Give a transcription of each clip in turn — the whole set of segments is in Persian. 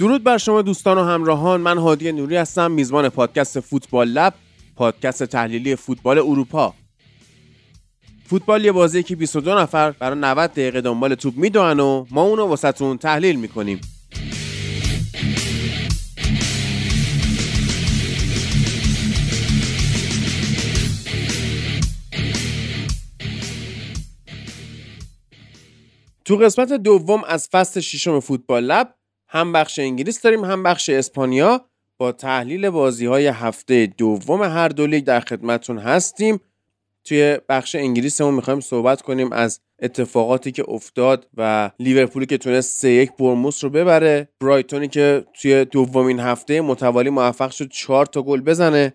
درود بر شما دوستان و همراهان. من هادی نوری هستم میزبان پادکست فوتبال لب پادکست تحلیلی فوتبال اروپا. فوتبال یه بازی که 22 نفر برای 90 دقیقه دنبال توپ می‌دونن و ما اونو واسهتون تحلیل می‌کنیم. تو قسمت دوم از فصل ششم فوتبال لب هم بخش انگلیس داریم هم بخش اسپانیا. با تحلیل بازی های هفته دوم هر دو لیگ در خدمتون هستیم. توی بخش انگلیسمون می‌خوایم صحبت کنیم از اتفاقاتی که افتاد و لیورپولی که تونست سه یک برموس رو ببره. برایتونی که توی دومین هفته متوالی موفق شد چهار تا گل بزنه.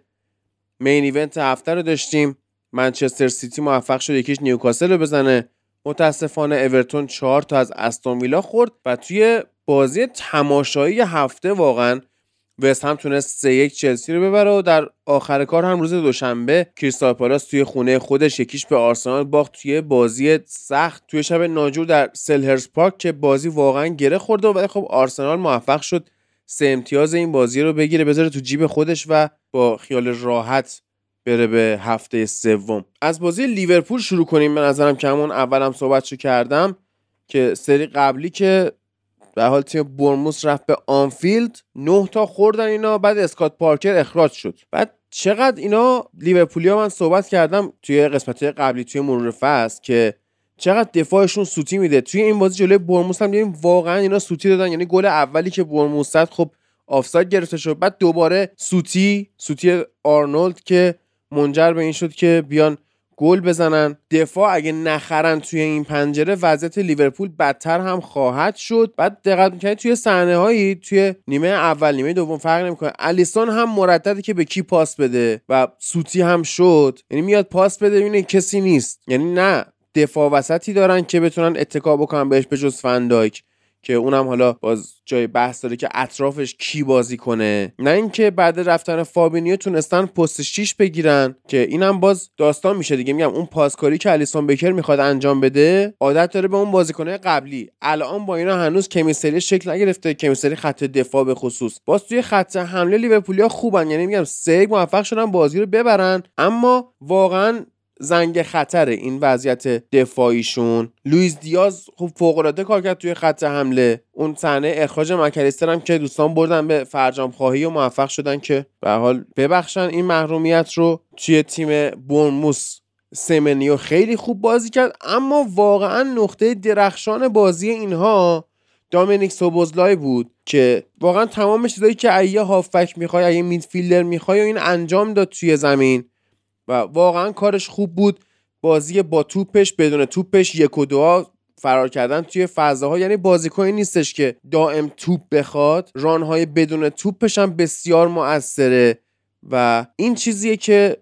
مین ایونت هفته رو داشتیم. منچستر سیتی موفق شد یکیش نیوکاسل رو بزنه. متاسفانه اورتون چهار تا از استون ویلا خورد و توی بازی تماشایی هفته واقعا وست هم تونست سه یک چلسی رو ببره و در آخر کار هم روز دوشنبه کریستال پالاس توی خونه خودش یکیش به آرسنال باخت توی بازی سخت توی شب ناجور در سلهرز پارک که بازی واقعا گره خورده ولی خب آرسنال موفق شد سه امتیاز این بازی رو بگیره بذاره تو جیب خودش و با خیال راحت بره به هفته سوم. از بازی لیورپول شروع کنیم. به نظرم که همون اولم صحبتشو کردم که سری قبلی که در حال تیم برموس رفت به آنفیلد نه تا خوردن اینا بعد اسکات پارکر اخراج شد. بعد چقدر اینا لیورپولیا من صحبت کردم توی قسمت قبلی توی مرور فصل که چقدر دفاعشون سوتی میده. توی این بازی جلوی برموس هم دیدیم واقعا اینا سوتی دادن. یعنی گل اولی که برموس زد خب آفساید گرفته شد. بعد دوباره سوتی سوتی آرنولد که منجر به این شد که بیان گل بزنن. دفاع اگه نخرن توی این پنجره وضعیت لیورپول بدتر هم خواهد شد. بعد دقت می‌کنید توی صحنه هایی توی نیمه اول نیمه دوم فرق نمی‌کنه. الیسون هم مردده که به کی پاس بده و سوتی هم شد. یعنی میاد پاس بده ببینه کسی نیست. یعنی نه دفاع وسطی دارن که بتونن اتکا بکنن بهش به جز فندایک که اونم حالا باز جای بحث داره که اطرافش کی بازی کنه. نه اینکه بعد رفتن فابینیو تونستن پست 6 بگیرن که اینم باز داستان میشه دیگه. میگم اون پاسکاری که الیسون بکر می‌خواد انجام بده عادت داره به اون بازیکنه قبلی. الان با اینا هنوز chemistry شکل نگرفته chemistry خط دفاع به خصوص. باز توی خط حمله لیورپولیا خوبن. یعنی میگم سه موفق شدن بازی رو ببرن. اما واقعا زنگ خطر این وضعیت دفاعیشون. لوییز دیاز خب فوق کار کرد توی خط حمله. اون صحنه اخراج مک الیستر هم که دوستان بردن به فرجام خواهی و موفق شدن که به حال ببخشن این محرومیت رو توی تیم بورنموس سمنیو خیلی خوب بازی کرد اما واقعا نقطه درخشان بازی اینها دامینیک سوبوزلای بود که واقعا تمام چیزایی که ایه هافک می‌خوای ایه میدفیلدر می‌خوای و این انجام داد توی زمین. و واقعا کارش خوب بود. بازی با توپش بدون توپش یک و دو فرار کردن توی فضاها. یعنی بازیکنی نیستش که دائم توپ بخواد. رانهای بدون توپش هم بسیار موثره و این چیزیه که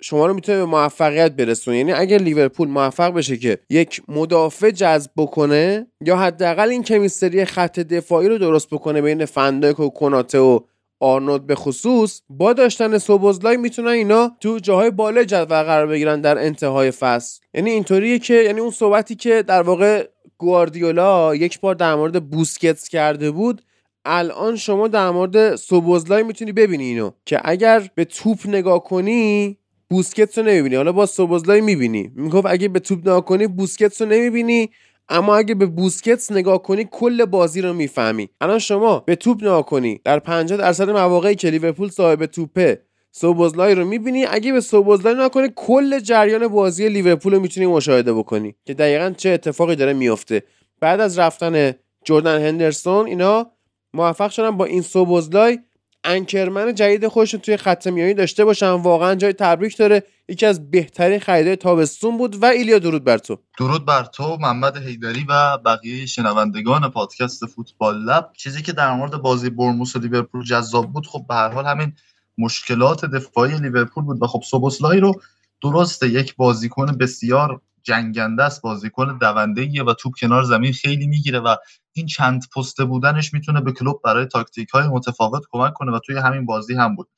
شما رو می‌تونه به موفقیت برسونه. یعنی اگر لیورپول موفق بشه که یک مدافع جذب بکنه یا حداقل این کمیستری خط دفاعی رو درست بکنه بین فندایک و کناته و آرنولد به خصوص با داشتن سوبوزلای می‌تونن اینا تو جاهای بالای جدول قرار بگیرن در انتهای فصل. یعنی اینطوریه که یعنی اون صحبتی که در واقع گواردیولا یک بار در مورد بوسکتس کرده بود الان شما در مورد سوبوزلای می‌تونی ببینی اینو که اگر به توپ نگاه کنی بوسکتس رو نمی‌بینی. حالا با سوبوزلای می‌بینی. می‌گفت اگه به توپ نگاه کنی بوسکتس رو نمی‌بینی. اما اگه به بوسکتس نگاه کنی کل بازی رو می‌فهمی. الان شما به توپ نگاه کنی. در 50 درصد مواقعی که لیورپول صاحب توپه سوبوزلای رو می‌بینی. اگه به سوبوزلای نگاه کنی کل جریان بازی لیورپول رو می‌تونی مشاهده بکنی. که دقیقا چه اتفاقی داره میفته بعد از رفتن جردن هندرسون اینا موفق شدن با این سوبوزلای انکرمن جدید خودشون توی خط میانی داشته باشن. واقعا جای تبریک داره. یکی از بهترین خریدهای تابستون بود و ایلیا درود بر تو. درود بر تو محمد حیدری و بقیه شنوندگان پادکست فوتبال لب. چیزی که در مورد بازی برموس و لیورپول جذاب بود خب به هر حال همین مشکلات دفاعی لیورپول بود و خب سوبوسلای رو درسته یک بازیکن بسیار جنگنده است بازیکن دونده و توپ کنار زمین خیلی می‌گیره و این چند پسته بودنش می‌تونه به کلوب برای تاکتیک های متفاوت کمک کنه و توی همین بازی هم بود.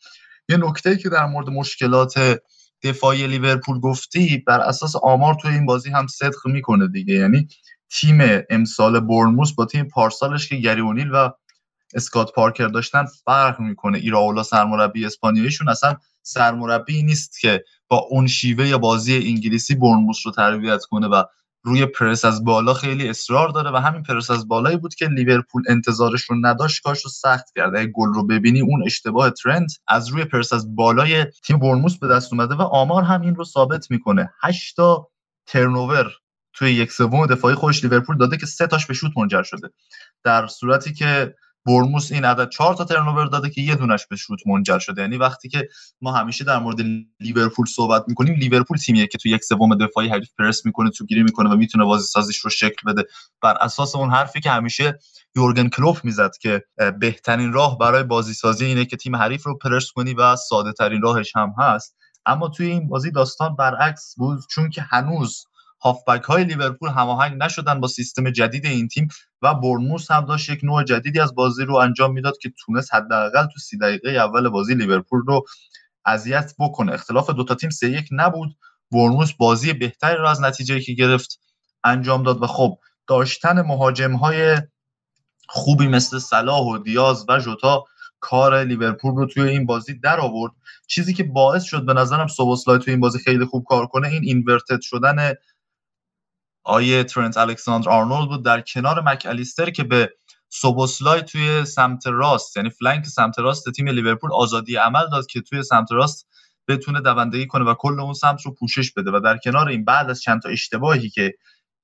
یه نکته که در مورد مشکلات دفاعی لیورپول گفتی بر اساس آمار توی این بازی هم صدق می‌کنه دیگه. یعنی تیم امسال برنموس با تیم پارسالش که گریونیل و اسکات پارکر داشتن فرق می‌کنه. ایراولا سرمربی اسپانیاییشون اصلا سرمربی نیست که با اون شیوه بازی انگلیسی برنموس رو تربیت کنه و روی پرس از بالا خیلی اصرار داره و همین پرس از بالایی بود که لیورپول انتظارش رو نداشت کاش رو سخت کرده گل رو ببینی اون اشتباه ترنت از روی پرس از بالای تیم برنموس به دست اومده و آمار هم این رو ثابت می‌کنه. 8 تا ترنوور توی یک سوم دفاعی خودش لیورپول داده که سه تاش به شوت منجر شده. در صورتی که برموس این عدد چهار تا ترنوور داده که یه دونش به شوت منجر شده. یعنی وقتی که ما همیشه در مورد لیورپول صحبت می‌کنیم لیورپول تیمیه که تو یک سوم دفاعی حریف پرس می‌کنه تو گیری می‌کنه و می‌تونه بازی سازیش رو شکل بده. بر اساس اون حرفی که همیشه یورگن کلوپ می‌زد که بهترین راه برای بازی سازی اینه که تیم حریف رو پرس کنی و ساده ترین راهش هم هست. اما توی این بازی داستان برعکس بود چون که هنوز هافبک های لیورپول هماهنگ نشدن با سیستم جدید این تیم و برموس هم داشت یک نوع جدیدی از بازی رو انجام می‌داد که تونست حداقل تو سی دقیقه اول بازی لیورپول رو اذیت بکنه. اختلاف دوتا تیم سه یک نبود. بورنموس بازی بهتری رو از نتیجه که گرفت انجام داد و خب داشتن مهاجم های خوبی مثل صلاح و دیاز و جوتا کار لیورپول رو توی این بازی در آورد. چیزی که باعث شد به نظرم سوبوسلای توی این بازی خیلی خوب کار کنه این inverted شدن ترنت الکساندر آرنولد بود در کنار مک الیستر که به سوبوسلای توی سمت راست یعنی flank سمت راست تیم لیورپول آزادی عمل داد که توی سمت راست بتونه دوندگی کنه و کل اون سمت رو پوشش بده و در کنار این بعد از چند تا اشتباهی که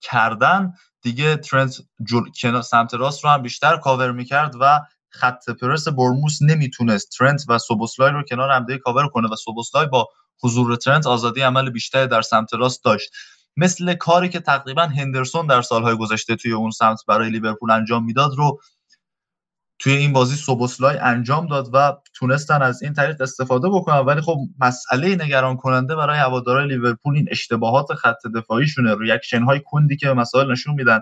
کردن دیگه ترنت جل... سمت راست رو هم بیشتر کاور می‌کرد و خط پرس بورنموس نمی‌تونست ترنت و سوبوسلای رو کنار همدیگه کاور کنه و سوبوسلای با حضور ترنت آزادی عمل بیشتری در سمت راست داشت. مثل کاری که تقریبا هندرسون در سالهای گذشته توی اون سمت برای لیورپول انجام می‌داد رو توی این بازی سوبوسلای انجام داد و تونستن از این طریق استفاده بکنن. ولی خب مسئله نگران کننده برای هوادارهای لیورپول این اشتباهات خط دفاعیشونه. reaction های کندی که به مسائل نشون میدن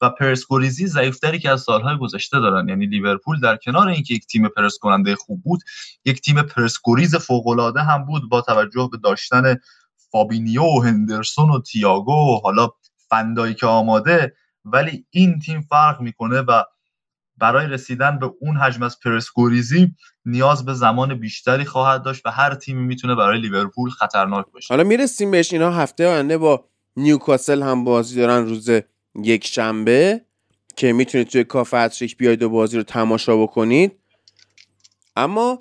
و پرس‌گریزی ضعیفتری که از سالهای گذشته دارن. یعنی لیورپول در کنار اینکه یک تیم پرس کننده خوب بود یک تیم پرس‌گریز فوق العاده هم بود با توجه به داشتن فابینیو و هندرسون و تیاگو و حالا فن‌دایک آماده ولی این تیم فرق می‌کنه و برای رسیدن به اون حجم از پرس‌گریزی نیاز به زمان بیشتری خواهد داشت و هر تیمی می‌تونه برای لیورپول خطرناک باشه. حالا می‌رسیم بهش اینا هفته آینده با نیوکاسل هم بازی دارن روز یک شنبه که می‌تونید توی کافه اتریک بیاید و بازی رو تماشا بکنید. اما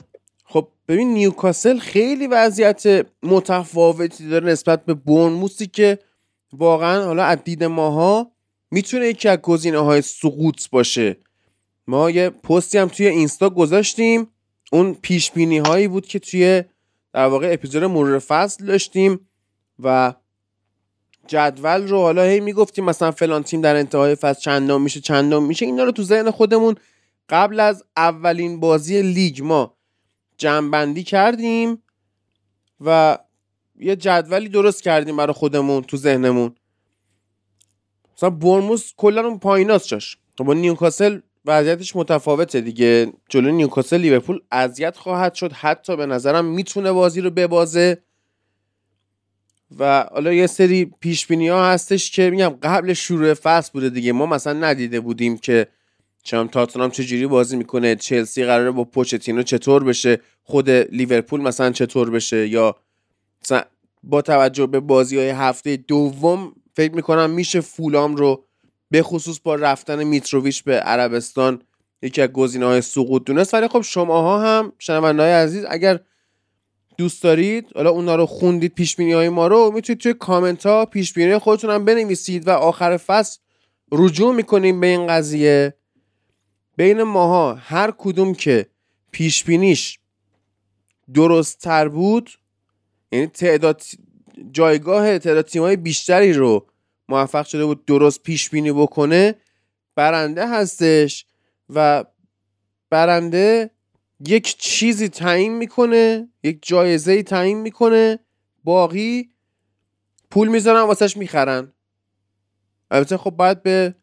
ببین نیوکاسل خیلی وضعیت متفاوتی داره نسبت به بورنموسی که واقعا حالا از دید ماها می‌تونه یکی از گزینه های سقوط باشه. ما یه پستی هم توی اینستا گذاشتیم. اون پیش بینی هایی بود که توی در واقع اپیزود مرور فصل داشتیم و جدول رو حالا هی می‌گفتیم مثلا فلان تیم در انتهای فصل چندم میشه چندم میشه. اینا رو تو ذهن خودمون قبل از اولین بازی لیگ ما جمعبندی کردیم و یه جدولی درست کردیم برای خودمون تو ذهنمون. مثلا برموس کلا اون پاییناست جاش. با خب نیوکاسل وضعیتش متفاوته دیگه. جلو نیوکاسل لیورپول اذیت خواهد شد. حتی به نظرم می‌تونه بازی رو ببازه. و حالا یه سری پیش ها هستش که میگم قبل شروع فصل بوده دیگه. ما مثلا ندیده بودیم که چم تاتنام چجوری بازی می‌کنه؟ چلسی قراره با پوچتینو چطور بشه؟ خود لیورپول مثلا چطور بشه؟ یا با توجه به بازی های هفته دوم فکر می‌کنم میشه فولام رو به خصوص با رفتن میتروویچ به عربستان یکی از گزینه های سقوط دونست. ولی خب شماها هم شنونده های عزیز اگر دوست دارید حالا اونا رو خوندید پیش های ما رو می‌تونید توی کامنت ها پیش بینی خودتون هم بنویسید و آخر فصل رجوع می‌کنیم به این قضیه. بین ماها هر کدوم که پیش بینیش درست تر بود یعنی تعداد جایگاه تعداد تیمای بیشتری رو موفق شده بود درست پیش بینی بکنه برنده هستش و برنده یک چیزی تعیین می‌کنه یک جایزه تعیین می‌کنه باقی پول می‌ذارن واسهش می‌خرن. البته خب باید به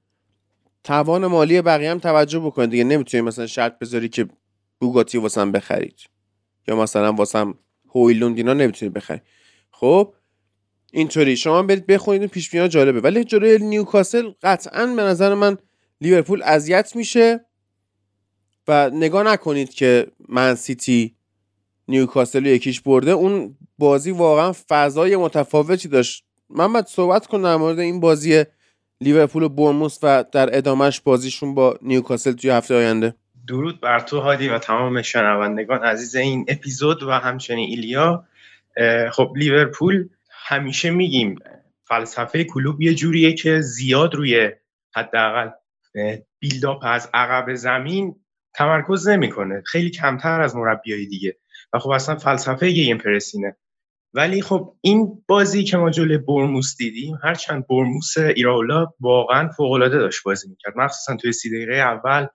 توان مالی بقیه هم توجه بکنید. دیگه نمی‌تونی مثلا شرط بذاری که بوگاتی واسم بخرید. یا مثلا واسم هویلوند اینا نمی‌تونید بخرید. خب اینطوری. شما برید بخونید این پیش جالبه. ولی جلوی نیوکاسل قطعا به نظر من لیورپول اذیت میشه و نگاه نکنید که من‌سیتی نیوکاسل یکیش برده. اون بازی واقعا فضای متفاوتی داشت. محمد صحبت کن در مورد این بازی لیورپول و بورنموس و در ادامهش بازیشون با نیوکاسل توی هفته آینده. درود بر تو هادی و تمام شنوندگان عزیز این اپیزود و همچنین ایلیا. خب لیورپول همیشه میگیم فلسفه کلوب یه جوریه که زیاد روی حداقل بیلداپ از عقب زمین تمرکز نمی‌کنه. خیلی کمتر از مربیای دیگه. و خب اصلا فلسفه این پرسینه. ولی خب این بازی که ما جلوی برموس دیدیم هرچند برموس ایراولا واقعا فوقالعاده داشت بازی می‌کرد. مخصوصا توی سی دقیقه اول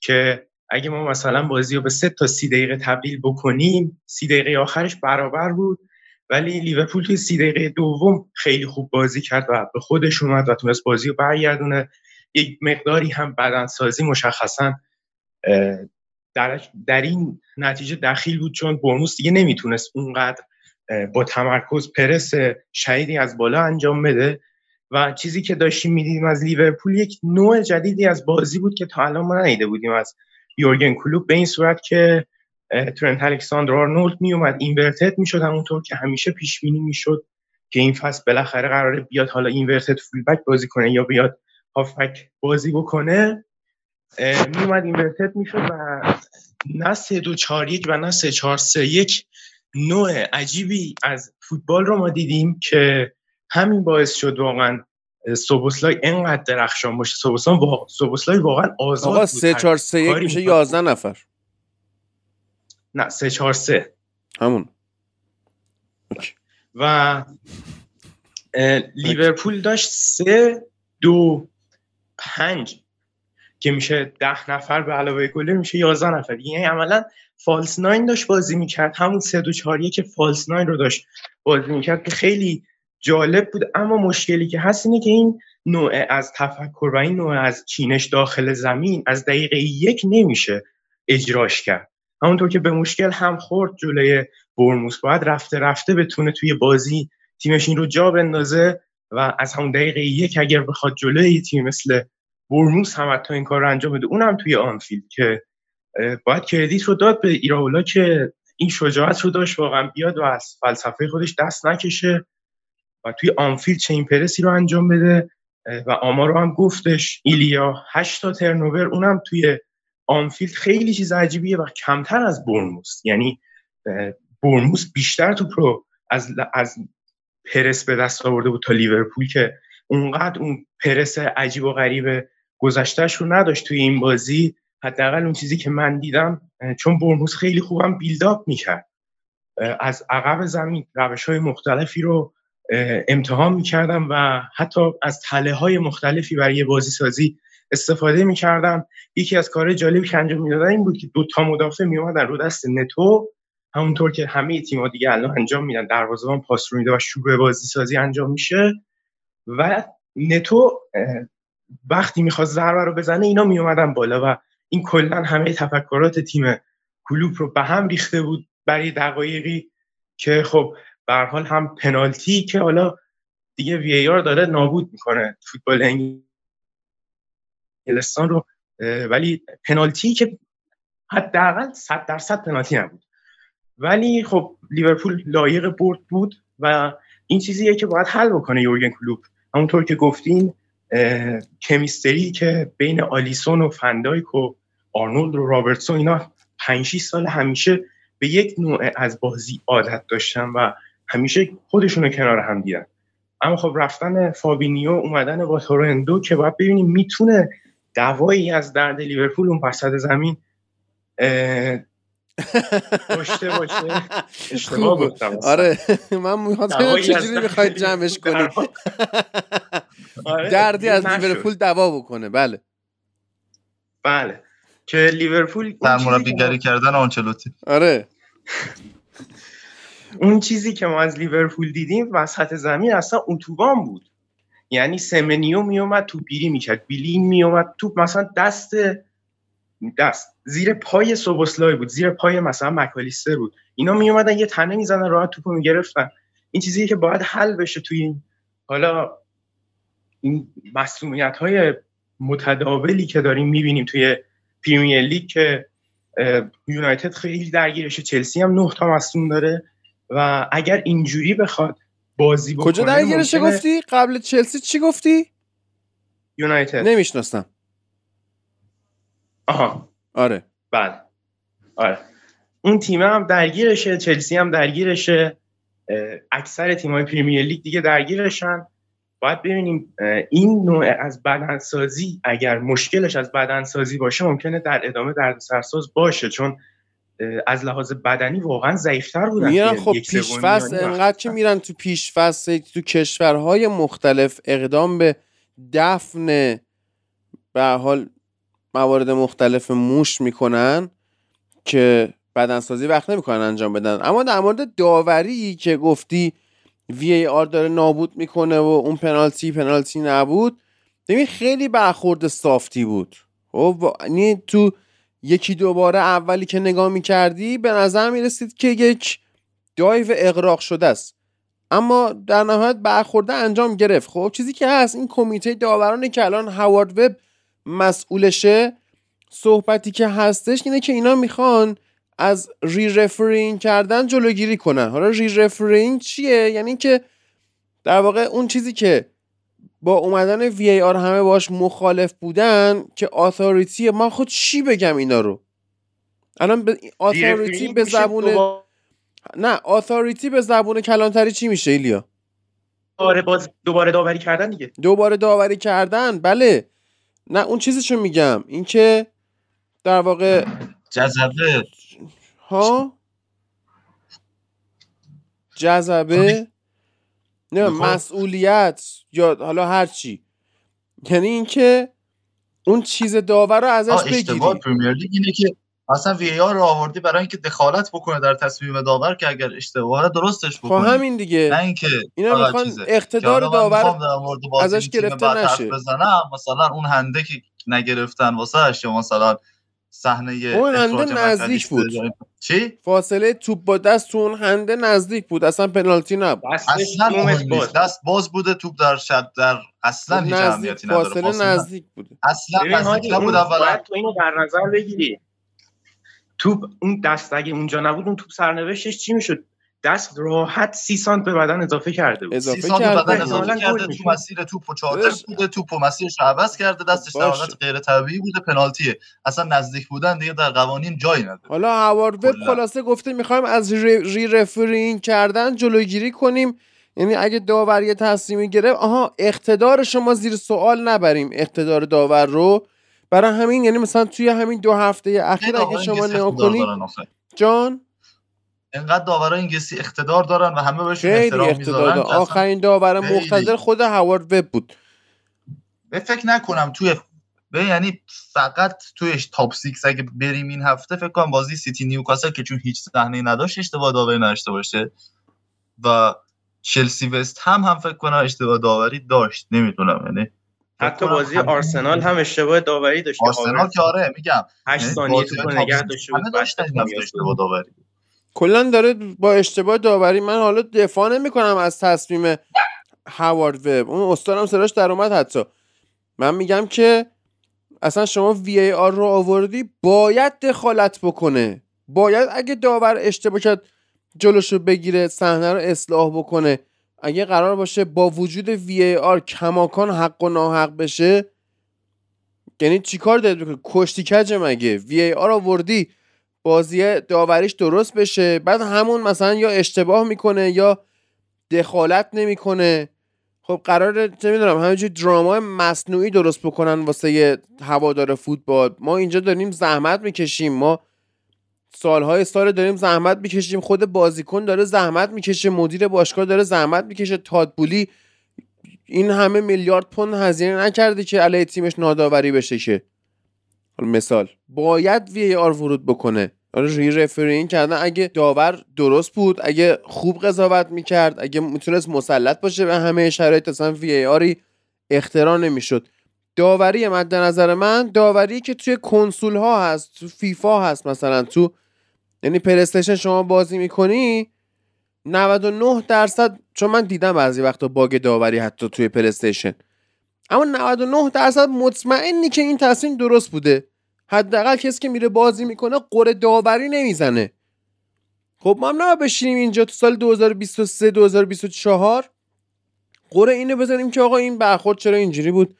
که اگه ما مثلا بازی رو به سه تا سی دقیقه تبدیل بکنیم سی دقیقه آخرش برابر بود. ولی لیورپول توی سی دقیقه دوم خیلی خوب بازی کرد و به خودش اومد و تونست بازی رو برگردونه. یک مقداری هم بدنسازی مشخصا در, در این نتیجه دخیل بود چون برموس دیگه نمی‌تونست اونقدر با تمرکز پرس شهیدی از بالا انجام بده. و چیزی که داشتیم می‌دیدیم از لیورپول یک نوع جدیدی از بازی بود که تا الان ما ندیده بودیم از یورگن کلوب. به این صورت که ترنت الکساندر آرنولد میومد اینورتد می‌شد همونطور که همیشه پیش بینی می‌شد که این فصل بالاخره قراره بیاد حالا اینورتد فولبک بازی کنه یا بیاد هافبک بازی بکنه. میومد اینورتد می‌شد و نه سه دو چهار یک و نه سه چهار سه یک نوع عجیبی از فوتبال رو ما دیدیم که همین باعث شد واقعا سوبوسلای انقدر درخشان باشه. سوبوسلای واقعا سوبوسلای واقعا آزاد آقا 3 4 3 1 میشه 11 نفر. نه 3 4 3 همون. و لیورپول داشت 3 2 5 که میشه 10 نفر به علاوه گله میشه 11 نفر. یعنی عملا فالس ناین داشت بازی می‌کرد. همون 3 2 4 که فالس ناین رو داشت بازی می‌کرد که خیلی جالب بود. اما مشکلی که هست اینه که این نوع از تفکر و این نوع از چینش داخل زمین از دقیقه یک نمیشه اجراش کرد. همونطور که به مشکل هم خورد جلوی بورنموس باید رفته رفته بتونه توی بازی تیمش این رو جا بندازه و از همون دقیقه یک اگر بخواد جلوی تیم مثل بورنموس هم حتی این کار رو انجام بده. اونم توی آنفیلد که باید credit رو داد به ایراولا که این شجاعت رو داشت واقعا بیاد و از فلسفه خودش دست نکشه و توی آنفیلد چنین پرسی رو انجام بده. و آمار رو هم گفتش ایلیا 8 تا turnover اونم توی آنفیلد خیلی چیز عجیبیه و کمتر از بورنموس. یعنی بورنموس بیشتر turnover از از پرس به دست آورده بود تا لیورپول که اونقدر اون پرس عجیب و غریب گذشتهش رو نداشت توی این بازی. حداقل اون چیزی که من دیدم چون بورنموس خیلی خوبم build-up می‌کرد. از عقب زمین روش های مختلفی رو امتحان می‌کردن و حتی از تله های مختلفی برای بازی سازی استفاده می‌کردم. یکی از کارهای جالبی که انجام می‌دادن این بود که دو تا مدافع میومدن رو دست نتو. همونطور که همه تیم‌ها دیگه الان انجام میدن دروازه‌بان پاس رو میده و شروع بازی سازی انجام میشه. و نتو وقتی می‌خواست ضربه رو بزنه اینا میومدن بالا و این کلا همه تفکرات تیم کلوب رو به هم ریخته بود برای دقایقی که خب به حال هم پنالتی که حالا دیگه وی آر داره نابود می‌کنه. فوتبال انگلستان رو ولی پنالتی که حداقل 100 درصد پنالتی نبود. ولی خب لیورپول لایق برد بود و این چیزیه که باید حل بکنه یورگن کلوب. همونطور که گفتین کمیستری که بین آلیسون و فندایک و آرنولد و رابرتسون اینا 5 سال همیشه به یک نوع از بازی عادت داشتن و همیشه خودشونو کنار هم دیدن. اما خب رفتن فابینیو اومدن با تورندو که باید ببینیم می‌تونه دوایی از درد لیورپول اون پسد زمین داشته باشه. اشتباه گفتم آره. من می‌خواستم چجوری می‌خواید جمعش کنید آره، دردی از لیورپول دوا بکنه. بله. بله. که لیورپول در مربیگری کردن آنچلوتی. آره. اون چیزی که ما از لیورپول دیدیم وسط زمین اصلا اتوبان بود. یعنی سمنیو میومد تو بیری می‌کرد. بیلین میومد تو مثلا دست دست. زیر پای سوبوسلای بود. زیر پای مثلا مکالیستر بود. اینا میومدن یه تنه می‌زنن راحت توپو می‌گرفتن. این چیزی که باید حل بشه توی این حالا این مسئولیت های متداولی که داریم می‌بینیم توی پریمیر لیگ که یونایتد خیلی درگیرشه چلسی هم نه تا مصدوم داره و اگر اینجوری بخواد بازی بکنه کجا درگیرشه گفتی؟ قبل چلسی چی گفتی؟ یونایتد. نمی‌شناسم. آها. آره. بله. آره. اون تیم هم درگیرشه چلسی هم درگیرشه اکثر تیم‌های پریمیر لیگ دیگه درگیرشن. باید ببینیم این نوع از بدنسازی اگر مشکلش از بدنسازی باشه ممکنه در ادامه دردسرساز باشه چون از لحاظ بدنی واقعا ضعیفتر بودن میرن خب پیشفست انقدر که. میرن تو پیشفست تو کشورهای مختلف اقدام به دفن به حال موارد مختلف موش می‌کنن که بدنسازی وقت نمی‌کنن انجام بدن اما در مورد داوری که گفتی وی ای آر داره نابود می‌کنه و اون پنالتی پنالتی نبود. ببین خیلی برخورد صافتی بود. خب یعنی تو یکی دوباره اولی که نگاه می‌کردی به نظر می‌رسید که یک دایو اقراق شده است. اما در نهایت برخورده انجام گرفت. خب چیزی که هست این کمیته داورانه که الان هوارد وب مسئولشه. صحبتی که هستش اینه که اینا می‌خوان از ری رفرینگ کردن جلوگیری کنن. حالا ری رفرینگ چیه؟ یعنی که در واقع اون چیزی که با اومدن وی ای آر همه باش مخالف بودن که آثاریتی من خود چی بگم اینا رو؟ الان به آثاریتی به زبون نه آثاریتی به زبون کلانتری چی میشه ایلیا؟ دوباره باز دوباره داوری کردن دیگه. دوباره داوری کردن؟ بله. نه اون چیزشو میگم. اینکه در واقع جذبه ها؟ جذبه؟ نه خب. مسئولیت یا حالا هر چی. یعنی اینکه اون چیز داور رو ازش بگیری. اشتباه پرمیر لیگ اینه که اصلا وی آر رو آوردی برای اینکه دخالت بکنه در تصمیم داور که اگر اشتباه درستش خب بکنه همین دیگه. نه اینکه اینا می‌خوان اقتدار داور ازش گرفته نشه. بزنم مثلا اون هنده که نگرفتن واسه یا مثلا صحنه اون هنده نزدیک بود. چی؟ فاصله توپ با دست تو اون هنده نزدیک بود. اصلا پنالتی نبود. اصلا باز دست باز بوده توپ در شد در اصلا هیچ نزدیک اهمیتی نداره. فاصله فاصله نزدیک بود. اصلا نزدیک نبود اون اولا. تو اینو در نظر بگیری. توپ اون دست اگه اونجا نبود اون توپ سرنوشتش چی می‌شد؟ دست راحت سی سانت به بدن اضافه کرده بود اضافه سی سانت کرده بدن. اضافه کرده تو. مسیر توپ و چارتر. بوده توپ و مسیرش رو عوض کرده دستش در. حالت غیر طبیعی بوده پنالتیه اصلا نزدیک بودن دیگه در قوانین جایی نداره حالا هوارد وب. خلاصه گفته می‌خوایم از ری, ری رفرینگ کردن جلوگیری کنیم یعنی اگه داور یه تصمیمی گرفت آها اقتدار شما زیر سوال نبریم اقتدار داور رو برای همین یعنی مثلا توی همین دو هفته اخیر اگه شما نگاه. جان انقدر داورای انگلیسی اقتدار دارن و همه بهشون خیلی احترام می‌ذارن آخرین داور. مقتدر خود هوارد وب بود. به فکر نکنم توی به یعنی فقط توی تاپ 6 اگه بریم این هفته فکر کنم بازی سیتی نیوکاسل که چون هیچ صحنه نداشت اشتباه داوری نداشته باشه. و چلسی وست هم هم فکر کنم اشتباه داوری داشت. نمی‌دونم. یعنی حتی بازی آرسنال هم اشتباه داوری داشت آرسنال که آره میگم. 8 یعنی ثانیه تاپ نگه سیکس داشته بود. اشتباه داوری. کلا داره با اشتباه داوری من حالا دفاع نمی کنم از تصمیم هوارد وب. اون استادم صداش در اومد حتی. من میگم که اصلا شما وی ای آر رو آوردی باید دخالت بکنه. باید اگه داور اشتباه کرد جلوشو بگیره صحنه رو اصلاح بکنه. اگه قرار باشه با وجود وی ای آر کماکان حق و ناحق بشه یعنی چیکار دارید بکنید کشتی کجه مگه؟ وی ای آر آوردی. بازی داوریش درست بشه. بعد همون مثلا یا اشتباه می‌کنه یا دخالت نمی‌کنه. خب قراره چه می‌دونم همینجوری دراما مصنوعی درست بکنن واسه هوادار فوتبال. ما اینجا داریم زحمت می‌کشیم. ما سالهای سال داریم زحمت می‌کشیم. خود بازیکن داره زحمت می‌کشه. مدیر باشگاه داره زحمت می‌کشه. تادبولی این همه میلیارد پوند هزینه نکرده که علیه تیمش ناداوری بشه که. حالا مثال. باید وی آر ورود بکنه. آره ری رفرینگ کردن اگه داور درست بود اگه خوب قضاوت می‌کرد اگه می‌تونست مسلط باشه به همه شرایط اصلا وی آری اختراع نمی‌شد. داوری مد نظر من داوری که توی کنسول ها هست تو فیفا هست مثلا تو یعنی پلیستشن شما بازی می‌کنی 99 درصد چون من دیدم بعضی وقتا باگ داوری حتی توی پلیستشن اما 99 درصد مطمئنی که این تصمیم درست بوده. حداقل کسی که میره بازی می‌کنه قره داوری نمی‌زنه. خب ما هم نه بشینیم اینجا تو سال 2023 2024 قره اینو بزنیم که آقا این برخورد چرا اینجوری بود؟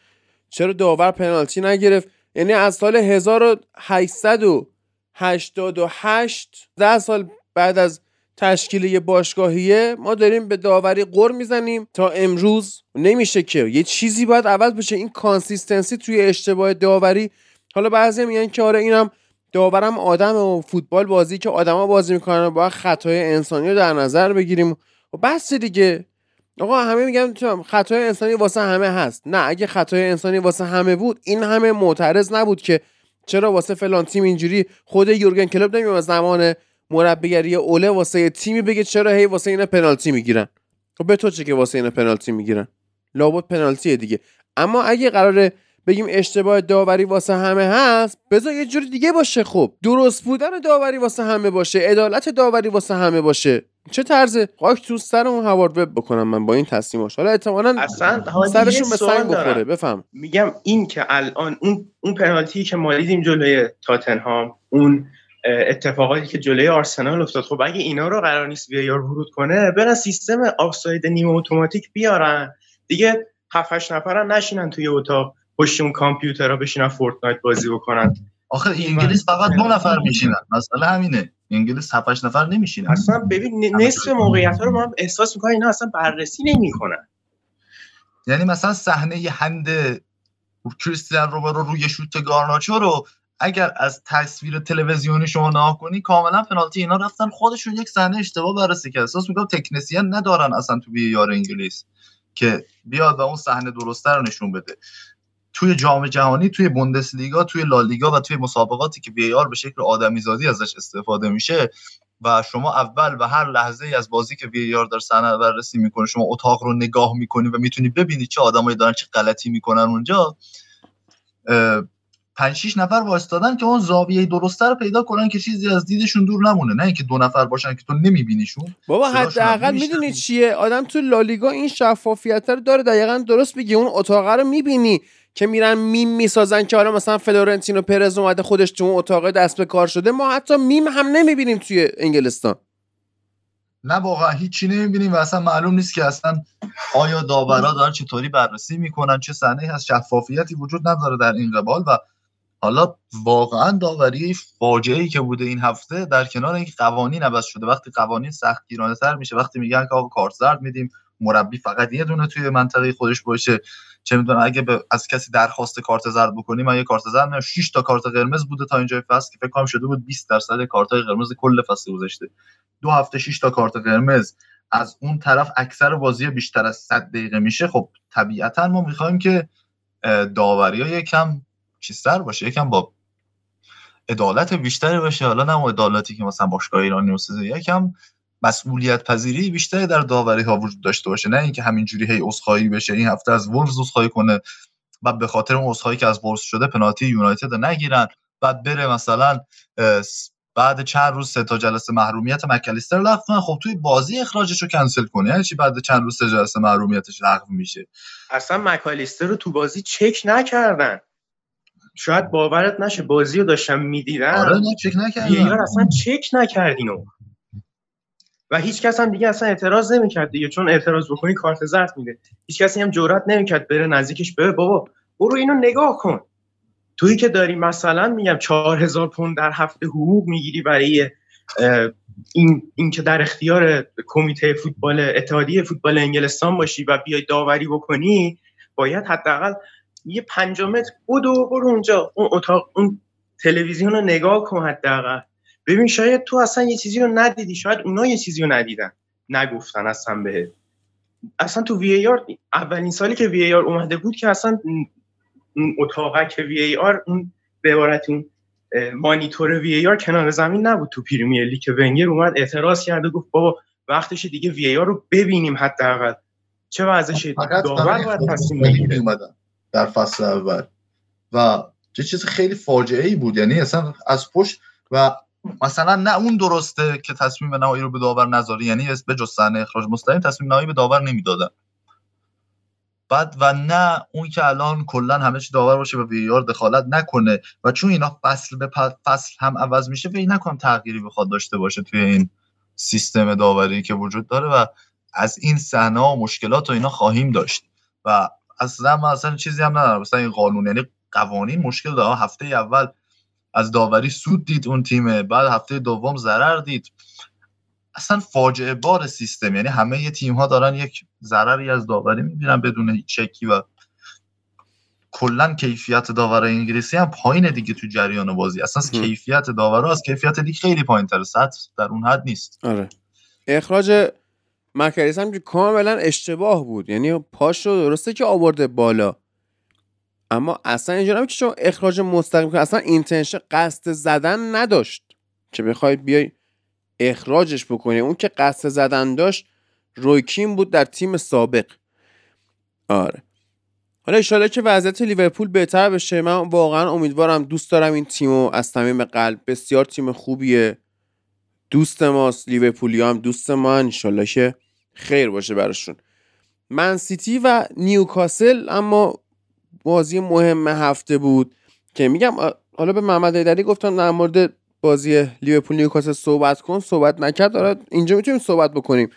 چرا داور پنالتی نگرفت؟ یعنی از سال 1888 ده سال بعد از تشکیل یه باشگاهیه ما داریم به داوری غر می‌زنیم. تا امروز نمیشه که یه چیزی باید عوض بشه. این consistency توی اشتباه داوری. حالا بعضی میگن که آره اینم داورم آدم و فوتبال بازی که آدما بازی می‌کنن باید خطای انسانی رو در نظر بگیریم. و بس دیگه. آقا همه میگن خطای انسانی واسه همه هست. نه اگه خطای انسانی واسه همه بود این همه معترض نبود که چرا واسه فلان تیم اینجوری خود یورگن کلوپ نمیاد زمان مربیگری اوله واسه تیمی بگه چرا هی واسه اینا پنالتی می‌گیرن. خب به تو چه که واسه اینا پنالتی می‌گیرن؟ لابد پنالتیه دیگه. اما اگه قراره بگیم اشتباه داوری واسه همه هست بذار یه جوری دیگه باشه خب. درست بودن داوری واسه همه باشه عدالت داوری واسه همه باشه. چه طرزه؟ خاک تو سر اون هوارد وب بکنم من با این تصمیماش. حالا احتمالاً سرشون به سنگ بخوره بفهم. میگم این که الان اون اون پنالتی که ما دیدیم جلوی تاتنهام اون اتفاقاتی که جلوی آرسنال افتاد. خب اگه اینا رو قرار نیست VAR ورود کنه برن سیستم آفساید نیمه اتوماتیک بیارن. دیگه 7 8 نفرن نشینن توی اتاق پشت اون کامپیوترها بشینن فورتنایت بازی بکنن. آخه انگلیس فقط دو نفر میشینن. مثلا همینه. انگلیس 7 نفر نمیشینن. اصلا ببین نصف موقعیت ها رو ما احساس می‌کنن اینا اصلا بررسی نمی‌کنن. یعنی مثلا صحنه هند کریستیان روبرو روی شوت گارناچو رو اگر از تصویر تلویزیونی شما نگاه کنی کاملا پنالتی. اینا رفتن خودشون یک صحنه اشتباه بررسی کرد. احساس می‌کنم تکنسین ندارن اصلا تو یار انگلیس که بیاد و اون صحنه درسته رو نشون بده. توی جام جهانی توی بوندسلیگا توی لالیگا و توی مسابقاتی که وی آر به شکل آدمیزادی ازش استفاده میشه و شما اول و هر لحظه ای از بازی که وی آر در صحنه بررسی می‌کنه شما اتاق رو نگاه می‌کنی و می‌تونی ببینی چه آدمایی دارن چه غلطی می‌کنن اونجا پنج شیش نفر وایستادن که اون زاویه درسته رو پیدا کنن که چیزی از دیدشون دور نمونه. نه اینکه دو نفر باشن که تو نمیبینیشون. بابا حداقل می‌دونی چیه؟ آدم تو لالیگا این شفافیت رو داره دقیقا درست بگی اون اتاق رو می‌بینی که میرن میم می‌سازن که حالا مثلا فلورنتینو پرز اومده خودش تو اون اتاق دست به کار شده. ما حتی میم هم نمی‌بینیم توی انگلستان. نه واقعا هیچی نمی‌بینیم و اصلا معلوم نیست که اصلا آیا داورا دارن چطوری بررسی می‌کنن چه صحنه از شفافیتی وجود نداره در این قبال و حالا واقعا داوری فاجعه ای که بوده این هفته در کنار اینکه قوانین عوض شده وقتی قوانین سخت گیرانه تر میشه وقتی میگن که آقا کارت زرد میدیم مربی فقط یه دونه توی منطقه خودش باشه چه می‌دونم اگه از کسی درخواست کارت زرد بکنی من یه کارت زرد نه 6 تا کارت قرمز بوده تا اینجای فصل که فکر کنم شده بود 20 درصد کارت قرمز کل فصل گذشته. دو هفته 6 تا کارت قرمز. از اون طرف اکثر بازی بیشتر از 100 دقیقه میشه. خب طبیعتا ما می‌خوایم که داوری ها یکم چیزتر باشه یکم با عدالت بیشتری باشه. حالا نه عدالتی که مثلا باشگاه ایرانی و یکم مسئولیت پذیری بیشتری در داوری ها وجود داشته باشه. نه اینکه همینجوری هی اسخایی بشه این هفته از ولفز اسخایی کنه و به خاطر اون اسخایی که از ولفز شده پنالتی یونایتد نگیرن بعد بره مثلا بعد چند روز سه تا جلسه محرومیت مکالیستر لغو خب توی بازی اخراجش رو کنسل کنه یعنی چی؟ بعد چند روز سه جلسه محرومیتش لغو میشه. اصلا مکالیستر رو تو بازی چک نکردن. شاید باورت نشه بازی رو داشتم می‌دیدن آره نه چک نکردن اصلا چک نکردینو و. هیچ کس هم دیگه اصلا اعتراض نمی‌کرد دیگه چون اعتراض بکنی کارت زرد میده. هیچ کسی هم جرئت نمی‌کرد بره نزدیکش بره. بابا برو اینو نگاه کن. تویی که داری مثلا میگم 4000 پوند در هفته حقوق می‌گیری برای این این که در اختیار کمیته فوتبال اتحادیه فوتبال انگلستان باشی و بیای داوری بکنی باید حداقل یه پنج متر بدو برو اونجا اون اتاق اون تلویزیون رو نگاه کن حداقل. ببین شاید تو اصلا یه چیزی رو ندیدی شاید اونا یه چیزی رو ندیدن نگفتن اصلا بهت. اصلا تو وی آر اولین سالی که وی آر اومده بود که اصلا اون اتاقه که وی آر اون به عبارت اون مانیتور وی آر کنار زمین نبود تو پریمیر لیگ که ونگر اومد اعتراض کرده گفت بابا وقتش دیگه وی آر رو ببینیم حداقل. چه وضعشه؟ داور باید تصمیم بگیره. در فصل اول. و چه چیز خیلی فاجعه ای بود. یعنی اصلا از پشت و مثلا نه اون درسته که تصمیم نهایی رو به داور نذاری یعنی به جز صحنه اخراج مستقیم تصمیم نهایی به داور نمی‌دادن. بعد و نه اون که الان کلا همه چی داور باشه و وی دخالت نکنه و چون اینا فصل به فصل هم عوض میشه فکر نکنم تغییری بخواد داشته باشه توی این سیستم داوری که وجود داره و از این صحنه و مشکلات و اینا خواهیم داشت. و اصلا من اصلا چیزی هم ندارم. مثلا این قانون یعنی قوانین مشکل داره. هفته اول از داوری سود دید اون تیمه بعد هفته دوم ضرر دید. اصلا فاجعه بار سیستم. یعنی همه یه تیم ها دارن یک ضرری از داوری می‌بینن بدون هیچ چکی و کلا کیفیت داور انگلیسی هم پایینه دیگه تو جریان بازی. اصلا کیفیت داورا از کیفیت لیگ خیلی پایین تر سطح در اون حد نیست. آره. اخراج مک‌آلیستر هم که کاملا اشتباه بود. یعنی پاش رو درسته که آورده بالا. اما اصلا اینجا هم که شما اخراج مستقیم که اصلا intention قصد زدن نداشت که بخوای بیای اخراجش بکنی. اون که قصد زدن داشت روی کین بود در تیم سابق. آره. حالا ایشالا که وضعیت لیورپول بهتر بشه من واقعا امیدوارم دوست دارم این تیمو از صمیم قلب. بسیار تیم خوبیه. دوست ماست لیورپولی هم دوست ما انشالله که خیر باشه براشون. من سیتی و نیوکاسل اما بازی مهم هفته بود که میگم حالا به محمد ایدری گفتم در مورد بازی لیورپول نیوکاسل صحبت کن صحبت نکرد. داره اینجا می‌تونیم صحبت بکنیم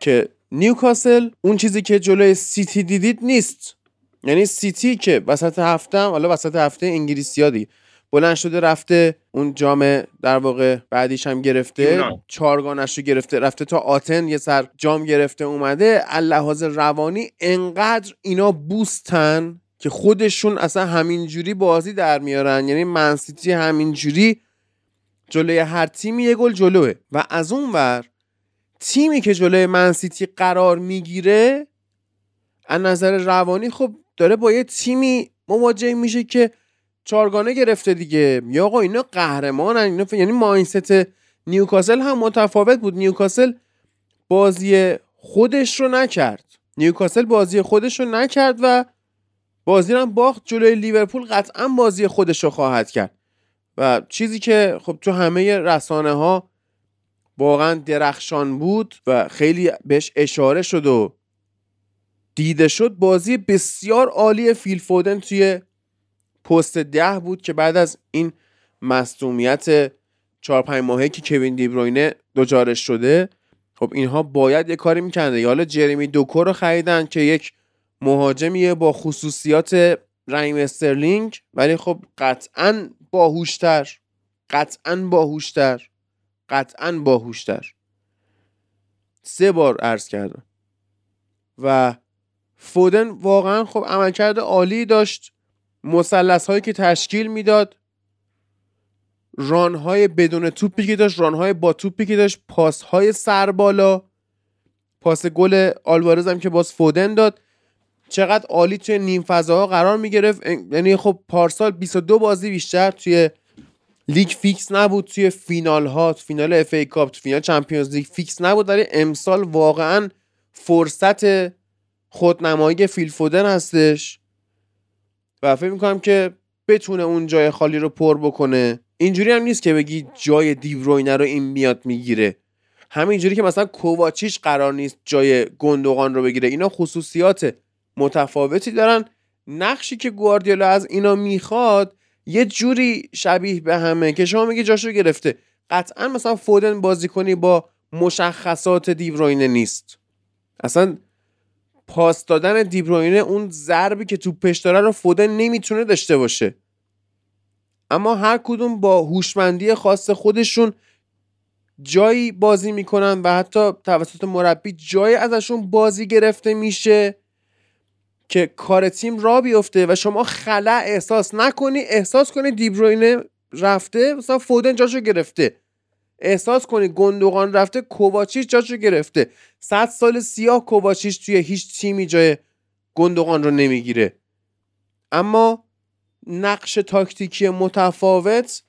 که نیوکاسل اون چیزی که جلوی سیتی دیدید نیست. یعنی سیتی که وسط هفته حالا وسط هفته انگلیسی ها بلند شده رفته اون جام در واقع بعدیش هم گرفته. چارگانش رو گرفته رفته تا آتن یه سر جام گرفته اومده. اللحاظ روانی انقدر اینا بوستن که خودشون اصلا همینجوری بازی در میارن. یعنی منسیتی همینجوری جلوی هر تیمی یه گل جلوه. و از اون ور تیمی که جلوی منسیتی قرار می‌گیره از نظر روانی خب داره با یه تیمی مواجه میشه که چارگانه گرفته دیگه. یا آقا اینا قهرمانن اینا یعنی ماینست نیوکاسل هم متفاوت بود. نیوکاسل بازی خودش رو نکرد. نیوکاسل بازی خودش رو نکرد و بازی رو باخت. جلوی لیورپول قطعا بازی خودش رو خواهد کرد. و چیزی که خب تو همه رسانه ها واقعا درخشان بود و خیلی بهش اشاره شد و دیده شد بازی بسیار عالی فیل فودن توی پست ده بود که بعد از این مصومیت چهار پنج ماهه که کوین دیبروینه دچارش شده خب اینها باید یه کاری میکنده حالا جرمی دوکو رو خریدن که یک مهاجمیه با خصوصیات رایم استرلینگ ولی خب قطعا باهوشتر قطعا باهوشتر قطعا باهوشتر. سه بار عرض کردم. و فودن واقعا خب عملکرد عالی داشت. مسلس هایی که تشکیل می‌داد رانهای بدون توپی که داشت رانهای با توپی که داشت پاس های سر بالا پاس گل آلوارز هم که باز فودن داد. چقدر عالی توی نیم فضاها قرار می گرفت یعنی خب پارسال 22 بازی بیشتر توی لیگ فیکس نبود. توی فینال ها فینال FA Cup فینال چمپیونز لیگ فیکس نبود. ولی امسال واقعا فرصت خودنمایی فیل فودن هستش. و فکر می‌کنم که بتونه اون جای خالی رو پر بکنه. اینجوری هم نیست که بگی جای دیبروینه رو این میاد می‌گیره. همینجوری که مثلا کوواچیش قرار نیست جای گوندوغان رو بگیره. اینا خصوصیات متفاوتی دارن. نقشی که گواردیولا از اینا می‌خواد یه جوری شبیه به همه که شما میگی جاشو گرفته. قطعا مثلا فودن بازی کنی با مشخصات دیوروینه نیست. اصلا پاس دادن دیبروینه اون ضربی که تو پش داره رو فودن نمی‌تونه داشته باشه. اما هر کدوم با هوشمندی خاص خودشون جایی بازی می‌کنن و حتی توسط مربی جایی ازشون بازی گرفته میشه که کار تیم را بیفته و شما خلع احساس نکنی احساس کنی دیبروینه رفته مثلا فودن جاشو گرفته. احساس کنی گندوقان رفته کوواچیش جاشو گرفته. صد سال سیاه کوواچیش توی هیچ تیمی جای گندوقان رو نمی‌گیره. اما نقش تاکتیکی متفاوت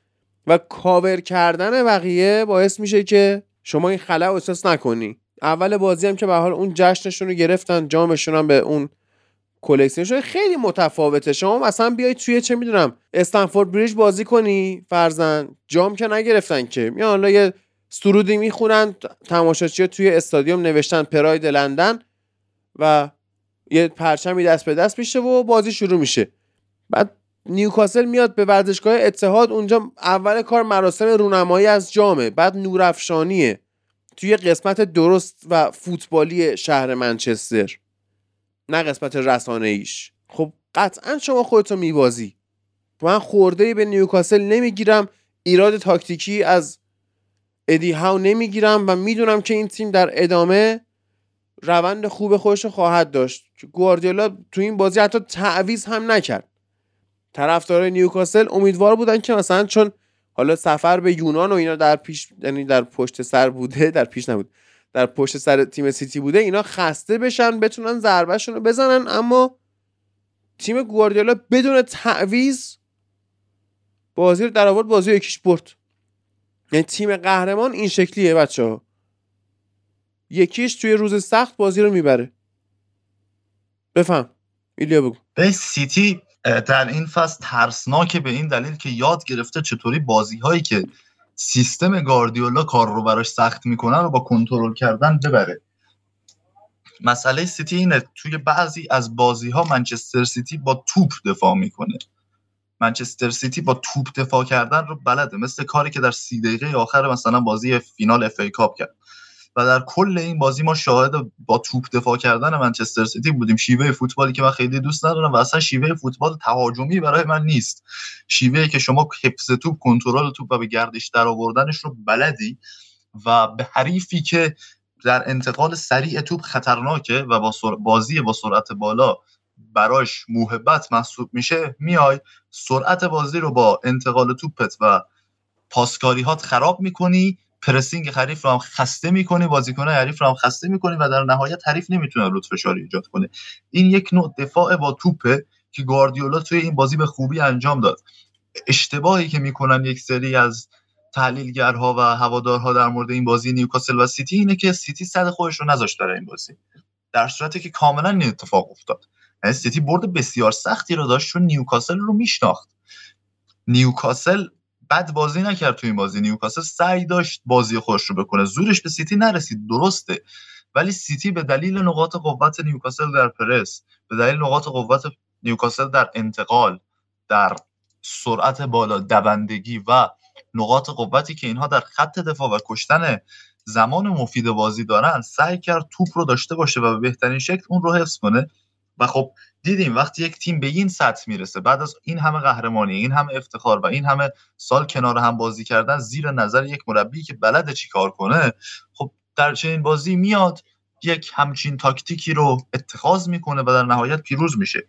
و کاور کردن بقیه باعث میشه که شما این خلع احساس نکنی. اول بازی هم که به حال اون جشنشون رو گرفتن جامشون هم به اون کلکسیونشون خیلی متفاوته. شما مثلا بیای توی چه می‌دونم استنفورد بریج بازی کنی فرزن جام که نگرفتن که. یا حالا یه سرودی می‌خونن تماشاچی توی استادیوم نوشتن پراید لندن و یه پرچمی دست به دست میشه و بازی شروع میشه. بعد نیوکاسل میاد به ورزشگاه اتحاد اونجا اول کار مراسم رونمایی از جامه بعد نورافشانیه. توی قسمت درست و فوتبالی شهر منچستر. نه قسمت رسانه ایش خب قطعا شما خودتو میبازی. من خورده به نیوکاسل نمی‌گیرم ایراد تاکتیکی از ادی هاو نمی‌گیرم و می‌دونم که این تیم در ادامه روند خوب خودش خواهد داشت. گواردیولا تو این بازی حتی تعویز هم نکرد. طرفدارای نیوکاسل امیدوار بودن که مثلا چون حالا سفر به یونان و اینا در پیش یعنی در پشت سر بوده در پیش نبود. در پشت سر تیم سیتی بوده اینا خسته بشن بتونن ضربهشون رو بزنن. اما تیم گواردیولا بدون تعویز بازی رو در آورد بازی یکیش برد. یعنی تیم قهرمان این شکلیه بچه ها یکیش توی روز سخت بازی رو می‌بره. بفهم. ایلیا بگو. به سیتی در این فصل ترسناکه به این دلیل که یاد گرفته چطوری بازی هایی که سیستم گاردیولا کار رو براش سخت می‌کنن رو با کنترل کردن ببره. مسئله سیتی اینه توی بعضی از بازی ها منچستر سیتی با توپ دفاع می‌کنه. منچستر سیتی با توپ دفاع کردن رو بلده مثل کاری که در سی دقیقه آخر مثلا بازی فینال FA Cup کرد. و در کل این بازی ما شاهد با توپ دفاع کردن منچستر سیتی بودیم. شیوه فوتبالی که من خیلی دوست ندارم و اصلا شیوه فوتبال تهاجمی برای من نیست. شیوه که شما حفظ توپ کنترل توپ و به گردش در آوردنش رو بلدی و به حریفی که در انتقال سریع توپ خطرناکه و با بازی با سرعت بالا براش موهبت محسوب میشه میای سرعت بازی رو با انتقال توپت و پاسکاری هات خراب می‌کنی پرسینگ حریف رو هم خسته می‌کنی بازیکن حریف رو هم خسته می‌کنی و در نهایت حریف نمی‌تونه رود فشاری ایجاد کنه. این یک نوع دفاع با توپه که گواردیولا توی این بازی به خوبی انجام داد. اشتباهی که می‌کنن یک سری از تحلیلگرها و هوادارها در مورد این بازی نیوکاسل و سیتی اینه که سیتی صد خودش رو نذاشت در این بازی. در صورتی که کاملا این اتفاق افتاد. یعنی سیتی برد بسیار سختی رو داشت چون نیوکاسل رو میشناخت. نیوکاسل بد بازی نکرد تو این بازی نیوکاسل. سعی داشت بازی خودش رو بکنه. زورش به سیتی نرسید. درسته. ولی سیتی به دلیل نقاط قوت نیوکاسل در پرس به دلیل نقاط قوت نیوکاسل در انتقال در سرعت بالا دوندگی و نقاط قوتی که اینها در خط دفاع و کشتن زمان مفید بازی دارن سعی کرد توپ رو داشته باشه و به بهترین شکل اون رو حفظ کنه. و خب دیدیم وقتی یک تیم به این سطح می‌رسه بعد از این همه قهرمانی این همه افتخار و این همه سال کنار هم بازی کردن زیر نظر یک مربی که بلده چی کار کنه خب در چنین بازی میاد یک همچین تاکتیکی رو اتخاذ می‌کنه و در نهایت پیروز میشه.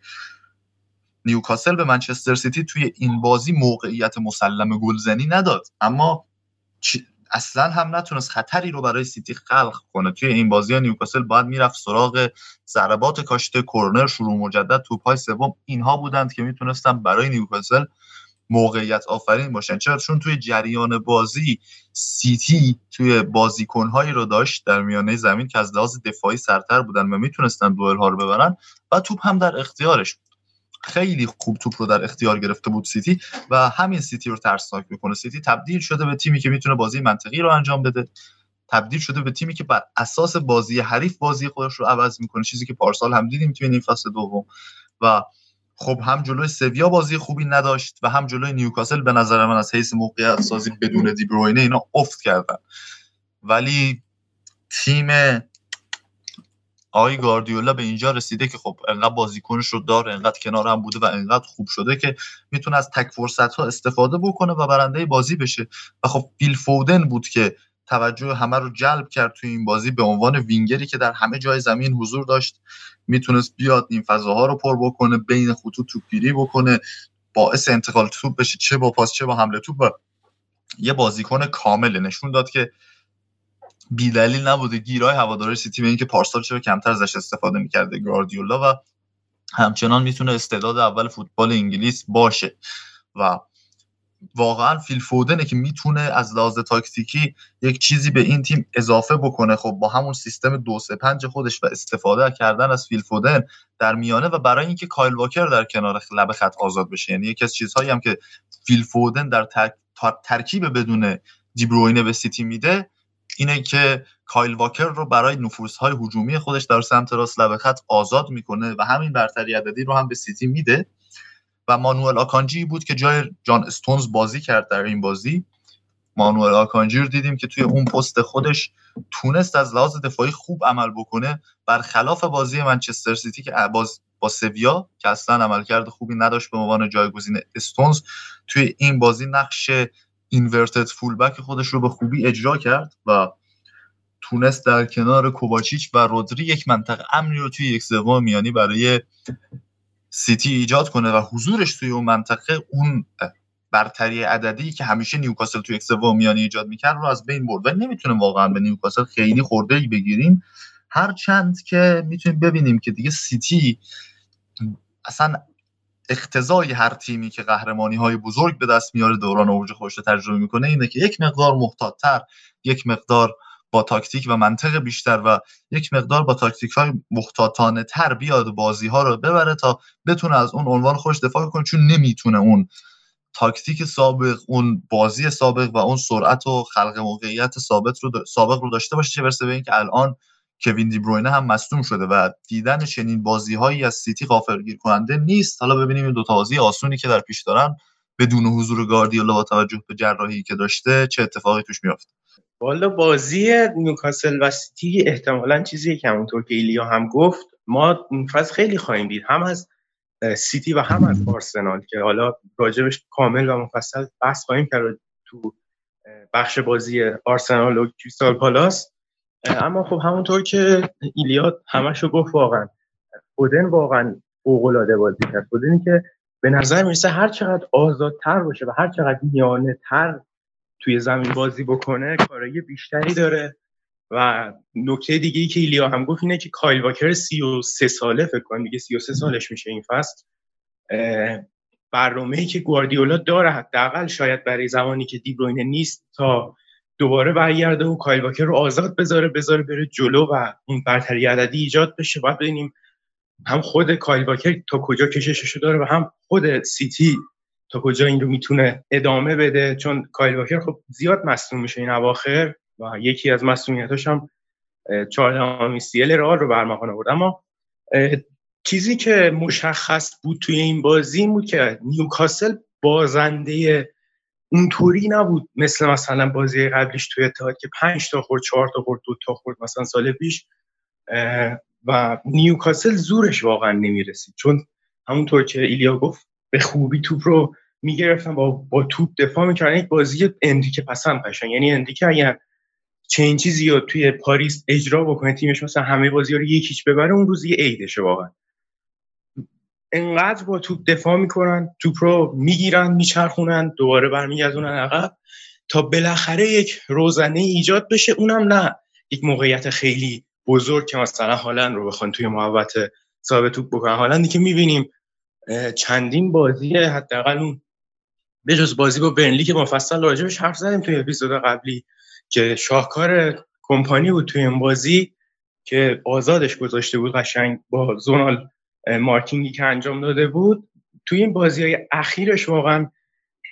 نیوکاسل به منچستر سیتی توی این بازی موقعیت مسلم گلزنی نداد اما اصلا هم نتونست خطری رو برای سیتی خلق کنه. توی این بازی نیوکاسل باید می‌رفت سراغ ضربات کاشته کرنر شروع مجدد توپ سوم. اینها بودند که می‌تونستن برای نیوکاسل موقعیت آفرین باشن. چرا؟ چون توی جریان بازی سیتی توی بازیکنهایی رو داشت در میانه زمین که از لحاظ دفاعی سرتر بودن و می‌تونستن دوئل ها رو ببرن و توپ هم در اختیارش بود. خیلی خوب توپ رو در اختیار گرفته بود سیتی و همین سیتی رو ترسناک می‌کنه. سیتی تبدیل شده به تیمی که می‌تونه بازی منطقی رو انجام بده. تبدیل شده به تیمی که بر اساس بازی حریف بازی خودش رو عوض می‌کنه. چیزی که پارسال هم دیدیم توی این فصل دوم. و خب هم جلوی سویا بازی خوبی نداشت و هم جلوی نیوکاسل به نظر من از حیث موقعیت سازی بدون دیبروینه اینا افت کردن. ولی تیم آقای گاردیولا به اینجا رسیده که خب انقدر بازیکنش رو داره انقدر کنار هم بوده و انقدر خوب شده که می‌تونه از تک فرصت ها استفاده بکنه و برنده بازی بشه. و خب فیل فودن بود که توجه همه رو جلب کرد توی این بازی به عنوان وینگری که در همه جای زمین حضور داشت. می‌تونست بیاد این فضاها رو پر بکنه بین خطوط توپگیری بکنه باعث انتقال توپ بشه چه با پاس چه با حمله توپ یه بازیکن کامل نشون داد که بیدلیل نبوده گیرای هواداری سیتی به اینکه پارسال چرا کمتر ازش استفاده می‌کرده گاردیولا و همچنان می‌تونه استعداد اول فوتبال انگلیس باشه. و واقعا فیل فودنه که می‌تونه از لحاظ تاکتیکی یک چیزی به این تیم اضافه بکنه. خب با همون سیستم دو سه پنج خودش و استفاده کردن از فیل فودن در میانه و برای اینکه کایل واکر در کنار لب خط آزاد بشه. یعنی یکی از چیزهایی هم که فیل فودن در ترکیب بدون دیبروینه به سیتی میده اینه که کایل واکر رو برای های هجومی خودش در سمت راست لبه خط آزاد می‌کنه و همین برتری عددی رو هم به سیتی میده. و مانوئل آکانجی بود که جای جان استونز بازی کرد در این بازی. مانوئل آکانجی رو دیدیم که توی اون پست خودش تونست از لحاظ دفاعی خوب عمل بکنه. برخلاف بازی منچستر سیتی که باز با سویا که اصلا عملکرد خوبی نداشت به عنوان جایگزین استونز توی این بازی نقش inverted fullback خودش رو به خوبی اجرا کرد و تونست در کنار کوواچیچ و رودری یک منطقه امنی رو توی یک سوم میانی برای سیتی ایجاد کنه و حضورش توی اون منطقه اون برتری عددی که همیشه نیوکاسل توی یک سوم میانی ایجاد می‌کرد رو از بین برد و نمی‌تونه واقعا به نیوکاسل خیلی خورده ای بگیریم. هر چند که می‌تونیم ببینیم که دیگه سیتی اصلا اقتضای هر تیمی که قهرمانی های بزرگ به دست میاره دوران اوج خودش رو تجربه می‌کنه اینه که یک مقدار محتاطتر یک مقدار با تاکتیک و منطق بیشتر و یک مقدار با تاکتیک های محتاطانه تر بیاد بازی ها رو ببره تا بتونه از اون عنوان خودش دفاع کنه چون نمی‌تونه اون تاکتیک سابق اون بازی سابق و اون سرعت و خلق موقعیت ثابت رو سابق رو داشته باشه چه برسه به اینکه الان کوین دی بروینه هم مصدوم شده و دیدن چنین بازی هایی از سیتی غافلگیر کننده نیست. حالا ببینیم این دو تا بازی آسونی که در پیش دارن بدون حضور گاردیولا با توجه به جراحی که داشته چه اتفاقی توش میافته؟ والا بازی نیوکاسل و سیتی احتمالا چیزی که همونطور که ایلیا هم گفت ما فصل خیلی خواهیم دید. هم از سیتی و هم از آرسنال که حالا راجبش کامل و مفصل بحث خواهیم کرد تو بخش بازی آرسنال و کریستال پالاس. اما خب همونطور که ایلیاد همشو گفت واقعا فودن واقعا فوق‌العاده بازی کرد. فودنی که به نظر می‌رسه هر چقدر آزادتر باشه و هر چقدر میانه تر توی زمین بازی بکنه کارایی بیشتری داره. و نکته دیگه ای که ایلیا هم گفت اینه که کایل واکر 33 ساله فکر کنم دیگه 33 سالش میشه این فصل. برنامه ای که گواردیولا داره حداقل شاید برای زمانی که دیبروینه نیست تا دوباره برگرده و کایل واکر رو آزاد بذاره بذاره بره جلو و اون برتری عددی ایجاد بشه. باید ببینیم هم خود کایل واکر تا کجا کشششو داره و هم خود سیتی تا کجا این رو می‌تونه ادامه بده. چون کایل واکر خب زیاد مصدوم میشه این اواخر و یکی از مسئولیتاش هم چهاردهمین سیل رئال رو برمغان آورد اما چیزی که مشخص بود توی این بازی بود که نیوکاسل بازنده اونطوری نبود مثل مثلا بازی قبلیش توی اتحاد که پنج تا خورد چهار تا خورد دو تا خورد مثلا سال پیش. و نیوکاسل زورش واقعا نمی‌رسید. چون همونطور که ایلیا گفت به خوبی توپ رو می‌گرفتن با, با توپ دفاع می‌کردن. یک بازی اندیکه پسند قشنگ. یعنی اندیکه اگر چنین چیزی توی پاریس اجرا بکنه تیمش مثلا همه بازی رو یکیچ ببره اون روز یه عیدشه واقعا. انقدر با توپ دفاع می‌کنن توپ رو می‌گیرن میچرخونن دوباره برمیگردونن عقب تا بالاخره یک روزنه ایجاد بشه. اونم نه یک موقعیت خیلی بزرگ که مثلا هالند رو بخوان توی محوت صاحب توپ بکنن. هالندی که می‌بینیم چندین بازی حداقل اون به جز بازی با برنلی که مفصل راجبش حرف زدیم توی اپیزود قبلی که شاهکار کمپانی بود توی این بازی که آزادش گذاشته بود قشنگ با زونال مارکینگی که انجام داده بود توی این بازی های اخیرش واقعا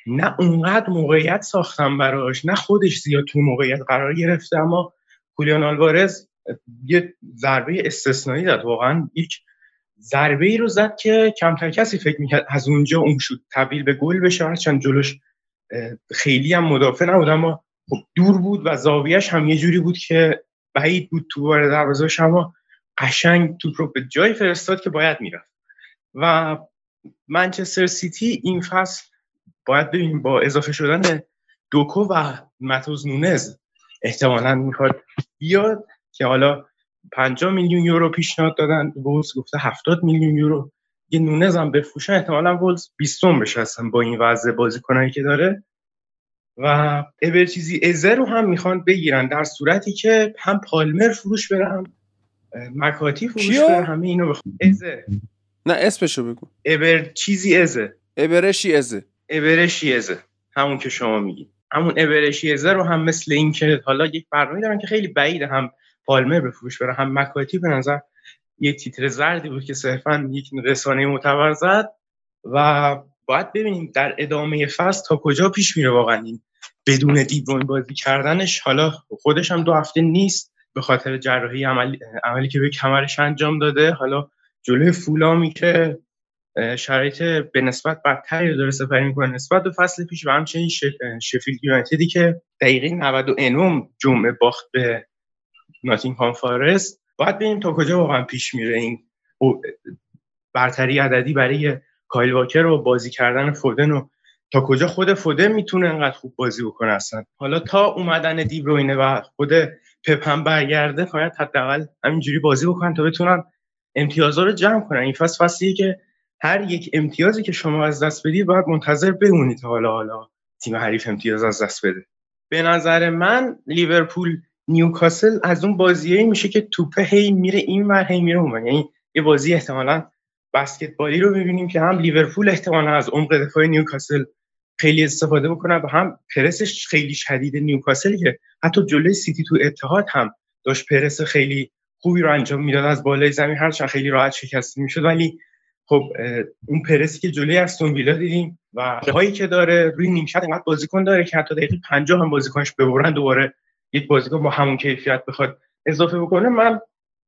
نه اونقدر موقعیت ساختم براش نه خودش زیاد توی موقعیت قرار گرفته اما کولیان آلوارز یه ضربه استثنایی داد واقعا یک ضربه ای رو زد که کمتر کسی فکر می‌کرد از اونجا اون شد تبدیل به گل بشه. هرچند جلوش خیلی هم مدافع نبود اما خب دور بود و زاویهش هم یه جوری بود که بعید بود تو وارد دروازه‌اش اما قشنگ توپ رو به جای فرستاد که باید می‌رفت. و منچستر سیتی این فصل باید ببینیم با اضافه شدن دوکو و متوز نونز احتمالا می‌خواد بیاد که حالا 50 میلیون یورو پیشنهاد دادن. وولز گفته 70 میلیون یورو. یه نونز هم بفروشن. احتمالا وولز 20 بشه اصلا با این وضع بازیکنایی که داره. و چیزی ازه رو هم می‌خوان بگیرن در صورتی که هم پالمر فروش هم مکاتی فروش همه اینو بخوان. ازه. نه اسمشو بگو. ابر چیزی ازه. ابرشی ازه. ابرشی ازه. همون که شما میگی. همون ابرشی ازه رو هم مثل این که حالا یک برنامه دارن که خیلی بعیده هم پالمر به فروش بره هم مکاتی به نظر یک تیتر زردی بود که صرفا یک رسانه معتبر زد و باید ببینیم در ادامه فصل تا کجا پیش میره واقعا این بدون دیبروین بازی کردنش. حالا خودش هم دو هفته نیست. به خاطر جراحی عملی, عملی که به کمرش انجام داده. حالا جلوی فولامی که شرایط به نسبت بدتری داره سپری می‌کنه. نسبت به فصل پیش و همچنین شفیلد یونایتدی که دقیقه 99 جمعه باخت به ناتینگهام فارست. باید ببینیم تا کجا واقعا پیش میره این برتری عددی برای کایل واکر و بازی کردن فودن و تا کجا خود فودن می‌تونه انقدر خوب بازی بکنه اصلا. حالا تا اومدن دیبروینه و خود پپ هم برگرده باید حداقل همینجوری بازی بکنن تا بتونن امتیازها رو جمع کنن. این فصل فصلیه که هر یک امتیازی که شما از دست بدید باید منتظر بمونید حالا حالا تیم حریف امتیاز از دست بده. به نظر من لیورپول نیوکاسل از اون بازیایی میشه که توپه هی میره این ور هی میره اون یعنی یه بازی احتمالا بسکتبالی رو می‌بینیم که هم لیورپول احتمالا از عمق دفاع نیوکاسل خیلی استفاده بکنه و هم پرسش خیلی شدید نیوکاسل که حتی جلوی سیتی تو اتحاد هم داشت پرس خیلی خوبی رو انجام می‌داد. از بالای زمین هرچند خیلی راحت شکست می‌شد. ولی خب اون پرسی که جلوی استون ویلا دیدیم و هایی که داره روی نیمکت اینقدر بازیکن داره که حتی دقیقه 50 هم بازیکنش ببرن دوباره یک بازیکن با همون کیفیت بخواد اضافه بکنه. من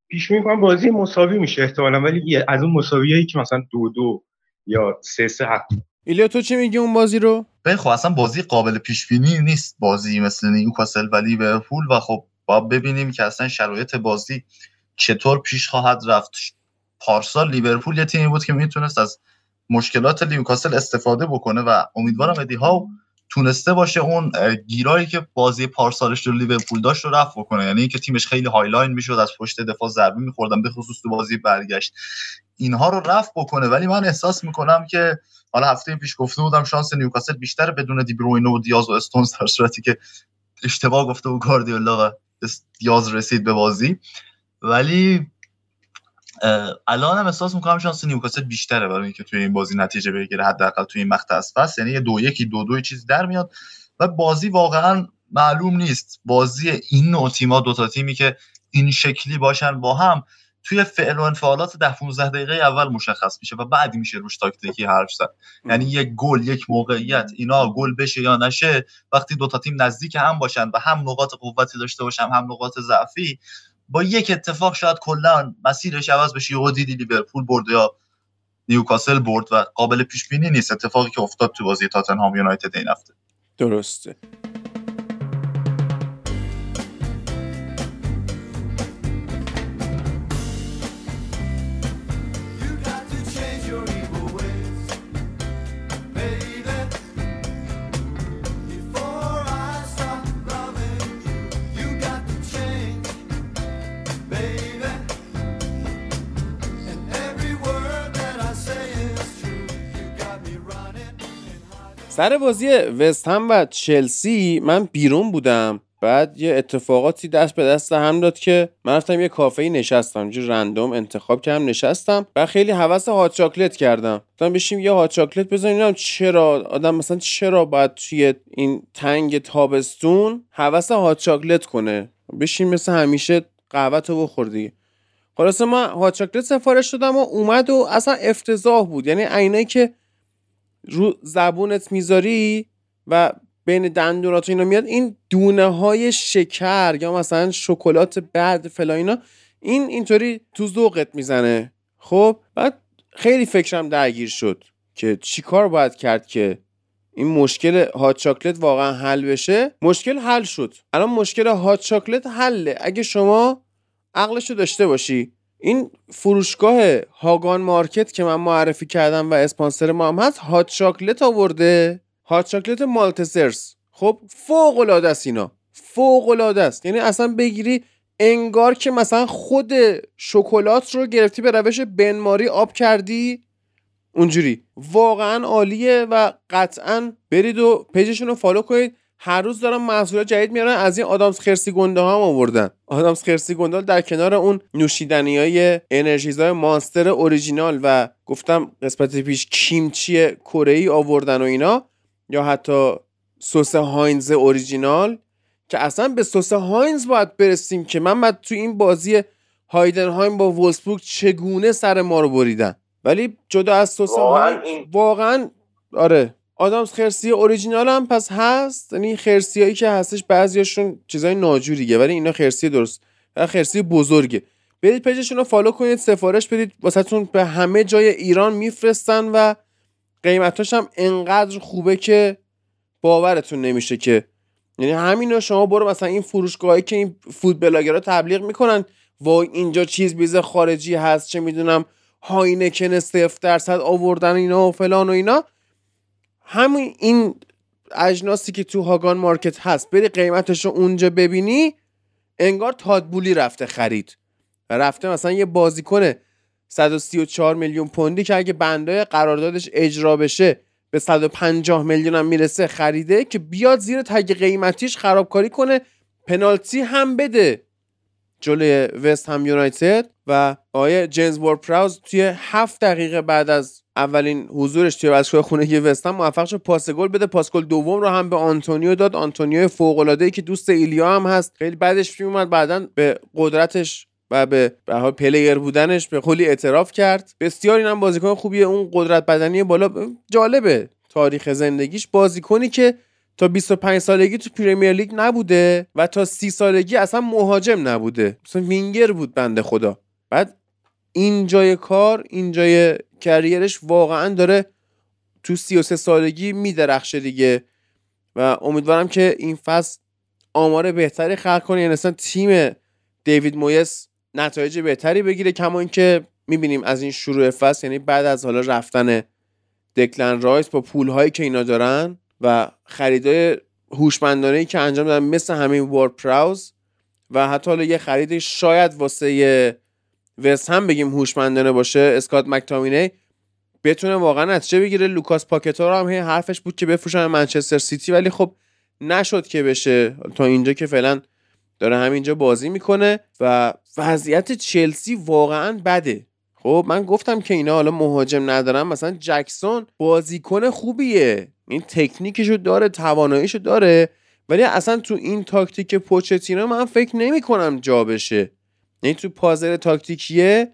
پیش می‌کنم بازی مساوی میشه احتمالا ولی از اون مساویایی که مثلا دو دو یا سه سه حتی ایلیا تو چی میگی اون بازی رو؟ خب اصلا بازی قابل پیش بینی نیست بازی مثل نیوکاسل و لیورپول و خب با ببینیم که اصلا شرایط بازی چطور پیش خواهد رفت. پارسال لیورپول یه تیمی بود که می‌تونست از مشکلات نیوکاسل استفاده بکنه و امیدوارم ادی ها تونسته باشه اون گیرایی که بازی پارسالش رو لیورپول داشت رو رفع بکنه یعنی اینکه تیمش خیلی high line می‌شد از پشت دفاع ضربه میخوردن به خصوص تو بازی برگشت. اینها رو رفع بکنه. ولی من احساس می‌کنم که حالا هفته پیش گفته بودم شانس نیوکاسل بیشتر بدون دیبروینه و دیاز و استونز در صورتی که اشتباه گفته بود گاردیولا و دیاز رسید به بازی. ولی الان هم احساس می‌کنم شانس نیوکاسل بیشتره برای اینکه توی این بازی نتیجه بگیره حداقل توی این مقطع از فصل یعنی یه دو یکی دو دو چیزی در میاد و بازی واقعا معلوم نیست. بازی این نوع تیما دو تا تیمی که این شکلی باشن با هم توی فعل و انفعالات ده 15 دقیقه اول مشخص میشه و بعد میشه روش تاکتیکی حرف زد. یعنی یک گل یک موقعیت اینا گل بشه یا نشه وقتی دو تا تیم نزدیک هم باشن و هم نقاط قوتی داشته باشن هم نقاط ضعفی با یک اتفاق شاید کلا مسیرش عوض بشه یهو دیدی لیورپول برد یا نیوکاسل برد و قابل پیش بینی نیست. اتفاقی که افتاد تو بازی تاتنهام یونایتد این هفته. درسته. سر بازی وست هم و چلسی من بیرون بودم. بعد یه اتفاقاتی دست به دست هم داد که من رفتم یه کافه نشستم. اینجا رندوم انتخاب کردم نشستم. و خیلی حوس هات چاکلت کردم. گفتم بشیم یه هات چاکلت بزنیم. چرا آدم مثلا چرا باید توی این تنگ تابستون حوس هات چاکلت کنه؟ بشین مثل همیشه قهوه رو بخور دیگه. خلاصه من هات چاکلت سفارش دادم و اومد و اصلا افتضاح بود. یعنی عینایی که رو زبونت می‌ذاری و بین دندونات اینا میاد این دونه های شکر یا مثلا شکلات بعد فلا اینا این اینطوری تو ذوقت می‌زنه. خب؟ بعد خیلی فکرم درگیر شد که چیکار باید کرد که این مشکل هات چاکلت واقعا حل بشه. مشکل حل شد. الان مشکل هات چاکلت حله. اگه شما عقلش رو داشته باشی این فروشگاه هاگان مارکت که من معرفی کردم و اسپانسر ما هم هست هات شاکلت آورده. هات شاکلت مالتسرس خب فوق العاده است اینا. فوق العاده است. یعنی اصلا بگیری انگار که مثلا خود شکلات رو گرفتی به روش بنماری آب کردی. اونجوری. واقعا عالیه و قطعا برید و page شون رو follow کنید. هر روز دارن محصولات جدید میارن از این آدامس خرسی گنده ها هم آوردن. آدامس خرسی گنده در کنار اون نوشیدنی های انرژیزای مانستر اوریجینال و گفتم قسمت پیش کیمچی کره ای آوردن و اینا یا حتی سس هاینز اوریجینال که اصلا به سس هاینز باید برسیم که من بعد تو این بازی هایدنهایم با وولسبورگ چگونه سر ما رو بریدن. ولی جدا از سس هاینز واقعا آره. آدامس خرسی اوریجینال هم پس هست؟ یعنی خرسی که هستش بعضیاشون چیزای ناجوریه ولی اینا خرسی درست. و خرسی بزرگه. برید page شون رو follow کنید سفارش بدید واسهتون به همه جای ایران میفرستن و قیمتاش هم انقدر خوبه که باورتون نمیشه که. یعنی همین شما برو مثلا این فروشگاهی که این food blogger ها تبلیغ می‌کنن وای اینجا چیز بیز خارجی هست چه می‌دونم هاینکن صفر درصد آوردن اینا و فلان و اینا. همین این اجناسی که تو هاگان مارکت هست بری قیمتش رو اونجا ببینی انگار تاد بولی رفته خرید. رفته مثلا یه بازیکن 134 میلیون پوندی که اگه بنده قراردادش اجرا بشه به 150 میلیون هم می‌رسه خریده که بیاد زیر tag قیمتیش خرابکاری کنه پنالتی هم بده. جلوی وست هم یونایتد و آقای جیمز وارد پراوز توی هفت دقیقه بعد از اولین حضورش توی باشگاه خونه یه وست هم موفق شد پاس گل بده. پاس گل دوم رو هم به آنتونیو داد. آنتونیو فوق العاده که دوست ایلیا هم هست. خیلی بعدش میومد بعدا به قدرتش و به به player بودنش به کلی اعتراف کرد. بسیار اینم بازیکن خوبیه. اون قدرت بدنی بالا جالبه تاریخ زندگیش. بازیکنی که تا 25 سالگی تو پریمیر لیگ نبوده و تا 30 سالگی اصلا مهاجم نبوده. مثلا وینگر بود بنده خدا. بعد این جای کار این جای کریرش واقعا داره تو 33 سالگی میدرخشه دیگه. و امیدوارم که این فصل آمار بهتری خلق کنه. یعنی اصلا تیم دیوید مویس نتایج بهتری بگیره. کما اینکه می‌بینیم از این شروع فصل یعنی بعد از حالا رفتن دکلن رایس با پول هایی که اینا دارن و خریدای هوشمندانه ای که انجام دادن مثل همین وارد پراوز و حتی حالا یه خرید شاید واسه وست هم بگیم هوشمندانه باشه اسکات مکتامینی بتونه واقعا نتیجه بگیره. لوکاس پاکتا رو هم هی حرفش بود که بفروشن منچستر سیتی ولی خب نشد که بشه. تا اینجا که فعلا داره همینجا بازی می‌کنه و وضعیت چلسی واقعا بده. خب من گفتم که اینا حالا مهاجم ندارن مثلا جکسون بازیکن خوبیه. این تکنیکشو داره تواناییشو داره ولی اصلا تو این تاکتیک پوچتینو من فکر نمی کنم جا بشه. یعنی تو پازر تاکتیکیه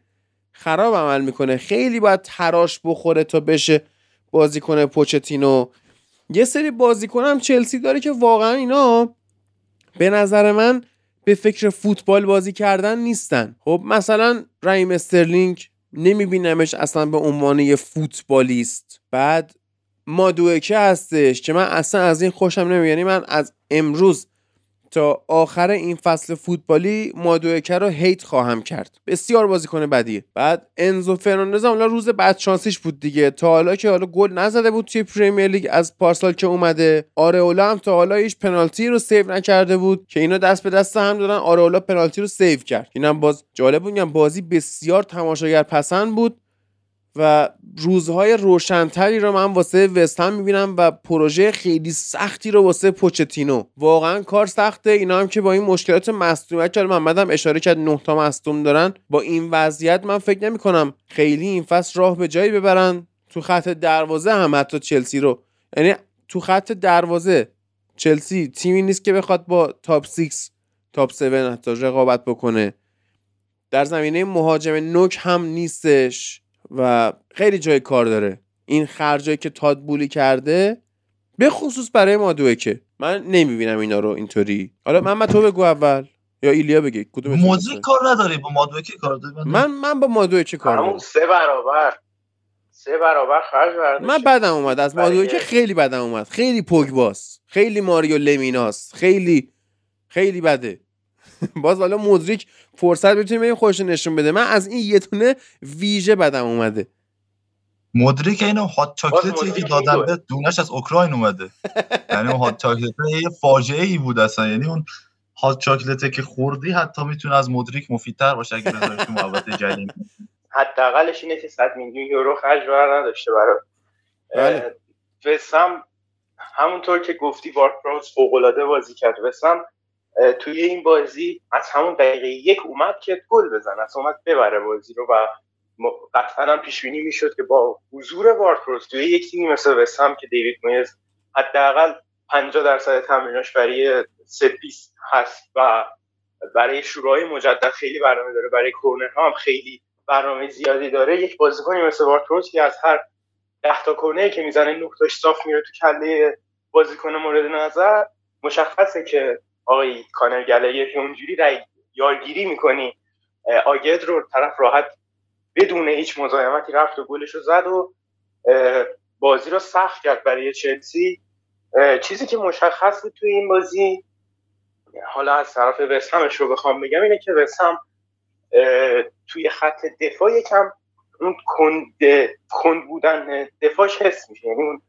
خراب عمل می‌کنه. خیلی باید تراش بخوره تا بشه بازیکن پوچتینو. یه سری بازیکن هم چلسی داره که واقعا اینا به نظر من به فکر فوتبال بازی کردن نیستن. خب مثلا رحیم استرلینگ نمیبینمش اصلا به عنوان یه فوتبالیست. بعد مادوکه هستش که من اصلا از این خوشم نمیاد. یعنی من از امروز تا آخر این فصل فوتبالی مادوکه رو hate خواهم کرد. بسیار بازیکن بدیه بعد انزو فرناندز حالا روز بدشانسیش بود دیگه. تا حالا که حالا گل نزده بود توی پریمیر لیگ از پارسال که اومده. آرئولا هم تا حالا هیچ پنالتی رو save نکرده بود که اینا دست به دست هم دادن. آرئولا پنالتی رو save کرد. اینم باز جالب بود. بازی بسیار تماشاگر پسند بود. و روزهای روشنتری رو من واسه وستهم می‌بینم و پروژه خیلی سختی رو واسه پوچتینو. واقعا کار سخته. اینا هم که با این مشکلات مصدومیت که محمد هم اشاره کرد نه تا مصدوم دارن. با این وضعیت من فکر نمی کنم خیلی این فصل راه به جایی ببرن. تو خط دروازه هم حتی چلسی رو. یعنی تو خط دروازه چلسی تیمی نیست که بخواد با تاپ 6 تاپ 7 حتی رقابت بکنه. در زمینه مهاجم نوک هم نیستش. و خیلی جای کار داره. این خرجایی که تاد بولی کرده به خصوص برای مادوه که من نمی‌بینم اینا رو اینطوری. حالا من تو بگو اول. یا ایلیا بگی کدوم موزیک کار نداری با مادوه که کار داری من من با مادوه که کار دارم؟ سه برابر. سه برابر خرج برداشت. من بدم اومد. از مادوه که خیلی بدم اومد. خیلی پوگباس خیلی ماریو لمیناس خیلی خیلی بده. باز حالا مدریک فرصت بتونیم این خوش نشون بده. من از این یه تونه ویژه بدم اومده. مدریک اینو هات چاکلتی که دادن به دونش از اوکراین اومده. یعنی اون هات چاکلت یه فاجعه ای بود اصلا. یعنی اون هات چاکلته که خوردی حتی می‌تونه از مدریک مفیدتر باشه اگه بذاری تو محوطه جدید. حداقلش اینه که 100 میلیون یورو خرج بر نداشته برای بله. وست هم همونطور که گفتی وارد پروس فوق العاده بازی کرد. وست هم توی این بازی از همون دقیقه یک اومد که گل بزنه. از اومد ببره بازی رو و قطعا هم پیش بینی می‌شد که با حضور واردپروس توی یک تیمی مثل وست هم که دیوید مویز حداقل 50 درصد تمریناش برای set piece هست و برای شروعای مجدد خیلی برنامه داره. برای کورنر هم خیلی برنامه زیادی داره. یک بازیکنی مثل واردپروس که از هر ده تا کنه که می‌زنه نقطاش صاف میره تو کله بازیکن مورد نظر. مشخصه که آقای کانر گلیر اونجوری رای یارگیری می‌کنی آگد رو طرف راحت بدون هیچ مزاحمتی رفت و گلش رو زد و بازی رو سخت کرد برای چلسی. چیزی که مشخص بود توی این بازی حالا از طرف وسهمش رو بخوام بگم اینه که وسهم توی خط دفاع یکم اون کند, کند بودن دفاعش حس میشه. یعنی اون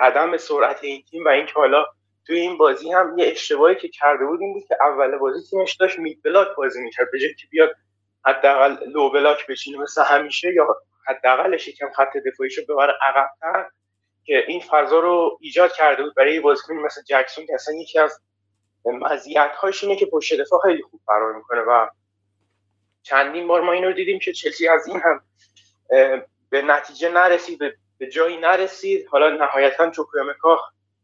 عدم سرعت این تیم و اینکه حالا توی این بازی هم یه اشتباهی که کرده بود این بود که اول بازی تیمش داشت مید بلاک بازی می‌کرد به که بیاد حداقل لو بلاک بشینه مثل همیشه یا حداقلش یکم خط دفاعیشو ببره عقبتر که این فضا رو ایجاد کرده بود برای بازیکن مثل جکسون که اصلا یکی از مزیت هاش اینه که پشت دفاع خیلی خوب فرار می‌کنه و چندین بار ما این رو دیدیم که چلسی از این هم به نتیجه نرسید به جایی نرسید. حالا نهایتا چوکویامکا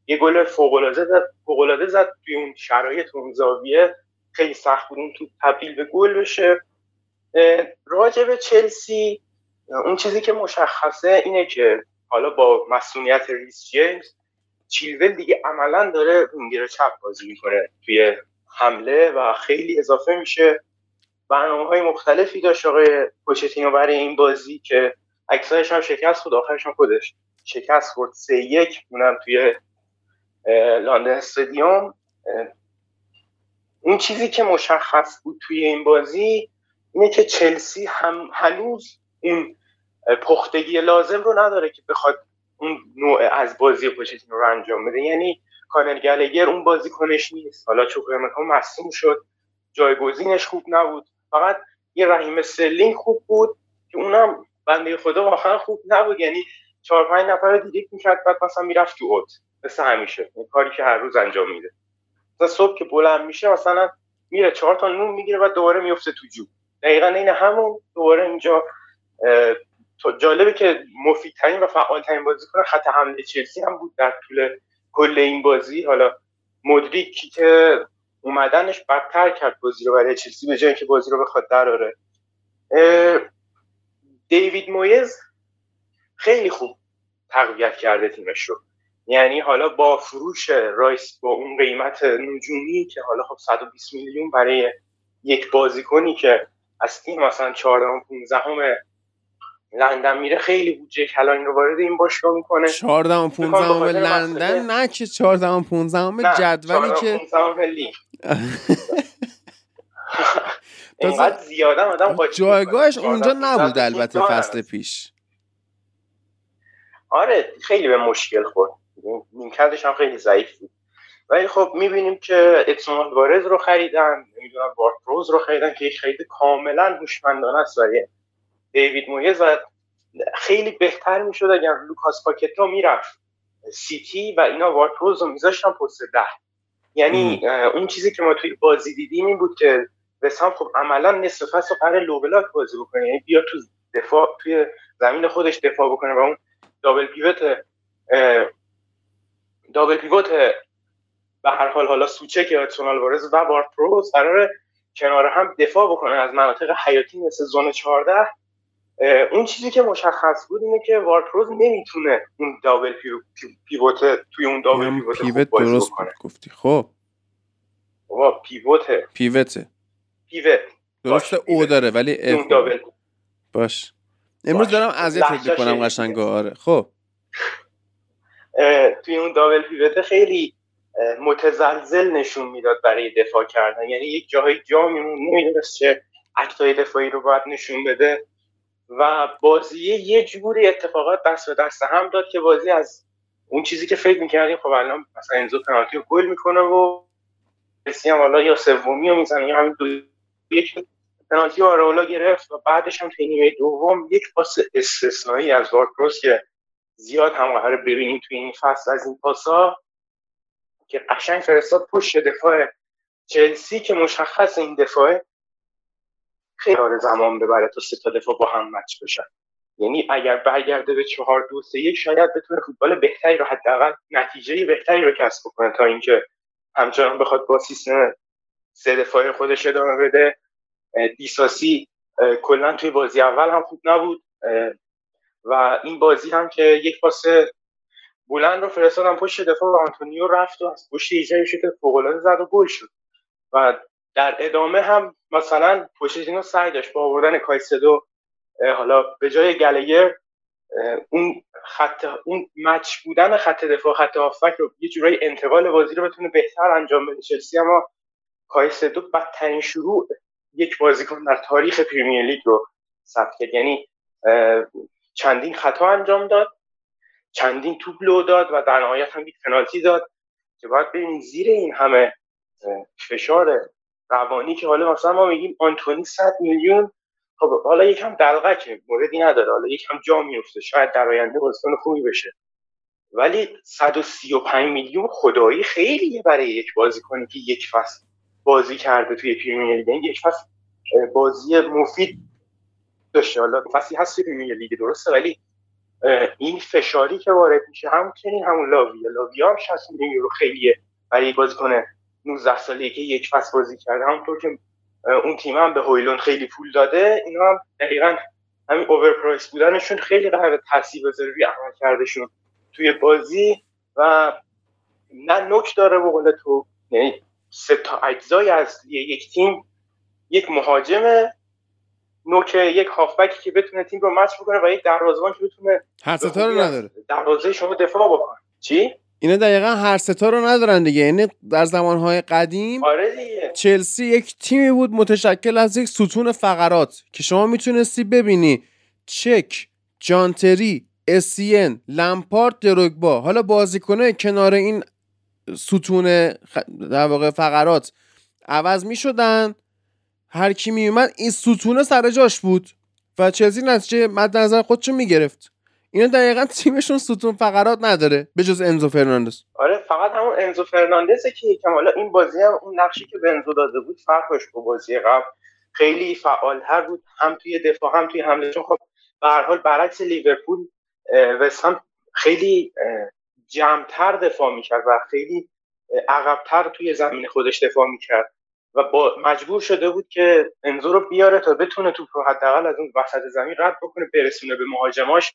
یه گل فوقالعاده زد فوقالعاده زد توی اون شرایط اون زاویه. خیلی سخت بود اون تو تبدیل به گل بشه. راجع به چلسی اون چیزی که مشخصه اینه که حالا با مسئولیت ریس جیمز چیلول دیگه عملا داره وینگر چپ بازی می‌کنه توی حمله و خیلی اضافه میشه. برنامه های مختلفی داشت آقای پوچتینو برای این بازی که اکسایش هم شکست خود آخرش هم خودش شکست خورد. سه یک اونم توی لندن استادیوم اون چیزی که مشخص بود توی این بازی اینه که چلسی هم هنوز این پختگی لازم رو نداره که بخواد اون نوع از بازی پوچتینو رو انجام بده. یعنی کانر گلگر اون بازی کنش نیست. حالا چوکوامکا مصدوم شد جایگزینش خوب نبود. فقط یه رحیم استرلینگ خوب بود که اونم بنده خدا واقعا خوب نبود. یعنی چهار پنج نفر رو دیدیک می‌کرد بعد مثلا می‌رفت تو اوت. مثل همیشه. این کاری که هر روز انجام میده. مثلا صبح که بلند میشه مثلا میره چهار تا نون می‌گیره و دوباره میفته تو جوب دقیقا این همون دوباره اینجا جالبه که مفیدترین و فعالترین کنه خط حمله چلسی هم بود در طول کل این بازی. حالا مدریکی که اومدنش بدتر کرد بازی رو برای چلسی به جای که بازی رو بخواد دراره دیوید مویز خیلی خوب تقویت کرده تیمش رو. یعنی حالا با فروش رایس با اون قیمت نجومی که حالا خب 120 میلیون برای یک بازیکنی که از تیم مثلا 14 15 همه لندن میره خیلی بودجه کلانی رو وارد این باشگاه می‌کنه. 14 و 15 لندن؟ نه که 14 و 15 جدولی که اینقدر زیاده آدم جایگاهش اونجا نبود البته فصل پیش. آره خیلی به مشکل خورد. نیمکتش هم خیلی ضعیف بود. ولی خب می‌بینیم که ادسون آلوارز رو خریدن نمی‌دونم روز رو خریدن که یک خرید کاملا هوشمندانه است برای دیوید مویز و خیلی بهتر می‌شد اگر لوکاس پاکتا می‌رفت. سیتی و اینا واردپروز رو میذاشتن پست ده. یعنی اون چیزی که ما توی بازی دیدیم این بود که وست هم خب عملا نصف فصل قرار low block بازی بکنه. یعنی بیا تو دفاع توی زمین خودش دفاع بکنه و اون دابل پیوت دابل پیوت به هر حال حالا سوچه که اکسونال وارز و وارد پروز قرار کنار هم دفاع بکنه از مناطق حیاتی مثل زون 14 اون چیزی که مشخص بود اینه که وارپروز نمی‌تونه اون دابل پیوت توی اون دابل پیوت, پیوت درست بکنه. گفتی. خب. بابا پیوت. پیوته. پیوت. درست او داره ولی اف دابل. باش. امروز دارم اذیت می‌کنم قشنگ آره. خب. توی اون دابل پیوت خیلی متزلزل نشون می‌داد برای دفاع کردن. یعنی یک جاهای جا میمون نمی‌دونست چه اکتای دفاعی رو باید نشون بده. و بازی یه جوری اتفاقات دست به دست هم داد که بازی از اون چیزی که فکر می‌کردیم خب الان مثلا انزو پنالتی رو گل می‌کنه و مسی هم حالا یا سومی رو می‌زنه یا همین دو یک پنالتی گرفت و بعدش هم توی نیمه دوم یک پاس استثنایی از وارکروس که زیاد هم قرار ببینیم توی این فصل از این پاسا که قشنگ فرستاد پشت دفاع چلسی که مشخص این دفاع خیلی زمان ببره تا سه تا دفاع با هم مچ بشن. یعنی اگر برگرده به چهار دو سه یک شاید بتونه فوتبال بهتری رو حداقل نتیجه بهتری رو کسب کنه تا اینکه همچنان بخواد با سیستم سه دفاعی خودش ادامه بده. دیساسی کلا توی بازی اول هم خوب نبود. و این بازی هم که یک پاس بلند رو فرستادن پشت دفاع و آنتونیو رفت و از پشت ایجای شوت فوق‌العاده زد و گل شد. و در ادامه هم مثلا پوشتینو سعی داشت با آوردن کایسدو حالا به جای گلگر اون خط اون مچ بودن خط دفاع خط هافک رو یه جورایی انتقال بازی رو بتونه بهتر انجام بده. چلسی اما کایسدو بدترین شروع یک بازیکن در تاریخ پریمیر لیگ رو ثبت کرد. یعنی چندین خطا انجام داد چندین توپ لو داد و در نهایت هم یک پنالتی داد که باید ببینید زیر این همه فشار روانی که حالا مثلا ما میگیم آنتونی 100 میلیون خب حالا یکم دلغکه موردی نداره حالا یکم جا میفته شاید در آینده بازیکن خوبی بشه. ولی 135 میلیون خدایی خیلیه برای یک بازیکنی که یک فصل بازی کرده توی پریمیر لیگ یک فصل بازی مفید داشته. حالا فصلی هست پریمیر لیگ درسته ولی این فشاری که وارد میشه هم همون همون لاویا لاویا هم 60 میلیون یورو خیلیه برای بازیکن 19 ساله که یک فصل بازی کرده. همونطور که اون تیم هم به هویلون خیلی پول داده اینا هم دقیقا همین اوورپرایس بودنشون خیلی قرار تاثیر بذاره روی عمل کردشون توی بازی. و نه نوک داره به قول تو یعنی سه تا اجزای اصلی یک تیم یک مهاجم نوک یک هافبکی که بتونه تیم رو مچ بکنه و یک دروازه‌بان که بتونه هر ستا رو نداره. دروازه شما دفاع بکنه. چی؟ اینا دقیقا هر ستا رو ندارن دیگه. یعنی در زمانهای قدیم آره دیگه. چلسی یک تیمی بود متشکل از یک ستون فقرات که شما می‌تونستی ببینی. چک جانتری اسین لمپارد دروگبا. حالا بازیکنه کنار این ستون. در واقع فقرات عوض می‌شدن. هر کی میومد این ستونه سر جاش بود. و چلسی نتیجه مد نظر خودشو می‌گرفت. اینا دقیقا تیمشون ستون فقرات نداره به جز انزو فرناندز. آره فقط همون انزو فرناندزه که یکم حالا این بازی هم اون نقشی که به انزو داده بود فرق داشت با بازی قبل خیلی فعالتر بود. هم توی دفاع هم توی حمله. چون خب به هر حال برعکس لیورپول وست خیلی جمعتر دفاع می‌کرد و خیلی عقبتر توی زمین خودش دفاع می‌کرد. و با مجبور شده بود که انزو رو بیاره تا بتونه توپ رو حداقل از اون وسط زمین رد بکنه برسونه به مهاجماش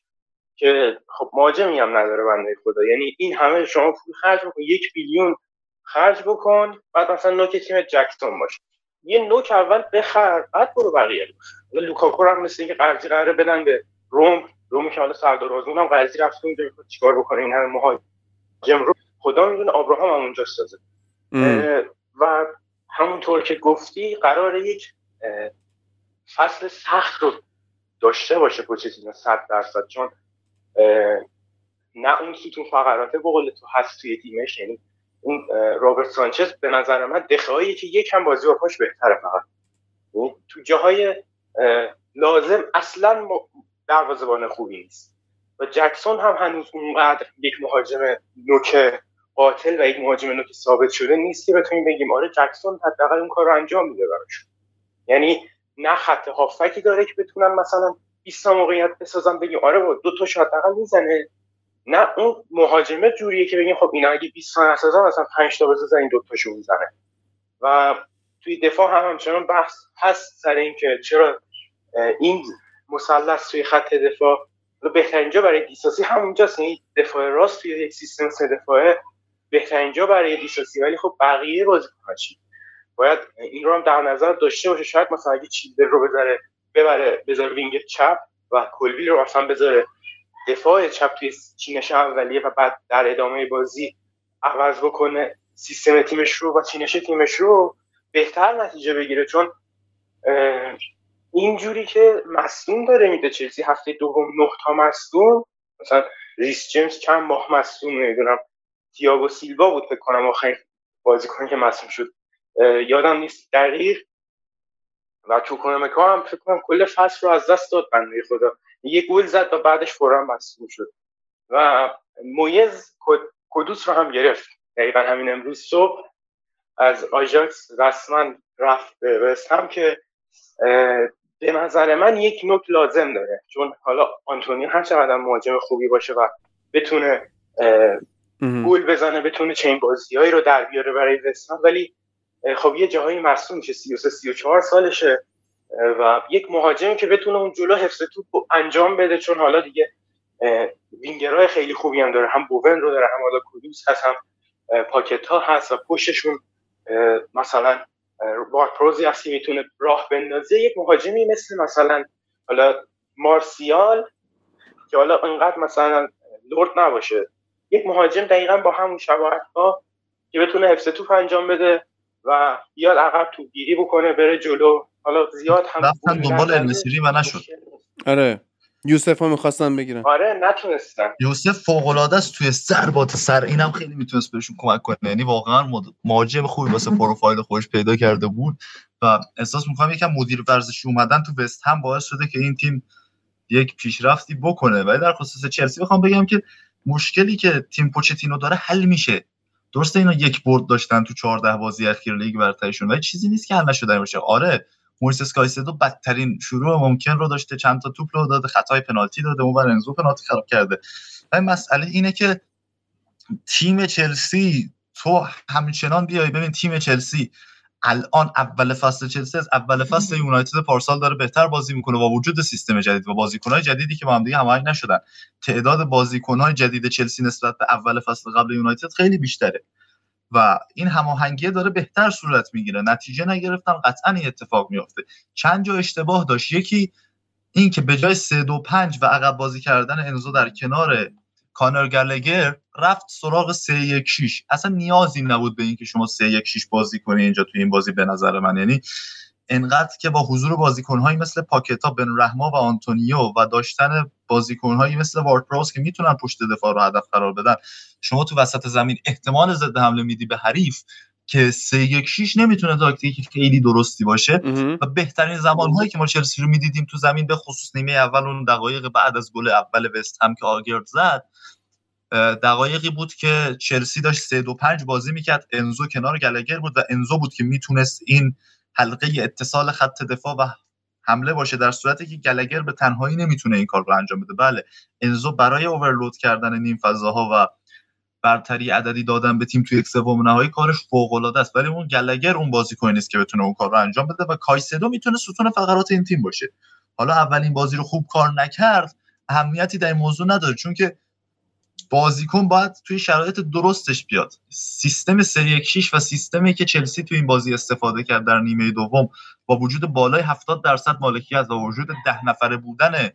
که خب مهاجمی هم نداره بنده خدا. یعنی این همه شما پول خرج بکن یک بیلیون خرج بکن بعد مثلا نوک تیم جکسون باشه یه نوک اول بخر بعد برو بقیه بخر. لوکاکو هم مثل اینکه قرضی قراره بدن به روم روم که حالا سردار آزمون هم قرضی رفت اونجا چیکار بکنه این همه مهاجم رو؟ خدا می‌دونه ابراهام هم اونجا سازه. و همونطور که گفتی قرار یک فصل سخت رو داشته باشه پوچتینو صد درصد. چون نه اون ستون فقراته به قول تو هست توی تیمش یعنی اون رابرت سانچز به نظر من دخهایی که یکم بازی با پاش بهتره فقط. یعنی تو جاهای لازم اصلا دروازه‌بان خوبی نیست. و جکسون هم هنوز اونقدر یک مهاجم نوک قاتل و یک مهاجم نوک ثابت شده نیست که بتونیم بگیم آره جکسون حداقل اون کار رو انجام میده براش یعنی نه خط هافکی داره که بتونن مثلا 20 تا موقعیت بسازن بگیم آره با دو تا شات حداقل می‌زنه. نه اون مهاجمه جوریه که بگیم خب اینا اگه 20 تا نسازن مثلا 5 تا بسازن این دو تاشو می‌زنه. و توی دفاع هم همچنان بحث هست سر اینکه چرا این مثلث توی خط دفاع. بهترین جا برای دیساسی همونجاست یعنی دفاع راست توی یک سیستم سه دفاعه. بهترین جا برای دیساسی ولی خب بقیه بازیکن‌ها چی؟ باید این رو هم در نظر داشته باشه. شاید مثلا اگه چیلدر رو بذاره ببره بذاره wing چپ و کولویل رو اصلا بذاره دفاع چپ توی چینش اولیه و بعد در ادامه بازی عوض بکنه سیستم تیمش رو و چینش تیمش رو بهتر نتیجه بگیره. چون اینجوری که مصدوم داره میده چلسی هفته دوم نه تا مصدوم مثلا ریس جیمز چند ماه مصدوم نمی‌دونم. تییاگو سیلوا بود فکر کنم آخرین بازیکن که مصدوم شد. یادم نیست دقیق. و چوکونمکا هم فکر کنم کل فصل رو از دست داد بنده خدا. یه گل زد و بعدش فورا مصدوم شد. و مویز کدوس رو هم گرفت. دقیقا همین امروز صبح از آژاکس رسما رفت به هم که به نظر من یک نوک لازم داره. چون حالا آنتونی هر چقدر مهاجم خوبی باشه و بتونه گل بزنه بتونه چین بازیهایی رو در بیاره برای وستهم ولی خب یه جاهایی مصوم میشه 33 34 سالشه. و یک مهاجمی که بتونه اون جلو حفظ توپ انجام بده چون حالا دیگه وینگرهای خیلی خوبی هم داره. هم بوون رو داره هم حالا کودوس هست هم پاکت ها هست و پشتشون مثلا وارد پروزی هست که می‌تونه راه بندازه. یک مهاجمی مثل مثلا حالا مارسیال که حالا انقدر مثلا لورد نباشه. یک مهاجم دقیقا با همون شباهت ها که بتونه حفظ توپ انجام بده و بیاد عقب تو گیری بکنه بره جلو. حالا زیاد هم رفتن دنبال المسیری و نشد. آره. یوسف ها می‌خواستن بگیرن. آره نتونستن. یوسف فوق العاده است توی ضربات سر. اینم خیلی می‌تونست بهشون کمک کنه. یعنی واقعا مهاجم خوبی واسه پروفایل خودش پیدا کرده بود و احساس می‌کنم یکم مدیر ورزشی اومدن تو وست هم باعث شده که این تیم یک پیشرفتی بکنه. ولی در خصوص چلسی بخوام بگم که مشکلی که تیم پوچتینو داره حل میشه. درسته اینا یک برد داشتن تو 14 بازی اخیر لیگ برترشون ولی چیزی نیست که حل نشده باشه. آره موریس کایسدو بدترین شروع ممکن رو داشته چند تا توپ رو داده خطای پنالتی داده اون انزو پنالتی خراب کرده. ولی مسئله اینه که تیم چلسی تو همچنان بیای ببین تیم چلسی الان اول فصل چلسی از اول فصل یونایتد پارسال داره بهتر بازی می‌کنه با وجود سیستم جدید و بازیکنهای جدیدی که با هم دیگه هماهنگ نشدن. تعداد بازیکنهای جدید چلسی نسبت به اول فصل قبل یونایتد خیلی بیشتره و این هماهنگی داره بهتر صورت می‌گیره. نتیجه نگرفتن قطعا این اتفاق میافته. چند جا اشتباه داشت. یکی این که به جای 3 2 5 و عقب بازی کردن انزو در کنار کانر گلگر رفت سراغ 3 1 6 اصلا نیازی نبود به اینکه شما 3 1 6 بازی کنی اینجا توی این بازی به نظر من. یعنی انقدر که با حضور بازیکنهایی مثل پاکتا بن رحما و آنتونیو و داشتن بازیکنهایی مثل وارد پروس که می‌تونن پشت دفاع رو هدف قرار بدن شما تو وسط زمین احتمال ضد حمله میدی به حریف که 3 1 6 نمی‌تونه تاکتیک خیلی درستی باشه. و بهترین زمانهایی که ما چلسی رو می‌دیدیم تو زمین به خصوص نیمه اول اون دقایق بعد از گل اول وست هم که آگرد زد دقایقی بود که چلسی داشت 3 2 5 بازی می‌کرد. انزو کنار گلگر بود و انزو بود که می‌تونست این حلقه اتصال خط دفاع و حمله باشه در صورتی که گلگر به تنهایی نمی‌تونه این کار رو انجام بده. بله انزو برای اوورلود کردن نیم فضاها و برتری عددی دادن به تیم توی یک سوم نهایی کارش فوق العاده است. ولی اون گلگر اون بازیکن نیست که بتونه اون کار رو انجام بده و کایسدو می‌تونه ستون فقرات این تیم باشه. حالا اولین بازی رو خوب کار نکرد اهمیتی در این موضوع نداره چون که بازیکن باید توی شرایط درستش بیاد. سیستم سری 6 و سیستمی که چلسی توی این بازی استفاده کرد در نیمه دوم با وجود بالای 70 درصد مالکیت و وجود ده نفره بودن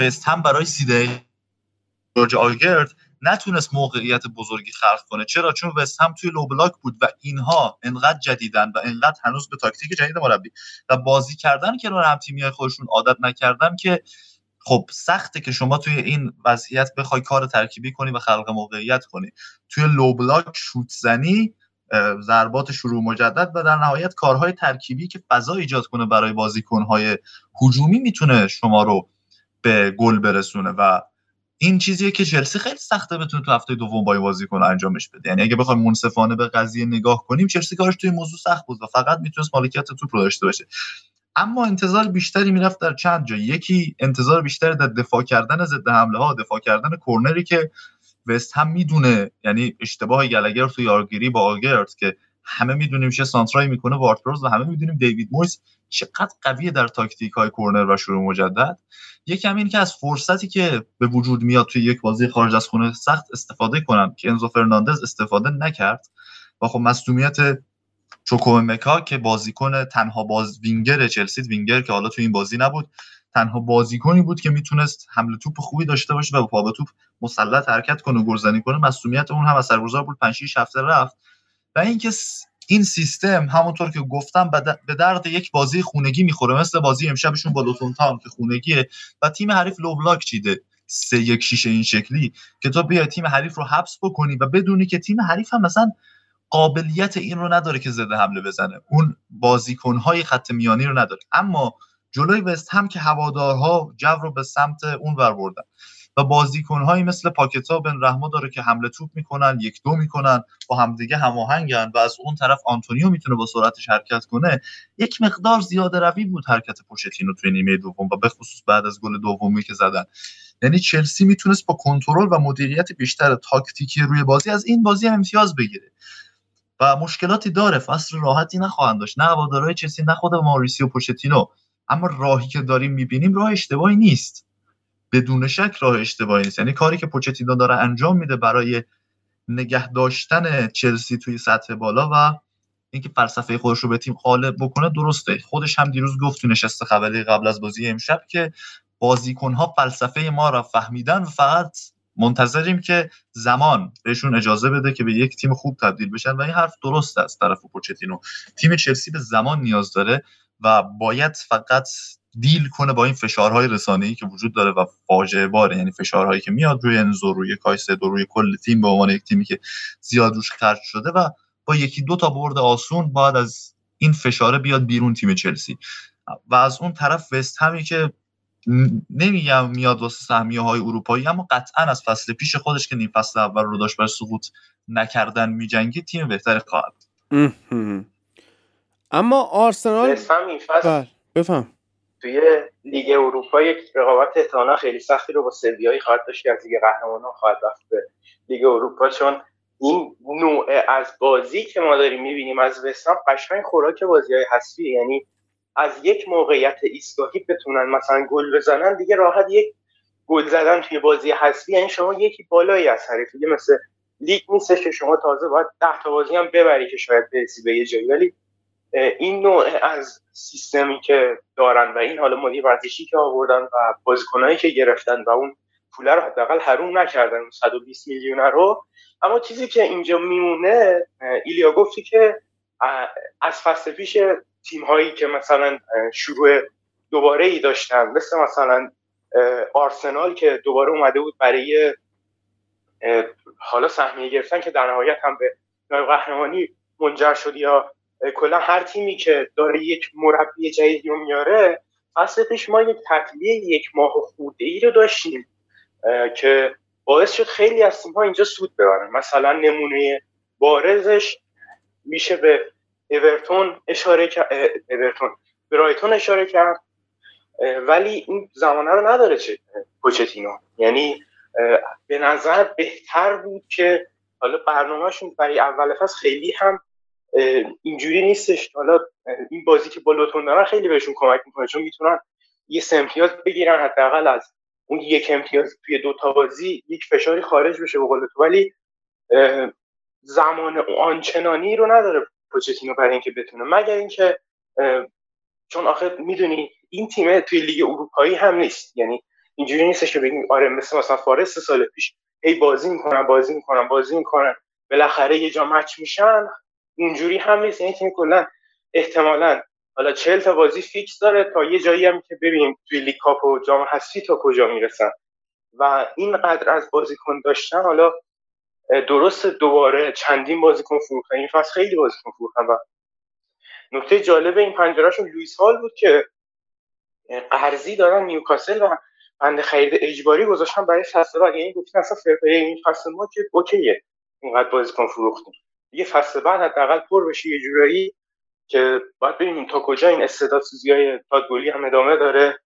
وست هم برای سیده جورج آلگرد نتونست موقعیت بزرگی خلق کنه. چرا؟ چون وست هم توی low block بود و اینها انقدر جدیدن و انقدر هنوز به تاکتیک جدید مربی و بازی کردن که رو هم تیمی خودشون عادت نکردن که خب سخته که شما توی این وضعیت بخوای کار ترکیبی کنی و خلق موقعیت کنی. توی low block شوت زنی ضربات شروع مجدد و در نهایت کارهای ترکیبی که فضا ایجاد کنه برای بازیکنهای هجومی می‌تونه شما رو به گل برسونه و این چیزیه که چلسی خیلی سخته بتونه تو هفته دوم با بازیکن انجامش بده. یعنی اگه بخوایم منصفانه به قضیه نگاه کنیم چلسی کارش توی موضوع سخت بود و فقط می‌تونست مالکیت توپ رو داشته باشه. اما انتظار بیشتری می‌رفت در چند جا. یکی انتظار بیشتری در دفاع کردن ضد حمله ها دفاع کردن کرنری که وست هم می‌دونه یعنی اشتباه گلگر تو یارگیری با آگرت که همه می‌دونیم چه سانترای می‌کنه وارد و همه می‌دونیم دیوید مویس چقدر قویه در تاکتیک های کورنر و شروع مجدد. یکم این که از فرصتی که به وجود میاد توی یک بازی خارج از خونه سخت استفاده کنن که انزو فرناندز استفاده نکرد و خب مصدومیت چوکوئمکا که بازیکن تنها باز وینگر چلسی وینگر که حالا تو این بازی نبود تنها بازیکنی بود که می‌تونست حمله توپ خوبی داشته باشه و با به توپ مسلط حرکت کنه و گلزنی کنه مصدومیت اون هم اثرگذار بود 5 6 هفته رفت. و اینکه این سیستم همونطور که گفتم به درد یک بازی خونگی می‌خوره مثل بازی امشبشون با لوتون تاون که خونگیه و تیم حریف لو بلاک چیده سه یک شیشه این شکلی که تو بیای تیم حریف رو حبس بکنی و بدونی که تیم حریف هم مثلا قابلیت این رو نداره که زده حمله بزنه. اون بازیکنهای خط میانی رو نداره. اما جلوی وست هم که هوادارها جو رو به سمت اون ور بردن و بازیکنهایی مثل پاکتا بن رحما داره که حمله توپ می‌کنن یک دو می‌کنن با همدیگه هماهنگن و از اون طرف آنتونیو می‌تونه با سرعتش حرکت کنه یک مقدار زیاده روی بود حرکت پوشتینو توی نیمه دوم و به خصوص بعد از گل دومی که زدن. یعنی چلسی می‌تونست با کنترل و مدیریت بیشتر تاکتیکی روی بازی از این بازی هم امتیاز بگیره. و مشکلاتی داره. فصل راحتی نخواهند داشت. نه هوادارهای چلسی نه خود ماریسیو پوچتینو. اما راهی که داریم می‌بینیم راه اشتباهی نیست. بدون شک راه اشتباهی نیست. یعنی کاری که پوچتینو داره انجام میده برای نگه داشتن چلسی توی سطح بالا و اینکه فلسفه خودش رو به تیم غالب بکنه درسته. خودش هم دیروز گفت تو نشست خبری قبل از بازی امشب که بازیکنها فلسفه ما را فهمیدن و فقط منتظریم که زمان بهشون اجازه بده که به یک تیم خوب تبدیل بشن و این حرف درست است طرف پوچتینو. تیم چلسی به زمان نیاز داره و باید فقط دیل کنه با این فشارهای رسانه‌ای که وجود داره و فاجعه باره. یعنی فشارهایی که میاد روی انزو روی دو روی کل تیم به عنوان یک تیمی که زیاد روش خرج شده و با یکی دو تا برد آسون باید از این فشاره بیاد بیرون تیم چلسی. و از اون طرف وست همی که نمیگم میاد واسه سهمیه های اروپایی اما قطعا از فصل پیش خودش که نیم فصل اول رو داشت برای سقوط نکردن میجنگی تیم بهتری خواهد اما آرسنال بله، بفهم. توی لیگ اروپا یک رقابت احتمالا خیلی سختی رو با سویایی خواهد داشت که از لیگ قهرمانان خواهد رفت به لیگ اروپا چون این نوع از بازی که ما داریم می‌بینیم از وستام قشنگ خوراک بازی های حسبی یعنی از یک موقعیت ایستگاهی بتونن مثلا گل بزنن دیگه راحت یک گل زدن توی بازی حسبی یعنی شما یکی بالایی از حریف دیگه مثل لیگ نیستش که شما تازه باید ده تا بازی هم ببری که شاید برسی به یه جایی. ولی این نوع از سیستمی که دارن و این حالا مدیر ورزشی که آوردن و بازیکنایی که گرفتن و اون پول رو حداقل حروم نکردن 120 میلیون رو. اما چیزی که اینجا میمونه ایلیا گفتی که از فصل تیم هایی که مثلا شروع دوباره ای داشتن مثل مثلا آرسنال که دوباره اومده بود برای حالا سهمیه گرفتن که در نهایت هم به قهرمانی منجر شد یا کلا هر تیمی که داره یک مربی جدیدی رو میاره فصل پیش ما یک تعطیلی یک ماه خورده ای رو داشتیم که باعث شد خیلی از تیم ها اینجا سود ببرن. مثلا نمونه بارزش میشه به اورتون اشاره کرد اورتون. برایتون اشاره کرد. ولی این زمانه رو نداره چه پوچتینو. یعنی به نظر بهتر بود که حالا برنامهشون برای اول فصل خیلی هم اینجوری نیستش. حالا این بازی که با دارن خیلی بهشون کمک می‌کنه چون می‌تونن یه امتیاز بگیرن حداقل از اون یک امتیاز توی دو تا بازی یک فشاری خارج بشه به ولی زمان آنچنانی رو نداره. پوچتینو برای اینکه بتونه. مگر اینکه چون آخه می‌دونی این تیم توی لیگ اروپایی هم نیست. یعنی اینجوری نیستش که بگیم آره مثل مثلا فارس سال پیش هی بازی می‌کنن بازی می‌کنن بازی می‌کنن. بالاخره یه جا match میشن. اینجوری هم نیست. یعنی تیم کلا احتمالا حالا چهل تا بازی fix داره تا یه جایی هم که ببینیم توی لیگ کاپ و جام حذفی تا کجا می‌رسن. و اینقدر از بازیکن داشتن حالا درست دوباره چندین بازیکن فروختن این فصل خیلی بازیکن فروختن. و نکته جالب این پنجرهشون لوئیس هال بود که قرضی دارن نیوکاسل و بند خرید اجباری گذاشتن برای فصل بعد. یعنی گفتن اصلا فرقه این فصل ما که okay ه اینقدر بازیکن فروختیم. یه فصل بعد حداقل پر بشه یه جورایی که باید ببینیم تا کجا این استعداد سوزی های هم ادامه داره.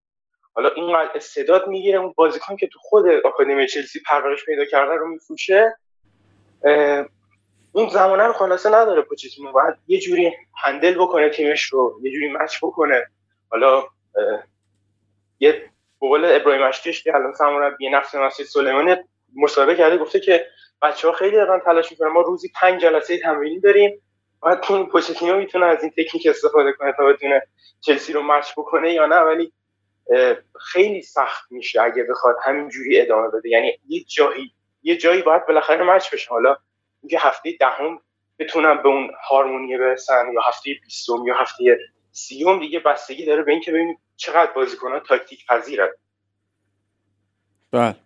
حالا اینقدر استعداد می‌گیره اون بازیکن که تو خود آکادمی چلسی پرورش پیدا کرده رو میفروشه اون زمانه رو خلاصه نداره پوچتینو باید یه جوری هندل بکنه تیمش رو یه جوری مچ بکنه. حالا یه بقول ابراهیم اشکش که الان سرمربی نفس مسجد سلیمانی مصاحبه کرده گفته که بچه ها خیلی دارن تلاش می‌کنن. ما روزی پنج جلسه تمرینی داریم. باید این پوچتینو می‌تونه از این تکنیک استفاده کنه تا بتونه چلسی رو مچ بکنه یا نه. ولی خیلی سخت میشه اگه بخواد همینجوری ادامه بده. یعنی یه جایی یه جایی باید بالاخره مچ بشه. حالا اینکه هفته دهم بتونن به اون هارمونی برسن یا هفته بیستم یا هفته سیوم دیگه بستگی داره به اینکه ببینید چقدر بازیکنان تاکتیک پذیرن. بله.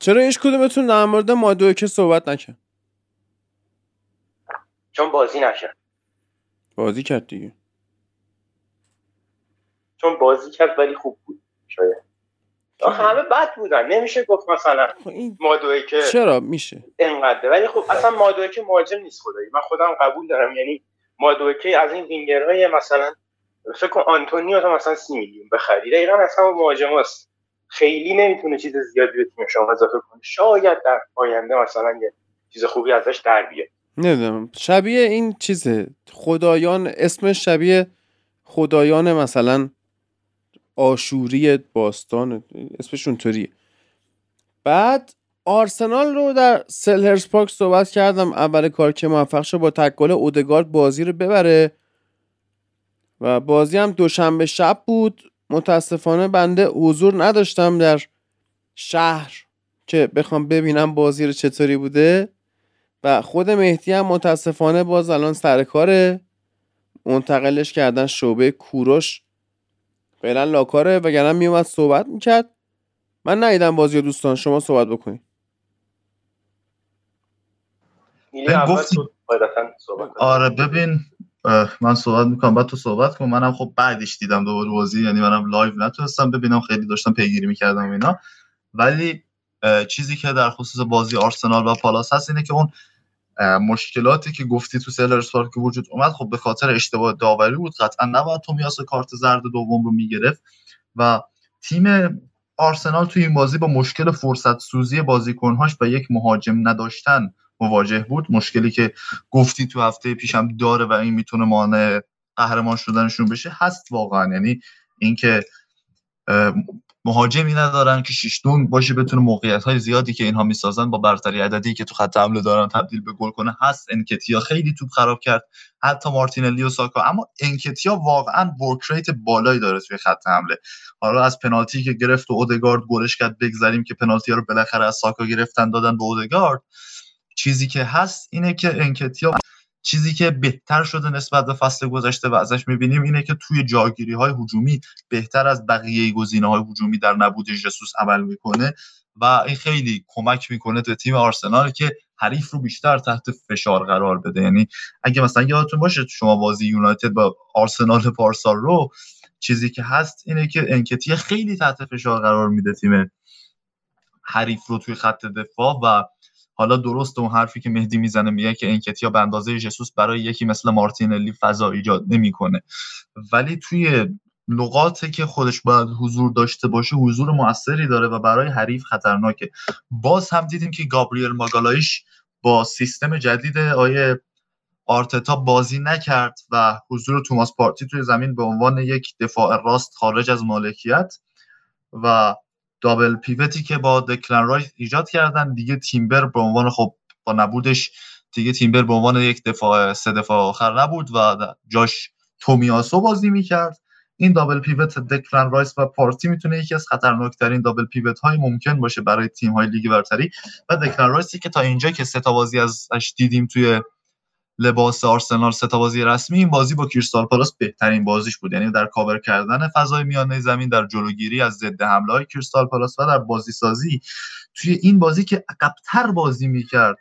چرا هیچ کدومتون در مورد که صحبت نکرد؟ چون بازی نکرد. بازی کرد دیگه. چون بازی کرد ولی خوب بود. شاید. همه بد بودن. نمیشه گفت مثلا خب مادوی که چرا؟ میشه. انقدر ولی خب اصلا مادوی که مهاجم نیست خدایی. من خودم قبول دارم. یعنی مادوی که از این وینگرهای مثلا فکر کن آنتونیو تا مثلا سی میلیون بخری. دقیقا اصلا مهاجم هست خیلی نمی‌تونه چیز زیادی به تیم شما اضافه کنه. شاید در آینده مثلا یه چیز خوبی ازش در بیاد. نمی‌دونم. شبیه این چیزه. خدایان اسم شبیه خدایان مثلا آشوری باستان اسمشون طوریه بعد آرسنال رو در سلهرز پارک صحبت کردم. اول کار که موفق شد با تکل اودگارد بازی رو ببره. و بازی هم دوشنبه شب بود. متاسفانه بنده حضور نداشتم در شهر که بخوام ببینم بازی رو چطوری بوده. و خود مهدی هم متاسفانه باز الان سر کاره. منتقلش کردن شعبه کوروش. فعلا لاکاره. وگرنه میومد صحبت می‌کرد. من ندیدم بازی دوستان. شما صحبت بکنید. آره ببین من صحبت می‌کنم. بعد تو صحبت کن. منم خب بعدش دیدم دوباره بازی. یعنی منم live نتونستم ببینم. خیلی داشتم پیگیری می‌کردم اینا. ولی چیزی که در خصوص بازی آرسنال و پالاس هست اینه که اون مشکلاتی که گفتی تو سلرز که وجود اومد خب به خاطر اشتباه داوری بود. قطعا نباید تومیاسو کارت زرد دوم رو می‌گرفت و تیم آرسنال توی این بازی با مشکل فرصت سوزی بازیکنهاش و یک مهاجم نداشتن مواجه بود. مشکلی که گفتی تو هفته پیشم داره و این می‌تونه مانع قهرمان شدنشون بشه هست واقعا. یعنی اینکه مهاجمی ندارن که شیشتون باشه بتونه موقعیت های زیادی که اینها می‌سازن با برتری عددی که تو خط حمله دارن تبدیل به گل کنه. هست انکتیا. خیلی توپ خراب کرد. حتی مارتینلی و ساکا. اما انکتیا واقعا ورک بالایی داره توی خط حمله. حالا از پنالتی که گرفت و اودگارد گلش کرد بگذریم که پنالتی رو بالاخره از ساکا گرفتن دادن به اودگارد. چیزی که هست اینه که انکتیا چیزی که بهتر شده نسبت به فصل گذشته و ازش می‌بینیم اینه که توی جاگیری های هجومی بهتر از بقیه گزینه های هجومی در نبود جسوس عمل می‌کنه و این خیلی کمک می‌کنه به تیم آرسنال که حریف رو بیشتر تحت فشار قرار بده. یعنی اگه مثلا یادتون باشه شما بازی یونایتد با آرسنال پارسال رو چیزی که هست اینه که انکتیه خیلی تحت فشار قرار میده تیم حریف رو توی خط دفاع و حالا درست اون حرفی که مهدی می‌زنه میگه که انکتیا به اندازه جسوس برای یکی مثل مارتینلی فضا ایجاد نمی‌کنه. ولی توی نقاطی که خودش باید حضور داشته باشه حضور موثری داره و برای حریف خطرناکه. باز هم دیدیم که گابریل ماگالایش با سیستم جدید آیه آرتتا بازی نکرد و حضور توماس پارتی توی زمین به عنوان یک دفاع راست خارج از مالکیت و double pivot ی که با دکلن رایس ایجاد کردن. دیگه تیمبر به عنوان خب با نبودش دیگه تیمبر به عنوان یک دفاع سه دفاع آخر نبود و جاش تومیاسو بازی می‌کرد. این double pivot دکلن رایس و پارتی می‌تونه یکی از خطرناکترین double pivot های ممکن باشه برای تیم های لیگ برتری. و دکلن رایسی که تا اینجا که سه تا بازی ازش دیدیم توی لباس آرسنال سه بازی رسمی این بازی با کریستال پالاس بهترین بازیش بود. یعنی در کاور کردن فضای میانه زمین در جلوگیری از ضد حمله های کریستال پالاس و در بازی سازی توی این بازی که عقبتر بازی می‌کرد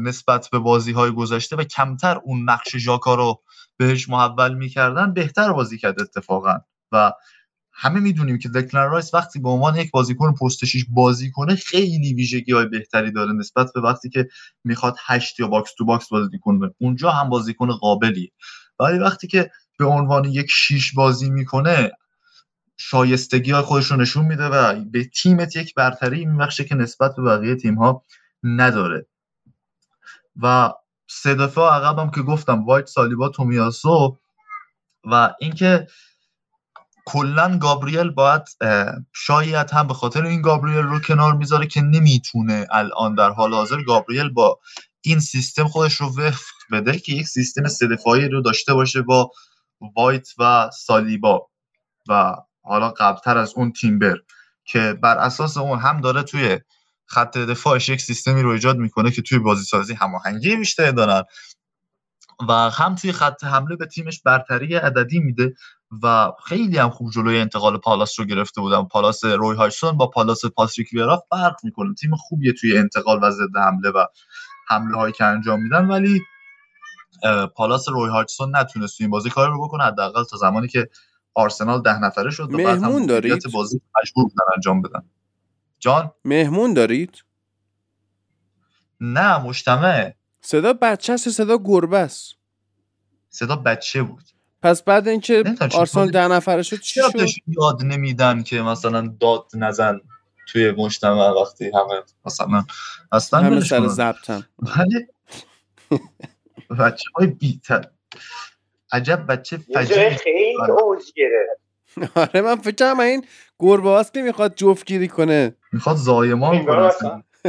نسبت به بازی های گذشته و کمتر اون نقش ژاکا رو بهش محول می‌کردن بهتر بازی کرد اتفاقا. و همه می‌دونیم که دکلن رایس وقتی به عنوان یک بازیکن پست بازی کنه خیلی ویژگی های بهتری داره نسبت به وقتی که می‌خواد هشت یا box to box بازی کنه. اونجا هم بازیکن قابلی ولی وقتی که به عنوان یک شیش بازی می‌کنه شایستگی های خودش رو نشون میده و به تیمت یک برتری میبخشه که نسبت به بقیه تیم ها نداره. و سه دفعه عقبم که گفتم وایت سالیبا تومیاسو و اینکه کلا گابریل باید شاید هم به خاطر این گابریل رو کنار می‌ذاره که نمی‌تونه الان در حال حاضر گابریل با این سیستم خودش رو وفق بده که یک سیستم سه رو داشته باشه با وایت و سالیبا و حالا قبلتر از اون تیمبر که بر اساس اون هم داره توی خط دفاعش یک سیستمی رو ایجاد می‌کنه که توی بازی سازی هماهنگی بیشتری دارن و هم توی خط حمله به تیمش برتری عددی میده و خیلی هم خوب جلوی انتقال پالاس رو گرفته بودم پالاس روی هایسون با پالاس پاتریک ویرا فرق می‌کنه. تیم خوبیه توی انتقال و ضد حمله و حمله هایی که انجام میدن ولی پالاس روی هایسون نتونست این بازی کار رو بکنه. حداقل تا زمانی که آرسنال ده نفره شد و بعد هم دارید؟ بازی مجبور بودن انجام بدن. جان؟ مهمون دارید؟ نه مجتمع. صدا بچه است صدا گربه است. صدا بچه بود. پس بعد اینکه آرسنال ده نفره شد چی شد؟ یاد نمیدن که مثلا داد نزن توی مجتمع وقتی همه مثلا اصلا همه سر زبطن ولی بچه های بیتر عجب بچه فجیع خیلی اوج گرفت. آره من فکر کنم این گربه که می‌خواد جفتگیری کنه. می‌خواد زایمان کنه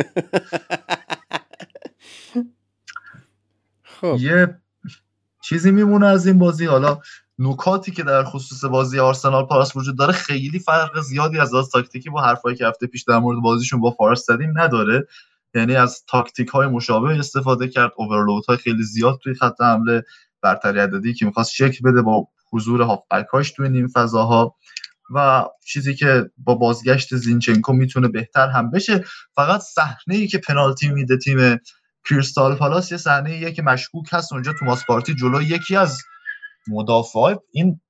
خب. یه چیزی میمونه از این بازی. حالا نکاتی که در خصوص بازی آرسنال پالاس وجود داره خیلی فرق زیادی از از تاکتیکی با حرفایی که هفته پیش در مورد بازیشون با فارس زدیم نداره. یعنی از تاکتیک های مشابه استفاده کرد اوورلود های خیلی زیاد توی خط حمله برتری عددی که می‌خواست شکل بده با حضور هافبک هاش توی نیم فضاها. و چیزی که با بازگشت زینچنکو می‌تونه بهتر هم بشه. فقط صحنه ای که پنالتی میده تیم کریستال پالاس یه صحنه که مشکوک هست. اونجا توماس پارتی جلو یکی از مدافع. این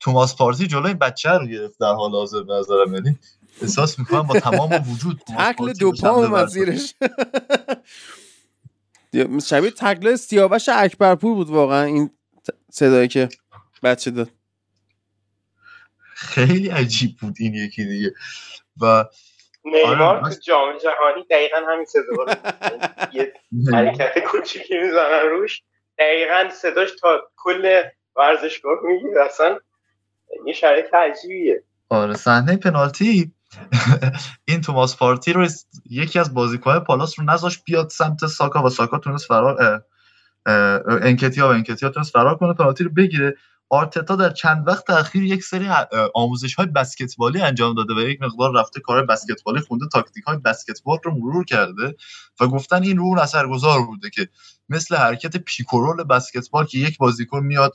توماس پارتی جلو این بچه رو گرفت در حال حاضر به نظرم. یعنی احساس می‌کنم با تمام وجود تکل دو پام وزیرش شبیه تکل سیاوش اکبرپور بود واقعا این صدایی که بچه داد. خیلی عجیب بود این یکی دیگه. و نیمار آره، تو جام جهانی دقیقا همین صدا یه حرکت کوچیکی می‌زنن روش. دقیقا صداش تا کل ورزشگاه می‌گیره. اصلا یه شرایط عجیبیه. آره صحنه پنالتی. این توماس پارتی رو یکی از بازیکن‌های پالاس رو نذاش بیاد سمت ساکا و ساکا تونست فرار انکتیا و انکتیا تونست فرار کنه پنالتی رو بگیره. آرتتا در چند وقت اخیر یک سری آموزش های بسکتبالی انجام داده و یک مقدار رفته کار بسکتبالی خونده تاکتیک های بسکتبال رو مرور کرده و گفتن این رو اثرگذار بوده که مثل حرکت pick and roll بسکتبال که یک بازیکن میاد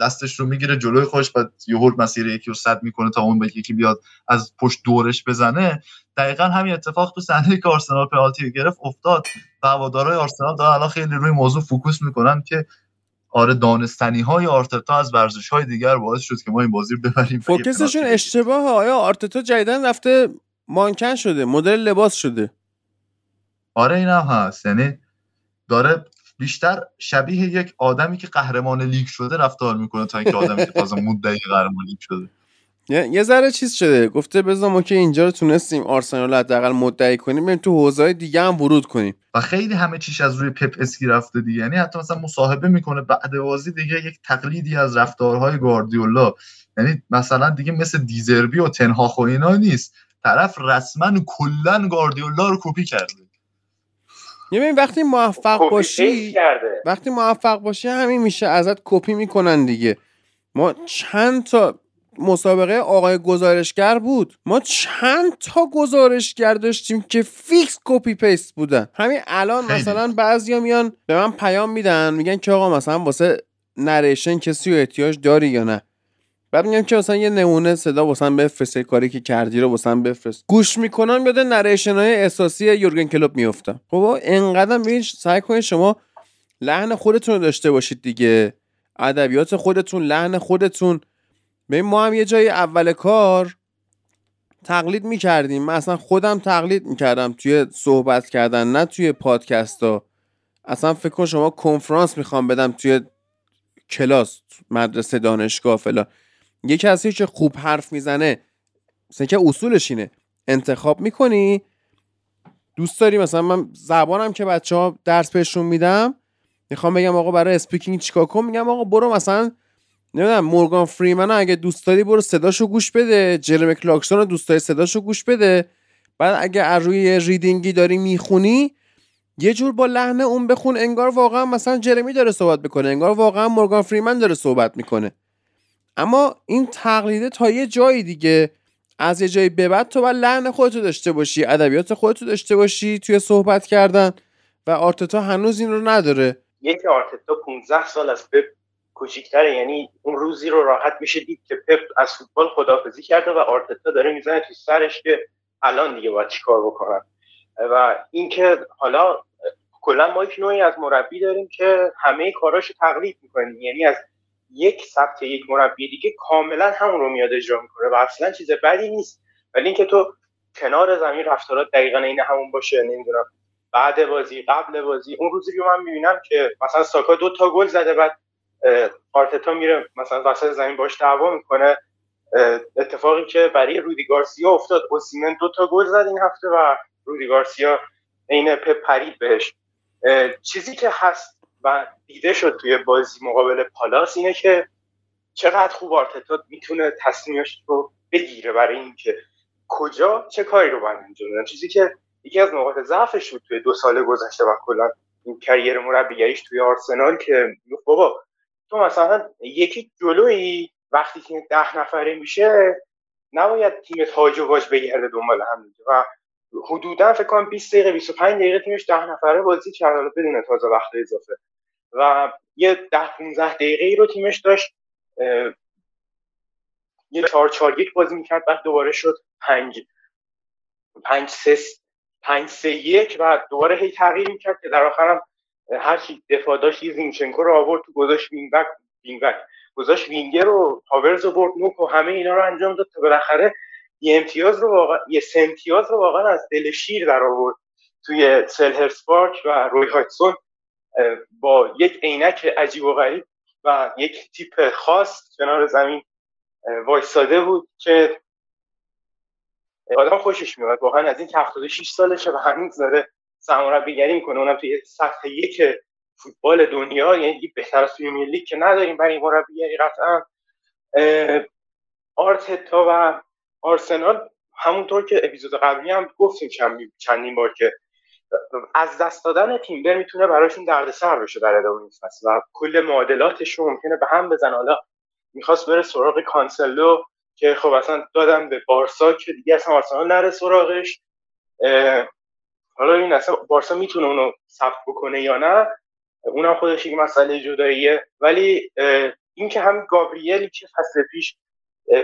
دستش رو می‌گیره جلوی خودش و یهو مسیر یکی رو سد می‌کنه تا اون یکی بیاد از پشت دورش بزنه. دقیقا همین اتفاق تو صحنه که آرسنال پنالتی گرفت افتاد. و هوادارهای آرسنال دارن الان خیلی روی موضوع focus می‌کنن که آره دانستنی های آرتتا از ورزش های دیگر باعث شد که ما این بازی رو ببریم. focus شون اشتباه آیا آرتتا جدیدن رفته مانکن شده مدل لباس شده؟ آره این هم هست. یعنی داره بیشتر شبیه یک آدمی که قهرمان لیگ شده رفتار می‌کنه تا اینکه آدمی که تازه مدعی قهرمان لیگ شده. یه ذره چیز شده. گفته بذار ما که اینجا رو تونستیم آرسنال حداقل مدعی کنیم بریم تو حوزه دیگه هم ورود کنیم. و خیلی همه چیش از روی پپ اسکی رفته دیگه. یعنی حتی مثلا مصاحبه می‌کنه بعد بازی دیگه یک تقلیدی از رفتارهای گواردیولا. یعنی مثلا دیگه مثل دیزربی و تنهاخ و اینا نیست. طرف رسما کلا گواردیولا رو کپی کرده. یعنی وقتی موفق باشی وقتی موفق باشی همین میشه ازت کپی می‌کنن دیگه. ما چند تا مسابقه آقای گزارشگر بود. ما چند تا گزارشگر داشتیم که fix copy paste بودن. همین الان. مثلا بعضیا میان به من پیام میدن میگن که آقا مثلا واسه narration کسی رو احتیاج داری یا نه. بعد میگم که مثلا یه نمونه صدا واسم بفرست کاری که کردی رو واسم بفرست. گوش می‌کنم یاد narration های احساسی یورگن کلوپ میفتم خب اینقدر ببین سعی کنید شما لحن خودتون رو داشته باشید دیگه. ادبیات خودتون لحن خودتون. ببین ما هم یه جای اول کار تقلید می‌کردیم. من اصلا خودم تقلید می‌کردم توی صحبت کردن نه توی پادکست ها اصلا فکر کن شما کنفرانس می‌خوام بدم توی کلاس مدرسه دانشگاه فلا یه کسی که خوب حرف می‌زنه مثلا که اصولش اینه. انتخاب می‌کنی؟ دوست داری؟ مثلا من زبانم که بچه ها درس بهشون میدم می‌خوام بگم آقا برای speaking چیکار کن؟ میگم آقا برو مثلا نمی‌دونم مورگان فریمن اگه دوست داری برو صداشو گوش بده. جرمی کلارکسون دوست داری صداشو گوش بده. بعد اگه از روی reading ی داری می‌خونی یه جور با لحن اون بخون انگار واقعا مثلا جرمی داره صحبت می‌کنه انگار واقعا مورگان فریمن داره صحبت می‌کنه. اما این تقلیده تا یه جایی دیگه. از یه جایی به بعد تو باید لحن خودتو داشته باشی ادبیات خودتو داشته باشی توی صحبت کردن. و آرتتا هنوز این رو نداره. یکی آرتتا 15 سال از پپ کوچیکتره. یعنی اون روزی رو راحت میشه دید که پپ از فوتبال خدافزی کرده و آرتتا داره می‌زنه تو سرش که الان دیگه باید چیکار بکنن. و اینکه حالا کلا ما یک نوعی از مربی داریم که همه کاراشو تقلید می‌کنیم. یعنی از یک سبک یک مربی دیگه کاملا همون رو میاد اجرا می‌کنه و اصلا چیز بدی نیست. ولی اینکه تو کنار زمین رفتارات دقیقا این همون باشه نمی‌دونم. بعد بازی قبل بازی اون روزی رو من می‌بینم که مثلا ساکا دو تا گل زده بعد آرتتا میره مثلا وسط زمین باش دعوا می‌کنه. اتفاقی که برای رودی گارسیا افتاد اوسیمن دو تا گل زد این هفته و رودی گارسیا عین پپ پرید بهش. چیزی که هست و دیده شد توی بازی مقابل پالاس اینه که چقدر خوب آرتتا می‌تونه تصمیمش رو بگیره برای اینکه کجا چه کاری رو باید انجام بدن چیزی که یکی از نقاط ضعفش بود توی دو سال گذشته و کلا این کریر مربیگریش توی آرسنال که بابا تو مثلا یکی جلویی وقتی که ده نفره میشه نباید تیم تاج و باج بگرده دنبال هم و حدودا فکر کنم 20 دقیقه 25 دقیقه تیمش ده نفره بازی کرد بدون تازه وقت اضافه. و یه ده 15 دقیقه ای رو تیمش داشت یه 4 4 1 بازی می‌کرد بعد دوباره شد 5 5 3 5 3 1 و دوباره هی تغییر می‌کرد که در آخرم هر چی دفاع داشت یه زینچنکو رو آورد تو گذاشت وینگ بک. وینگ بک. گذاشت وینگر رو هاورز و برد نوک و همه اینا رو انجام داد تا بالاخره یه امتیاز رو واقعا یه امتیاز رو واقعا از دل شیر در آورد توی سلهرس پارک و روی هایتسون با یک عینک عجیب و غریب و یک تیپ خاص کنار زمین وایستاده بود که آدم خوشش میاد واقعا از این که 76 سالشه و هنوز داره سرمربیگری می‌کنه. اونم توی سطح یک فوتبال دنیا. یعنی بهتر از پرمیر لیگ که نداریم برای مربیگری قطعا آرتتا و آرسنال همونطور که اپیزود قبلی هم گفتیم چندین بار که از دست دادن تیمبر می‌تونه براشون دردسر بشه در ادامه این فصل و کل معادلاتش رو ممکنه به هم بزن حالا می‌خواست بره سراغ کانسلو که خب اصلا دادم به بارسا که دیگه اصلا آرسنال نره سراغش. حالا این اصلا بارسا می‌تونه اونو ثبت بکنه یا نه اونم خودش یک مسئله جداییه. ولی این که هم گابریلی که فصل پیش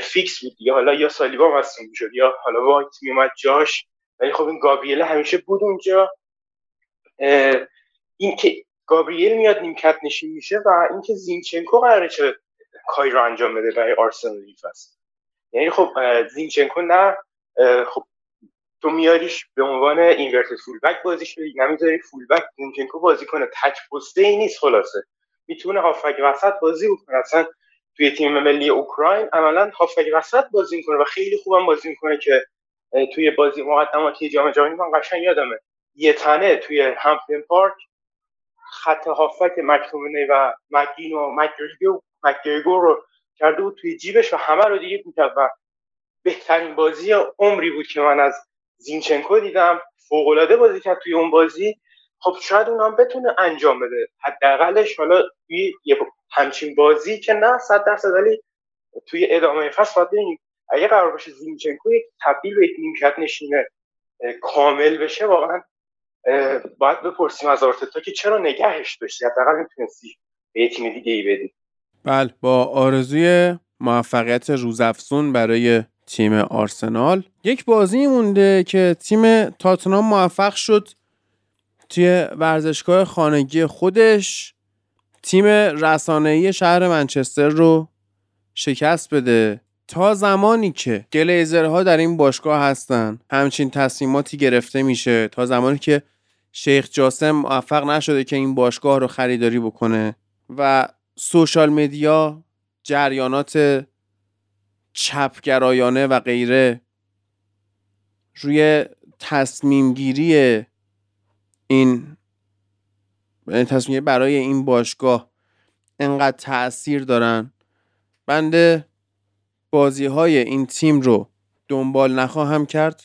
فیکس بود دیگه. حالا یا سالیبا مصدوم شد یا حالا وایت میومد جاش. ولی خب این گابریل همیشه بود اونجا. این که گابریل میاد نیمکت نشین میشه و اینکه زینچنکو قراره چه کاری رو انجام بده برای آرسنال این فصل. یعنی خب زینچنکو نه. خب تو میاریش به عنوان inverted fullback بازیش بدی نمی‌ذاری fullback بازی کنه. تک پسته ای نیست خلاصه. می‌تونه هافک وسط بازی کنه اصلا توی تیم ملی اوکراین عملا هافک وسط بازی می‌کنه و خیلی خوبم بازی می‌کنه که توی بازی مقدماتی جام جهانی من قشنگ یادمه. یه تنه توی همپتون پارک خط هافک مکتومنی و مکین و مکگریگو رو کرده بود توی جیبش و همه رو دیگه می‌کرد و بهترین بازی عمری بود که من از زینچنکو دیدم فوقالعاده بازی کرد توی اون بازی. خب شاید اونم بتونه انجام بده. حداقلش حالا توی یه همچین بازی که نه صد درصد ولی توی ادامه فصل باید ببینیم. اگه قرار باشه زینچنکو یک تبدیل به یک نیمکت نشینه کامل بشه واقعا باید بپرسیم از آرتتا که چرا نگهش داشتی؟ حداقل می‌تونستی به یه تیم دیگه ای بدی. بله با آرزوی موفقیت روزافزون برای تیم آرسنال. یک بازی مونده که تیم تاتنام موفق شد توی ورزشگاه خانگی خودش. تیم رسانه‌ای شهر منچستر رو شکست بده. تا زمانی که گلیزرها در این باشگاه هستن همچین تصمیماتی گرفته میشه. تا زمانی که شیخ جاسم موفق نشده که این باشگاه رو خریداری بکنه. و سوشال مدیا جریانات چپگرایانه و غیره روی تصمیم گیری این تصمیم برای این باشگاه انقدر تاثیر دارن بنده بازی های این تیم رو دنبال نخواهم کرد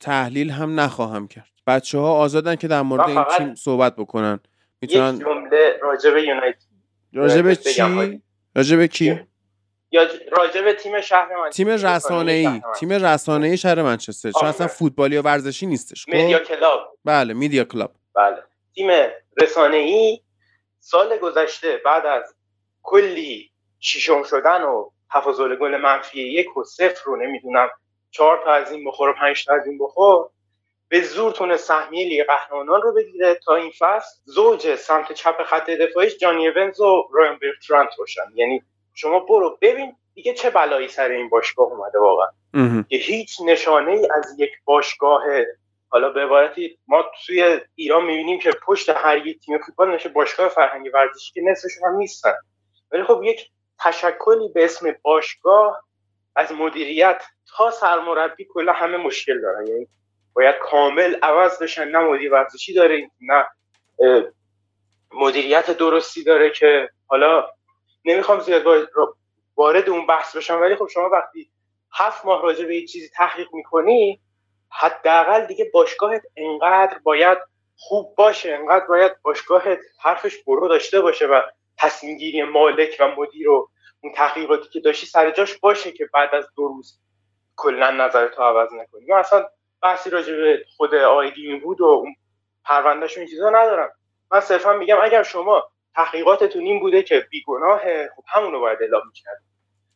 تحلیل هم نخواهم کرد بچه ها آزادن که در مورد این تیم صحبت بکنن می‌تونن جمله راجب یونایتد راجب چی؟ راجب کی؟ یا راجب تیم شهر منچستر تیم رسانه ای تیم رسانه ای شهر منچستر. چون اصلا فوتبالی یا ورزشی نیستش media club. بله media club. بله. تیم رسانه ای سال گذشته بعد از کلی شیشم شدن و تفاضل گل منفی یک و صفر رو نمی‌دونم چهار تا از این بخور و پنج تا از این بخور به زور تونه سهمیه لیگ قهرمانان رو بگیره. تا این فصل زوج سمت چپ خط دفاعیش جانی اونز و رایان برترانت باشن. یعنی شما برو ببین دیگه چه بلایی سر این باشگاه اومده واقعا. که هیچ نشانه ای از یک باشگاه حالا به عبارتی ما توی ایران می‌بینیم که پشت هر یک تیم فوتبال نشه باشگاه فرهنگی ورزشی که نصفشون هم نیستن. ولی خب یک تشکلی به اسم باشگاه از مدیریت تا سرمربی کلا همه مشکل دارن. یعنی باید کامل عوض بشن. نه مدیر ورزشی داره نه مدیریت درستی داره که حالا نمی‌خوام زیاد وارد اون بحث بشم ولی خب شما وقتی هفت ماه راجع به یه چیزی تحقیق می‌کنی حداقل دیگه باشگاهت انقدر باید خوب باشه انقدر باید باشگاهت حرفش برو داشته باشه و تصمیم گیری مالک و مدیر و اون تحقیقاتی که داشتی سر جاش باشه که بعد از دو روز کلا نظر تو عوض نکنی. من اصلا بحثی راجع به خود آقای بود و اون پروندهشون این چیزا ندارم. من صرفا میگم اگر شما تحقیقاتتون این بوده که بیگناه خب همونو باید اعلام می‌کرد.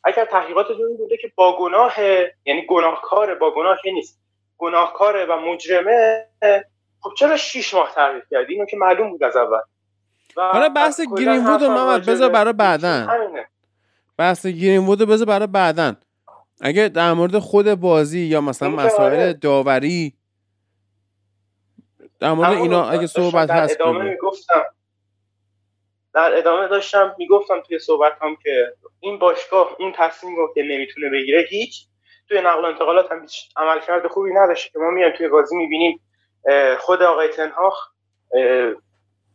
اگر تحقیقاتتون این بوده که با گناه یعنی گناهکار با گناه نیست گناهکاره و مجرمه خب چرا شیش ماه تحقیق کردی؟ اینو که معلوم بود از اول. حالا بحث گرین وود رو محمد بذار برای بعدن. بحث گرین وود بذار برای بعدن. اگه در مورد خود بازی یا مثلا مسائل آره. داوری در مورد اینا اگه صحبت هست ادامه می‌گفتم. در ادامه داشتم می‌گفتم توی صحبت هم که این باشگاه اون تصمیم رو که نمی‌تونه بگیره هیچ توی نقل و انتقالات هم عملکرد خوبی نداشته. که ما میایم توی بازی می‌بینیم خود آقای تنهاخ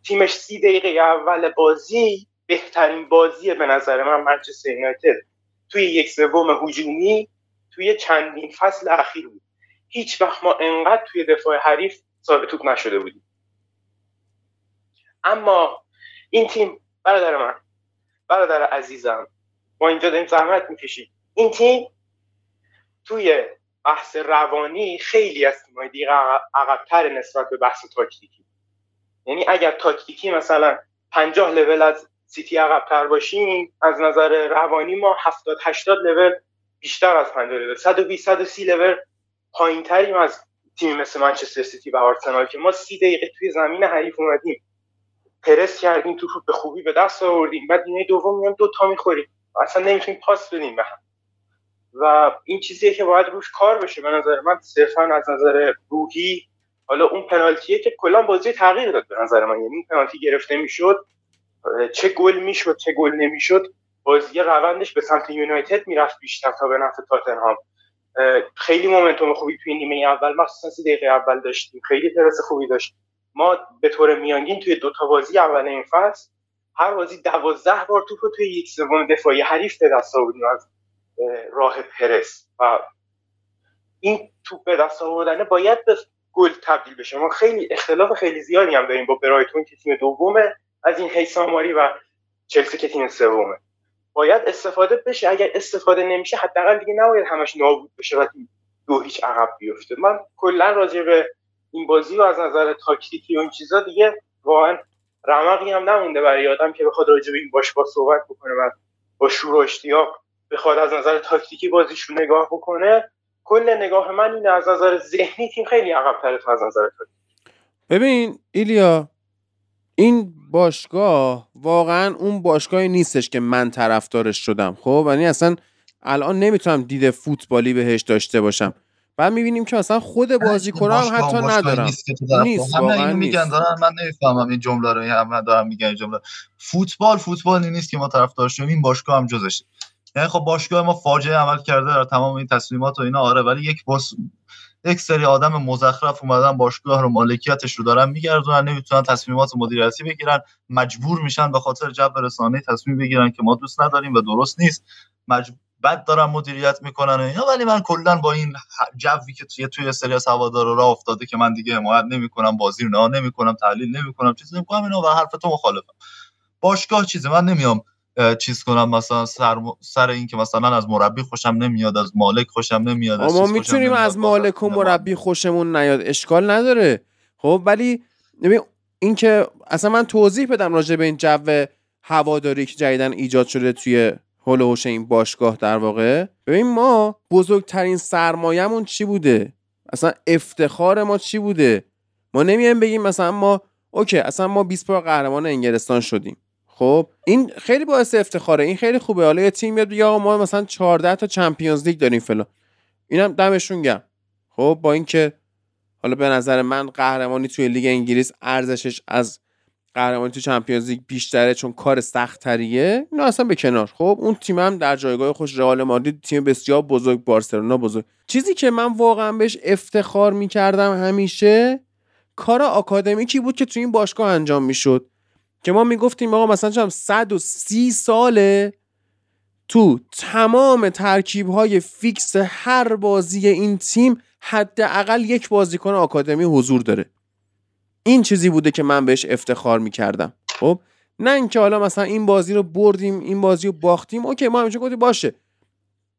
تیمش سی دقیقه اول بازی بهترین بازی به نظر من منچستر یونایتد. توی یک سوم هجومی توی چندین فصل اخیر بود. هیچ وقت ما انقدر توی دفاع حریف صاحب توپ نشده بودیم. اما این تیم برادر من برادر عزیزم ما اینجا داریم زحمت می‌کشیم. این تیم توی بحث روانی خیلی از تیمای دیگه عقبتر نسبت به بحث تاکتیکی. یعنی اگر تاکتیکی مثلا 50 لول از سیتی عقبتر باشیم از نظر روانی ما 70 80 لول بیشتر از 50 لول. 120 130 لول پایینتریم از تیم مثل منچستر سیتی و آرسنال که ما سی دقیقه توی زمین حریف اومدیم. پرس کردیم تو به خوبی به دست آوردیم. بعد نیمه دوم میام دو تا می‌خوریم. اصلا نمی‌تونیم پاس بدیم به هم. و این چیزیه که باید روش کار بشه به نظر من. صرفا از نظر روحی. حالا اون پنالتیه که کلا بازی تغییر داد به نظر من. یعنی پنالتی گرفته می‌شد چه گل می‌شد چه گل نمی‌شد بازی روندش به سمت یونایتد می‌رفت بیشتر تا به نفع تاتنهام. خیلی مومنتوم خوبی توی نیمه اول. مخصوصا دقیقه اول داشتیم. خیلی پرس خوبی داشت. ما به طور میانگین توی دو تا بازی اول این فصل هر بازی دوازده بار توپ رو توی یک سوم دفاعی حریف به دست آوردیم از راه پرس. و این توپ به دست آوردن باید به گل تبدیل بشه. ما خیلی اختلاف خیلی زیادی هم داریم با برایتون که تیم دومه از این حیث آماری و چلسی که تیم سومه. باید استفاده بشه. اگر استفاده نمیشه حداقل دیگه نباید همش نابود بشه و دو هیچ عقب بیفته. من کلا راجع به این بازی و از نظر تاکتیکی و این چیزا دیگه واقعا رمقی هم نمونده برای آدم که بخواد راجع به این باش با صحبت بکنه و با شور و اشتیاق بخواد از نظر تاکتیکی بازیش رو نگاه بکنه. کل نگاه من اینه از نظر ذهنی تیم خیلی عقب تره از نظر تاکتیکی ببین ایلیا این باشگاه واقعا اون باشگاهی نیستش که من طرفدارش شدم خب؟ یعنی اصلا الان نمی‌تونم دید فوتبالی بهش داشته باشم. بعد می‌بینیم که مثلا خود بازیکن هم حتی ندارم. نیست, نیست اینو میگن دارن من نمی‌فهمم این جمله رو همه دارم میگن این جمله. فوتبال فوتبالی نیست که ما طرفدار شدیم این باشگاه هم جزشه یعنی خب باشگاه ما فاجعه عمل کرده در تمام این تصمیمات و اینا آره ولی یک باس یک سری آدم مزخرف اومدن باشگاه رو مالکیتش رو دارن میگردونن نمی‌تونن تصمیمات مدیریتی بگیرن مجبور میشن به خاطر جو رسانه تصمیم بگیرن که ما دوست نداریم و درست نیست. مجبور بد دارن مدیریت می‌کنن و اینا. ولی من کلا با این جوی که توی توی سری از هوادارا راه افتاده که من دیگه حمایت نمی‌کنم بازی رو نه نمی‌کنم تحلیل نمی‌کنم چیزی نمی‌کنم اینا و حرف تو مخالفم. باشگاه چیزه من نمیام چیز کنم مثلا سر, سر این که مثلا از مربی خوشم نمیاد از مالک خوشم نمیاد از ما می‌تونیم از مالک و مربی خوشمون نیاد اشکال نداره. خب ولی ببین این که اصلا من توضیح بدم راجع به این جو هواداری که جدیداً ایجاد شده توی حول و حوش این باشگاه در واقع. ببین ما بزرگترین سرمایهمون چی بوده؟ اصلا افتخار ما چی بوده؟ ما نمیایم بگیم مثلا ما okay اصلا ما 20 بار قهرمان انگلستان شدیم. خب این خیلی باعث افتخاره این خیلی خوبه. حالا یه تیم میاد یا ما مثلا 14 تا Champions League داریم فلان. اینم دمشون گرم خب با اینکه حالا به نظر من قهرمانی توی لیگ انگلیس ارزشش از قهرمانی تو چمپیونز لیگ بیشتره چون کار سخت تریه نه اصلا به کنار. خب اون تیم هم در جایگاه خوش رئال مادرید تیم بسیار بزرگ بارسلونا بزرگ. چیزی که من واقعا بهش افتخار می‌کردم همیشه کار آکادمیکی بود که تو این باشگاه انجام می‌شد. که ما می‌گفتیم آقا مثلا چم 130 ساله تو تمام ترکیب های فیکس هر بازی این تیم حداقل یک بازیکن آکادمی حضور داره. این چیزی بوده که من بهش افتخار می‌کردم. خب؟ نه اینکه حالا مثلا این بازی رو بردیم این بازی رو باختیم اوکی ما همیشه گفتیم باشه.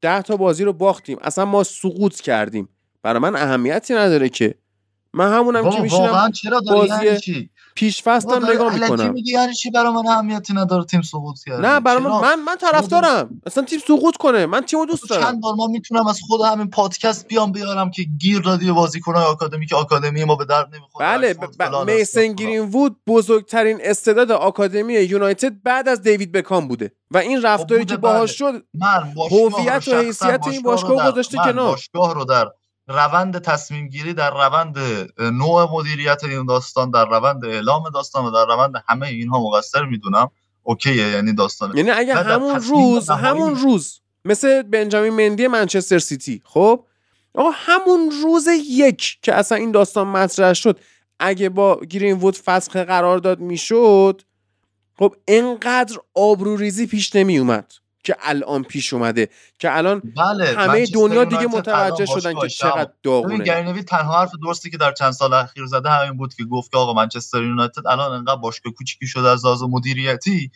ده تا بازی رو باختیم. اصلا ما سقوط کردیم. برای من اهمیتی نداره که. من همونم که میشینم چرا بازی پیش فصلم نگاه می‌کنم میگی یعنی چی برای من اهمیتی نداره تیم سقوط کرده نه برای من؟ من, من طرفدارم اصلا تیم سقوط کنه من تیمو دوست دارم چند بار ما می‌تونم از خود همین پادکست بیام بیارم که گیر دادی بازیکن‌های آکادمی که آکادمی ما به درد نمی‌خوره بله ب- ب- میسن فلان. گرین وود بزرگترین استعداد آکادمی یونایتد بعد از دیوید بکام بوده و این رفتاری بوده، که باهاش بله. شد هویت و حیثیت این باشگاه گذاشته کنار. باشگاه رو در روند تصمیم گیری در روند نوع مدیریت این داستان در روند اعلام داستان و در روند همه اینها مقصر می‌دونم. اوکیه یعنی داستان. یعنی اگه در همون روز همون روز مثل بنجامین مندی منچستر سیتی خب؟ آقا همون روز یک که اصلا این داستان مطرح شد اگه با گرین وود فسخ قرار داد می‌شد خب انقدر آبروریزی پیش نمی اومد که الان پیش اومده که الان بله همه دنیا دیگه متوجه شدن که چقدر داغونه. گری نویل تنها حرف درستی که در چند سال اخیر زده همین بود که گفت که آقا منچستر یونایتد الان انقدر باشگاه کوچیکی شده از لحاظ مدیریتی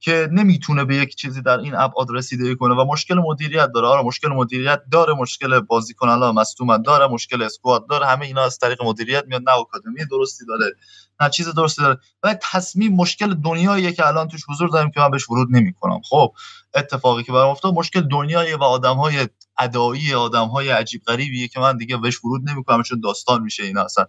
که نمی‌تونه به یک چیزی در این ابعاد رسیدگی کنه و مشکل مدیریت داره. آره مشکل مدیریت داره مشکل بازیکن الان مصدومن داره مشکل اسکواد داره همه اینا از طریق مدیریت میاد. نه آکادمی درستی داره نه چیز درستی داره. و تصمیم مشکل دنیاییه که الان توش حضور داریم که من بهش ورود نمی‌کنم. خب اتفاقی که برام افتاد مشکل دنیاییه و آدمهای ادایی آدمهای عجیب غریبیه که من دیگه بهش ورود نمی‌کنم چون داستان میشه اینا اصلا.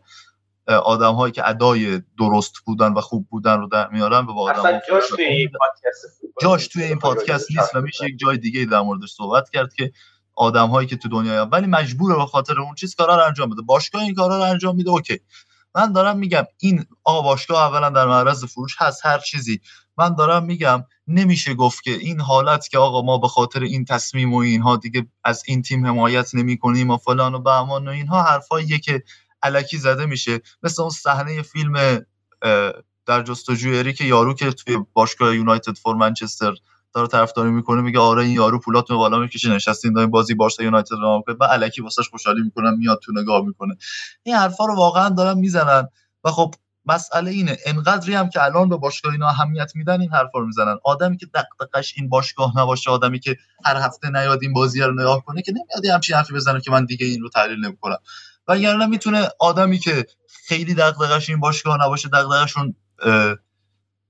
آدم هایی که ادای درست بودن و خوب بودن رو در میارن به آدم جاش توی این پادکست جاش توی این پادکست نیست و میشه یک جای دیگه در موردش صحبت کرد که آدم هایی که تو دنیا ولی مجبوره به خاطر اون چیز کارا رو انجام بده. باشگاه این کارا رو انجام میده اوکی. من دارم میگم این آقا باشگاه اولا در معرض فروش هست هر چیزی. من دارم میگم نمیشه گفت که این حالت که آقا ما به خاطر این تصمیم و اینها دیگه از این تیم حمایت نمی کنیم و فلان و بهمان و اینها حرفاییه که علکی زده میشه. مثل اون صحنه فیلم در جستجوی اریک یارو که توی باشگاه یونایتد فور منچستر داره طرفداری می‌کنه میگه آره این یارو پولات بالا می‌کشه نشستین دارین بازی بارسا یونایتد رو می‌کنه و الکی واسش خوشحالی می‌کنن میاد تو نگاه می‌کنه. این حرفا رو واقعا دارن می‌زنن. و خب مسئله اینه. انقدری هم که الان به باشگاه اینا اهمیت میدن این حرفا رو می‌زنن. آدمی که دغدغش این باشگاه نباشه آدمی که هر هفته نیاد این بازی رو نگاه کنه که نمیاد همچین حرفی بزنه که من دیگه این رو تحلیل نمی‌کنم. وگرنه می‌تونه آدمی که خیلی دغدغش این باشگاه نباشه دغدغشون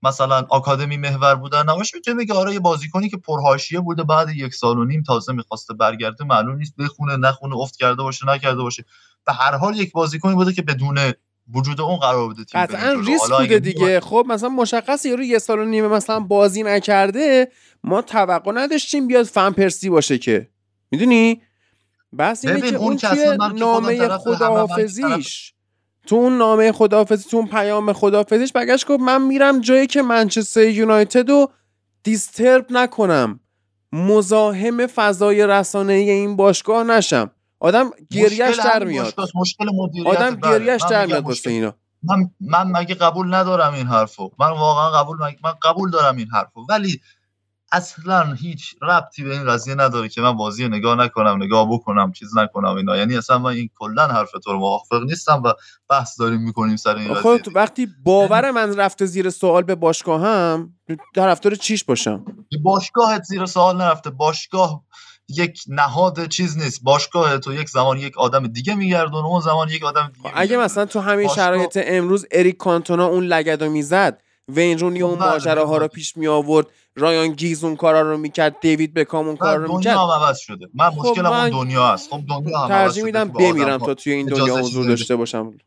مثلا آکادمی محور بودن نباشه می‌تونه بگه آره یه بازیکنی که پرهاشیه بوده بعد یک سال و نیم تازه می‌خواسته برگرده معلوم نیست بخونه نخونه افت کرده باشه نکرده باشه. به هر حال یک بازیکنی بوده که بدون وجود اون قرار بوده تیم قطعا ریسک بوده دیگه. خب مثلا مشخصه یارو یه سال و نیمه مثلا بازی نکرده ما توقع نداشتیم بیاد فن پرسی باشه که. می‌دونی؟ بس اینه که اون توی نامه خداحافظیش. تو اون نامه خداحافظی تو اون پیام خداحافظیش بگشت گفت من میرم جایی که منچستر یونایتد رو دیسترب نکنم. مزاحم فضای رسانه این باشگاه نشم. آدم گریش در میاد. مشکل آدم گریش در میاد واسه اینا. من من مگه قبول ندارم این حرفو. من واقعا قبول من قبول دارم این حرفو. ولی اصلا هیچ ربطی به این قضیه نداره که من بازی رو نگاه نکنم نگاه بکنم چیز نکنم اینا. یعنی اصلا من این کلا حرف تو رو موافق نیستم و بحث داریم می‌کنیم سر این قضیه. خود وقتی باور من رفته زیر سوال به باشگاه هم طرفدار چیش باشم؟ باشگاهت زیر سوال نرفته. باشگاه یک نهاد چیز نیست. باشگاه تو یک زمان یک آدم دیگه میگردون اون زمان یک آدم دیگه اگه مثلا تو همین باشگاه... شرایط امروز اریک کانتونا اون لگدو می‌زد وین رونی اون ماجراها رو پیش می آورد رایان گیز اون کارا رو می‌کرد دیوید بکام اون کارا رو می‌کرد دنیا هم عوض شده. من خب مشکلم من اون دنیا هست خب دنیا هم ترجیح میدم بمیرم تا توی این دنیا حضور داشته باشم.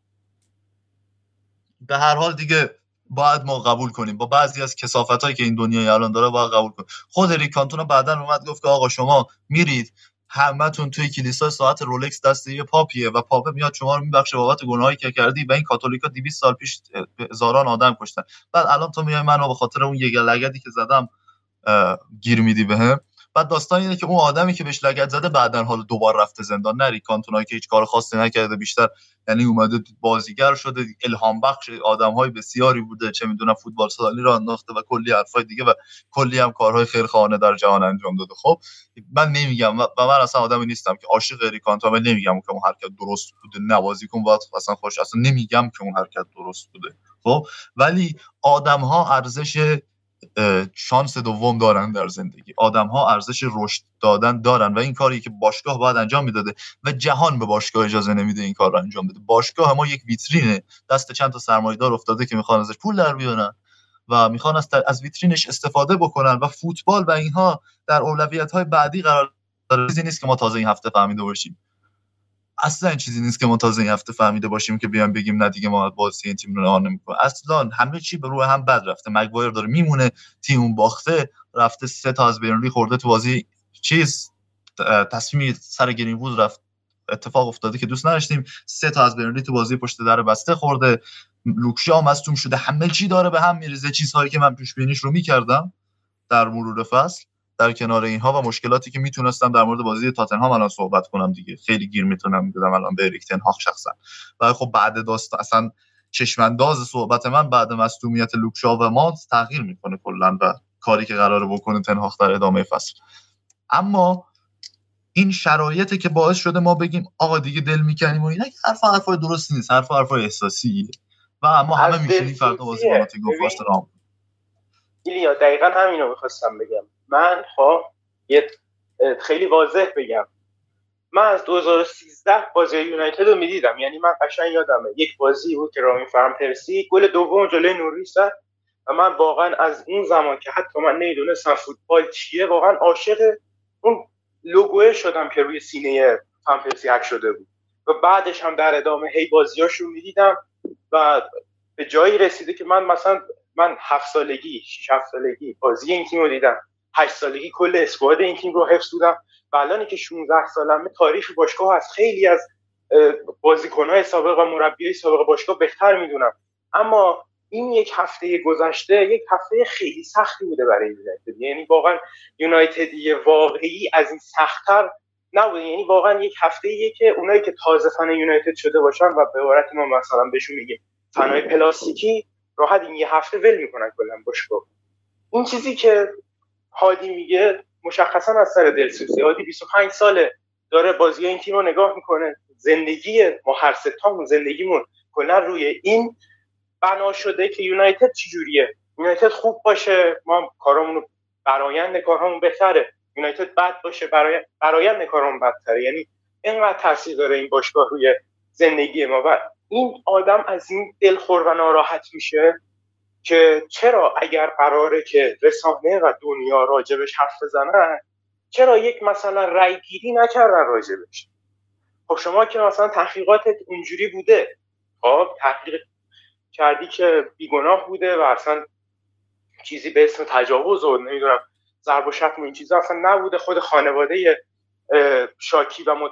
به هر حال دیگه باید ما قبول کنیم. با بعضی از کسافت هایی که این دنیا الان داره باید قبول کنیم. خود اریک کانتونا بعدا اومد گفت که آقا شما میرید همتون توی کلیسا ساعت رولکس دست یه پاپیه و پاپ میاد شما رو میبخشه بابت گناهی که کردی و این کاتولیکا 200 سال پیش هزاران آدم کشتن. بعد الان تو میای منو به خاطر اون یه لگدی که زدم گیر میدی بهم. بعد داستان اینه که اون آدمی که بهش لگد زده بعدا حالا دوبار رفته زندان. نری کانتونا که هیچ کار خاصی نکرده بیشتر یعنی اومده بازیگر شده الهام بخش آدم های بسیاری بوده چه می‌دونم فوتبال سالی را انداخته و کلی حرفای دیگه و کلی هم کارهای خیرخواهانه در جهان انجام داده. خب من نمیگم و من اصلا آدمی نیستم که عاشق ریکانتو و نمیگم که اون حرکت درست بوده نوازی کن باید اصلا خوش اصلا نمیگم که اون حرکت درست بوده. خب ولی آدم ها ارزش شانس دوم دارن در زندگی. آدم ها ارزش رشد دادن دارن و این کاری که باشگاه باید انجام می‌داده و جهان به باشگاه اجازه نمیده این کار رو انجام بده. باشگاه ما یک ویترینه. دست چند تا سرمایه‌دار افتاده که می‌خوان ازش پول در بیارن و می‌خوان از, از ویترینش استفاده بکنن و فوتبال و اینها در اولویت های بعدی قرار داره چیزی نیست که ما تازه این هفته فهمیده باشیم. اصلا چیزی نیست که ما تازه این هفته فهمیده باشیم که بیان بگیم نه دیگه ما بازی این تیم رو نهار نمی‌کنه اصلا همه چی به روی هم بد رفته. مگوایر داره میمونه تیم باخته رفته سه تا از بیرونی خورده تو بازی. چیز تصمیم سر گرین رفت. اتفاق افتاده که دوست نداشتیم. سه تا از برنلی تو بازی پشت در بسته خورده. لوکشا مصدوم شده. همه چی داره به هم میریزه. چیزهایی که من پیش بینیش رو می‌کردم در مرور فصل. در کنار اینها و مشکلاتی که می‌تونستم در مورد بازی تاتنهام الان صحبت کنم دیگه. خیلی گیر می‌تونم بدم الان به اریک تنهاق شخصا. و خب بعد داست اصلا چشمانداز صحبت من بعد مصدومیت لوکشا و مانت تغییر می‌کنه کلا و کاری که قراره بکنه تنهاق در ادامه فصل. اما این شرایطی که باعث شده ما بگیم آقا دیگه دل می‌کنیم و اینا حرف حرفای درستی نیست. حرف حرفای احساسیه. و ما همه می‌تونیم فردا بازی با ناتینگهام ایلیا دقیقا همینو می‌خواستم بگم. من خب یه خیلی واضح بگم. من از 2013 بازی یونایتد رو می‌دیدم. یعنی من قشنگ یادمه. یک بازی بود که رامین فرم پرسی گل دوم جلوی نوری زد و من واقعا از اون زمان که حتی من نمی‌دونستم فوتبال چیه واقعا عاشق اون لوگوه شدم که روی سینه فرم پرسی حک شده بود. و بعدش هم در ادامه هی بازیاشو می‌دیدم و به جایی رسیده که من مثلا من هفت سالگی شش هفت سالگی بازی این تیم رو دیدم. هشت سالگی کل اسکواد این تیم رو حفظ بودم. و الان که 16 سالمه تاریخ باشگاه از خیلی از بازیکنهای سابق و مربیای سابق باشگاه بهتر می‌دونم. اما این یک هفته گذشته یک هفته خیلی سختی بوده برای یونایتد. یعنی واقعا یونایتدی واقعی از این سختتر نبوده. یعنی واقعا یک هفته ایه که اونایی که تازه فن یونایتد شده باشن و به عبارت ما مثلا بهشون میگیم فنای پلاستیکی راحت این یه هفته ول می‌کنن کلا باشگاه. این چیزی که هادی میگه مشخصا از سر دلسوزی. هادی 25 ساله داره بازی این تیم رو نگاه می‌کنه. زندگی ما هر ستامون زندگیمون کلا روی این بنا شده که یونایتد چجوریه. یونایتد خوب باشه ما کارامون برایند کارامون بهتره. یونایتد بد باشه برای برایند کارامون بدتره. یعنی اینقدر تاثیر داره این باشگاه روی زندگی ما. و این آدم از این دلخور و ناراحت میشه. که چرا اگر قراره که رسانه و دنیا راجبش حرف بزنن چرا یک مثلا رای گیری نکردن راجبش؟ خب شما که مثلا تحقیقاتت اونجوری بوده خب تحقیق کردی که بیگناه بوده و اصلا چیزی به اسم تجاوز و نمی‌دونم ضرب و شتم این چیزا اصلا نبوده. خود خانواده شاکی و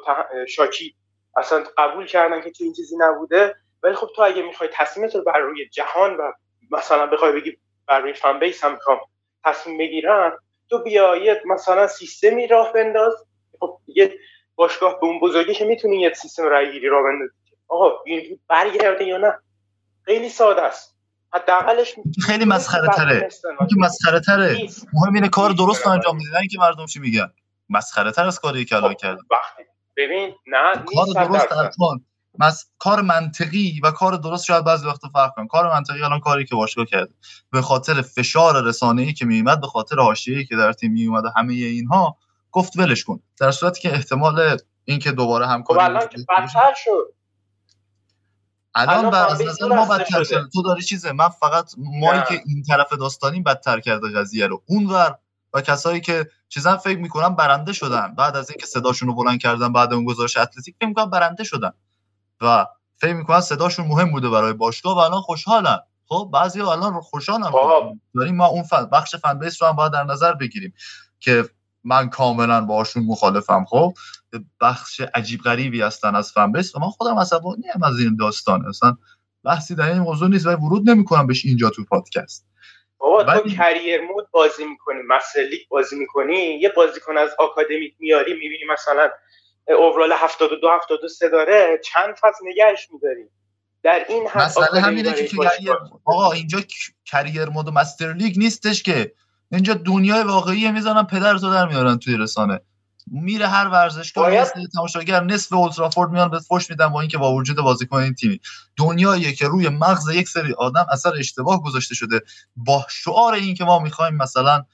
شاکی اصلا قبول کردن که تو این چیزی نبوده. ولی خب تو اگه می‌خوای تصمیمت رو بر روی جهان و مثلا بخوای بگی بر روی فن بیس هم می‌خوام تصمیم بگیرن تو بیا مثلا سیستمی راه بنداز. خب یه باشگاه به اون بزرگی که می‌تونی یه سیستم رای گیری راه بندازی. آقا این برگرده یا نه؟ خیلی ساده است. حداقلش خیلی مسخره تره. که مسخره تره. مهم اینه کار درست انجام میدن که مردم چی میگن. مسخره تر از کاری که الان خب، کرد ببین نه کار درست الان مس... کار منطقی و کار درست شاید بعضی وقت فرق کنه. کار منطقی الان کاری که باشگاه کرد به خاطر فشار رسانه‌ای که میومد به خاطر حاشیه‌ای که در تیم میومد و همه اینها گفت ولش کن. در صورتی که احتمال اینکه دوباره همکاری خب الان که بدتر شد. الان بر از نظر ما بدتر شد تو داری چیزه من فقط مایی که این طرف داستانی بدتر کرده قضیه رو. اونور و کسایی که چیزا فکر می‌کنن برنده شدن. بعد از اینکه صداشون رو بلند کردن بعد اون گزارش اتلتیک فکر می‌کنن برنده شدن. و فکر می‌کنن صداشون مهم بوده برای باشگاه و الان خوشحالن. خب بعضی الان خوشحالن. خب. داریم ما اون بخش فن بیس رو هم باید در نظر بگیریم که من کاملا باشون مخالفم. خب بخش عجیب غریبی هستن از فن بیس و من خودم عصبانی هم از این داستان. اصلا بحثی در این موضوع نیست و ورود نمی‌کنم بهش اینجا تو پادکست. بابا تو کریر مود بازی می‌کنی لیگ بازی می‌کنی یه بازیکن از آکادمیک میاری می‌بینی مثلا اوورال 72 73 داره چند فصل نگهش میداری در این حد مسئله همینه که کریر آقا اینجا کریر مود و مستر لیگ نیستش که. اینجا دنیای واقعی می‌زنن پدر تو در میارن توی رسانه. میره هر ورزشگاه باید... تماشاگر نصف اولترافورد میان به فوش میدن با اینکه با وجود بازیکن این تیمی. دنیاییه که روی مغز یک سری آدم اثر اشتباه گذاشته شده. با شعار این که ما می‌خوایم مثلا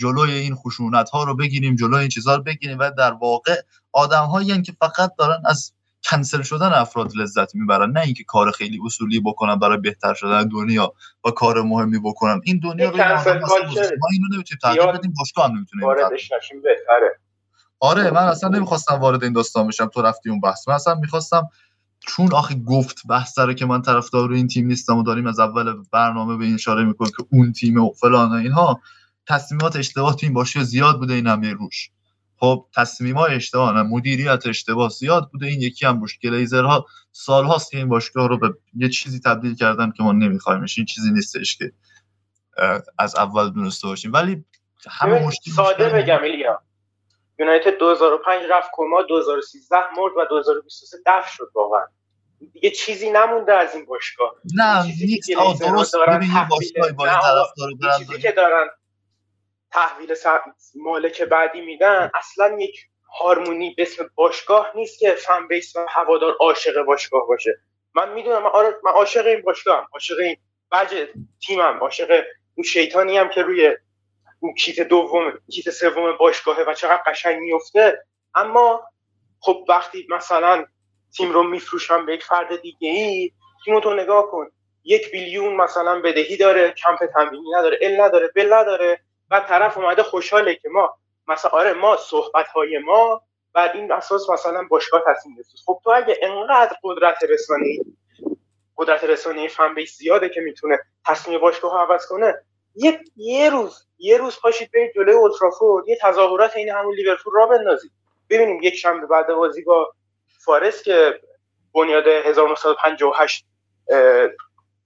جلوی این خشونت ها رو بگیریم جلوی این چیزها رو بگیریم و در واقع آدم هایی که فقط دارن از کنسل شدن افراد لذت می‌برن. نه اینکه کار خیلی اصولی بکنن برای بهتر شدن دنیا و کار مهمی بکنن. این دنیا رو ما اینو نمی‌تونیم تغییر بدیم باشگاه هم نمی‌تونه بهتره. آره من اصلا نمی‌خواستم وارد این داستان بشم. تو رفتی اون بحث. من اصلا می‌خواستم چون آخه گفت بحث داره که من طرفدار این تیم نیستم و داریم از اول برنامه به این اشاره می‌کنیم که اون تیم و فلان اینها تصمیمات اشتباه تو این باشگاه زیاد بوده این همه روش. خب تصمیمات اشتباه نه مدیریت اشتباه زیاد بوده. این یکی هم روش گلیزرها سال هاست که این باشگاه رو به یه چیزی تبدیل کردن که ما نمیخوایمش این چیزی نیستش که از اول دونسته باشیم. ولی همه مشکل ساده بگم ایلیا. یونایتد 2005 رفت کما 2013 مرد و 2023 دفع شد واقعا. دیگه چیزی نمونده از این باشگاه. نه نیکس درست. ببین یه باشگاهی با این طرفدار چیزی که دارن تحویل مالک بعدی میدن اصلا یک هارمونی به اسم باشگاه نیست که فن بیس و هوادار عاشق باشگاه باشه. من می‌دونم من, آره من عاشق این باشگاهم. عاشق این بج تیمم. عاشق اون شیطانی هم که روی اون کیت دوم کیت سوم باشگاهه و چقدر قشنگ میفته اما خب وقتی مثلا تیم رو میفروشم به یک فرد دیگه ای تیمو تو نگاه کن. یک بیلیون مثلا بدهی داره کمپ تمرینی نداره ال نداره بل نداره. و طرف اومده خوشحاله که ما مثلا آره ما صحبت های ما بر این اساس مثلا باشگاه تصمیم گرفت خب تو اگه انقدر قدرت رسانه‌ای قدرت رسانه‌ای فن بیس زیاده که می‌تونه تصمیم باشگاه عوض کنه یه یه روز یه روز پاشید برید جلوی اولترافورد یه تظاهرات این همون لیورپول را بندازید. ببینیم یک شنبه بعد بازی با فارس که بنیاد 1958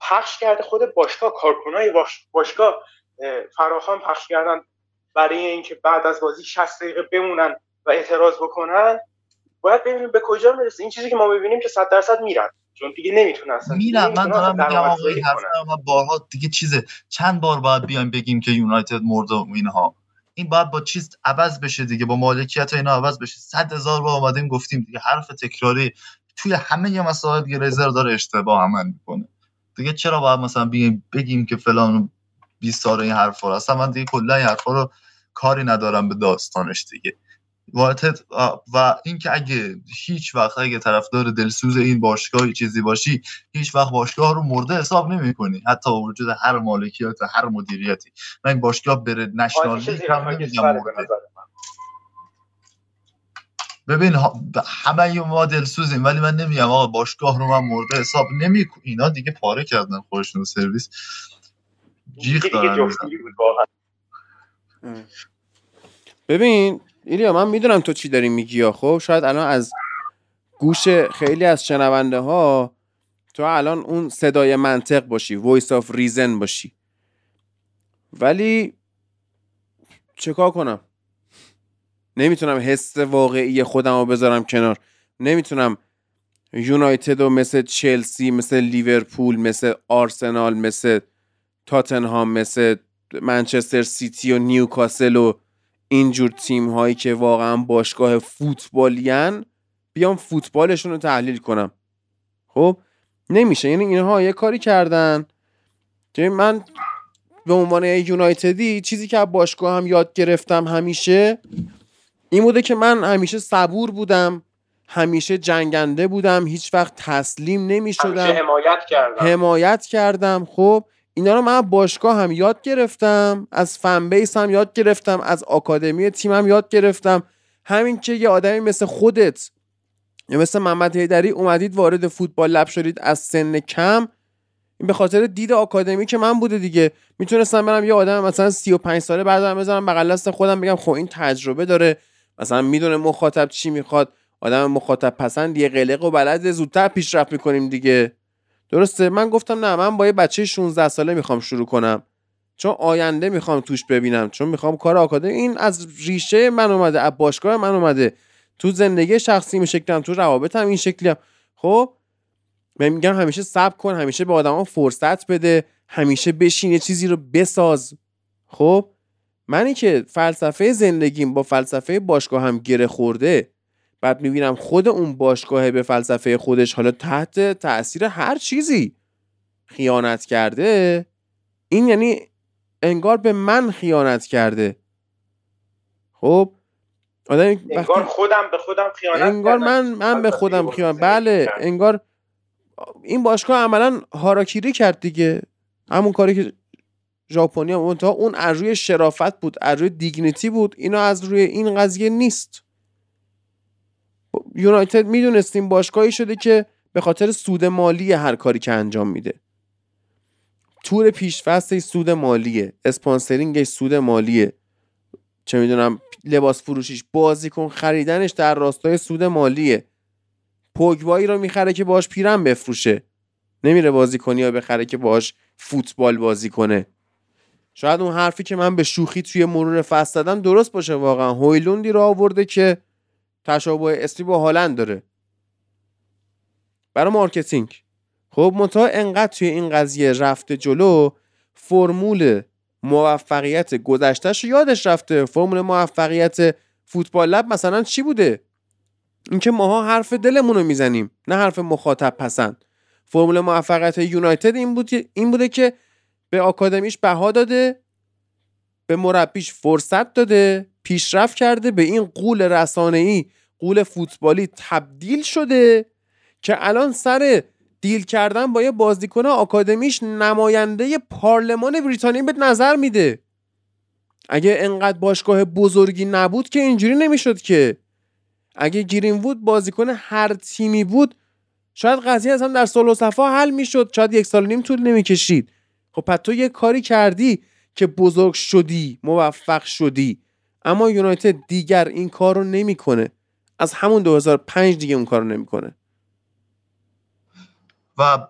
پخش کرده خود باشگاه کارکنای باشگاه فراخان پخش کردن برای اینکه بعد از بازی 60 دقیقه بمونن و اعتراض بکنن. باید ببینیم به کجا می‌رسه. این چیزی که ما ببینیم که 100 درصد میرن. چون دیگه نمی‌تونه اصلا. میرم من دارم میگم آقا این ما بارها دیگه چیزه. چند بار باید بیایم بگیم که یونایتد مرده و اینها. این باید با چیز عوض بشه دیگه. با مالکیت اینا عوض بشه. صد هزار بار اومدیم گفتیم دیگه حرف تکراری توی همه مسائل رزر داره اشتباه عمل می‌کنه. دیگه چرا باید مثلا بگیم بگیم که فلان 20 سال این حرفا اصلا من دیگه کلا این حرفا رو کاری ندارم به داستانش دیگه. واحد و اینکه اگه هیچ وقت اگه طرفدار دلسوز این باشگاه چیزی باشی هیچ وقت باشگاه رو مرده حساب نمی‌کنی. حتی با وجود هر مالکیت و هر مدیریتی. من این باشگاه بره نشنال ببین همه ما دلسوزیم ولی من نمیگم آقا باشگاه رو من مرده حساب نمی اینا دیگه پاره کردن خودشون سرویس. جیخ دارن. ببین ایلیا من می‌دونم تو چی داری میگی خب شاید الان از گوش خیلی از شنونده ها تو الان اون صدای منطق باشی وایس آف ریزن باشی. ولی چکار کنم؟ نمی‌تونم حس واقعی خودم رو بذارم کنار. نمی‌تونم یونایتد و مثل چلسی مثل لیورپول مثل آرسنال مثل تاتنهام مثل منچستر سیتی و نیوکاسل و اینجور تیم هایی که واقعا باشگاه فوتبالین بیام فوتبالشون رو تحلیل کنم. خب؟ نمیشه. یعنی اینها یه کاری کردن که من به عنوان یونایتدی چیزی که از باشگاه هم یاد گرفتم همیشه این بوده که من همیشه صبور بودم همیشه جنگنده بودم هیچ وقت تسلیم نمی شدم حمایت کردم. حمایت کردم. خب؟ اینا رو من باشگاه هم یاد گرفتم از فن بیس هم یاد گرفتم از آکادمی تیم هم یاد گرفتم. همین که یه آدمی مثل خودت یا مثل محمد هیدری اومدید وارد فوتبال لب شدید از سن کم این به خاطر دید آکادمی که من بوده دیگه. می‌تونستم برم یه آدم مثلا 35 ساله بردارم بذارم بغل دست خودم بگم خب این تجربه داره. مثلا می‌دونه مخاطب چی می‌خواد. آدم مخاطب پسند یه قلق و بلد زودتر پیشرفت می‌کنیم دیگه. درسته؟ من گفتم نه من با یه بچه 16 ساله می‌خوام شروع کنم. چون آینده می‌خوام توش ببینم چون می‌خوام کار آکادمی این از ریشه من اومده از باشگاه من اومده. تو زندگی شخصی می شکلم تو روابطم این شکلیم. خب؟ من میگم همیشه صبر کن همیشه به آدما فرصت بده همیشه بشین یه چیزی رو بساز. خب؟ منی که فلسفه زندگیم با فلسفه باشگاه هم گره خورده بعد می‌بینم خود اون باشگاه به فلسفه خودش حالا تحت تاثیر هر چیزی خیانت کرده این یعنی انگار به من خیانت کرده. خب آدم انگار خودم به خودم خیانت انگار من من به خودم خیانت بله انگار این باشگاه عملا هاراکیری کرد دیگه. همون کاری که ژاپنیا منتها اون از روی شرافت بود از روی دیگنیتی بود اینا از روی این قضیه نیست. یونایتد می‌دونستیم باشگاهی شده که به خاطر سود مالی هر کاری که انجام میده. تور پیشفست سود مالیه اسپانسرینگش سود مالیه. چه می‌دونم لباس فروشیش بازیکن خریدنش در راستای سود مالیه. پوگبایی رو می‌خره که باش پیرن بفروشه. نمیره بازیکنی رو بخره که باش فوتبال بازی کنه. شاید اون حرفی که من به شوخی توی مرور فصل دادم درست باشه واقعا. هویلوندی رو آورده که تشابه اسمی با هالند داره. برای marketing. خب منتها انقدر توی این قضیه رفته جلو فرمول موفقیت گذشتهش یادش رفته. فرمول موفقیت فوتبال لب مثلا چی بوده؟ اینکه ماها حرف دلمون رو می‌زنیم نه حرف مخاطب پسند. فرمول موفقیت یونایتد این بود این بوده که به آکادمیش بها داده به مربیش فرصت داده پیشرفت کرده به این قول رسانه‌ای قول فوتبالی تبدیل شده که الان سر دیل کردن با یه بازیکن آکادمیش نماینده پارلمان بریتانیا به نظر میده. اگه انقدر باشگاه بزرگی نبود که اینجوری نمی‌شد که. اگه گیرین وود بازیکن هر تیمی بود شاید قضیه هم در سال و صفا حل می‌شد. شاید یک سال نیم طول نمی‌کشید. خب پس تو یه کاری کردی که بزرگ شدی موفق شدی. اما یونایتد دیگر این کار رو نمی‌کنه. از همون 2005 دیگه اون کار رو نمی‌کنه. و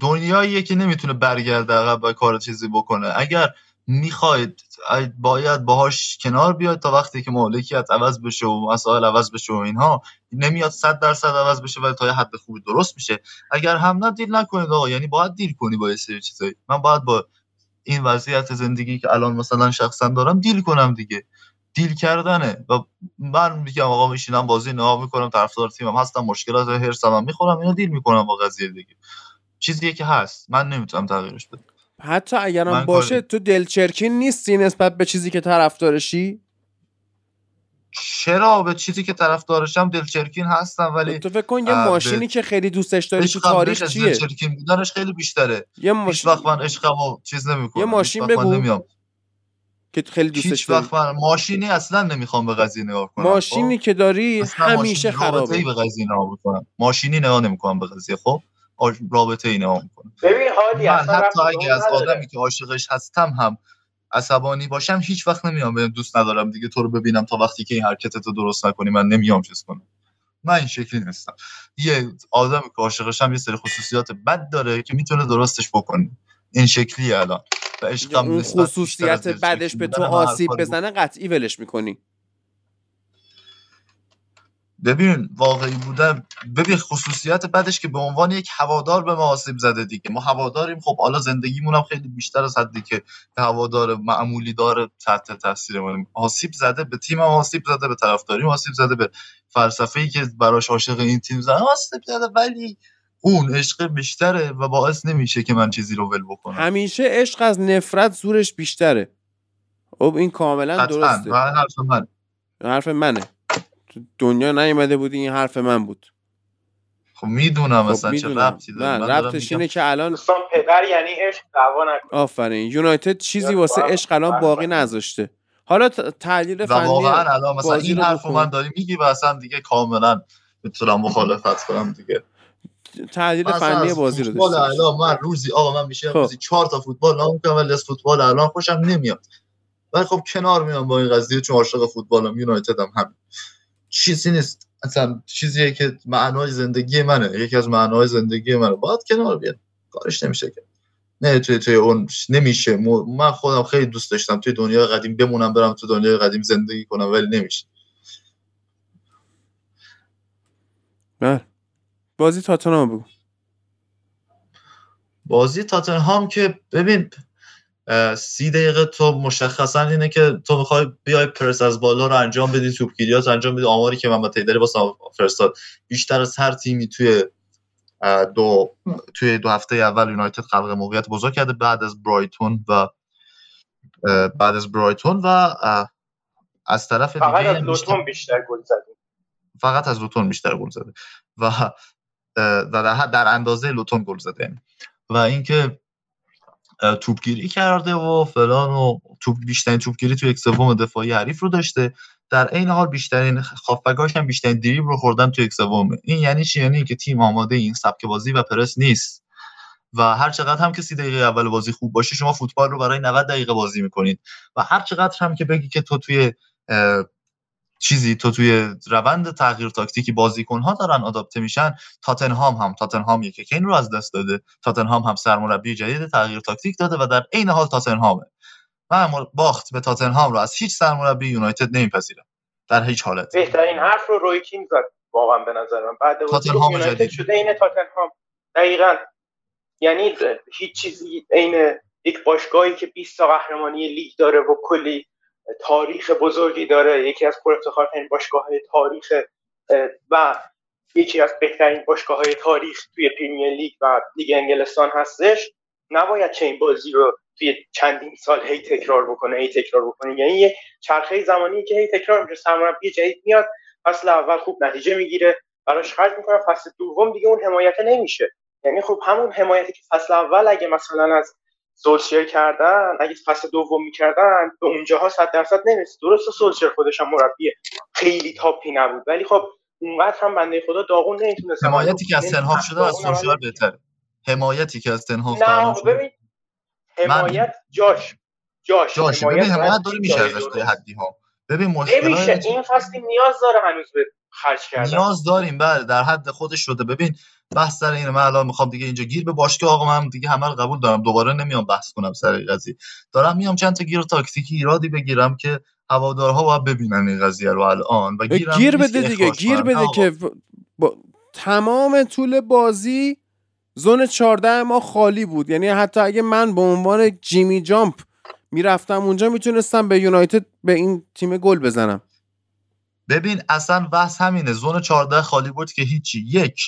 دنیاییه که نمی‌تونه برگرده عقب و کار چیزی بکنه. اگر می‌خواید باید باهاش کنار بیاد تا وقتی که مالکیت عوض بشه و مسائل عوض بشه و اینها نمیاد صد درصد عوض بشه ولی تا یه حد خوبی درست میشه. اگر هم نه دیل نکنید آقا. یعنی باید دیل کنی با یه سری چیزایی. من باید با این وضعیت زندگی که الان مثلا شخصا دارم دیل کنم دیگه. دیل کردنه. و من میگم آقا میشینم بازی نها می‌کنم طرفدار تیمم هستم مشکلات هرسم هم می‌خورم اینو دیل می‌کنم با قضیه دیگه. چیزی که هست. من نمی‌تونم تغییرش بدم. حتی اگرم باشه تو دلچرکین نیستی نسبت به چیزی که طرفدارشی؟ چرا به چیزی که طرفدارشم دلچرکین هستم ولی تو فکر کن یه ماشینی که خیلی دوستش داری تو تاریخ چیه؟ دلچرکین بودنش خیلی بیشتره. یه ماشین وقت من عشقمو چیز نمی‌کنم یه ماشین بگو. که خیلی دوستش داری. وقت من ماشینی اصلا نمی‌خوام به قضیه نگاه کنم ماشینی خب؟ که داری همیشه خرابه. به قضیه نگاه می‌کنم. ماشینی نگاه نمی‌کنم به قضیه خب؟ رابطه ای نگاه می‌کنم. ببین حالی من حتی اگه از آدمی که عاشقش هستم هم عصبانی باشم هیچ وقت نمیام بهم دوست ندارم دیگه تو رو ببینم تا وقتی که این حرکتت رو درست نکنی من نمیام چیز کنم. من این شکلی نیستم. یه آدمی که عاشقشم یه سری خصوصیات بد داره که می‌تونه درستش بکنه. این شکلی الان. اون خصوصیت بدش به تو آسیب بزنه قطعی ولش می‌کنی. ببین واقعی بودن ببین خصوصیت بعدش که به عنوان یک هوادار به ما آسیب زده دیگه. ما هواداریم. خب حالا زندگیمون هم خیلی بیشتر از حدی که هوادار معمولی داره تحت تاثیر ما. آسیب زده به تیم هم آسیب زده به طرفداریم آسیب زده به فلسفه ای که براش عاشق این تیم زده. آسیب زده ولی اون عشق بیشتره و باعث نمیشه که من چیزی رو ول بکنم. همیشه عشق از نفرت زورش بیشتره. خب این کاملا درسته. حرف من حرف منه. دنیا نیومده بودی این حرف من بود. خب می‌دونم خب مثلا چه ربطی داره. نه ربطش اینه که الان پدر یعنی عشق دعوا نکن. آفرین. یونایتد چیزی واسه عشق الان باقی نذاشته. حالا تحلیل فنی واقعا الان مثلا این حرف من داری میگی و اصلا دیگه کاملا می‌تونم مخالفت کنم دیگه. تحلیل فنی بازی رو فوتبال الان من روزی آقا من میشه خب. روزی 4 تا فوتبال نام می‌کنم ولی از فوتبال الان خوشم نمیاد. ولی خب کنار میام با این قضیه چون عاشق فوتبالم یونایتد هم همین. چیزی نیست. اصلا چیزیه که معنای زندگی منه. یکی از معنای زندگی منه. باید کنار بیاد. کارش نمیشه کرد نه توی توی اون نمیشه. من خودم خیلی دوست داشتم توی دنیای قدیم بمونم برم تو دنیای قدیم زندگی کنم ولی نمیشه. بله. بازی تاتنهام بگو. بازی تاتنهام که ببین سی دقیقه تو مشخصا اینه که تو می‌خوای بیای پرس از بالا رو انجام بدی توپگیریات انجام بدی. آماری که من با تیدری واسه فرستاد. بیشتر از هر تیمی توی دو توی دو هفته اول یونایتد خلق موقعیت بزرگ کرده بعد از برایتون و بعد از برایتون و از طرف فقط از لوتون بیشتر گل زده فقط از لوتون بیشتر گل زده. و در, در اندازه لوتون گل زده. و اینکه توپگیری کرده و فلان و توپ بیشترین توپگیری تو یک سوم دفاعی حریف رو داشته. در این حال بیشترین خافگاش هم بیشترین دریب رو خوردن تو یک سوم این یعنی چی؟ یعنی که تیم آماده این سبک بازی و پرس نیست. و هر چقدر هم که سی دقیقه اول بازی خوب باشه شما فوتبال رو برای 90 دقیقه بازی می‌کنید. و هر چقدر هم که بگی که تو توی چیزی تو توی روند تغییر تاکتیکی بازیکن ها دارن آداپته میشن. تاتنهام هم تاتنهام که کین رو از دست داده. تاتنهام هم سرمربی جدید تغییر تاکتیک داده و در عین حال تاتنهامه. من باخت به تاتنهام رو. از هیچ سرمربی یونایتد نمیپذیرم در هیچ حالت. بهترین حرف رو روی کین زد واقعا به نظر من. بعد تاتنهام جدید. شده این تاتنهام. دقیقاً. یعنی هیچ چیزی عین یک باشگاهی که 20 تا قهرمانی لیگ داره و کلی تاریخ بزرگی داره. یکی از پرافتخارترین باشگاه های تاریخ و یکی از بهترین باشگاه های تاریخ توی پریمیر لیگ و لیگ انگلستان هستش. نباید چه این بازی رو توی چندین سال هی تکرار بکنه هی تکرار بکنه. یعنی یه چرخه زمانی که هی تکرار میشه. سرمربی جدید میاد فصل اول خوب نتیجه می‌گیره. براش خرج می‌کنه فصل دوم دیگه اون حمایت نمیشه. یعنی خب همون حمایتی که فصل اول اگه مثلا از سولشر کردن اگه فصل دوم می‌کردن به اونجاها صد درصد نمی‌رسه درسته سولشر خودش هم مربی خیلی تاپی نبود. ولی خب اونقدر هم بنده خدا داغون نمی‌تونست. حمایتی که از تنهاف شده از سولشر بهتره. حمایتی که از تنهاف نه ببین حمایت جاش. جاش. جاش. ببین حمایت داره میشه ازش تا حدی ها ببین مشکل این فصل نیاز داره هنوز به خرج کردن. نیاز داریم. بله در حد خودش شده. ببین بحث سر اینه. من الان می‌خوام دیگه اینجا گیر به باشگاه آقا من دیگه همه رو قبول دارم. دوباره نمیام بحث کنم سر این قضیه. دارم میام چند تا گیر تاکتیکی ایرادی بگیرم که هوادارها باید ببینن این قضیه رو الان و گیر بده دیگه گیر بده که با... تمام طول بازی زون 14 ما خالی بود. یعنی حتی اگه من به عنوان جیمی جامپ می‌رفتم اونجا می‌تونستم به یونایتد به این تیم گل بزنم. ببین اصلا بحث همینه. زون 14 خالی بود که هیچی. یک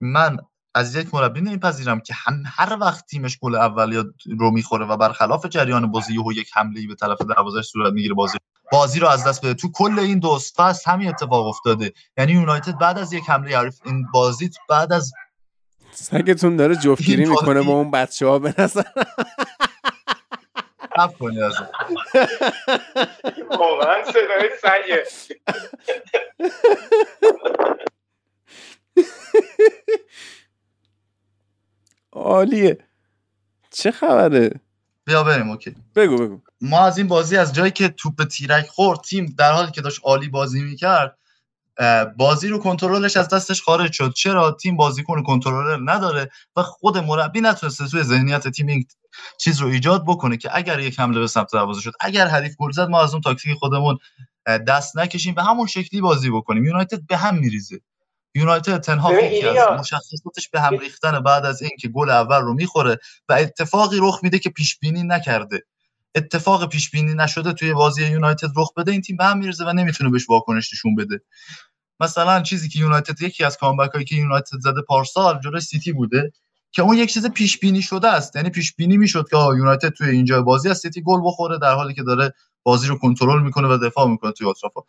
من از یک مربی نمیپذیرم که هم هر وقت تیمش گل اول رو می‌خوره و برخلاف جریان بازی و یک حمله به طرف دروازه صورت می‌گیره بازی بازی رو از دست بده. تو کل این دو فصل همین اتفاق افتاده. یعنی یونایتد بعد از یک حمله عارف این بازی بعد از سگتون داره جفتگیری می‌کنه با اون بچه ها به نظر کنی از واقعا صدای سگه. عالیه. چه خبره؟ بیا بریم اوکی. بگو بگو. ما از این بازی از جایی که توپ تیرک خورد تیم در حالی که داشت عالی بازی می‌کرد بازی رو کنترلش از دستش خارج شد. چرا؟ تیم بازیکن کنترلر نداره و خود مربی نتونسته توی ذهنیت تیم این چیز رو ایجاد بکنه که اگر یک حمله به سمت دروازه شد اگر حریف گل زد ما از اون تاکتیک خودمون دست نکشیم به همون شکلی بازی بکنیم. یونایتد به هم میریزه. یونایتد تنها یکی از مشخصاتش به هم ریختن بعد از اینکه گل اول رو می‌خوره و اتفاقی رخ میده که پیش بینی نکرده. اتفاق پیش بینی نشده توی بازی یونایتد رخ بده این تیم به هم میرزه و نمی‌تونه بهش واکنش نشون بده. مثلا چیزی که یونایتد یکی از کامبک هایی که یونایتد زده پارسال جلوی سیتی بوده. که اون یک چیز پیش بینی شده است. یعنی پیش بینی می‌شد که یونایتد توی اینجا بازی از سیتی گل بخوره در حالی که داره بازی رو کنترل می‌کنه و دفاع می‌کنه توی اطرافا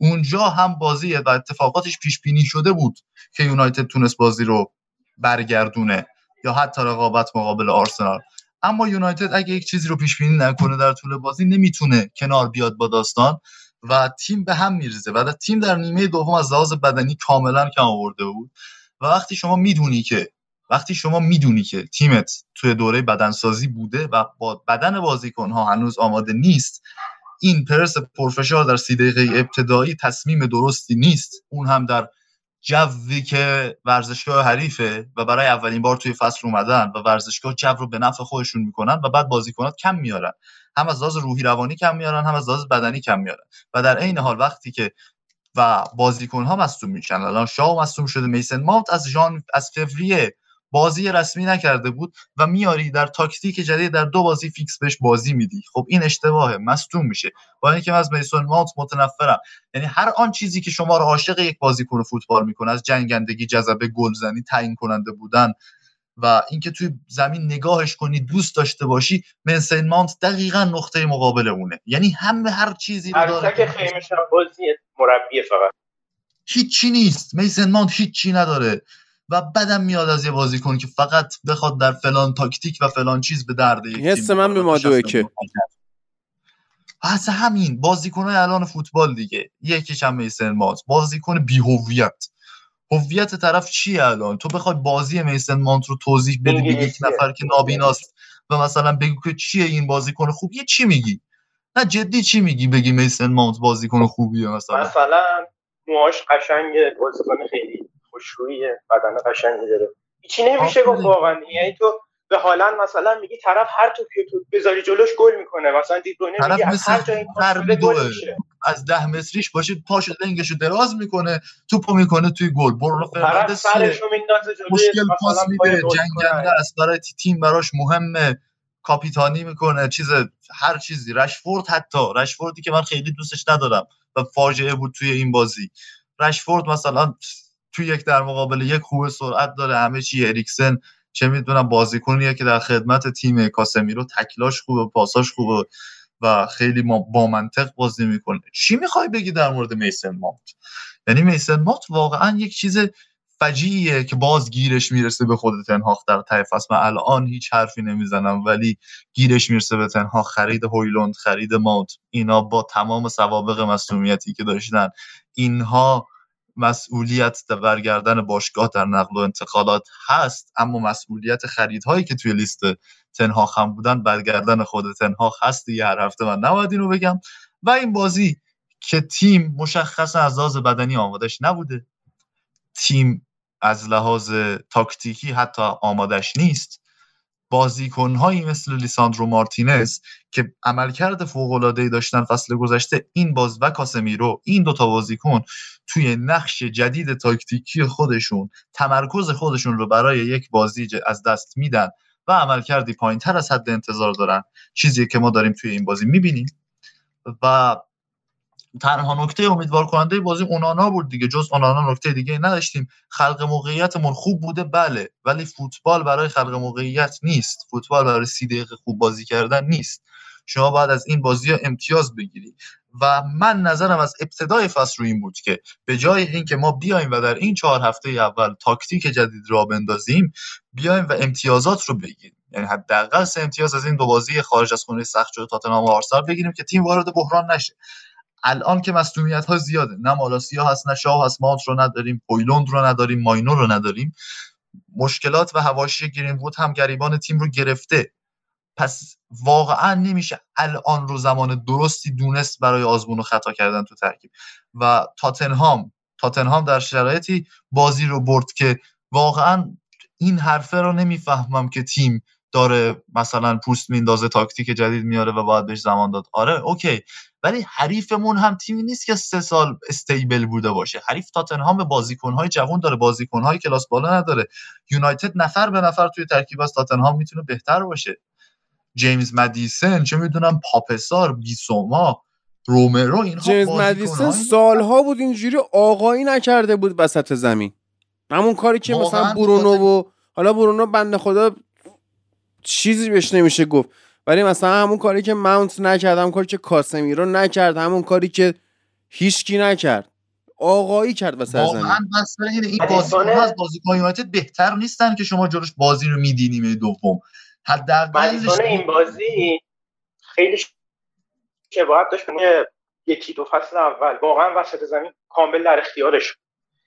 اونجا هم بازی و اتفاقاتش پیش بینی شده بود که یونایتد تونست بازی رو برگردونه یا حتی رقابت مقابل آرسنال. اما یونایتد اگه یک چیزی رو پیش بینی نکنه در طول بازی نمی‌تونه کنار بیاد با داستان و تیم به هم میریزه. و تیم در نیمه دوم از لحاظ بدنی کاملا کم آورده بود. و وقتی شما می‌دونی که وقتی شما می‌دونی که تیمت توی دوره بدنسازی بوده و با بدن بازیکنها هنوز آماده نیست این پرس پرفشار در سی دقیقه ابتدایی تصمیم درستی نیست. اون هم در جوی که ورزشگاه حریفه و برای اولین بار توی فصل اومدن و ورزشگاه جو رو به نفع خودشون می‌کنن و بعد بازیکنات کم میارن. هم از لحاظ روحی روانی کم میارن هم از لحاظ بدنی کم میارن. و در عین حال وقتی که و بازیکن ها مصدوم میشن الان شاو مصدوم شده میسون ماونت از ژان از فوریه بازی رسمی نکرده بود و میاری در تاکتیک جدید در دو بازی فیکس بهش بازی میدی. خب این اشتباهه مصدوم میشه. با اینکه من از میسون ماونت متنفرم. یعنی هر آن چیزی که شما رو عاشق یک بازیکن فوتبال می‌کنه از جنگندگی جذبه گلزنی تعیین کننده بودن و اینکه توی زمین نگاهش کنی دوست داشته باشی منسن ماونت دقیقا نقطه مقابل اونه. یعنی همه هر چیزی رو داره که خیمه بازی مربی فقط. هیچی نیست. میسن ماونت هیچی نداره. و بدم میاد از یه بازیکن که فقط بخواد در فلان تاکتیک و فلان چیز به درد یک حس من به مادوه که. پس همین بازیکن های الان فوتبال دیگه. یکیش هم میسن ماونت بازیکن بی هویت هویت طرف چیه الان؟ تو بخوای بازی میسن مانت رو توضیح بدی به یک نفر که نابیناست و مثلا بگو که چیه این بازیکن خوبیه چی میگی؟ نه جدی چی میگی بگی میسن مانت بازیکن خوبیه مثلا؟ مثلا موهاش قشنگه بازیکن خیلی خوشرویه بدن قشنگی داره چی نمیشه گفت واقعا. یعنی تو به حالا مثلا میگی طرف هر تو که تو بذاری جلوش گل می‌کنه. مثلا دیدونه میگی از هر جایی گل میشه. از ده متریش باشه پاشو لنگشو دراز می‌کنه توپو می‌کنه توی گل. برونو فرناندز مشکل پاس میده جنگنده است برای تیم براش مهمه. کاپیتانی می‌کنه چیز هر چیزی. رشفورد حتی. رشفوردی که من خیلی دوستش ندارم و فاجعه بود توی این بازی. رشفورد مثلا توی یک در مقابل یک خوب سرعت داره. همه چی اریکسن چه می‌دونم بازیکنیه که در خدمت تیم کاسمیرو. تکلاش خوبه پاساش خوبه و خیلی با منطق بازی می‌کنه. چی می‌خوای بگی در مورد میسن مات یعنی میسن مات واقعا یک چیز فجیعیه که باز گیرش می‌رسه به خود تنهاخ در ته فصل. من الان هیچ حرفی نمی‌زنم ولی گیرش می‌رسه به تنها خرید هویلوند خرید مات اینا با تمام سوابق مسئولیتی که داشتن اینها مسئولیت برگردن باشگاه در نقل و انتقالات هست اما مسئولیت خریدهایی که توی لیست تنها هم بودن برگردن خود تنها هست دیگه هر هفته من نباید اینو بگم. و این بازی که تیم مشخصا از لحاظ بدنی آمادش نبوده. تیم از لحاظ تاکتیکی حتی آمادش نیست. بازیکنهایی مثل لیساندرو مارتینز که عملکرد فوق‌العاده‌ای داشتن فصل گذشته این باز و کاسمیرو این دوتا بازیکن توی نقش جدید تاکتیکی خودشون تمرکز خودشون رو برای یک بازی از دست میدن و عملکردی پایینتر از حد انتظار دارن. چیزی که ما داریم توی این بازی می‌بینیم. و تنها نکته امیدوار کننده بازی اونانا بود دیگه. جز اونانا نکته دیگه نداشتیم. خلق موقعیتمون خوب بوده بله. ولی فوتبال برای خلق موقعیت نیست. فوتبال برای سی دقیقه خوب بازی کردن نیست. شما باید از این بازی ها امتیاز بگیری. و من نظرم از ابتدای فصل رو این بود که به جای اینکه ما بیایم و در این چهار هفته اول تاکتیک جدید را بندازیم بیایم و امتیازات رو بگیریم. یعنی حداقل سه امتیاز از این دو بازی خارج از خونه سخت شده تاتنهام و آرسنال بگیریم که تیم وارد بحران نشه. الان که مصدومیت ها زیاده نه مالاسیا هست نه شاه هست مات رو نداریم پویلوند رو نداریم ماینو رو نداریم. مشکلات و گرین بود هم گریبان تیم رو گرفته. پس واقعا نمیشه الان رو زمان درستی دونست برای آزمون و خطا کردن تو ترکیب. و تاتنهام تاتنهام در شرایطی بازی رو برد که واقعا این حرفه رو نمی‌فهمم که تیم داره مثلا پوست میندازه تاکتیک جدید میاره و باید بهش زمان داد. آره okay. ولی حریفمون هم تیمی نیست که سه سال stable بوده باشه. حریف تاتنهام بازیکنهای جوان داره بازیکنهای کلاس بالا نداره. یونایتد نفر به نفر توی ترکیب از تاتنهام می‌تونه بهتر باشه. جیمز مدیسن چه می‌دونم پاپ سار بیسوما رومرو اینها جیمز مدیسن سالها بود اینجوری آقایی نکرده بود وسط زمین. همون کاری که مثلا برونو و حالا برونو بنده خدا چیزی بهش نمیشه گفت. ولی مثلا همون کاری که ماونت نکرد همون کاری که کاسمی رو نکرد همون کاری که هیچکی نکرد. آقایی کرد وسط زمین. واقعا این این بازیکن از بازیکن یونایتد بهتر نیستن که شما جلوش بازی رو میدی نیمه دوم. حداقل این بازی خیلی شباهت داشت. به یکی دو فصل اول. واقعا وسط زمین کامل در اختیارش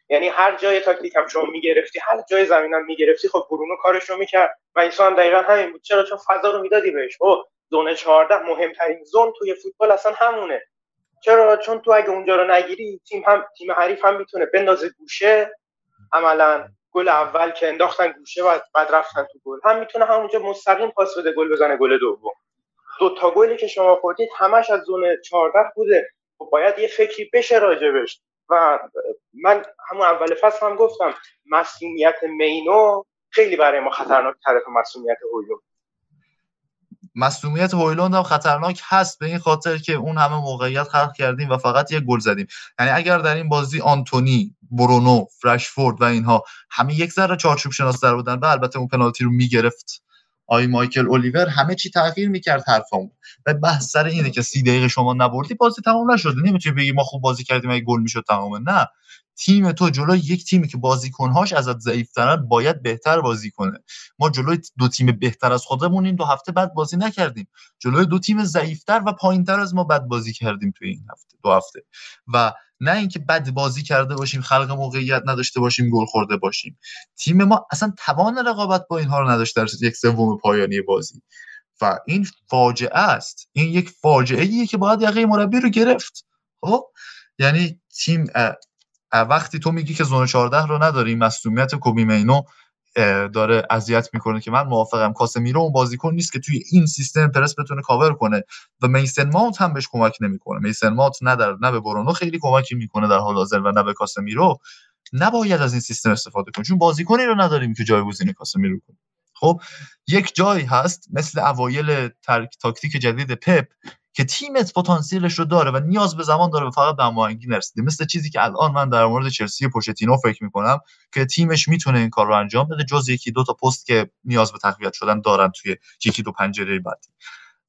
یعنی هر جای تاکتیک هم شما می‌گرفتی هر جای زمین هم می‌گرفتی خب برونو کارش رو می‌کرد. و اینسان دقیقا همین بود. چرا؟ چون فضا رو می‌دادی بهش. او زون 14 مهمترین زون توی فوتبال اصلا همونه. چرا؟ چون تو اگه اونجا رو نگیری تیم هم تیم حریف هم می‌تونه بندازه گوشه. عملا گل اول که انداختن گوشه و بعد رفتن تو گل. هم می‌تونه همونجا مستقیم پاس بده گل بزنه گل دوم. دو تا گلی که شما خوردید همش از زون 14 بوده. خب باید یه فکری بشه راجبش. و من همون اول فصل هم گفتم مسئولیت مینو خیلی برای ما خطرناک طرف مسئولیت هویلوند مسئولیت هویلوند هم خطرناک هست به این خاطر که اون همه موقعیت خلق کردیم و فقط یک گل زدیم. یعنی اگر در این بازی آنتونی برونو فرشفورد و اینها همه یک ذره چارچوب شناس در بودن و البته اون پنالتی رو می‌گرفت. آی مایکل الیور همه چی تغییر می‌کرد حرفمون و بحث سر اینه که سی دقیقه شما نبردی بازی تمام نشده نمی‌تونی بگی ما خوب بازی کردیم اگه گل می‌شد تمامه نه. تیم تو جلوی یک تیمی که بازیکنهاش ازت ضعیفترن باید بهتر بازی کنه. ما جلوی دو تیم بهتر از خودمون این دو هفته بعد بازی نکردیم. جلوی دو تیم ضعیفتر و پایینتر از ما بد بازی کردیم توی این هفته دو هفته. و نه اینکه بد بازی کرده باشیم خلق موقعیت نداشته باشیم گل خورده باشیم. تیم ما اصلا توان رقابت با اینها رو نداشته در یک سوم پایانی بازی. و این فاجعه است. این یک فاجعه ایه که باید یقه مربی رو گرفت. خب؟ یعنی تیم وقتی تو میگی که زون 14 رو نداری مصونیت کوبی مینو داره اذیت می‌کنه که من موافقم. کاسمیرو اون بازیکن نیست که توی این سیستم پرس بتونه کاور کنه و میسن ماونت هم بهش کمک نمی‌کنه. میسن ماونت نه در نه به برونو خیلی کمکی می‌کنه در حال حاضر و نه به کاسمیرو. نباید از این سیستم استفاده کنه چون بازیکنی رو نداریم که جایگزین کاسمیرو کنه. خب یک جایی هست مثل اوایل تاکتیک جدید پپ که تیمت پتانسیلش رو داره و نیاز به زمان داره و فقط به هماهنگی نرسیده. مثل چیزی که الان من در مورد چلسی پوچتینو فکر می‌کنم که تیمش می‌تونه این کار رو انجام بده جز یکی دو تا پست که نیاز به تقویت شدن دارن توی یکی دو پنجره بعدی.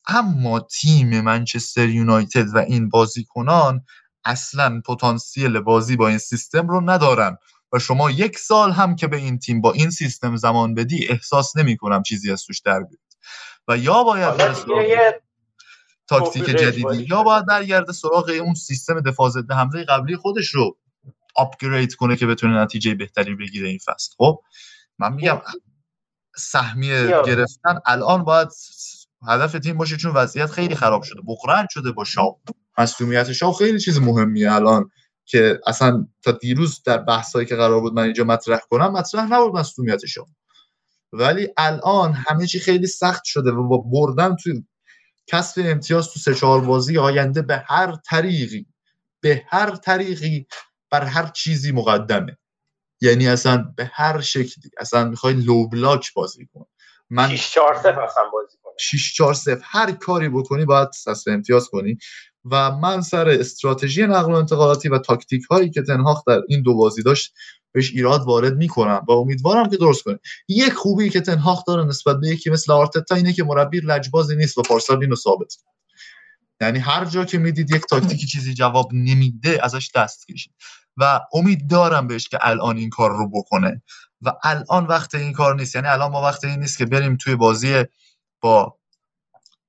اما تیم منچستر یونایتد و این بازیکنان اصلا پتانسیل بازی با این سیستم رو ندارن و شما یک سال هم که به این تیم با این سیستم زمان بدی احساس نمی کنم چیزی از توش در بیاد. و یا باید تاکتیک جدیدی. یا باید برگرده سراغ اون سیستم دفاع ضد حمله قبلی خودش رو آپگرید کنه که بتونه نتیجه بهتری بگیره این فصل. خب من میگم سهمیه گرفتن الان باید هدف تیم باشه چون وضعیت خیلی خراب شده. بقرن شده با شاو. مسئولیت شاو خیلی چیز مهمیه الان که اصلا تا دیروز در بحثایی که قرار بود من اینجا مطرح کنم مطرح نبود مسئولیت شاو. ولی الان همه چی خیلی سخت شده و با بردن توی کسب امتیاز تو سه چهار بازی آینده به هر طریقی به هر طریقی بر هر چیزی مقدمه. یعنی اصلا به هر شکلی. اصلا می‌خوای لو بلاک بازی کن من 6 4 0 اصلا بازی کنی. 6 4 0 هر کاری بکنی باید کسب امتیاز کنی. و من سر استراتژی نقل و انتقالاتی و تاکتیک هایی که تنهاخ در این دو بازی داشت بهش ایراد وارد می‌کنم و امیدوارم که درست کنه. یک خوبی که تنهاخ داره نسبت به یکی مثل آرتتا اینه که مربی لجبازی نیست و پارسال اینو ثابت یعنی هر جا که می‌دید یک تاکتیکی چیزی جواب نمیده ازش دست کشید. و امید دارم بهش که الان این کار رو بکنه. و الان وقت این کار نیست. یعنی الان ما وقت این نیست که بریم توی بازی با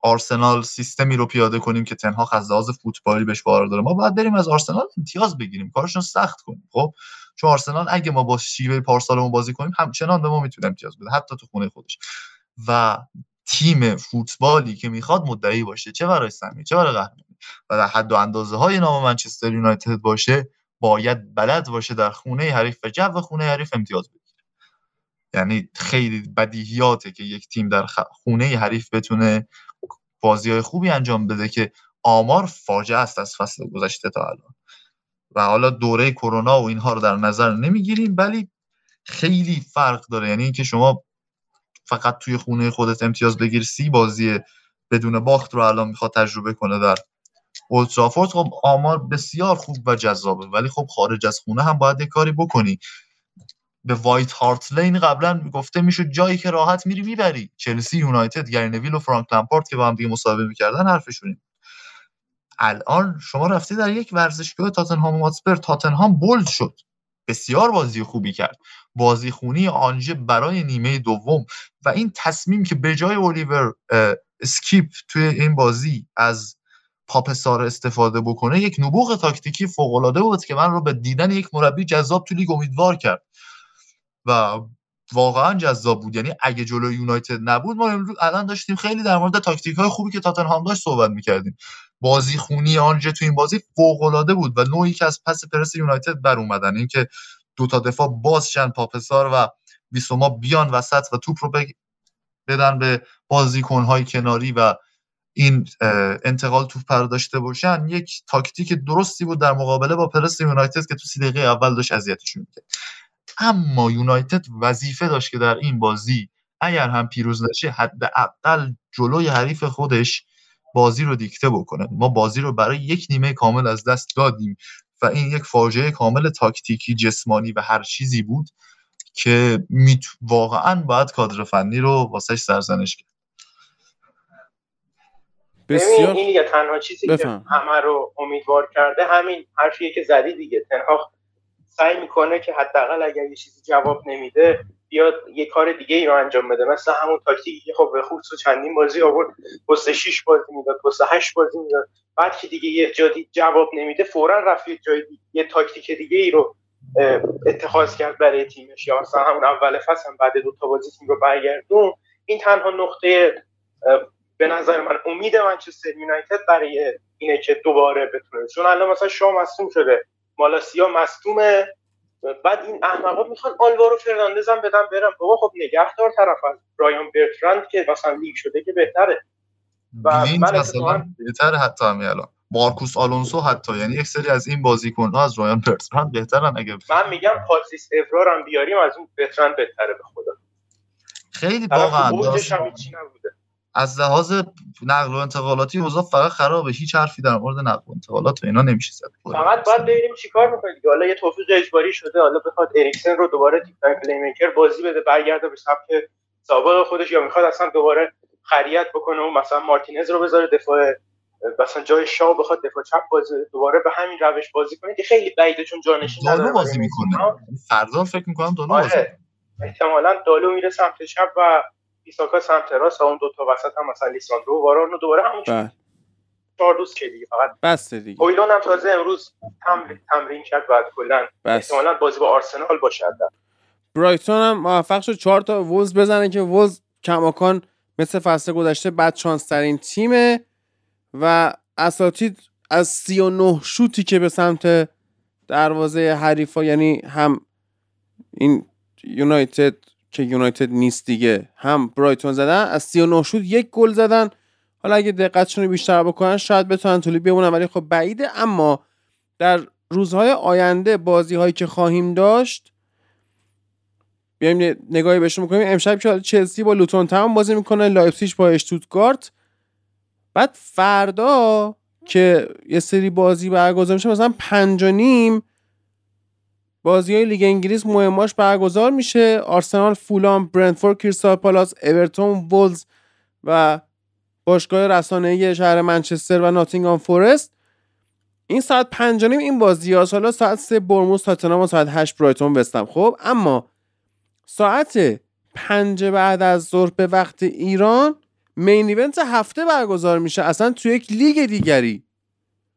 آرسنال سیستمی رو پیاده کنیم که تنها از فوتبالی بهش باور داره. ما باید بریم از آرسنال امتیاز بگیریم. کارشون سخت کنیم. خب؟ چون آرسنال اگه ما با شیوه پارسالمون بازی کنیم همچنان به ما می‌تونه امتیاز بده حتی تو خونه خودش. و تیم فوتبالی که می‌خواد مدعی باشه چه برای سمی چه برای قهرمانی و در حد و اندازه های نام منچستر یونایتد باشه باید بلد باشه در خونه حریف و جو خونه حریف امتیاز بگیره. یعنی خیلی بدیهیاته که یک تیم در خونه حریف بتونه بازی های خوبی انجام بده که آمار فاجعه است از فصل گذشته تا الان. و حالا دوره کرونا و اینها رو در نظر نمی‌گیریم ولی خیلی فرق داره. یعنی اینکه شما فقط توی خونه خودت امتیاز بگیر سی بازی بدون باخت رو الان می‌خواد تجربه کنه در اولترافورد خب آمار بسیار خوب و جذابه ولی خب خارج از خونه هم باید یک کاری بکنی. به وایت هارت لین قبلا گفته می‌شد جایی که راحت میری می‌بری. چلسی یونایتد گرینویل و فرانک لمپارد که با هم دیگه مسابقه می‌کردن حرفشونیم الان شما رفتی در یک ورزشگاه تاتنهام ماتسپر تاتنهام بولد شد. بسیار بازی خوبی کرد. بازی خونی آنژه برای نیمه دوم. و این تصمیم که به جای الیور اسکیپ توی این بازی از پاپ سار استفاده بکنه یک نبوغ تاکتیکی فوق بود که من رو به دیدن یک مربی جذاب تو لیگ امیدوار کرد. و واقعا جذاب بود. یعنی اگه جلو یونایتد نبود ما امروز الان داشتیم خیلی در مورد تاکتیک های خوبی که تاتنهام داشت صحبت می‌کردیم. بازی خونی آنژه تو این بازی فوق العاده بود و نوعی که از پس پرس یونایتد بر اومدن. اینکه دو تا دفاع باز شن پاپ سار و بیسوما بیان وسط و توپ رو بدن به بازیکنهای کناری و این انتقال توپ پر داشته باشن یک تاکتیک درستی بود در مقابله با پرس یونایتد که تو سی دقیقه اول داشت اذیتشون می‌کرد. اما یونایتد وظیفه داشت که در این بازی اگر هم پیروز نشه حداقل جلوی حریف خودش بازی رو دیکته بکنه. ما بازی رو برای یک نیمه کامل از دست دادیم و این یک فاجعه کامل تاکتیکی جسمانی و هر چیزی بود که میت واقعا باید کادر فنی رو واسش سرزنش کرد. بسیار این دیگه تنها چیزی بفهم. که همه رو امیدوار کرده همین حرفیه که زدی دیگه. تنها سعی می‌کنه که حداقل اگر یه چیزی جواب نمیده بیاد یه کار دیگه ای رو انجام بده. مثل همون تاکتیکی که خب به و چندین بازی آورد پست 6 بازی می‌داد پست 8 بازی می‌داد. بعد که دیگه یه جادی جواب نمیده فورا رفت یه جای یه تاکتیک دیگه ای رو اتخاذ کرد برای تیمش. یا مثلا همون اول فصل هم بعد دو تا بازی تیم رو برگردون. این تنها نقطه به نظر من امید منچستر یونایتد برای اینه که دوباره بتونه. چون الان مثلا شام مصدوم شده. مالاسیا مصدومه. بعد این احمقا می‌خوان آلوارو فرناندز هم بدم برم بابا خب نگهدار طرف از رایان برتراند که مثلا لیگ شده که بهتره. و من مثلا بهتره حتی همین الان. مارکوس آلونسو حتی. یعنی یک سری از این بازیکن ها از رایان برتراند بهترن اگه من میگم پاتریس اورا رو هم بیاریم از اون برتراند بهتره به خدا. خیلی واقعا از لحاظ نقل و انتقالاتی اوضاع فقط خرابه. هیچ حرفی در مورد نقل و انتقالات و اینا نمیشه زد. فقط باید ببینیم چیکار می‌کنه حالا یه توفیق اجباری شده. حالا بخواد اریکسن رو دوباره تیم playmaker بازی بده برگرده به سبک سابق خودش یا می‌خواد اصلا دوباره خریت بکنه و مثلا مارتینز رو بذاره دفاع مثلا جای شاو بخواد دفاع چپ بازی دوباره به همین روش بازی کنه که خیلی بعیده چون جانشین دالو بازی می‌کنه. فردا فکر می‌کنم دالو بازی آره. احتمالاً دالو میره سمت چپ و ایساکا سمت راست اون دو تا وسط هم مثلا لیساندرو واران رو دوباره همون بله. چهار روز که دیگه فقط. بسته دیگه. هویلون هم تازه امروز تمرین تمرین کرد بعد کلا. احتمالاً بازی با آرسنال باشه برایتون هم موفق شد. چهار تا وولز بزنه که وولز کماکان مثل فصل گذشته بد شانس ترین تیمه و اساتید از 39 شوتی که به سمت دروازه حریفا یعنی هم این یونایتد که یونایتد نیست دیگه. هم برایتون زدن از 39 شوت یک گل زدن. حالا اگه دقتشون رو بیشتر بکنن شاید بتونن طولی بمونن ولی خب بعیده. اما در روزهای آینده بازی هایی که خواهیم داشت بیایم نگاهی بهشون می‌کنیم امشب که چلسی با لوتون تاون بازی می‌کنه لایپزیگ با اشتوتگارت بعد فردا که یه سری بازی برگزار میشه مثلا پنج و نیم بازی های لیگ انگلیس مهماش برگزار میشه. آرسنال فولام برنتفورد کریستال پالاس اورتون وولز و باشگاه رسانه شهر منچستر و ناتینگهام فورست. این ساعت پنج نیم این بازی ها حالا ساعت سه برموز تاتنهام و ساعت هشت برایتون وستم خب اما ساعت پنج بعد از ظهر به وقت ایران مین ایونت هفته برگزار میشه. اصلا تو یک لیگ دیگری.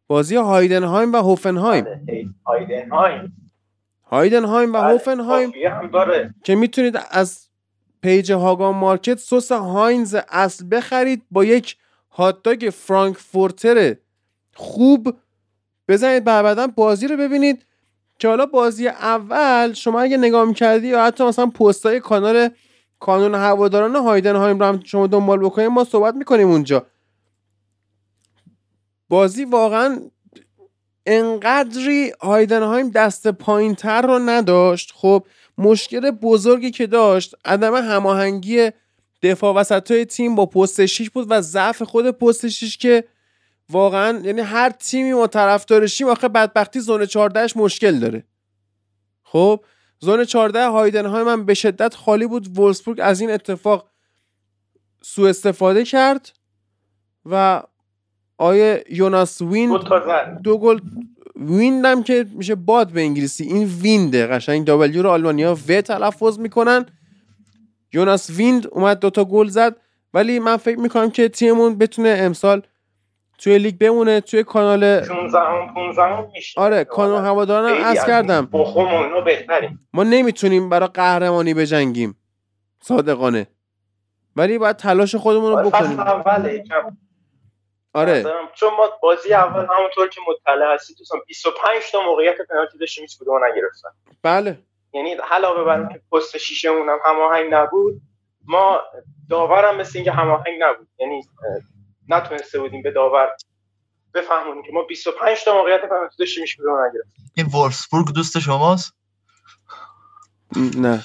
بازی هایدنهایم و هوفنهایم. هایدنهایم. هایدنهایم و بله، هوفنهایم که می‌تونید از page هاگان مارکت سس هاینز اصل بخرید با یک هاتداگ فرانکفورتر خوب بزنید بعدا بازی رو ببینید که حالا بازی اول شما اگه نگاه می‌کردی یا حتی مثلا پستای کانال کانون هواداران هایدنهایم رو هم شما دنبال بکنید ما صحبت می‌کنیم اونجا. بازی واقعا انقدری هایدنهایم دست پایین تر رو نداشت. خب مشکل بزرگی که داشت عدم هماهنگی دفاع وسط های تیم با پست 6 بود و ضعف خود پست 6 که واقعا یعنی هر تیمی ما طرفدارشیم آخه بدبختی زون 14 مشکل داره. خب زون 14 هایدنهایم من به شدت خالی بود. وولسبورگ از این اتفاق سوء استفاده کرد و آیه یوناس ویند دو گل ویندم که میشه باد به انگلیسی. این وینده قشنگ. دابلیو رو آلمانیا و تلفظ می‌کنن. یوناس ویند اومد دوتا گل زد. ولی من فکر می‌کنم که تیممون بتونه امسال توی لیگ بمونه توی کانال 15 15 میشه. آره کانال هواداران از کردم. ما نمی‌تونیم برای قهرمانی بجنگیم. صادقانه. ولی باید تلاش خودمون رو آره، بکنیم. آره. چون ما بازی اول همونطور که مطلع هستی تو 25 تا موقعیت پنالتی داشتیم هیچ کدوم نگرفتن. بله. یعنی علاوه بر که پست شیشمون هم هماهنگ نبود ما داورم مثل اینکه هماهنگ نبود. یعنی نتونسته بودیم به داور بفهمونیم که ما 25 تا موقعیت پنالتی داشتیم هیچ کدوم این وولفسبورگ دوست شماست؟ نه.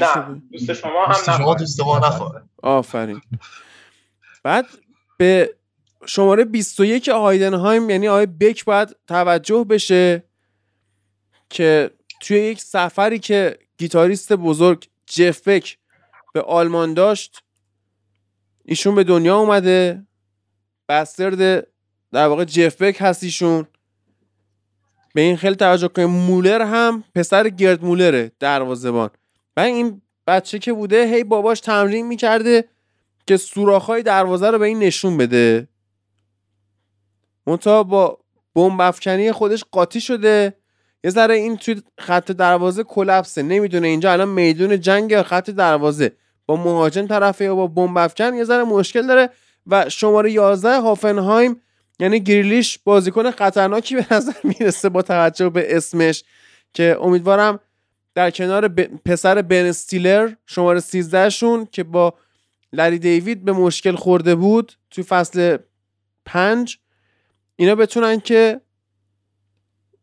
نه دوست شما هم دوست شما دوست ما نخواه آفرین. بعد به شماره 21 هایدنهایم یعنی آقای بک باید توجه بشه که توی یک سفری که گیتاریست بزرگ جف بک به آلمان داشت ایشون به دنیا اومده بسترد در واقع جف بک هست ایشون. به این خیلی توجه کنیم. مولر هم پسر گرد مولره دروازه‌بان و این بچه که بوده هی باباش تمرین می‌کرده که سوراخ‌های دروازه رو به این نشون بده. منتها با بمب افکنی خودش قاطی شده. یه ذره این توی خط دروازه کلپسه. نمی‌دونه اینجا الان میدون جنگ یا خط دروازه. با مهاجم طرفه یا با بمب افکن یه ذره مشکل داره. و شماره 11 هافنهایم یعنی گریلیش بازیکن خطرناکی به نظر می‌رسه با توجه به اسمش. که امیدوارم در کنار پسر بن استیلر شماره 13 شون که با لری دیوید به مشکل خورده بود توی فصل پنج اینا بتونن که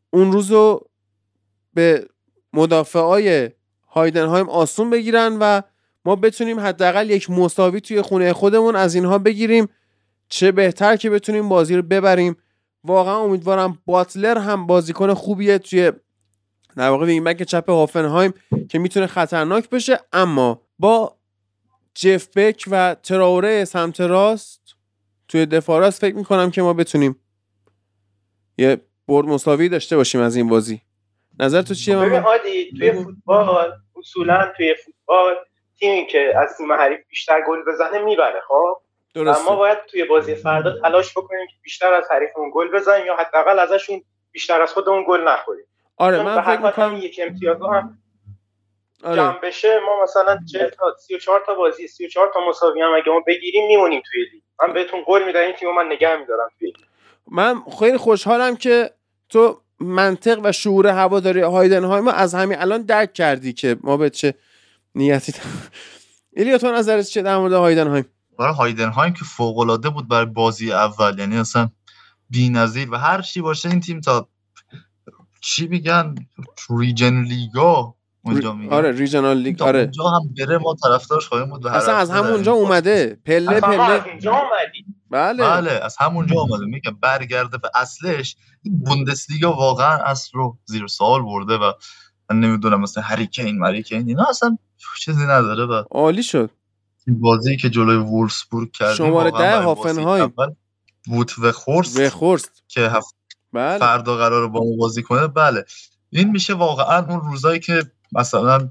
اون روزو به مدافعای هایدنهایم آسون بگیرن و ما بتونیم حداقل یک مساوی توی خونه خودمون از اینها بگیریم. چه بهتر که بتونیم بازی رو ببریم. واقعا امیدوارم باتلر هم بازیکن خوبیه توی در واقع وینگ بک چپ هافنهایم که می‌تونه خطرناک بشه. اما با جف بک و تراوره سمت راست توی دفاع راست فکر می‌کنم که ما بتونیم یه برد مساوی داشته باشیم از این بازی. نظر تو چیه من هادی توی فوتبال اصولا توی فوتبال تیمی که از تیم حریف بیشتر گل بزنه می‌بره خب؟ درسته. ما باید توی بازی فردا تلاش بکنیم که بیشتر از حریفمون گل بزنیم یا حداقل ازشون بیشتر از خودمون گل نخوریم. آره من فکر می‌کنم یک امتیاز هم آره. جمع بشه ما مثلا 40 تا 34 تا بازی 34 تا مساوی هم اگه ما بگیریم میمونیم توی لیگ. من بهتون قول میدم این تیمو من نگه میدارم توی لیگ. من خیلی خوشحالم که تو منطق و شعور هواداری هایدنهایم از همین الان درک کردی که ما به چه نیتی ایلیا تو نظرت چه در مورد هایدنهایم؟ برای هایدنهایم که فوق العاده بود برای بازی اول. یعنی اصلا بی‌نظیر و هر چی باشه این تیم تا چی میگن؟ ریجن لیگا اونجا میگن. آره ریجنال لیگ آره. اونجا هم بره ما طرفدارش خواهیم بود اصلا از همونجا اومده. پله پله. بله. بله از همونجا اومده. میگه برگرده به اصلش. این بوندسلیگا واقعا اصل رو زیر سوال برده و من نمی‌دونم مثلا هریکین مریکین اینا اصلا چیزی نداره و عالی شد. این بازی که جلوی وولفسبورگ کردیم شماره ده هافنهایم. ووت و خورست و خورست که هفت بله. فردا قرار با ما بازی کنه. بله. این میشه واقعا اون روزایی که مثلا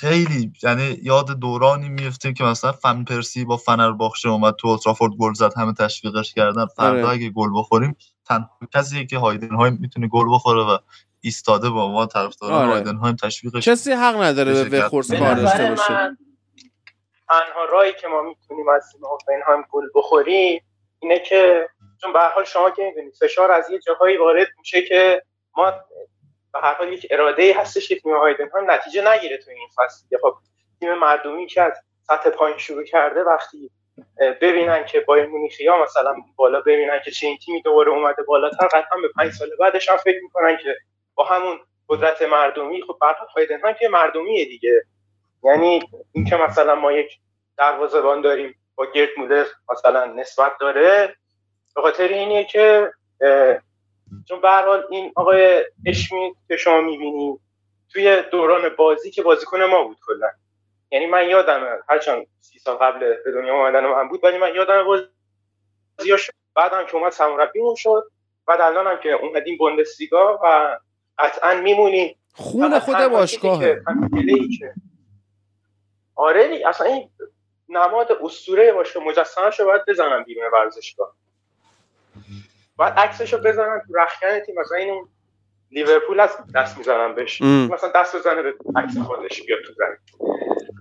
خیلی یعنی یاد دورانی میفتیم که مثلا فن پرسی با فنرباخچه اومد تو اولترافورد گل زد همه تشویقش کردن فردا آره. اگه گل بخوریم تنها کسی که هایدنهایم می‌تونه گل بخوره و ایستاده با ما طرفداران آره. هایدنهایم تشویقش کسی حق نداره به وخورس کار داشته باشه تنها رایی که ما می‌تونیم از هایدنهایم گل بخوریم اینه که چون به حال شما که می‌دونید فشار از یه جاهایی وارد میشه که ما به هر حال یک اراده هستش که تیم هایدنهایم نتیجه نگیره تو این فصل. خب تیم مردمی که از سطح پایین شروع کرده وقتی ببینن که بایر مونیخیا مثلا بالا ببینن که چه این تیمی دوباره اومده بالاتر قطعا به پنج سال بعدش هم فکر می‌کنن که با همون قدرت مردمی خب برای هایدنهایم که مردمیه دیگه. یعنی اینکه مثلا ما یک دروازه‌بان داریم با گرت مولر مثلا نسبت داره به خاطر اینه که چون به حال این آقای اشمی که شما می‌بینید توی دوران بازی که بازیکن ما بود کلا. یعنی من یادم هرچند سی سال قبل به دنیا اومدن من بود ولی من یادم بازیاش بعدم که اومد سرمربیمون شد. بعد الان هم که اومدیم بوندسلیگا و قطعا میمونیم. خون خود باشگاهه. آره اصلا این نماد اسطوره باشه مجسمه‌شو باید بزنن بیرون ورزشگاه. باید عکسشو بزنن تو رخکن تیم مثلا این لیورپول از دست می‌زنن بهش. مثلا دست بزنه به عکس خودش بیاد تو زمین.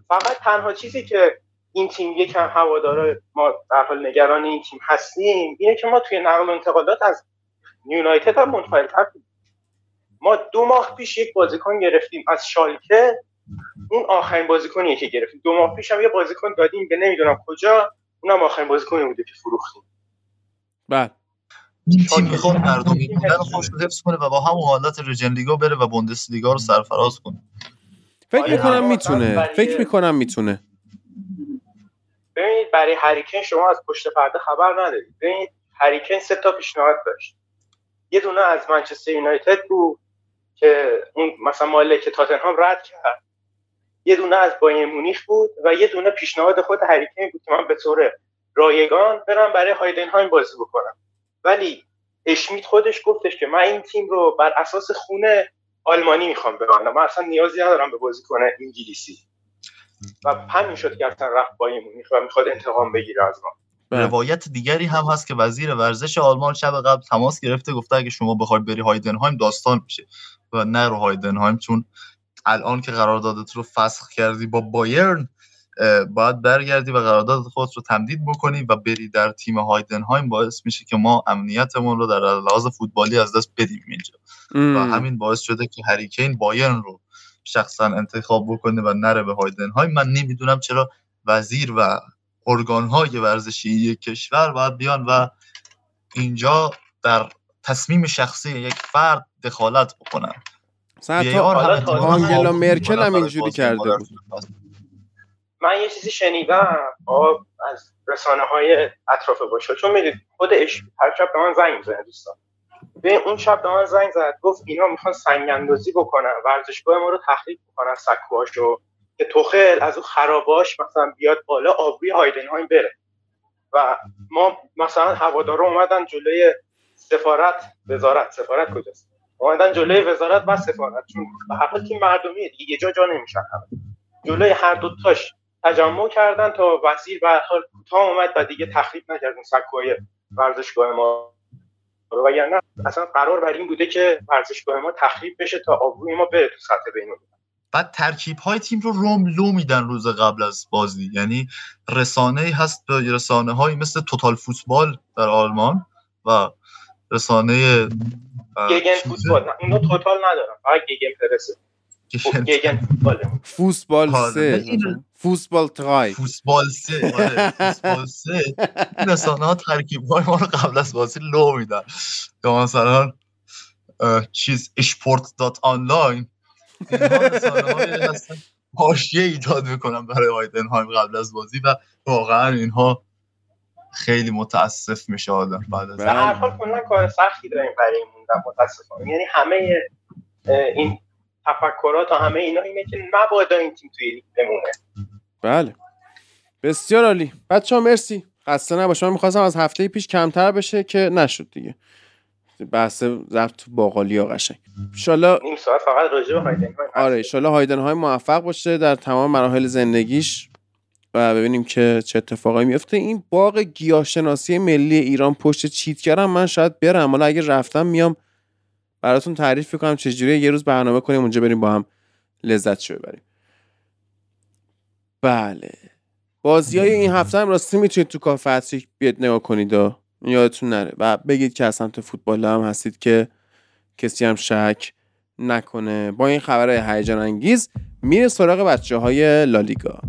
فقط تنها چیزی که این تیم یکم هواداره ما در حال نگران این تیم هستیم اینه که ما توی نقل و انتقالات از یونایتد هم منفعل‌تر ما دو ماه پیش یک بازیکن گرفتیم از شالکه. اون آخرین بازیکنیه که گرفتیم. دو ماه پیش هم یه بازیکن دادیم به نمی‌دونم کجا. اونم آخرین بازیکنی بوده که فروختیم. بعد این تیم می‌خواد مردمی بودن خودش رو حفظ کنه و با همون حالت رجن لیگا بره و بوندس لیگا رو سرفراز کنه. فکر می‌کنم می‌تونه. فکر می‌کنم می‌تونه. ببینید برای هریکن شما از پشت پرده خبر ندارید. ببینید هریکن سه تا پیشنهاد داشت. یه دونه از منچستر یونایتد بود که اون مثلا مالک تاتنهام رد کرد. یه دونه از بایر مونیخ بود و یه دونه پیشنهاد خود هریکن بود که من به طور رایگان برم برای هایدنهایم بازی بکنم. ولی اشمیت خودش گفتش که من این تیم رو بر اساس خون آلمانی می‌خوام ببندم من اصلا نیازی ندارم به بازیکن انگلیسی. و همین شد که اصلا رفت بایر مونیخ و می‌خواد انتقام بگیره از ما. بله. روایت دیگری هم هست که وزیر ورزش آلمان شب قبل تماس گرفته گفته اگه شما بخواید بری هایدنهایم داستان میشه. و نه رو هایدنهایم چون الان که قراردادت رو فسخ کردی با بایرن باید برگردی و قرارداد خودت رو تمدید بکنی و بری در تیم هایدنهایم باعث میشه که ما امنیتمون رو در لحاظ فوتبالی از دست بدیم اینجا. و همین باعث شده که هریکین بایرن رو شخصا انتخاب بکنه و نره به هایدنهایم. من نمی‌دونم چرا وزیر و ارگانهای ورزشی یک کشور باید بیان و اینجا در تصمیم شخصی یک فرد دخالت بکنن. حتی آنگلا مرکل هم اینجوری کرده بود. من یه چیزی شنیدم از رسانه های اطراف باشه چون می‌دید خودش هر شب به من زنگ می‌زنه دوستان. به اون شب به من زنگ زد گفت اینا می‌خوان سنگ اندازی بکنن ورزشگاه ما رو تخریب بکنن سکوهاشو که توخل از اون خراباش مثلا بیاد بالا آبروی هایدنهایم بره. و ما مثلا هوادارا اومدن جلوی سفارت وزارت. سفارت کجاست؟ اومدن جلوی وزارت و سفارت. چون به حق تیم مردمیه دیگه یه جا جا نمیشن جلوی هر دو تاش تجمع کردن تا وزیر به حال کوتاه اومد و دیگه تخریب نکردن سکوهای ورزشگاه ما و یعنی اصلا قرار بر این بوده که ورزشگاه ما تخریب بشه تا آبروی ما بره تو سطح بین بعد ترکیب های تیم رو روم لو میدن روز قبل از بازی. یعنی رسانه هست به رسانه های مثل توتال فوتبال در آلمان و رسانه گگن فوتبال. اینو توتال ندارم فقط گگن پرسه. گگن فوتبال فوتبال. سه. فوتبال ترای. فوتبال سه آره، فوتبال سه. این رسانه ها ترکیب های ما رو قبل از بازی لو میدن. یا مثلا چیز اشپورت dot online حاشیه ایجاد می‌کنم برای هایدنهایم قبل از بازی و واقعا اینها خیلی متاسف میشه آدم بعد از هر حال کلا کار سختی داریم برای موندن متاسفانه. یعنی همه این تفکرات و همه اینا اینه که مبادا این تیم توی لیگ بمونه. بله. بسیار عالی. بچه ها مرسی. خسته نباش من می‌خواستم از هفته پیش کمتر بشه که نشد دیگه. بحث ضبط باقالی ها قشنگ. انشالله این ساعت فقط راجع به هایدن آره انشالله هایدن های موفق باشه در تمام مراحل زندگیش و ببینیم که چه اتفاقایی میفته این باغ گیاهشناسی ملی ایران پشت چیت کردم من شاید برم. حالا اگه رفتم میام براتون تعریف کنم چجوری یه روز برنامه کنیم اونجا بریم با هم لذت شو ببریم. بله. بازی های این هفته هم راستی می‌تونید تو کافه بیاد نگاه کنید و یادتون نره. و بگید که از سمت فوتبال هم هستید که کسی هم شک نکنه. با این خبر هیجان انگیز میره سراغ بچه های لالیگا.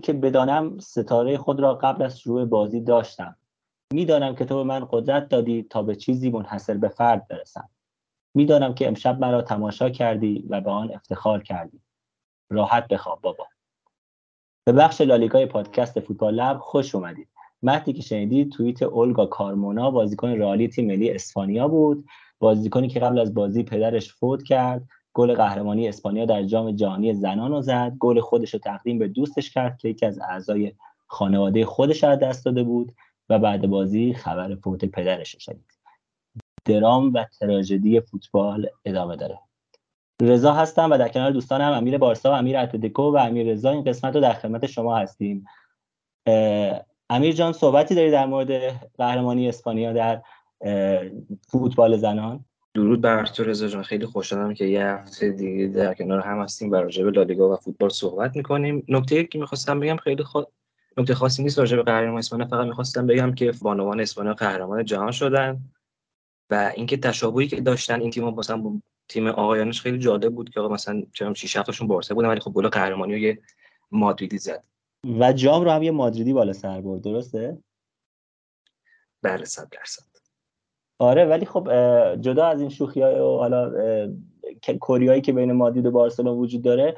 اینکه بدانم ستاره خود را قبل از شروع بازی داشتم. می‌دانم که تو به من قدرت دادی تا به چیزی منحصر به فرد برسم. می‌دانم که امشب مرا تماشا کردی و به آن افتخار کردی. راحت بخواب بابا. به بخش لالیگای پادکست فوتبال لب خوش اومدید. متنی که شنیدید توییت اولگا کارمونا بازیکن رئالی تیم ملی اسپانیا بود. بازیکنی که قبل از بازی پدرش فوت کرد گل قهرمانی اسپانیا در جام جهانی زنان رو زد. گل خودش رو تقدیم به دوستش کرد که یکی از اعضای خانواده خودش از دست داده بود و بعد بازی خبر فوت پدرش شنید. درام و تراژدی فوتبال ادامه داره. رضا هستم و در کنار دوستانم امیر بارسا و امیر اتلتیکو و امیر رضا این قسمت رو در خدمت شما هستیم. امیر جان صحبتی داری در مورد قهرمانی اسپانیا در فوتبال زنان؟ درود بر تو رضا جان. خیلی خوشحالم که یه هفته دیگه در کنار هم هستیم بر راجع به لالیگا و فوتبال صحبت می‌کنیم. نکته که می‌خواستم بگم خیلی خود نکته خاصی نیست راجع به قهرمان اسپانیا فقط می‌خواستم بگم که بانوان اسپانیا قهرمان جهان شدن و اینکه تشابهی که داشتن این تیم مثلا با تیم آقایانش خیلی جالب بود که مثلا چرا 6 7 تاشون بارسا بودن ولی خب گل قهرمانی رو یه مادریدی زد. و جام رو هم یه مادریدی بالا سر برد درسته؟ بله 100 درصد. آره ولی خب جدا از این شوخی های و حالا کوریایی که بین مادرید و بارسلون وجود داره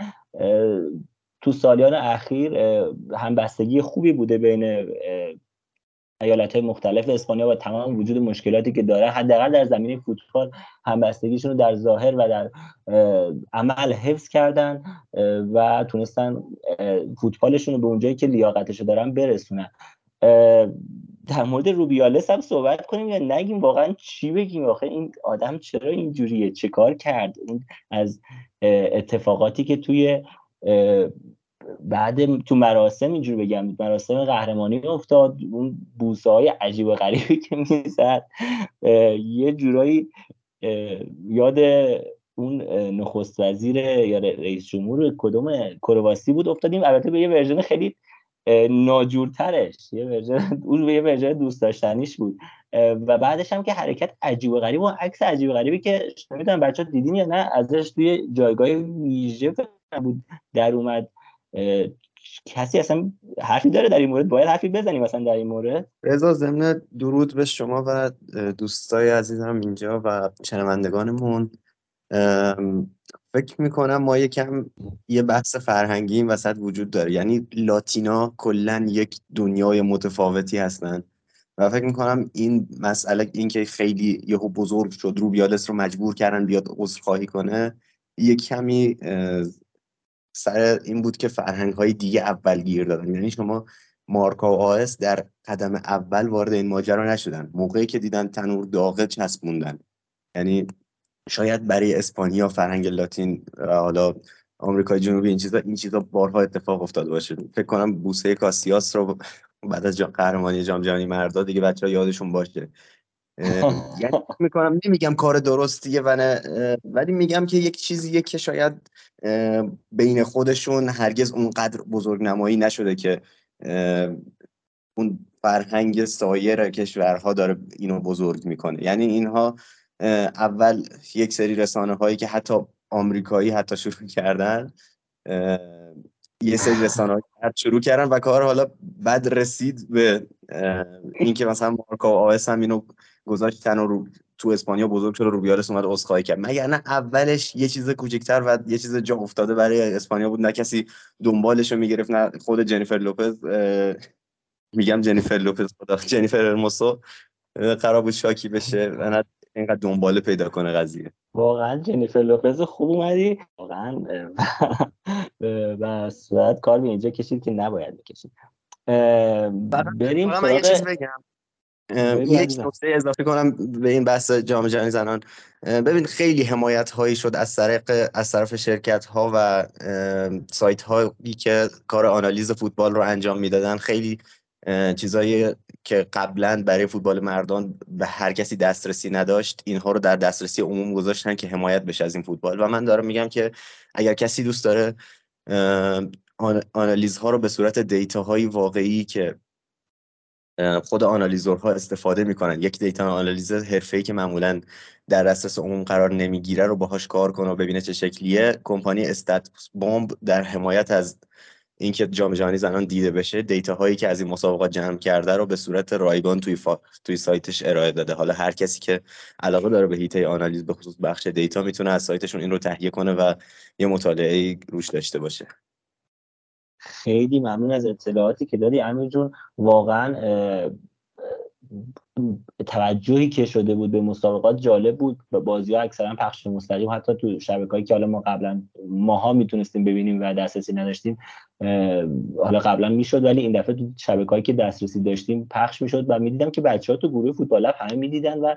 تو سالیان اخیر همبستگی خوبی بوده بین ایالت مختلف. اسپانیا و تمام وجود مشکلاتی که داره حداقل در زمینه فوتبال همبستگیشون رو در ظاهر و در عمل حفظ کردن و تونستن فوتبالشون رو به اونجایی که لیاقتش دارن برسونن. در مورد روبیالس هم صحبت کنیم یا نگیم واقعا چی بگیم؟ آخه این آدم چرا اینجوریه؟ چه کار کرد؟ اون از اتفاقاتی که توی بعد تو مراسم اینجور بگم مراسم قهرمانی افتاد. اون بوسه های عجیب و غریبی که می‌زد. یه جورایی یاد اون نخست وزیر یا رئیس جمهور کدوم کرواسی بود افتادیم. البته به یه ورژن خیلی ناجورترش. یه version اون یه ورژن دوست داشتنیش بود. و بعدش هم که حرکت عجیب و غریب و عکس عجیب و غریبی که نمی‌دونم بچه دیدین یا نه ازش توی جایگاه ویژه بود در اومد. کسی اصلا حرفی داره در این مورد؟ باید حرفی بزنیم مثلا در این مورد؟ رضا ضمن درود به شما و دوستای عزیزم اینجا و شنوندگانمون. فکر می‌کنم ما یکم یه بحث فرهنگی این وسط وجود داره. یعنی لاتینا کلا یک دنیای متفاوتی هستن. و فکر می‌کنم این مسئله این که خیلی یهو بزرگ شد رو بیالس رو مجبور کردن بیاد عذرخواهی کنه یه کمی سر این بود که فرهنگ های دیگه اول گیر دادن. یعنی شما مارکا و آس در قدم اول وارد این ماجرا نشدن. موقعی که دیدن تنور داغه چسبوندن. یعنی شاید برای اسپانیا فرهنگ لاتین حالا آمریکای جنوبی این چیزا این چیزا بارها اتفاق افتاده باشه. فکر کنم بوسه کاسیاس رو بعد از قهرمانی جام جهانی مردا دیگه بچه ها یادشون باشه. یعنی می‌کنم نمیگم کار درستیه و ولی میگم که یک چیزیه که شاید بین خودشون هرگز اونقدر بزرگ نمایی نشده که اون فرهنگ سایر کشورها داره اینو بزرگ می‌کنه. یعنی اینها اول یک سری رسانه هایی که حتی آمریکایی حتی شروع کردن یه سری رسانه شروع کردن و کار حالا بعد رسید به اینکه مثلا مارکا و آس هم اینو گذاشتن و رو تو اسپانیا بزرگ شد و روبیالس اومد عذرخواهی کرد. مگر نه اولش یه چیز کوچکتر و یه چیز جا افتاده برای اسپانیا بود نه کسی دنبالش رو می‌گرفت نه خود جنیفر لوپز میگم جنیفر لوپز خدا جنیفر ارموسو قرار بود شاکی بشه. و نه اینقدر دنباله پیدا کنه قضیه. واقعا جنیفر لوپز خوب اومدی. واقعا و صورت کار به اینجا کشید که نباید بکشید. بریم سراغ بگم. یک نکته اضافه کنم به این بحث جام جهانی زنان. ببین خیلی حمایت هایی شد از طریق از طرف شرکت ها و سایت هایی که کار آنالیز فوتبال رو انجام می‌دادن. خیلی چیزایی که قبلا برای فوتبال مردان به هر کسی دسترسی نداشت اینها رو در دسترسی عموم گذاشتن که حمایت بشه از این فوتبال. و من دارم میگم که اگر کسی دوست داره آنالیز ها رو به صورت دیتا های واقعی که خود آنالیزورها استفاده می‌کنن یک دیتا آنالیز حرفه‌ای که معمولا در دسترس عموم قرار نمی‌گیره رو باهاش کار کنه و ببینه چه شکلیه کمپانی استات بمب در حمایت از اینکه جام جهانی زنان دیده بشه دیتا هایی که از این مسابقات جمع کرده رو به صورت رایگان توی فا... توی سایتش ارائه داده. حالا هر کسی که علاقه داره به هیته آنالیز به خصوص بخش دیتا می‌تونه از سایتشون این رو تهیه کنه و یه مطالعه روش داشته باشه. خیلی ممنون از اطلاعاتی که دادی. امیر جون واقعا توجهی که شده بود به مسابقات جالب بود. و بازی ها اکثرا پخش مستقیم. حتی تو شبکه‌ای که حالا ما قبلا ماها می‌تونستیم ببینیم و دسترسی نداشتیم حالا قبلا می‌شد. ولی این دفعه تو شبکه‌ای که دسترسی داشتیم پخش می‌شد و می‌دیدم که بچه ها تو گروه فوتبال همه می‌دیدن و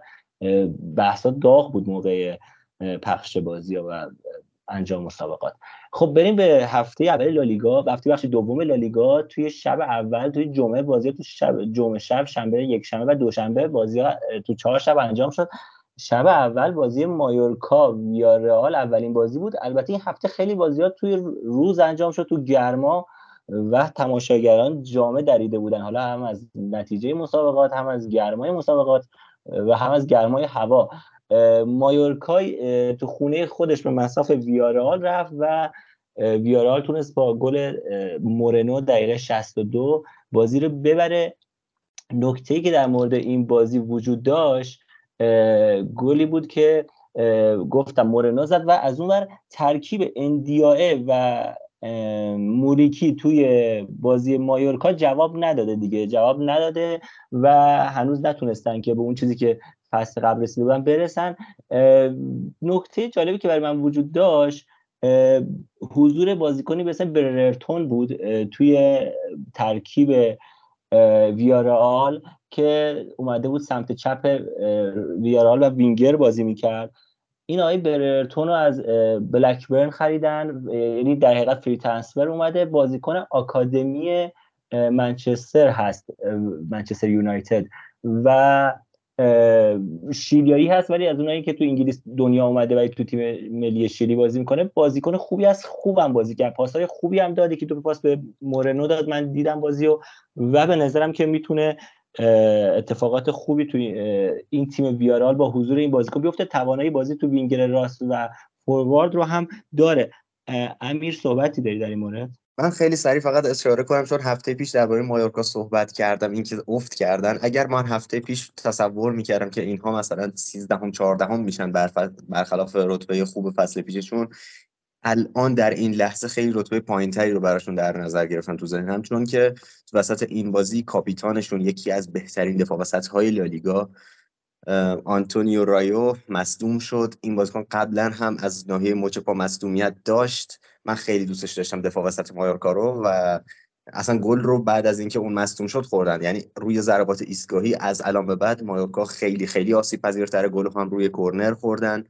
بحثا داغ بود موقع پخش بازی ها و انجام مسابقات. خب بریم به هفته اول لالیگا. هفته بخش دوم لالیگا توی شب اول توی جمعه بازی تو شب جمعه شب شنبه یک شنبه و دوشنبه بازی تو چهار شب انجام شد. شب اول بازی مایورکا ویارئال اولین بازی بود. البته این هفته خیلی بازی ها توی روز انجام شد تو گرما و تماشاگران جامع دریده بودن. حالا هم از نتیجه مسابقات هم از گرمای مسابقات و هم از گرمای هوا. مایورکای تو خونه خودش به مساف ویارال رفت و ویارال تونست با گل مورنو دقیقه 62 بازی رو ببره. نکته که در مورد این بازی وجود داشت گلی بود که گفتم مورنو زد و از اون بر ترکیب اندیائه و موریکی توی بازی مایورکا جواب نداده دیگه جواب نداده و هنوز نتونستن که به اون چیزی که فصل قبل رسیده بودن برسن. نکته جالبی که برای من وجود داشت حضور بازیکنی به اسم بررتون بود توی ترکیب ویارال که اومده بود سمت چپ ویارال و وینگر بازی می‌کرد. این آقای بررتون رو از بلکبرن خریدن. یعنی در حقیقت فری ترانسفر اومده. بازیکن آکادمی منچستر هست منچستر یونایتد. و شیلیایی هست ولی از اونایی که تو انگلیس دنیا اومده و تو تیم ملی شیلی بازی می‌کنه بازیکن خوبی از خوبم بازی کرد. پاسهای خوبی هم داده که تو پاس به مورنو داد من دیدم بازی و و به نظرم که می‌تونه اتفاقات خوبی توی این تیم ویارال با حضور این بازیکن بیفته. توانایی بازی تو وینگر راست و فوروارد رو هم داره. امیر صحبتی داری در این مورد؟ من خیلی سریع فقط اشاره کنم چون هفته پیش درباره مایورکا صحبت کردم اینکه افت کردن. اگر من هفته پیش تصور می‌کردم که اینها مثلا 13 هم 14 هم میشن برخلاف رتبه خوب فصل پیششون الان در این لحظه خیلی رتبه پایینتری رو براشون در نظر گرفتن تو ذهنم چون که وسط این بازی کاپیتانشون یکی از بهترین دفاع وسط های لالیگا آنتونیو رایو مصدوم شد. این بازیکن قبلا هم از ناحیه مچ پا مصدومیت داشت. من خیلی دوستش داشتم دفاع وسط مایورکا رو و اصلا گل رو بعد از اینکه اون مصدوم شد خوردن. یعنی روی ضربات ایستگاهی از الان به بعد مایورکا خیلی خیلی آسیب پذیرتر گل هم روی کرنر خوردن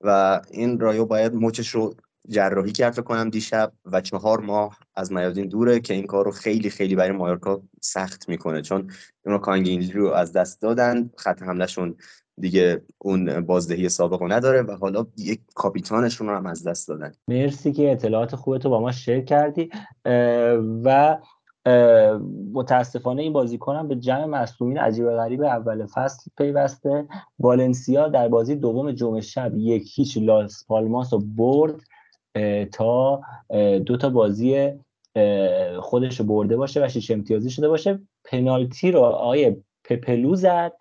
و این رایو باید مچش رو جراحی کرد کنم دیشب و چهار ماه از میادین دوره که این کار رو خیلی خیلی برای مایورکا سخت می‌کنه. چون اونا کانگینلی رو از دست دادن خط حملهشون دیگه اون بازدهی سابق نداره و حالا یک کاپیتانشون رو هم از دست دادن. مرسی که اطلاعات خوبتو با ما شیر کردی. و متاسفانه این بازیکن به جمع مصومین عجیب غریب اول فصل پیوسته. والنسیا در بازی دوم جمعه شب یک هیچ لاس پالماس رو برد تا دو تا بازی خودش برده باشه و شیش امتیازی شده باشه. پنالتی رو آقای پپلو زد.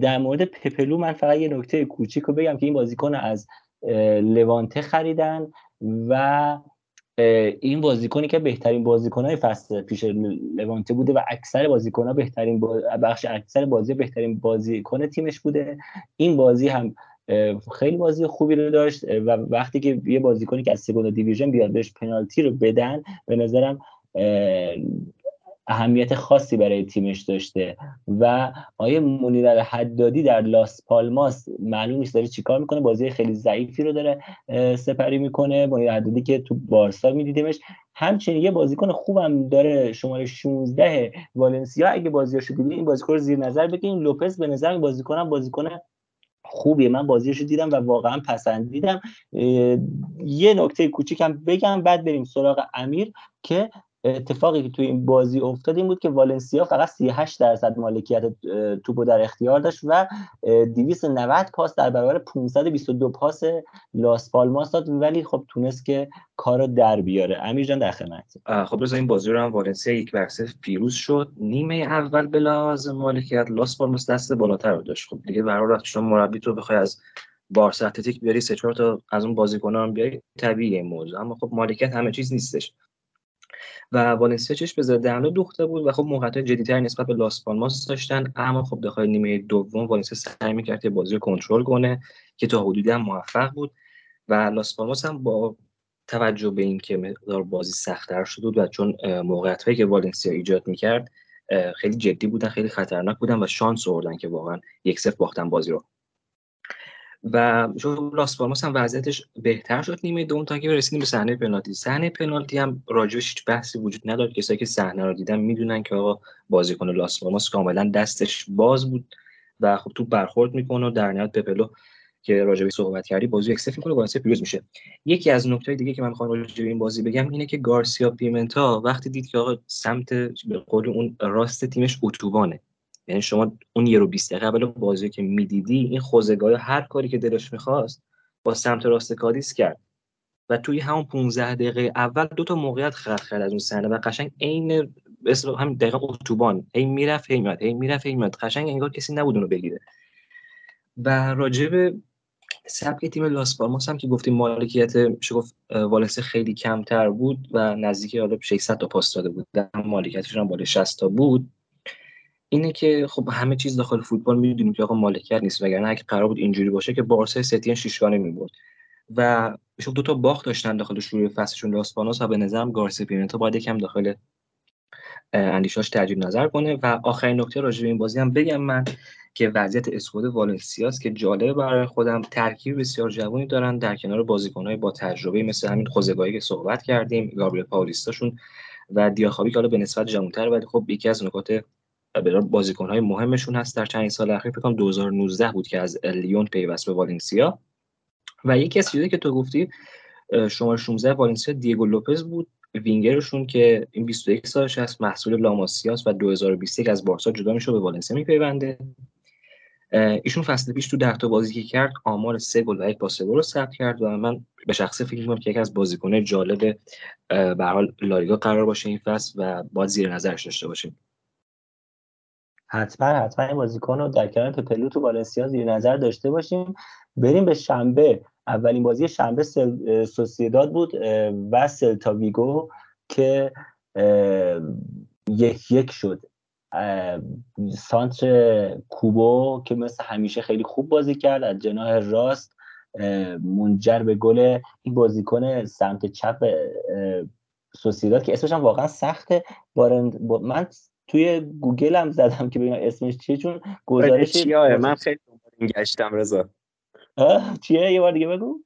در مورد پپلو من فقط یه نکته کوچیک رو بگم که این بازیکن از لوانته خریدن و این بازیکنی که بهترین بازیکنهای فصل پیش لوانته بوده و اکثر بازیکنها بهترین بخش اکثر بازی بهترین بازیکن تیمش بوده. این بازی هم خیلی بازی خوبی رو داشت و وقتی که یه بازیکنی که از سگوند دیویژن بیاد بهش پنالتی رو بدن به نظرم اهمیت خاصی برای تیمش داشته. و آیه منیر حدادی در لاس پالماس معلوم نیست داره چیکار می‌کنه. بازی خیلی ضعیفی رو داره سپری می‌کنه. منیر حدادی که تو بارسا میدیدیمش. همچنین یه بازیکن خوبم داره شماره 16 والنسیا. اگه بازیاشو دیدین این بازیکن رو زیر نظر بگیرین. لوپز به نظر بازیکنم بازیکن خوبیه. من بازیش رو دیدم و واقعا پسندیدم. یه نکته کوچیکم بگم بعد بریم سراغ امیر که اتفاقی که توی این بازی افتاد این بود که والنسیا فقط 38 درصد مالکیت توپو در اختیار داشت و 290 پاس در برابر 522 پاس لاس پالماس داد ولی خب تونست که کارو در بیاره. امیر جان در خدمت. خب رضا این بازی رو هم والنسیا یک بر پیروز شد. نیمه اول به مالکیت لاس پالماس دست بالاتر رو داشت. خب دیگه برای وقتی شما مربی تو بخوای از بارسا اتلتیک بیاری سه چهار تا از اون بازیکنان بیاری طبیعیه موضوع. اما خب مالکیت همه چیز نیستش. و والنسیا چش به ضد حمله دوخته بود و خب موقعیت جدیدتر نسبت به لاس پالماس داشتن اما خب داخل نیمه دوم والنسیا سعی می‌کرد بازی رو کنترل کنه که تا حدودی هم موفق بود و لاس پالماس هم با توجه به اینکه مقدار بازی سختتر شده بود و چون موقعیت هایی که والنسیا ایجاد می‌کرد خیلی جدی بودن خیلی خطرناک بودن و شانس آوردن که واقعا یک صفر باختن بازی رو. و شو لاس پالماس هم وضعیتش بهتر شد نیمه دوم تا که رسیدیم به صحنه پنالتی. صحنه پنالتی هم راجعش هیچ بحثی وجود نداره کسایی که صحنه رو دیدن می‌دونن که آقا بازیکن لاس پالماس کاملا دستش باز بود و خب تو برخورد می‌کنه و در نهایت پپلو که راجبی صحبت کردی بازی اکسف می‌کنه واسه پیروز میشه. یکی از نکته دیگه که من می‌خوام راجع این بازی بگم اینه که گارسیا پیمنتا وقتی دید که آقا سمت به قول اون راست تیمش اتوبانه. یعنی شما اون یه رو 20 دقیقه قبل بازی که می‌دیدی این خوزگاه هر کاری که دلش می‌خواست با سمت راست کادیس کرد. و توی همون 15 دقیقه اول دو تا موقعیت خلق کرد از اون صحنه و قشنگ عین مثل همین دقیقه اتوبان هی می‌رفت هی میاد هی می‌رفت هی میاد قشنگ انگار کسی نبود اونو بگیره. و راجب سبک تیم لاس پالماس هم که گفتیم مالکیت گفت والنسیا خیلی کمتر بود و نزدیک حالا 600 تا پاس داده بود. مالکیتش هم بالای 60 تا بود. اینه که خب همه چیز داخل فوتبال می‌دونیم که آقا مالکیت نیست وگرنه اگه قرار بود اینجوری باشه که بارسا ستین شیشگانه می‌برد. و شب دو تا باخت داشتن داخل شروع فصلشون لاسپانوس و به نظرم گارسی پیمنتا باید یکم داخل اندیشاش تجدید نظر کنه. و آخرین نکته راجع به این بازی هم بگم من که وضعیت اسکواد والنسیاست که جالبه برای خودم. ترکیب بسیار جوانی دارن در کنار بازیکنهای با تجربه مثل همین خوزگاهی که صحبت کردیم گابریل پاولیستاشون و دیاخابی که حالا به نسبت جوانتر ولی خب یکی از نکات بازیکن های مهمشون هست. در چند سال اخیر فکر 2019 بود که از لیون پیوست به والنسیا. و یکی از چیزایی که تو گفتی شماره 16 والنسیا دیگو لوپز بود وینگرشون که این 21 سالش هست محصول لاماسیاس و 2021 از بارسا جدا میشه به والنسیا میپیونده. ایشون فصل پیش تو ده تا بازی که کرد آمار سه گل و یک پاس گل رو ثبت کرد و من به شخصه فکر می‌کنم که یکی از بازیکن‌های جالب به حال لالیگا قرار باشه این فصل و باید زیر نظرش داشته باشیم. حتما حتما این بازیکن رو در کنار پپلو تو والنسیا زیر نظر داشته باشیم. بریم به شنبه. اولین بازی شنبه سل... سوسیداد بود و سلتا ویگو که یک یک شد. سانتر کوبو که مثل همیشه خیلی خوب بازی کرد از جناح راست منجر به گل این بازیکن سمت چپ سوسیداد که اسمش هم واقعا سخته. بارند من توی گوگل هم زدم که ببینم اسمش چیه چون گزارش چیه من خیلی دنبال گشتم رضا. چیه؟ یه بار دیگه بگو.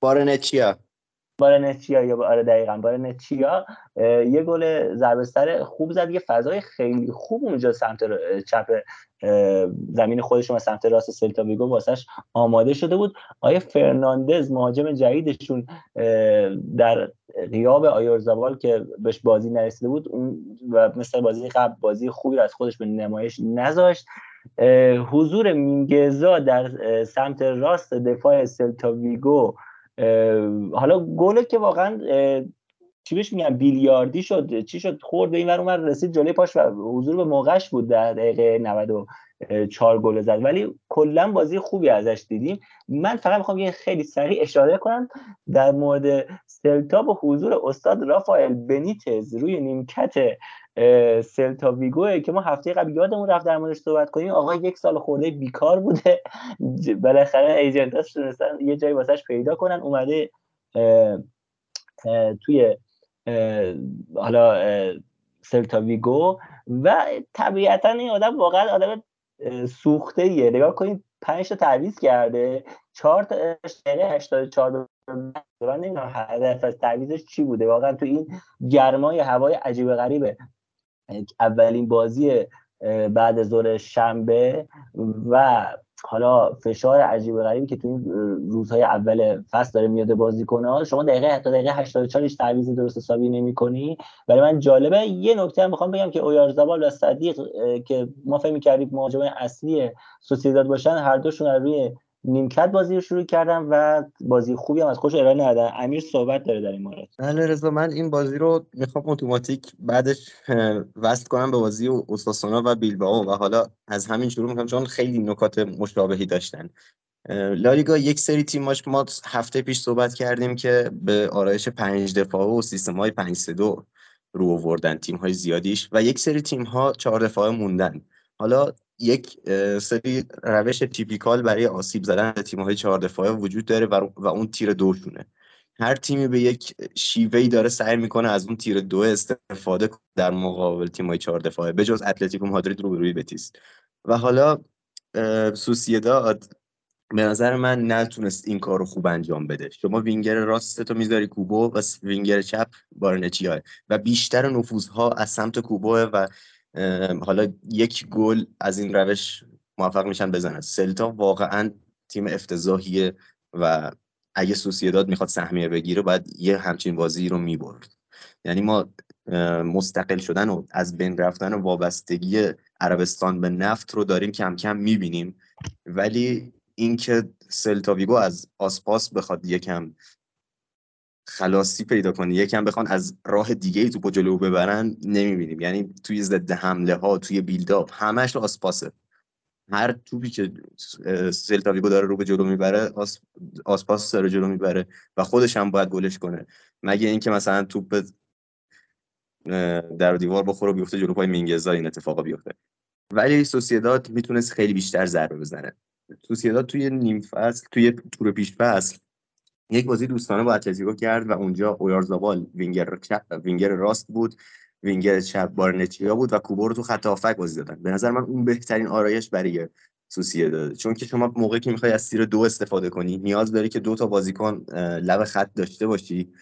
بارنچیا بارنچیا یا آره دقیقا بارنچیا یه گل ضربه سر خوب زد یه فضای خیلی خوب اونجا سمت چپ زمین خودشون و سمت راست سلتا ویگو واسش آماده شده بود. آیا فرناندز مهاجم جدیدشون در غیاب آیورزاوال که بهش بازی نرسیده بود اون و مثل بازی قبل بازی خوبی رو از خودش به نمایش نذاشت. حضور مینگزا در سمت راست دفاع سلتا ویگو حالا گله که واقعا چی بهش میگن بیلیاردی شد چی شد خورد به این ور رسید جلوی پاش و حضور به موقعش بود در دقیقه 94 گل زد. ولی کلا بازی خوبی ازش دیدیم. من فقط می‌خوام یه خیلی سریع اشاره کنم در مورد سلتا با حضور استاد رافائل بنیتز روی نیمکت سلتا ویگو که ما هفته قبل یادمون رفت در موردش صحبت کنیم. آقا یک سال خورده بیکار بوده. بالاخره ایجنتاش تونستن یه جایی واسش پیدا کنن. اومده توی حالا سلتا ویگو و طبیعتا این آدم واقعا آدم سوخته ایه نگاه کنید پنج تا تعویض کرده. چهار تا دقیقه 84 من نمی‌دونم هدف از تعویضش چی بوده. واقعا تو این گرمای هوای عجیب غریبه. اولین بازی بعد ظهر شنبه و حالا فشار عجیب غریبی که تو روزهای اول فصل داره میاد بازی کنه شما دقیقه حتی دقیقه 84 هیچ تعویض درست حسابی نمی‌کنی. برای من جالبه یه نکته هم می‌خوام بگم که اویارزابال و صدیق که ما فکر می‌کردیم مهاجم اصلی سوسیداد باشن هر دوشون روی نیمکت بازی رو شروع کردم و بازی خوبی هم از خوش ارائه ندادن. امیر صحبت داره در این مورد. بله رضا من این بازی رو می‌خوام اتوماتیک بعدش وصل کنم به بازی اوساسونا و بیلبائو و حالا از همین شروع می‌کنم چون خیلی نکات مشابهی داشتن. لالیگا یک سری تیماش ما هفته پیش صحبت کردیم که به آرایش پنج دفاعه و سیستم های پنج سه دو رو آوردن تیم های زیادیش و یک سری تیم ها چهار دفاعه موندن. حالا یک سری روش تیپیکال برای آسیب زدن به تیم‌های چهار دفاعه وجود داره و اون تیر دوشونه. هر تیمی به یک شیوهی داره سعی می‌کنه از اون تیر دو استفاده در مقابل تیم‌های چهار دفاعه به جز اتلتیکو مادرید رو روی بتیس. و حالا سوسیداد به نظر من نتونست این کار رو خوب انجام بده. شما وینگر راست تو می‌ذاری کوبو و وینگر چپ بارنچیاه و بیشتر نفوذها از سمت کوبو و حالا یک گل از این روش موفق میشن بزنن. سلتا واقعا تیم افتضاحیه و اگه سوسیداد می‌خواد سهمیه بگیره باید یه همچین بازی رو می‌برد. یعنی ما مستقل شدن و از بین رفتن و وابستگی عربستان به نفت رو داریم کم کم می‌بینیم. ولی اینکه سلتاویگو از آسپاس بخواد یکم خلاصی پیدا کنه یکم بخوان از راه دیگه ای توپو جلو ببرن نمی‌بینیم. یعنی توی ضد حمله ها توی بیلداپ همش آسپاسه. هر توپی که سلتاویگو داره رو به جلو می‌بره آس... آسپاس داره جلو می‌بره و خودش هم باید گلش کنه. مگه اینکه مثلا توپ در دیوار بخوره و بیفته جلو پای مینگزا این اتفاقا بیفته. ولی سوسیداد می‌تونست خیلی بیشتر ضربه بزنه. سوسیداد توی نیم فصل توی تور پیش فصل یک بازی دوستانه با اتلتیکو کرد و اونجا اویارزابال وینگر چپ وینگر راست بود وینگر چپ بارنچیا بود و کوبو تو خط هافک بازی دادن. به نظر من اون بهترین آرایش برای سوسیه داده. چون که شما موقعی که می‌خوای از تیر دو استفاده کنی نیاز داری که دو تا بازیکن لب خط داشته باشی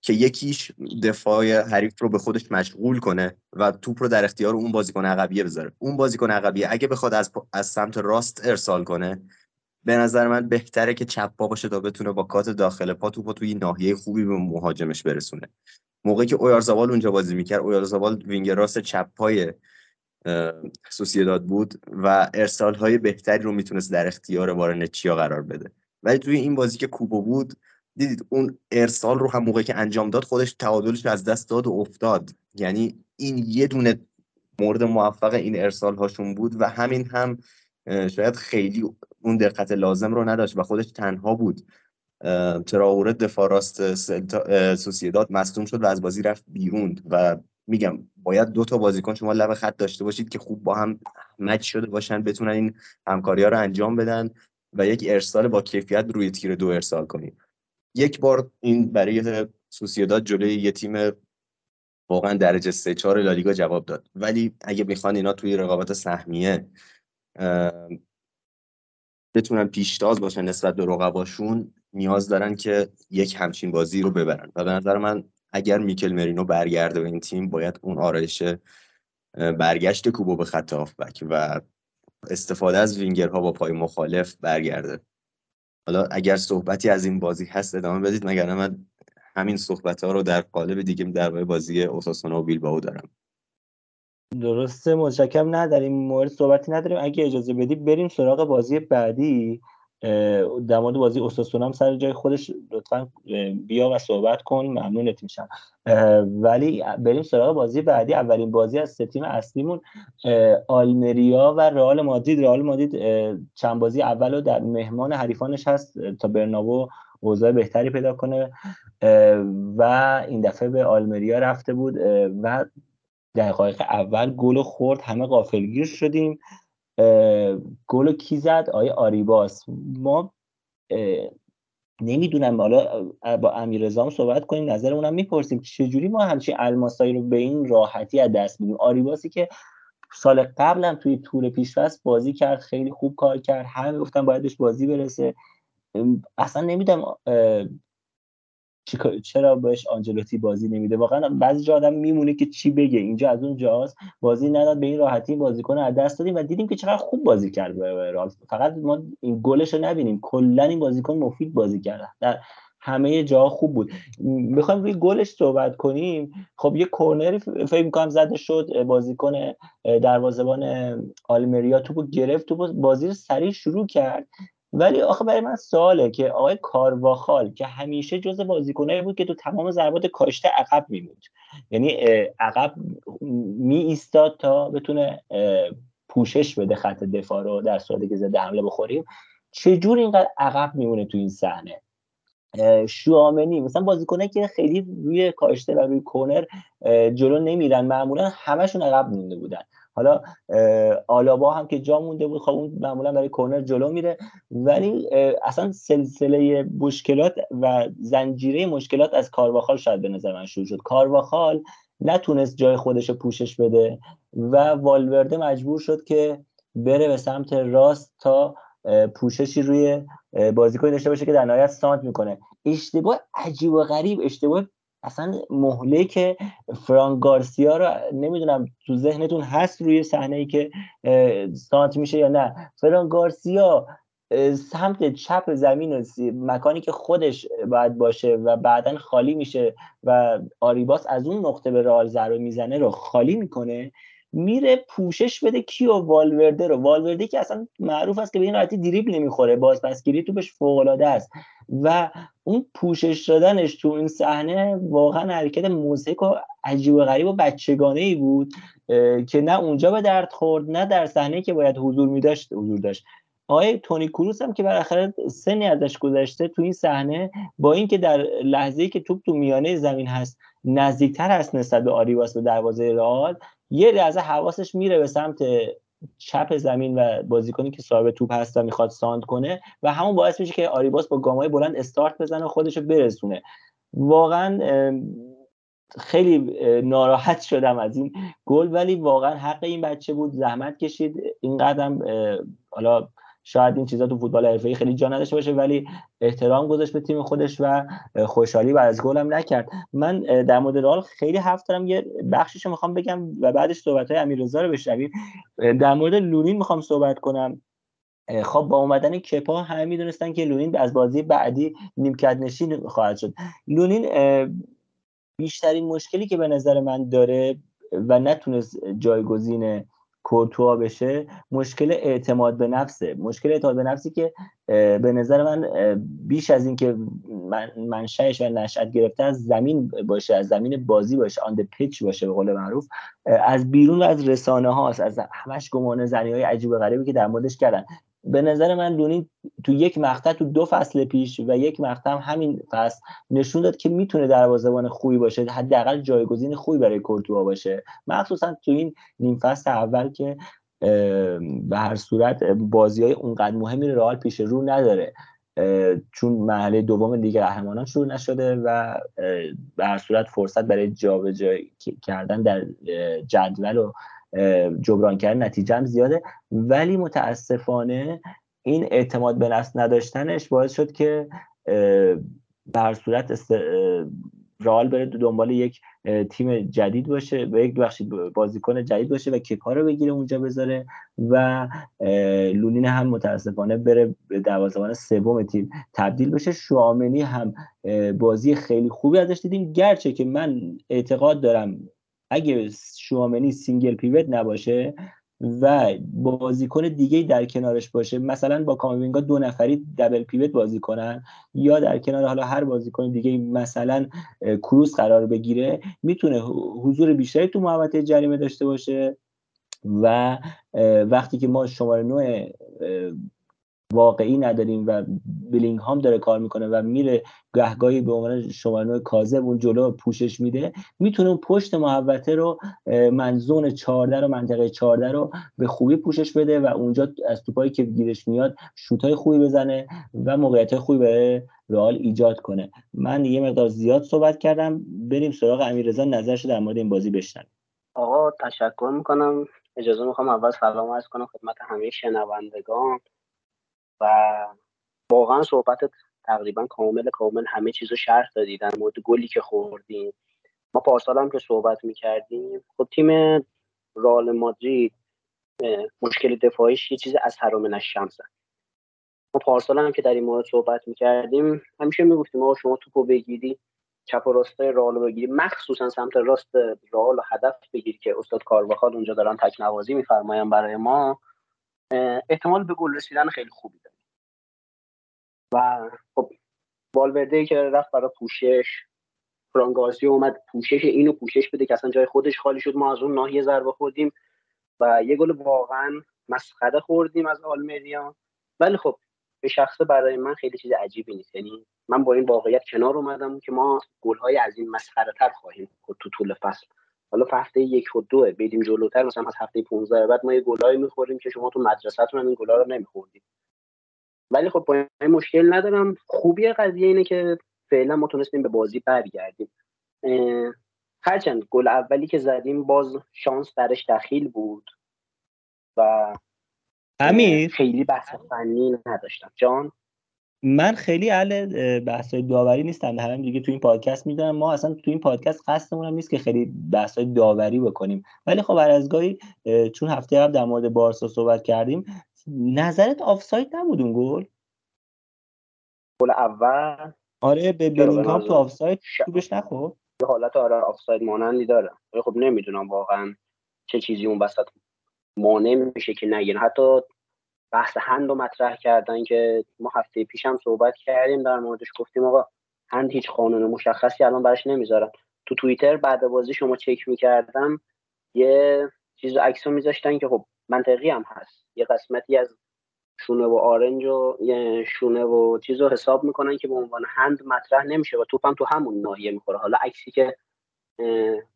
که یکیش دفاع حریف رو به خودش مشغول کنه و توپ رو در اختیار اون بازیکن عقبیه بذاره. اون بازیکن عقبیه اگه بخواد از, از سمت راست ارسال کنه به نظر من بهتره که چپ پا باشه تا بتونه با کات داخل پا توپو توی ناحیه خوبی به مهاجمش برسونه. موقعی که اویارزابال اونجا بازی می‌کرد اویارزابال وینگر راست چپ پای سوسیداد بود و ارسال های بهتری رو می‌تونست در اختیار وارنچیا قرار بده. ولی توی این بازی که کوبو بود دیدید اون ارسال رو هم موقعی که انجام داد خودش تعادلش از دست داد و افتاد. یعنی این یه دونه مورد موفق این ارسال هاشون بود و همین هم شاید خیلی اون دقت لازم رو نداشت و خودش تنها بود. تراوره دفاع راست سوسیداد مصدوم شد و از بازی رفت بیرون و میگم باید دو تا بازیکن شما لب خط داشته باشید که خوب با هم مچ شده باشن بتونن این همکاری ها رو انجام بدن و یک ارسال با کیفیت روی تیر دو ارسال کنیم. یک بار این برای سوسیداد جلوی یه تیم واقعا درجه سه چهار لالیگا جواب داد. ولی اگه می‌خوان اینا توی رقابت سهمیه بتونن پیشتاز باشن نسبت به رقباشون نیاز دارن که یک همچین بازی رو ببرن. و به نظر من اگر میکل مرینو برگرده به این تیم باید اون آرایش برگشت کوبو به خط هافبک و استفاده از وینگرها با پای مخالف برگرده. حالا اگر صحبتی از این بازی هست ادامه بدید. مگر من همین صحبت ها رو در قالب دیگه در بازی اوساسونا و بیلبائو دارم. درسته متشکرم. این مورد صحبتی نداریم. اگه اجازه بدی بریم سراغ بازی بعدی. در مورد بازی اوساسونا هم سر جای خودش لطفا بیا و صحبت کن. ممنونت میشم. ولی بریم سراغ بازی بعدی. اولین بازی از سه تیم اصلیمون آلمریا و رئال مادرید. رئال مادرید چند بازی اول رو در مهمان حریفانش هست تا برنابو اوضاع بهتری پیدا کنه. و این دفعه به آلمریا رفته بود. و دقایق اول گل خورد همه غافلگیر شدیم. گل کی زد؟ آیه آریباس. ما نمی‌دونم حالا با امیر رضام صحبت کنیم نظر اونم می‌پرسیم. چجوری ما همچین الماسایی رو به این راحتی از دست میدیم؟ آریباسی که سال قبلم توی تور پیشفست بازی کرد خیلی خوب کار کرد. همه گفتن بایدش بازی برسه. اصلا نمی‌دونم چرا بهش آنجلوتی بازی نمیده؟ واقعا بعضی جا آدم میمونه که چی بگه. اینجا از اون جاست بازی نداد به این راحتی بازیکن از دست دادیم و دیدیم که چقدر خوب بازی کرد فقط ما این گلش رو نبینیم کلا این بازیکن مفید بازی کرد در همه جا خوب بود. می‌خوایم روی گلش صحبت کنیم. خب یه کورنری فکر می‌کنم زده شد بازیکن دروازه‌بان آلمریا توپو گرفت توپو بازی رو سریع شروع کرد. ولی آخه برای من سواله که آقای کارواخال که همیشه جز بازیکنایی بود که تو تمام ضربات کاشته عقب میموند. یعنی عقب می ایستاد تا بتونه پوشش بده خط دفاع رو در صورتی که زده حمله بخوریم. چجور اینقدر عقب میمونه تو این صحنه؟ شوامنی مثلا بازیکنه که خیلی روی کاشته و روی کورنر جلو نمیرن معمولا همشون عقب مونده بودن. حالا آلابا هم که جا مونده بود خب اون معمولا برای کورنر جلو میره. ولی اصلا سلسله مشکلات و زنجیره مشکلات از کارواخال شاید به نظر من شروع شد. کارواخال نتونست جای خودش پوشش بده و والورده مجبور شد که بره به سمت راست تا پوششی روی بازیکنی داشته باشه که در نهایت سانت می‌کنه. اشتباه عجیب و غریب اشتباه اصلا مهلک فرانک گارسیا رو نمی‌دونم تو ذهنتون هست روی صحنه ای که سانت میشه یا نه. فرانک گارسیا سمت چپ زمین و مکانی که خودش باید باشه و بعدا خالی میشه و آریباس از اون نقطه به رئال ضربه می‌زنه رو خالی می‌کنه. میره پوشش بده کیو والورده رو. والورده که اصلا معروف است که به این راحتی دریبل نمی‌خوره بازپسگیری تو بهش فوق العاده است. و اون پوشش دادنش تو این صحنه واقعا حرکت موزیک و عجیب و غریب و بچگانه ای بود که نه اونجا به درد خورد نه در صحنه که باید حضور میداشت حضور داشت. آقای تونی کروس هم که بالاخره سنی ازش گذشته تو این صحنه با اینکه در لحظه‌ای که توپ تو میانه زمین هست نزدیکتر هست نسبت به آریواس به دروازه رئال یه لحظه حواسش میره به سمت چپ زمین و بازیکنی که صاحب توپ هست و می‌خواد ساند کنه و همون باعث میشه که آریباس با گامای بلند استارت بزنه و خودش برسونه. واقعا خیلی ناراحت شدم از این گل ولی واقعا حق این بچه بود زحمت کشید. این قدم حالا شاید این چیزا تو فوتبال حرفه‌ای خیلی جا نداشته باشه ولی احترام گذاشت به تیم خودش و خوشحالی بعد از گلم نکرد. من در مورد رئال خیلی حرف دارم. یه بخشش می‌خوام بگم و بعدش صحبت های امیررضا رو بشنویم. در مورد لونین می‌خوام صحبت کنم. خب با اومدن کپا همه می‌دونستن که لونین از بازی بعدی نیمکت نشین خواهد شد. لونین بیشترین مشکلی که به نظر من داره و نتونست جایگزین کورتوا بشه مشکل اعتماد به نفسه. مشکل اعتماد به نفسی که به نظر من بیش از اینکه من منشأش و نشأت گرفته از زمین باشه از زمین بازی باشه آن پیچ باشه به قول معروف. از بیرون و از رسانه هاست از همش گمان زنی های عجیب و غریبی که در موردش کردن. به نظر من لونین تو یک مقطع تو دو فصل پیش و یک مقطع هم همین فصل نشون داد که می‌تونه دروازه‌بان خوبی باشه حداقل جایگزین خوبی برای کورتوا باشه. مخصوصا تو این نیم فصل اول که به هر صورت بازی های اونقدر مهمی رئال پیش رو نداره. چون مرحله دوم دیگه قهرمانان شروع نشده و به هر صورت فرصت برای جابجایی کردن در جدول و جبران کردن نتیجه زیاده. ولی متاسفانه این اعتماد به نفس نداشتنش باعث شد که به هر صورت است... رئال بره دنبال یک تیم جدید باشه و یک بازیکن جدید باشه و کپا رو بگیره اونجا بذاره و لونین هم متاسفانه بره به دروازه‌بان سوم تیم تبدیل بشه. شوامنی هم بازی خیلی خوبی ازش دیدیم. گرچه که من اعتقاد دارم اگه شوامنی single pivot نباشه و بازیکن دیگه در کنارش باشه مثلا با کاموینگا دو نفری double pivot بازی کنن یا در کنار حالا هر بازیکن دیگه مثلا کروس قرار بگیره می‌تونه حضور بیشتری تو محوطه جریمه داشته باشه و وقتی که ما شماره نه واقعی نداریم و بلینگ هام داره کار می‌کنه و میره گهگاهی به عنوان شماره کاذب اون جلو پوشش میده می‌تونه اون پشت محوطه رو منزون 14 رو منطقه 14 رو به خوبی پوشش بده و اونجا از توپایی که گیرش میاد شوتای خوبی بزنه و موقعیت خوبی به رئال ایجاد کنه. من یه مقدار زیاد صحبت کردم بریم سراغ امیررضا نظرش در مورد این بازی بشنویم. آقا تشکر می‌کنم. اجازه می‌خوام اول سلام عرض کنم خدمت همه شنوندگان. و واقعا صحبت تقریبا کامل کامل همه چیزو شرح دادی. در مورد گلی که خوردیم. ما پارسال هم که صحبت می‌کردیم خب تیم رال مادرید مشکل دفاعیش یه چیز از حرام الشمسه ما پارسال هم که در این مورد صحبت می‌کردیم همیشه می‌گفتیم آقا شما توپو بگیری چپ و راست رئال بگیری. مخصوصا سمت راست رئال هدف بگیری که استاد کارواخال اونجا دارن تکنوازی میفرماین برای ما. احتمال به گل رسیدن خیلی خوبی و خب والورده که رفت برای پوشش فرانگارسی اومد پوشش اینو پوشش بده که اصلا جای خودش خالی شد. ما از اون ناحیه ضربه خوردیم و یه گل واقعا مسخره خوردیم از آلمریا. ولی خب به شخصه برای من خیلی چیز عجیبی نیست. یعنی من با این واقعیت کنار اومدم که ما گل‌های از این مسخره تر خواهیم تو طول فصل. حالا هفته یک و دو بریم جلوتر مثلا از هفته 15 بعد ما یه گلایی می‌خوریم که شما تو مدرسهتون این گلا رو نمیخوردید. ولی خب با این مشکل ندارم. خوبی قضیه اینه که فعلا ما تونستیم به بازی برگردیم. هرچند گل اولی که زدیم باز شانس درش دخیل بود و امیر؟ خیلی بحث فنی نداشتم. جان؟ من خیلی اهل بحث داوری نیستم. همین دیگه تو این پادکست می‌دونم. ما اصلا تو این پادکست قصدمون هم نیست که خیلی بحث داوری بکنیم. ولی خب هر از گاهی چون هفته قبل در مورد بارسا صحبت کردیم نظرت آفساید نبود اون گل؟ گل اول. آره به بلینگهام تو آفساید خوبش نخورد. یه حالت آره آفساید مانندی داره. خب نمی‌دونم واقعا چه چیزی اون وسط مانع میشه که نگیره حتی بحث هند رو مطرح کردن که ما هفته پیش هم صحبت کردیم در موردش. گفتیم آقا هند هیچ قانون مشخصی الان براش نمی‌ذارن تو توییتر بعد بازی شما چک می‌کردم یه چیز عکس رو میذاشتن که خب منطقی هم هست. یه قسمتی از شونه و آرنج و یه شونه و چیز رو حساب می‌کنن که به عنوان هند مطرح نمیشه و توپم تو همون ناحیه می‌خوره. حالا عکسی که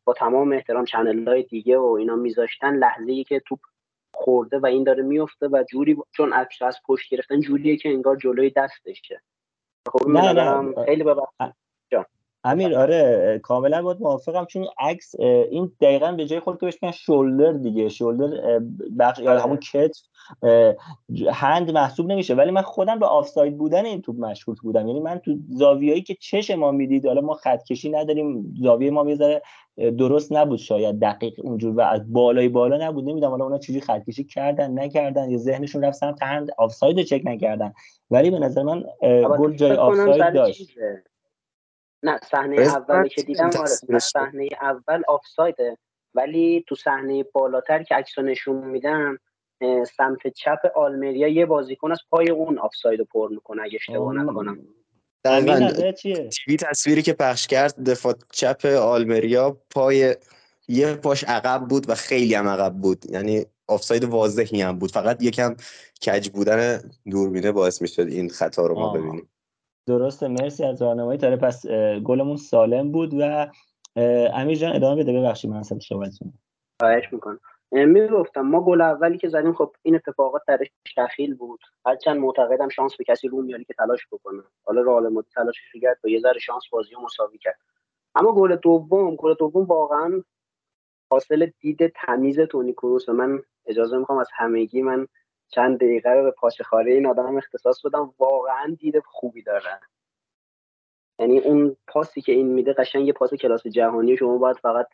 با تمام احترام چنل های دیگه و اینا میذاشتن لحظه ای که توپ خورده و این داره میفته و جوری چون عکس از پشت گرفتن جوریه که انگار جلوی دستشه. خب نه نه. خیلی امیر آره کاملا باید موافقم چون عکس این دقیقا به جای خود بهش میگن شولدر دیگه. شولدر بخش یا همون کتف هند محسوب نمیشه. ولی من خودم به آفساید بودن این توپ مشکوک بودم. یعنی من تو زاویه‌ای که چش ما می‌دید حالا ما خط کشی نداریم زاویه ما می‌ذاره درست نبود شاید دقیق اونجور و از بالای بالا نبود. نمی‌دونم حالا اونا چجوری خط کشی کردن نکردن یا ذهنشون رفت سمت هند آفساید چک نکردن. ولی به نظر من گل جای آفساید داشت. نه صحنه اولی که دیدم آره صحنه اول آفسایده. ولی تو صحنه بالاتر که عکس نشون میدم سمت چپ آلمریا یه بازیکن از پای اون آفساید رو پر می‌کنه اگه اشتباه نکنم. تیوی تصویری که پخش کرد دفاع چپ آلمریا پای یه پاش عقب بود و خیلی هم عقب بود. یعنی آفساید واضحی هم بود. فقط یکم کج بودن دوربینه باعث می‌شد این خطا رو ما ببینیم. درسته مرسی از راهنمایی تاره پس گلمون سالم بود و امیر جان ادامه بده. ببخشید من اصلا صحبتتون خواهش می‌کنم. می‌گفتم ما گل اولی که زدیم خب این اتفاقات درش دخیل بود. هرچند معتقدم شانس به کسی رو میاری که تلاش بکنه. حالا رئال مادرید تلاشش کرد با یه ذره شانس بازی رو مساوی کرد. اما گل دوم گل دوم واقعا حاصل دید تمیز تونی کروس. من اجازه می‌خوام از همگی من چند دقیقه رو به پاچه خاره این آدم اختصاص بدم. واقعا دید خوبی داره یعنی اون پاسی که این میده قشنگ یه پاس کلاس جهانی شما باید فقط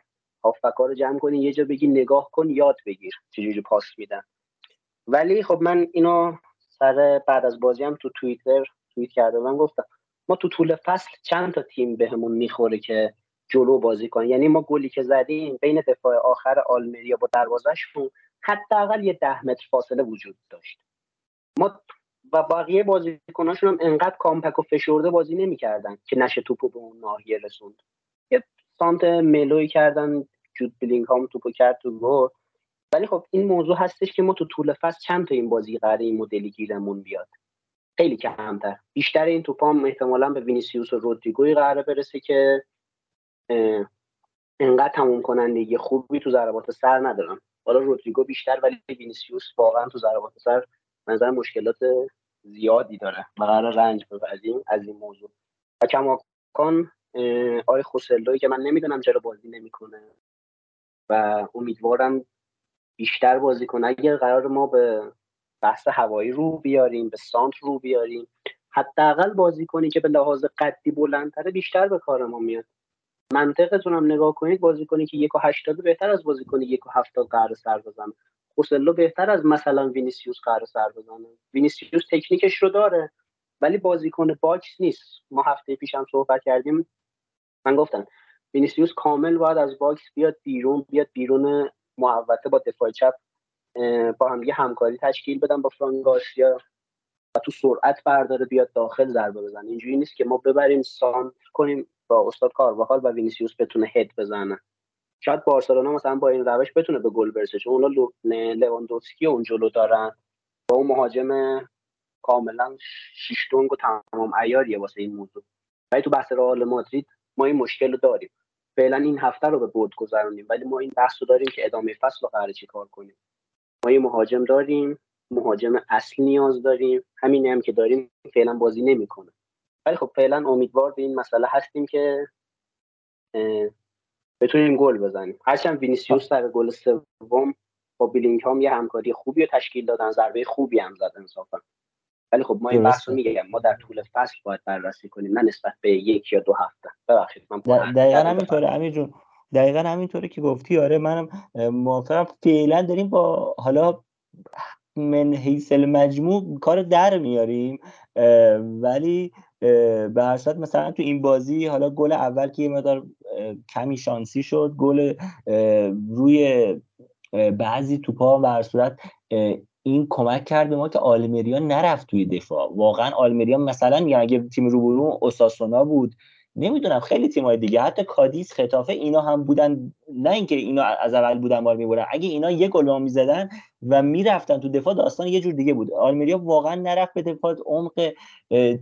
هافبکا رو جمع کنی یه جا بگی نگاه کن یاد بگیر چجوری پاس میدن. ولی خب من اینو سر بعد از بازی هم تو توییتر توییت کرده من گفتم ما تو طول فصل چند تا تیم بهمون می‌خوره که جلو بازی کنن؟ یعنی ما گلی که زدیم بین دفاع آخر آلمریا با دروازهشون حداقل یه ده متر فاصله وجود داشت. ما و بقیه بازیکناشون هم انقدر compact و فشرده بازی نمی‌کردن که نشه توپو به اون ناحیه رسوند. یه سانتر ملوی کردن جود بلینگهام توپو کرد تو گل. ولی خب این موضوع هستش که ما تو طول فصل چند تا این بازی قراره این مدلی گیرمون بیاد. خیلی کمتر. بیشتر این توپام احتمالا به وینیسیوس و رودریگوی قراره برسه که انقدر تموم کنندگی خوبی تو ضربات سر ندارن. حالا رودریگو بیشتر ولی وینیسیوس واقعا تو ضربات سر نظر مشکلات زیادی داره و قرار رنج بپذیم از این موضوع. و کماکان آقای خوسلوی که من نمی‌دونم چرا بازی نمی‌کنه و امیدوارم بیشتر بازی کنه. اگر قرار ما به بحث هوایی رو بیاریم به سانت رو بیاریم حداقل بازی کنی که به لحاظ قدی بلندتره بیشتر به کار ما میاد. منطقتون هم نگاه کنید بازیکنی که یک و هشتاد بهتر از بازیکنی یک و هفتاد قرار سر بزنه. خوسلو بهتر از مثلا وینیسیوس قرار سر بزنه. وینیسیوس تکنیکش رو داره ولی بازیکن box نیست. ما هفته پیشم صحبت کردیم. من گفتم وینیسیوس کامل باید از box بیاد بیرون بیاد بیرون محوطه با دفاع چپ با هم یه همکاری تشکیل بدن با فرانگارسیا و تو سرعت برداره بیاد داخل ضربه بزنه. اینجوری نیست که ما ببریم سانتر کنیم. با استاد کارواخال و وینیسیوس بتونه هد بزنه. شاید بارسلونا مثلا با این روش بتونه به گل برسه چون اونا لواندوفسکی اون جلو دارن. با اون مهاجم کاملا شیشتونگ و تمام عیاریه واسه این موضوع. ولی تو بحث رئال مادرید ما این مشکل رو داریم. فعلا این هفته رو به برد گذرونیم ولی ما این بحث رو داریم که ادامه فصل رو قراره چی کار کنیم. ما یه مهاجم داریم مهاجم اصلی نیاز داریم. همین هم که داریم فعلا بازی نمی‌کنه. ولی خب فعلا امیدوار به این مسئله هستیم که بتونیم گل بزنیم. هرچند وینیسیوس در گل سوم با بیلینگهام یه همکاری خوبی رو تشکیل دادن ضربه خوبی هم زد انصافا ولی خب ما این بحث رو میگم ما در طول فصل باید بررسی کنیم نه نسبت به یک یا دو هفته. ببخشید من دقیقا همینطوره امیر جون. دقیقا همینطوره که گفتی. آره منم موافقم. فعلا داریم با حالا من حیث المجموع کار در میاریم ولی به هر صورت مثلا تو این بازی حالا گل اول که یه مقدار کمی شانسی شد گل روی بعضی توپا به هر صورت این کمک کرد به ما که آلمریا نرفت توی دفاع. واقعا آلمریا مثلا میگم اگه تیم روبرو اوساسونا بود نمی‌دونم خیلی تیمای دیگه. حتی کادیس خطافه اینا هم بودن. نه اینکه اینا از اول بودن بار می‌برن اگه اینا یه گل می‌زدن و می‌رفتن تو دفاع داستان یه جور دیگه بود. آلمریا واقعا نرفت به دفاع. عمق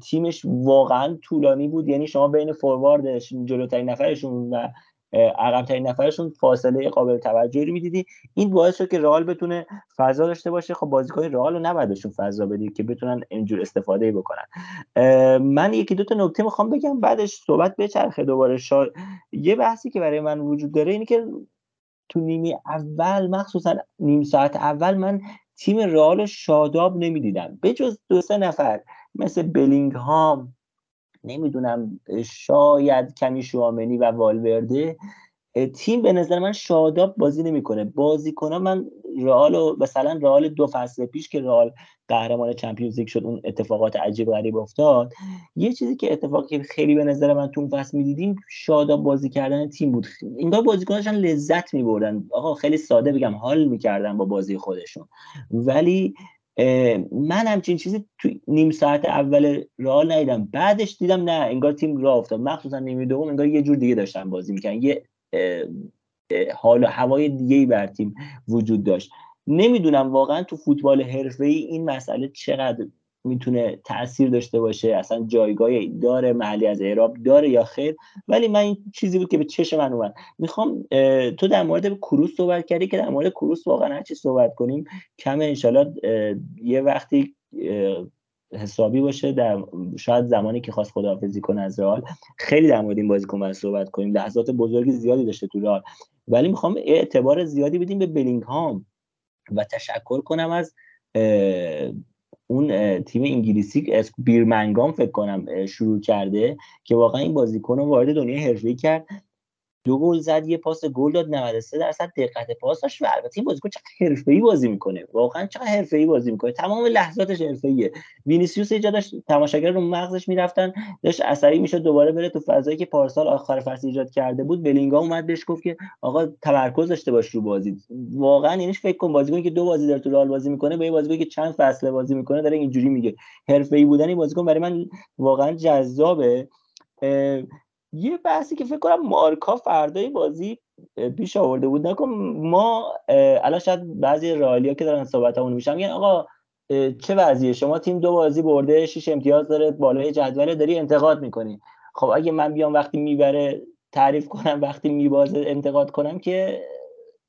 تیمش واقعا طولانی بود. یعنی شما بین فورواردش جلوترین نفرشون و عقبترین نفرشون فاصله قابل توجهی رو می‌دیدی. این باعث شد که رئال بتونه فضا داشته باشه. خب بازیکن رئال رو نباید فضا بدی که بتونن اینجور استفاده بکنن. من یکی دو تا نکته می‌خوام بگم بعدش صحبت بچرخه دوباره. شا... یه بحثی که برای من وجود داره اینه که تو نیمی اول مخصوصا نیم ساعت اول من تیم رئال شاداب نمی‌دیدم. به جز دو سه نفر مثل بلینگهام نمی‌دونم شاید کمی شوامنی و والورده. تیم به نظر من شاداب بازی نمی‌کنه. بازی کنه من رئال و مثلا رئال دو فصل پیش که رئال قهرمان چمپیونز لیگ شد اون اتفاقات عجیب غریب افتاد. یه چیزی که اتفاقی خیلی به نظر من تو اون فصل می‌دیدیم شاداب بازی کردن تیم بود. اینگاه بازیکناشون لذت میبردن. آقا خیلی ساده بگم حال می‌کردن با بازی خودشون. ولی من همچین چیزی تو نیم ساعت اول رئال ندیدم. بعدش دیدم نه انگار تیم راه افتاد. مخصوصا نیمه دوم انگار یه جور دیگه داشتن بازی می‌کنن یه حال و هوای دیگه بر تیم وجود داشت. نمی‌دونم واقعا تو فوتبال حرفه‌ای این مسئله چقدر می‌تونه تاثیر داشته باشه اصلا جایگاه داره محلی از اعراب داره یا خیر. ولی من این چیزی بود که به چشم من اومد. می‌خوام تو در مورد کروس صحبت کردی که در مورد کروس واقعا هرچی صحبت کنیم کم انشالله یه وقتی حسابی باشه در شاید زمانی که خواست خداحافظی کنه از رئال. خیلی در مورد این بازیکن باید صحبت کنیم. لحظات بزرگی زیادی داشته تو رئال. ولی می‌خوام اعتبار زیادی بدیم به بلینگهام و تشکر کنم از اون تیم انگلیسی بیرمنگام فکر کنم شروع کرده که واقعا این بازیکن رو وارد دنیای حرفه‌ای کرد. دو گل زد یه پاس گل داد 93 درصد دقت پاس داشت و البته این بازیکن چقدر حرفه‌ای بازی می‌کنه. واقعا چقدر حرفه‌ای بازی می‌کنه. تمام لحظاتش حرفه‌ایه. وینیسیوس اینجا داشت تماشاگر رو مغزش می‌رفتن داشت عصبی می‌شد دوباره بره تو فضایی که پارسال آخر فصل ایجاد کرده بود. بلینگا اومد بهش گفت که آقا تمرکز داشته باش رو بازی. واقعا یعنی فکر کن بازیکنی که دو بازی در تو رئال بازی می‌کنه به یه بازیکنی که چند فصل بازی می‌کنه داره اینجوری میگه. حرفه‌ای بودن این بازیکن برای من واقعا جذابه. یه بحثی که فکر کنم مارکا فردای بازی پیش آورده بود. نکن ما الان شاید بعضی رالیا که دارن صحبتمون میشن میگن آقا چه وضعیه؟ شما تیم دو بازی برده شش امتیاز داره بالای جدول داری انتقاد می‌کنی. خب اگه من بیام وقتی می‌بره تعریف کنم وقتی میبازه انتقاد کنم که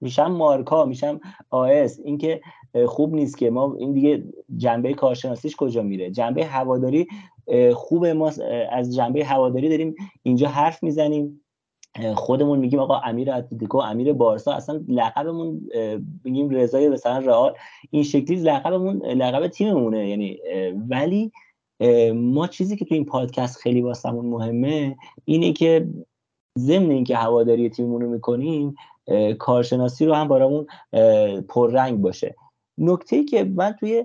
میشم مارکا میشم آس اینکه خوب نیست که ما این دیگه جنبه کارشناسیش کجا میره؟ جنبه هواداری خوب ما از جنبه هواداری داریم اینجا حرف می‌زنیم. خودمون میگیم آقا امیر اتلتیکو امیر بارسا اصلا لقبمون میگیم رضای مثلا رئال. این شکلی لقبمون لقب تیممونه یعنی ولی ما چیزی که تو این پادکست خیلی واسمون مهمه اینه که ضمن اینکه هواداری تیممون رو می‌کنیم کارشناسی رو هم برامون پررنگ باشه. نکته ای که من توی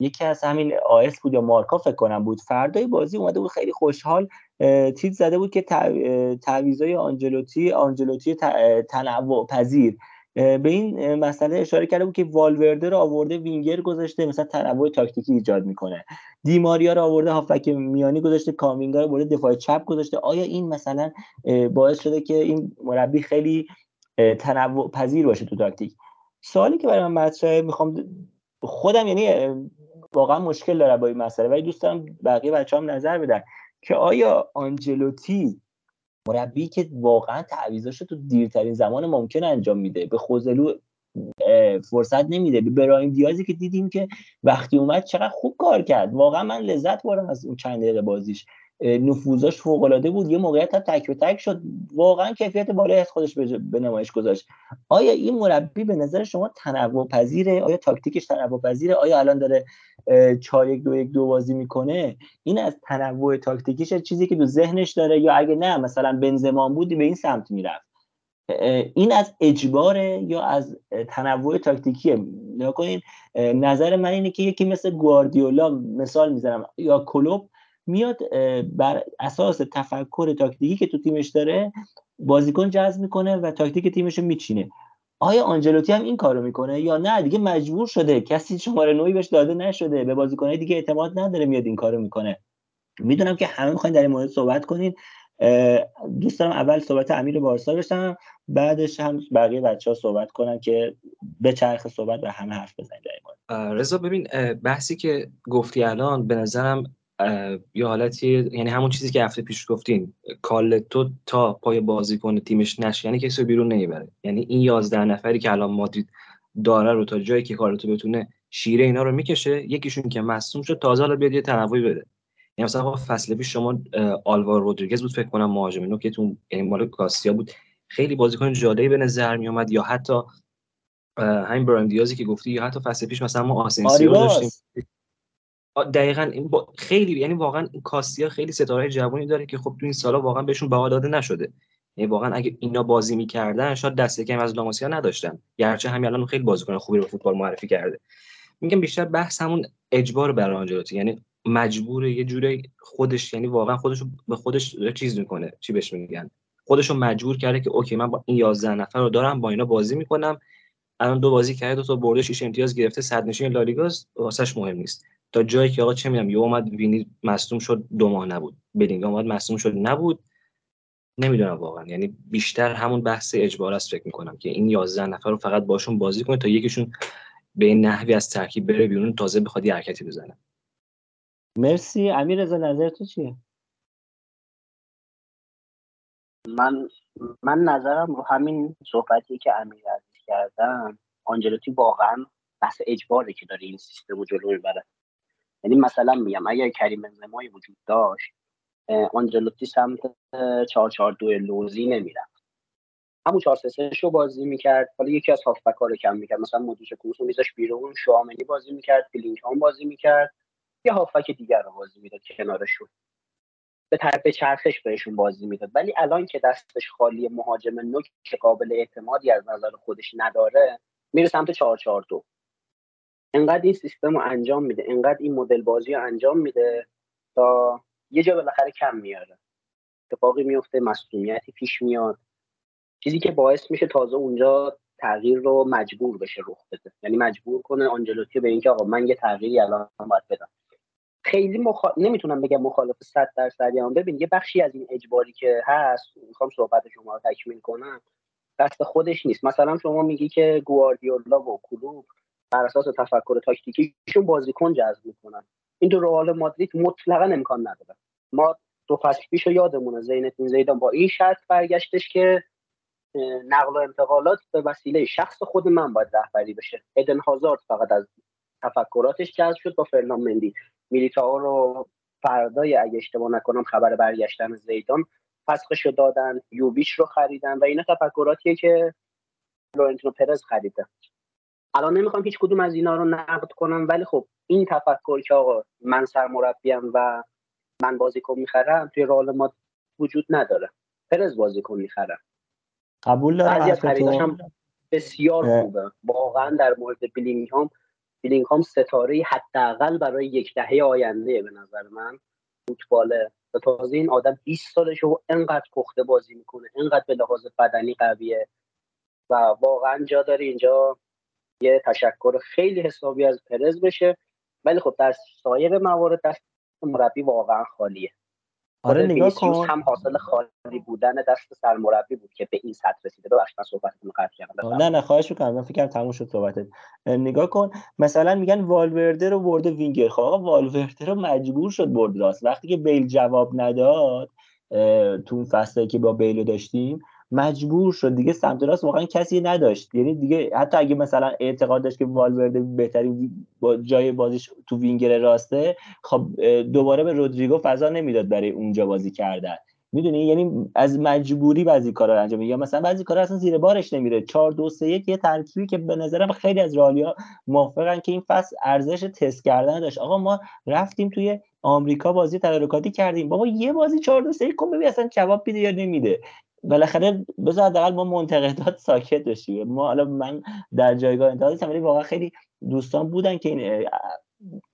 یکی از همین آیس بود یا مارکا فکر کنم بود فردای بازی اومده بود خیلی خوشحال تیز زده بود که تعویضای آنجلوتی آنجلوتی تنوع پذیر. به این مسئله اشاره کرده بود که والورده رو آورده وینگر گذاشته مثلا تنوع تاکتیکی ایجاد می‌کنه. دیماریا رو آورده هافک میانی گذاشته کامینگا رو آورده دفاع چپ گذاشته. آیا این مثلا باعث شده که این مربی خیلی تنوع پذیر باشه تو تاکتیک؟ سوالی که برای من مطرحه می‌خوام خودم یعنی واقعا مشکل داره با این مسئله. ولی دوست دارم بقیه بچه هم نظر بدن که آیا آنجلوتی مربی که واقعا تعویضاش تو دیرترین زمان ممکن انجام میده به خوزلو فرصت نمیده به برایم دیازی که دیدیم که وقتی اومد چقدر خوب کار کرد. واقعا من لذت بردم از اون چند دقیقه بازیش. نفوذاش فوق العاده بود. یه موقعیت هم تک به تک شد. واقعا کیفیت بالای از خودش به نمایش گذاشت. آیا این مربی به نظر شما تنوع پذیره آیا تاکتیکش تنوع پذیره آیا الان داره 4 1 2 1 2 بازی می‌کنه؟ این از تنوع تاکتیکیش چیزی که تو ذهنش داره یا اگه نه مثلا بنزمان بودی به این سمت می‌رفت. این از اجباره یا از تنوع تاکتیکیه؟ نکنین نظر من اینه که یکی مثل گواردیولا مثال می‌زنم یا کلوب میاد بر اساس تفکر تاکتیکی که تو تیمش داره بازیکن جذب می‌کنه و تاکتیک تیمش رو میچینه. آیا آنجلوتی هم این کارو می‌کنه یا نه؟ دیگه مجبور شده. کسی شماره نوعی بهش داده نشده. به بازیکنهای دیگه اعتماد نداره میاد این کارو می‌کنه. می‌دونم که همه می‌خواین در این مورد صحبت کنین. دوست دارم اول صحبت امیر بارسا بشنم بعدش هم بقیه بچه ها صحبت کنن که به چرخ صحبت و همه حرف بزنید رضا ببین بحثی که گفتی الان به نظرم یه حالتی یعنی همون چیزی که هفته پیش گفتین کالتو تا پای بازیکن تیمش نشه یعنی کسی رو بیرون نمی‌بره. یعنی این 11 نفری که الان مادرید داره رو تا جایی که کالتو بتونه شیره اینا رو می‌کشه یکیشون که مصوم شد تازه حالا بیاد یه تنوعی بده. یعنی مثلا فصل پیش شما آلوار رودریگز بود فکر کنم مهاجم نوکتون یعنی مال کاسیا بود. خیلی بازیکن جالبی به نظر می اومد یا حتی همین برایم دیازی که گفتی یا حتی فصل پیش مثلا ما آسنسیو داشتیم. دقیقا این با خیلی یعنی واقعا این کاستیا خیلی ستاره جوانی داره که خب تو این سالا واقعا بهشون بها داده نشده. یعنی واقعا اگه اینا بازی می‌کردن شاید دست کم از لاماسیا نداشتن. گرچه همین الان خیلی بازیکن خوبی رو فوتبال معرفی کرده. میگم بیشتر بحث همون اجبار برای آنجلوتی. یعنی مجبور یه جوری خودش یعنی واقعا خودش به خودش چیز می‌کنه. چی بهش میگن؟ خودش رو مجبور کرده که OK من با این 11 نفر رو دارم با اینا بازی می‌کنم. الان دو بازی کرده دو تا برده 6 امتیاز گرفته صدر نشین لالیگاست واسش مهم نیست. تا جایی که آقا چه می‌دونم یه اومد وینی مصدوم شد دو ماه نبود. بلینگ اومد مصدوم شد نبود. نمی‌دونم واقعا. یعنی بیشتر همون بحث اجبار است فکر می‌کنم که این 11 نفر رو فقط باشون بازی کنه تا یکیشون به این نحوی از ترکیب بره بیرون تازه بخواد یه حرکتی بزنه. مرسی. امیر رضا نظر تو چیه؟ من من نظرم رو همین صحبتی که امیر عزیز کردم آنجلوتی واقعا بحث اجباره که داره این سیستم رو جلو می‌بره. یعنی مثلا میگم اگر کریم بنزمایی وجود داشت آنجلوتی سمت 442 لوزی نمی‌رفت. همون 4 3 رو بازی می‌کرد. حالا یکی از هافبک رو کم می‌کرد. مثلا مودیش کوس رو میذاش بیرون شوامنی بازی می‌کرد بلینگهام بازی می‌کرد. یه هافبک دیگر رو بازی می‌داد کنارشون به طرف چرخش بهشون بازی می‌داد. ولی الان که دستش خالی مهاجم نوک که قابل اعتمادی از نظر خودش نداره میره سمت 442 انقدر این سیستم رو انجام میده انقدر این مدل بازی رو انجام میده تا یه جا بالاخره کم میاره. اتفاقی میفته مصونیتی پیش میاد. چیزی که باعث میشه تازه اونجا تغییر رو مجبور بشه رخ بده. یعنی مجبور کنه آنجلوتی به اینکه آقا من یه تغییری الان باید بدم. خیلی مخ... نمی‌تونم بگم مخالف 100 درصد یا ببین یه بخشی از این اجباری که هست می‌خوام صحبت شما رو تکمیل کنم دست خودش نیست. مثلا شما میگی که گواردیولا و کلوب بر اساس تفکر تاکتیکیشون بازیکن جذب می‌کنن. این تو رئال مادرید مطلقا امکان نداره. ما دو فصل پیش یادمونه زینتین زیدان با این شرط برگشتش که نقل و انتقالات به وسیله شخص خود من باید رهبری بشه. ادن هازارد فقط از تفکراتش جذب شد با فرنان مندی. میلیتائو رو فردای اگه اشتباه نکنم خبر برگشتن زیدان فسخش رو دادن یوبیش رو خریدن و اینا تفکراتیه که لورنتینو پرز خریده. الان نمی‌خوام هیچ کدوم از اینا رو نقد کنم ولی خب این تفکر که آقا من سرمربیم و من بازیکن می‌خرم توی رئال ما وجود نداره. پرز بازیکن می‌خرم. قبول دارم از حرف خریداش تو. هم بسیار. خوبه. واقعا در مورد بیلینگهام بیلینگهام ستاره حداقل برای یک دهه آینده به نظر من فوتبال. و تازه این آدم 20 سالشه و انقدر پخته بازی می‌کنه انقدر به لحاظ بدنی قویه. و واقعا جا داره اینجا یه تشکر خیلی حسابی از پرز بشه. ولی خب در سایر موارد دست مربی واقعا خالیه. آره نگاه کن. هم حاصل خالی بودن دست سرمربی بود که به این سطح رسیده. ببخشید من صحبتتون رو قطع کردم. نه نه خواهش می‌کنم. من فکرم تموم شد صحبتت. نگاه کن. مثلا میگن والورده رو برده وینگر. خب آقا والورده رو مجبور شد برد راست. وقتی که بیل جواب نداد تو اون فصلی که با بیلو داشتیم مجبور شد. دیگه سمت راست واقعا کسی نداشت. یعنی دیگه حتی اگه مثلا اعتقاد داشت که والورده بهترین با جای بازیش تو وینگر راسته خب دوباره به رودریگو فضا نمی‌داد برای اونجا بازی کردن. می‌دونی؟ یعنی از مجبوری بعضی کارا انجام. یا مثلا بعضی کارا اصلا زیر بارش نمیره. 4 2 3 1 یه ترکیبی که به نظرم خیلی از رئالیا موافقن که این فصل ارزش تست کردن داشت. آقا ما رفتیم توی آمریکا بازی تدارکاتی کردیم. بابا یه بازی 4 2 3 1 کن ببین اصلا جواب میده یا نمیده. بالاخره بذار حداقل ما منتقدات ساکت بشیم. ما حالا من در جایگاه انتقاد نیستم ولی واقعا خیلی دوستان بودن که این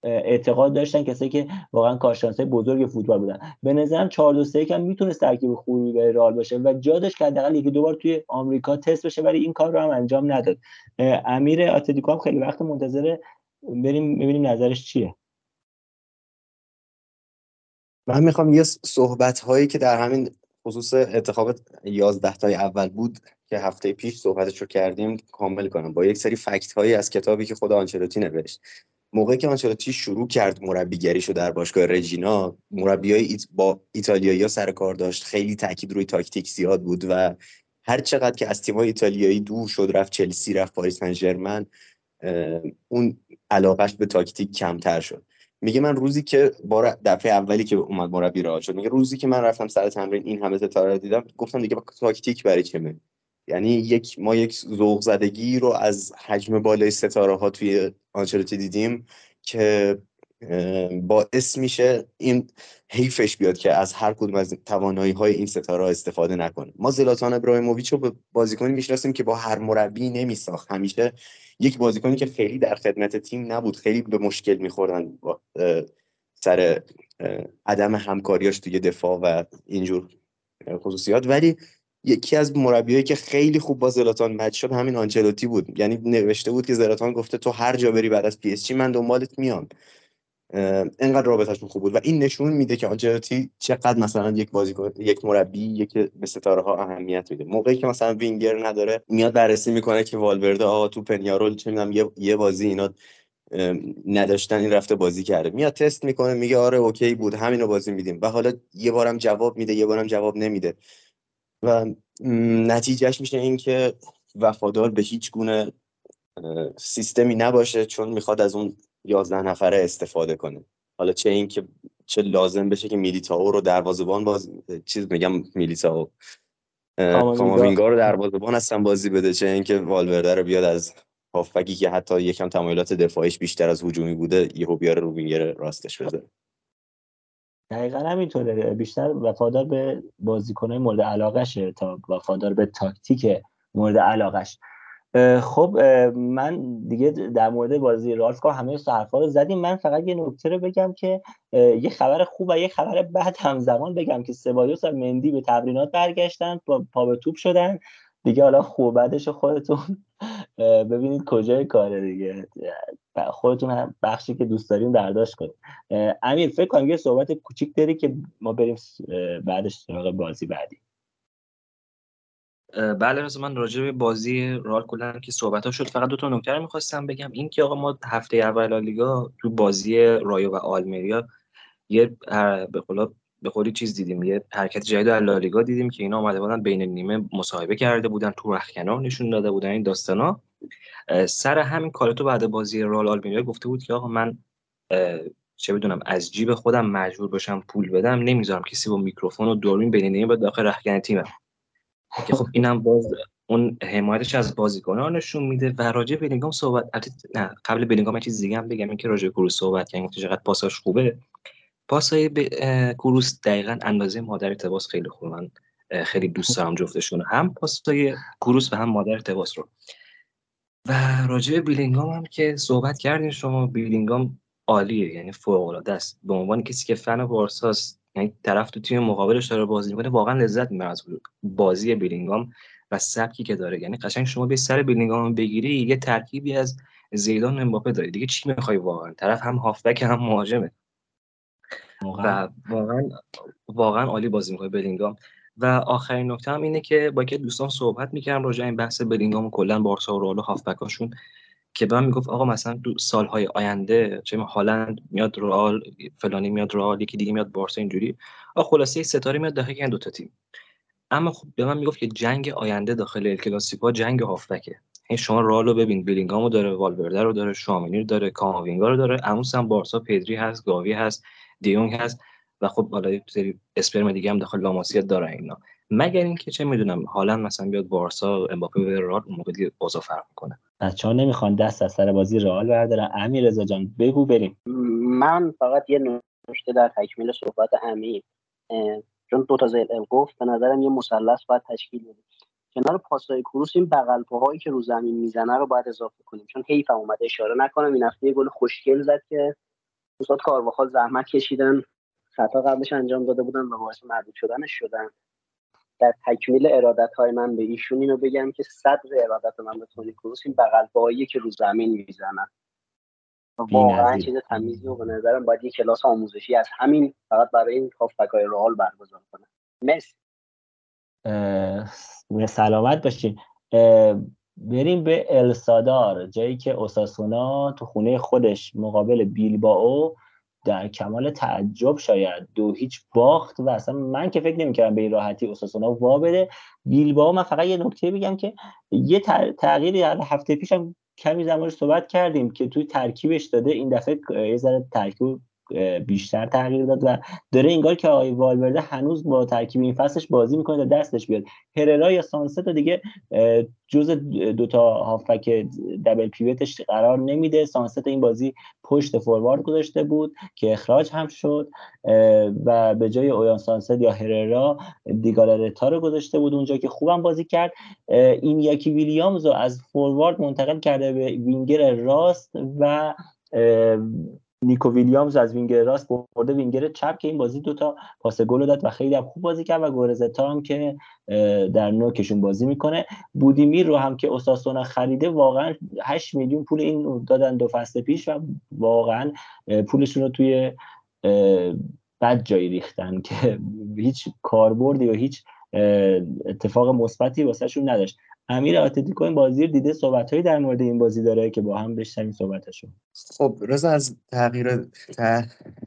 اعتقاد داشتن کسایی که واقعا کارشناسای بزرگ فوتبال بودن. به نظرم 4 2 3 هم می‌تونست ترکیب خوبی برای رئال باشه و جا داشت که حداقل یکی دو بار توی آمریکا تست بشه ولی این کار رو هم انجام نداد. امیر آتلتیکو هم خیلی وقت منتظر بریم ببینیم نظرش چیه. من می‌خوام یه صحبت هایی که در همین خصوص انتخاب 11 تای اول بود که هفته پیش صحبتش رو کردیم کامل کنم. با یک سری فکت هایی از کتابی که خود آنچلوتی نوشت. موقعی که آنچلوتی شروع کرد مربیگریشو در باشگاه رژینا مربیای ایت با ایتالیایی سر کار داشت. خیلی تاکید روی تاکتیک زیاد بود و هر چقدر که از تیم‌های ایتالیایی دور شد رفت چلسی رفت پاریس سن اون علاقش به تاکتیک کمتر شد. میگه من روزی که بار دفعه اولی که اومد مربی رئال شد میگه روزی که من رفتم سر تمرین این همه ستاره رو دیدم گفتم دیگه با تاکتیک برای می‌آید؟ یعنی یک ما یک ذوق زدگی رو از حجم بالای ستاره ها توی آنچلوتی دیدیم که باعث میشه این حیفش بیاد که از هر کدوم از توانایی های این ستاره استفاده نکنه. ما زلاتان ابراهیموویچ رو به بازیکنی می‌شناسیم که با هر مربی نمیساخت. همیشه یک بازیکنی که خیلی در خدمت تیم نبود خیلی به مشکل میخوردن سر عدم همکاریاش توی دفاع و اینجور خصوصیات. ولی یکی از مربیایی که خیلی خوب با زلاتان match شد همین آنچلوتی بود. یعنی نوشته بود که زلاتان گفته تو هر جا بری بعد از پی اس جی من دنبالت میام. انقدر رابطهشون خوب بود و این نشون میده که آنچلوتی چقدر مثلا یک بازیکن یک مربی یک به ستاره ها اهمیت میده. موقعی که مثلا وینگر نداره میاد بررسی می‌کنه که والورده آقا تو پنیارول چه می‌دونم یه بازی اینا نداشتن این رفته بازی کرده. میاد تست می‌کنه میگه آره اوکی بود همینو بازی میدیم. و حالا یه بارم جواب میده یه بارم جواب نمیده. و نتیجهش میشه این که وفادار به هیچ گونه سیستمی نباشه چون می‌خواد از اون یازده نفره استفاده کنه. حالا چه این که چه لازم بشه که میلیتائو رو دروازه‌بان باز چیز میگم میلیتائو. کاماوینگا. کاماوینگا رو دروازه‌بان هستن بازی بده چه اینکه والورده رو بیاد از هافبکی که حتی یکم تمایلات دفاعیش بیشتر از هجومی بوده یهو بیاره رو وینگر راستش بذاره. دقیقا همینطوره. بیشتر وفادار به بازیکنهای مورد علاقشه تا وفادار به تاکتیک مورد علاقش خب من دیگه در مورد بازی رالف همه حرفا رو زدیم. من فقط یه نکته رو بگم که یه خبر خوب و یه خبر بد همزمان بگم که سبایوس و مندی به تمرینات برگشتن پا به توپ شدن. دیگه حالا خوب بعدش خودتون. ببینید کجای کاره دیگه. خودتون هم بخشی که دوست دارین برداشت کنید امیر فکر کنم یه صحبت کوچیک داری که ما بریم بعدش سراغ بازی بعدی. بله رضا من راجع به بازی رئال کلا که صحبت ها شد فقط دو تا نکته رو می‌خواستم بگم. این که آقا ما هفته اول لالیگا تو بازی رایو و آلمریا یه به قولا به قولی چیز دیدیم یه حرکت جدید در لالیگا دیدیم که اینا اومده بودن بین نیمه مصاحبه کرده بودن تو رختکنار نشون داده بودن این داستانا. سر همین کارتو بعد بازی رئال آلمریا گفته بود که آقا من چه بدونم از جیب خودم مجبور باشم پول بدم نمی‌ذارم کسی با میکروفون و دوربین بین نیمه به داخل رختکن تیمم. که خب اینم باز اون حمایتش از بازیکنان نشون میده و راجع بلینگام صحبت نه قبل بلینگام چیز دیگه هم بگم اینکه راجع کروس صحبت کردیم که چقدر پاساش خوبه. پاسای ب... کروس دقیقا اندازه مادر تباس خیلی خوبه. من خیلی دوست دارم جفتشون هم پاسای کروس و هم مادر تباس رو. و راجع بیلینگام هم که صحبت کردین شما بیلینگام عالیه یعنی فوق العاده است. به عنوان کسی که فن بارساست یعنی طرف تو تیم مقابلش داره بازی می‌کنه واقعا لذت می‌بره از بازی بیلینگام و سبکی که داره. یعنی قشنگ شما به سر بیلینگام بگیری یه ترکیبی از زیدان امباپه داری. دیگه چی می‌خوای واقعا؟ طرف هم هافبک هم مهاجمه. و واقعا واقعا عالی بازی می‌کنه بلینگام و آخرین نکته هم اینه که با که دوستان صحبت می‌کردم راجع این بحث بلینگام و کلا بارسا و رئال و هافبکاشون. که به من می‌گفت آقا مثلا دو سالهای آینده چه هالند میاد رئال فلانی میاد رئال یکی دیگه میاد بارسا اینجوری. آ خلاصه ستاره میاد داخل این دو تا تیم. اما خب به من می‌گفت که جنگ آینده داخل ال کلاسیکو جنگ هافبکه. این شما رئال رو ببین بلینگامو داره والورده رو داره شامینی رو داره کاماوینگا رو داره اموس هم بارسا پدری هست گاوی هست دیونگ هست و خب حالا سری اسپرم دیگه هم داخل لاماسیا داره اینا. مگر اینکه چه می‌دونم حالا مثلا بیاد بارسا امباپه و رئال اون موقع دیگه اوضاع فرق می‌کنه. بچه‌ها نمی‌خوان دست از سر بازی رئال بردارن. امیر رضا جان بگو بریم. من فقط یه نکته در تکمیل صحبت امیر چون دو تا زیر گفت به نظرم یه مثلث باید تشکیل بدیم کنار پاسای کروس این بغل پاهایی که رو زمین می‌زنه رو باید اضافه کنیم. چون حیف اومده اشاره نکنم. این هفته یه گل خوشگل زد که استاد کارواخال زحمت کشیدن. خطا قبلش انجام داده بودن و باعث مردود شدنش شدن. در تکمیل ارادت های من به ایشون اینو بگم که صدر ارادت من به تونی کروس این بغل بایی که رو زمین می‌زنن. واقعا چیز تمیزی و به نظرم باید یه کلاس آموزشی از همین فقط برای این هافبک های رئال برگزار کنه. مرسی. سلامت باشین. بریم به السادار جایی که اوساسونا تو خونه خودش مقابل بیلباو در کمال تعجب شاید دو هیچ باخت و اصلا من که فکر نمی‌کردم به این راحتی اوساسونا وا بده. بیلباو من فقط یه نکته بگم که یه تغییری هفته پیشم کمی زمانش صحبت کردیم که توی ترکیبش داده این دفعه یه ذره ترکیب بیشتر تغییر داد و داره انگار که آقای والورده هنوز با ترکیب این فصلش بازی می‌کنه تا دستش بیاد. هررا یا سانست دیگه جز دوتا هافک دبل پیوتش قرار نمیده. سانست این بازی پشت فوروارد گذاشته بود که اخراج هم شد و به جای اویان سانست یا هررا دیگالرتا رو گذاشته بود اونجا که خوبم بازی کرد. این یکی ویلیامز رو از فوروارد منتقل کرده به وینگر راست و نیکو ویلیامز از وینگر راست برده وینگر چپ که این بازی دوتا پاس گل داد و خیلی هم خوب بازی کرد و گورزتا هم که در نوکشون بازی می‌کنه. بودیمیر رو هم که اوساسونا خریده واقعا 8 میلیون پول این دادن دو فصل پیش و واقعا پولشون رو توی بد جایی ریختن که هیچ کاربردی و هیچ اتفاق مثبتی واسهشون نداشت. امیر آتلتیکو این بازی رو دیده صحبتهایی در مورد این بازی داره که با هم بشنویم صحبتشو. خب رضا از تغییر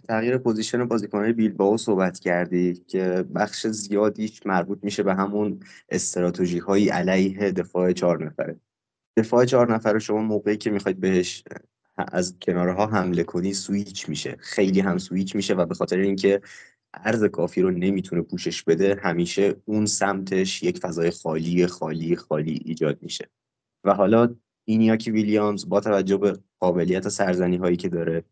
تغییر position بازیکنان بیلبائو صحبت کردی که بخش زیادیش مربوط میشه به همون استراتژی های علیه دفاع چهار نفره. دفاع چهار نفره شما موقعی که می‌خواید بهش از کنارها حمله کنی سویچ میشه. خیلی هم سویچ میشه و به خاطر اینکه عرض کافی رو نمی‌تونه پوشش بده همیشه اون سمتش یک فضای خالی خالی خالی ایجاد میشه. و حالا اینیاکی ویلیامز با توجه به قابلیت سرزنی هایی که داره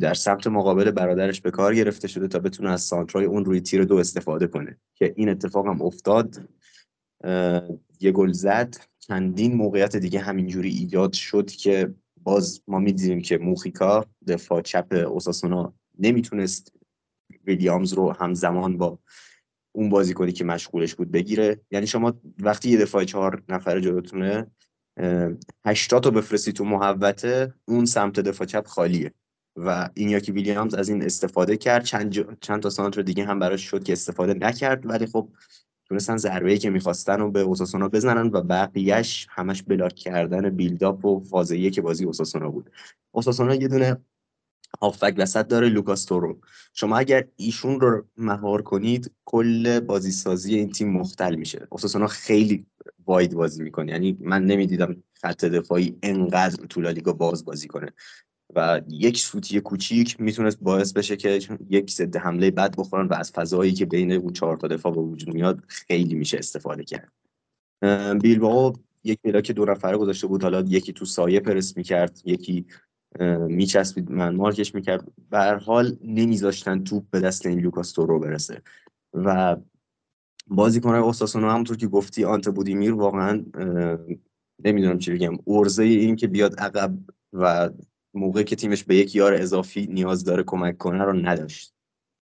در سمت مقابل برادرش به کار گرفته شده تا بتونه از سانترای اون روی تیر دو استفاده کنه. که این اتفاق هم افتاد یه گل زد. چندین موقعیت دیگه همینجوری ایجاد شد که باز ما می‌دیدیم که موخیکا دفاع چپ اوساسونا نمی‌تونست ویلیامز رو همزمان با اون بازیکنی که مشغولش بود بگیره. یعنی شما وقتی یه دفاع چهار نفره جلوتونه هشتا رو بفرستی تو محوته اون سمت دفاع چپ خالیه. و این یاکی ویلیامز از این استفاده کرد. چند, چند تا سانتر دیگه هم براش شد که استفاده نکرد. ولی خب تونستن ضربه که می‌خواستن رو به اوساسونا بزنن و بقیهش همش block کردن build-up و فازه که بازی اوساسونا بود. اوساسونا یه دونه هافبک وسط داره لوکاس تورو. شما اگر ایشون رو مهار کنید کل بازی سازی این تیم مختل میشه. اساسا خیلی wide بازی می‌کنه. یعنی من نمی‌دیدم خط دفاعی انقدر تو لالیگا باز بازی کنه. و یک سوتی کوچیک می‌تونست باعث بشه که یک ضد حمله بد بخورن و از فضایی که بین اون چهار تا دفاع به وجود میاد خیلی میشه استفاده کرد. بیلباو یک ملاک دو نفره گذاشته بود. حالا یکی تو سایه پرس می‌کرد یکی میچسبید من مارکش می‌کرد. به هر حال نمیذاشتن توپ به دست این لوکاس تورو برسه. و بازیکنهای اوساسونا همونطور که گفتی آنت بودیمیر واقعا نمی‌دونم چی بگم ارزه این که بیاد عقب و موقعی که تیمش به یک یار اضافی نیاز داره کمک کنه رو نداشت.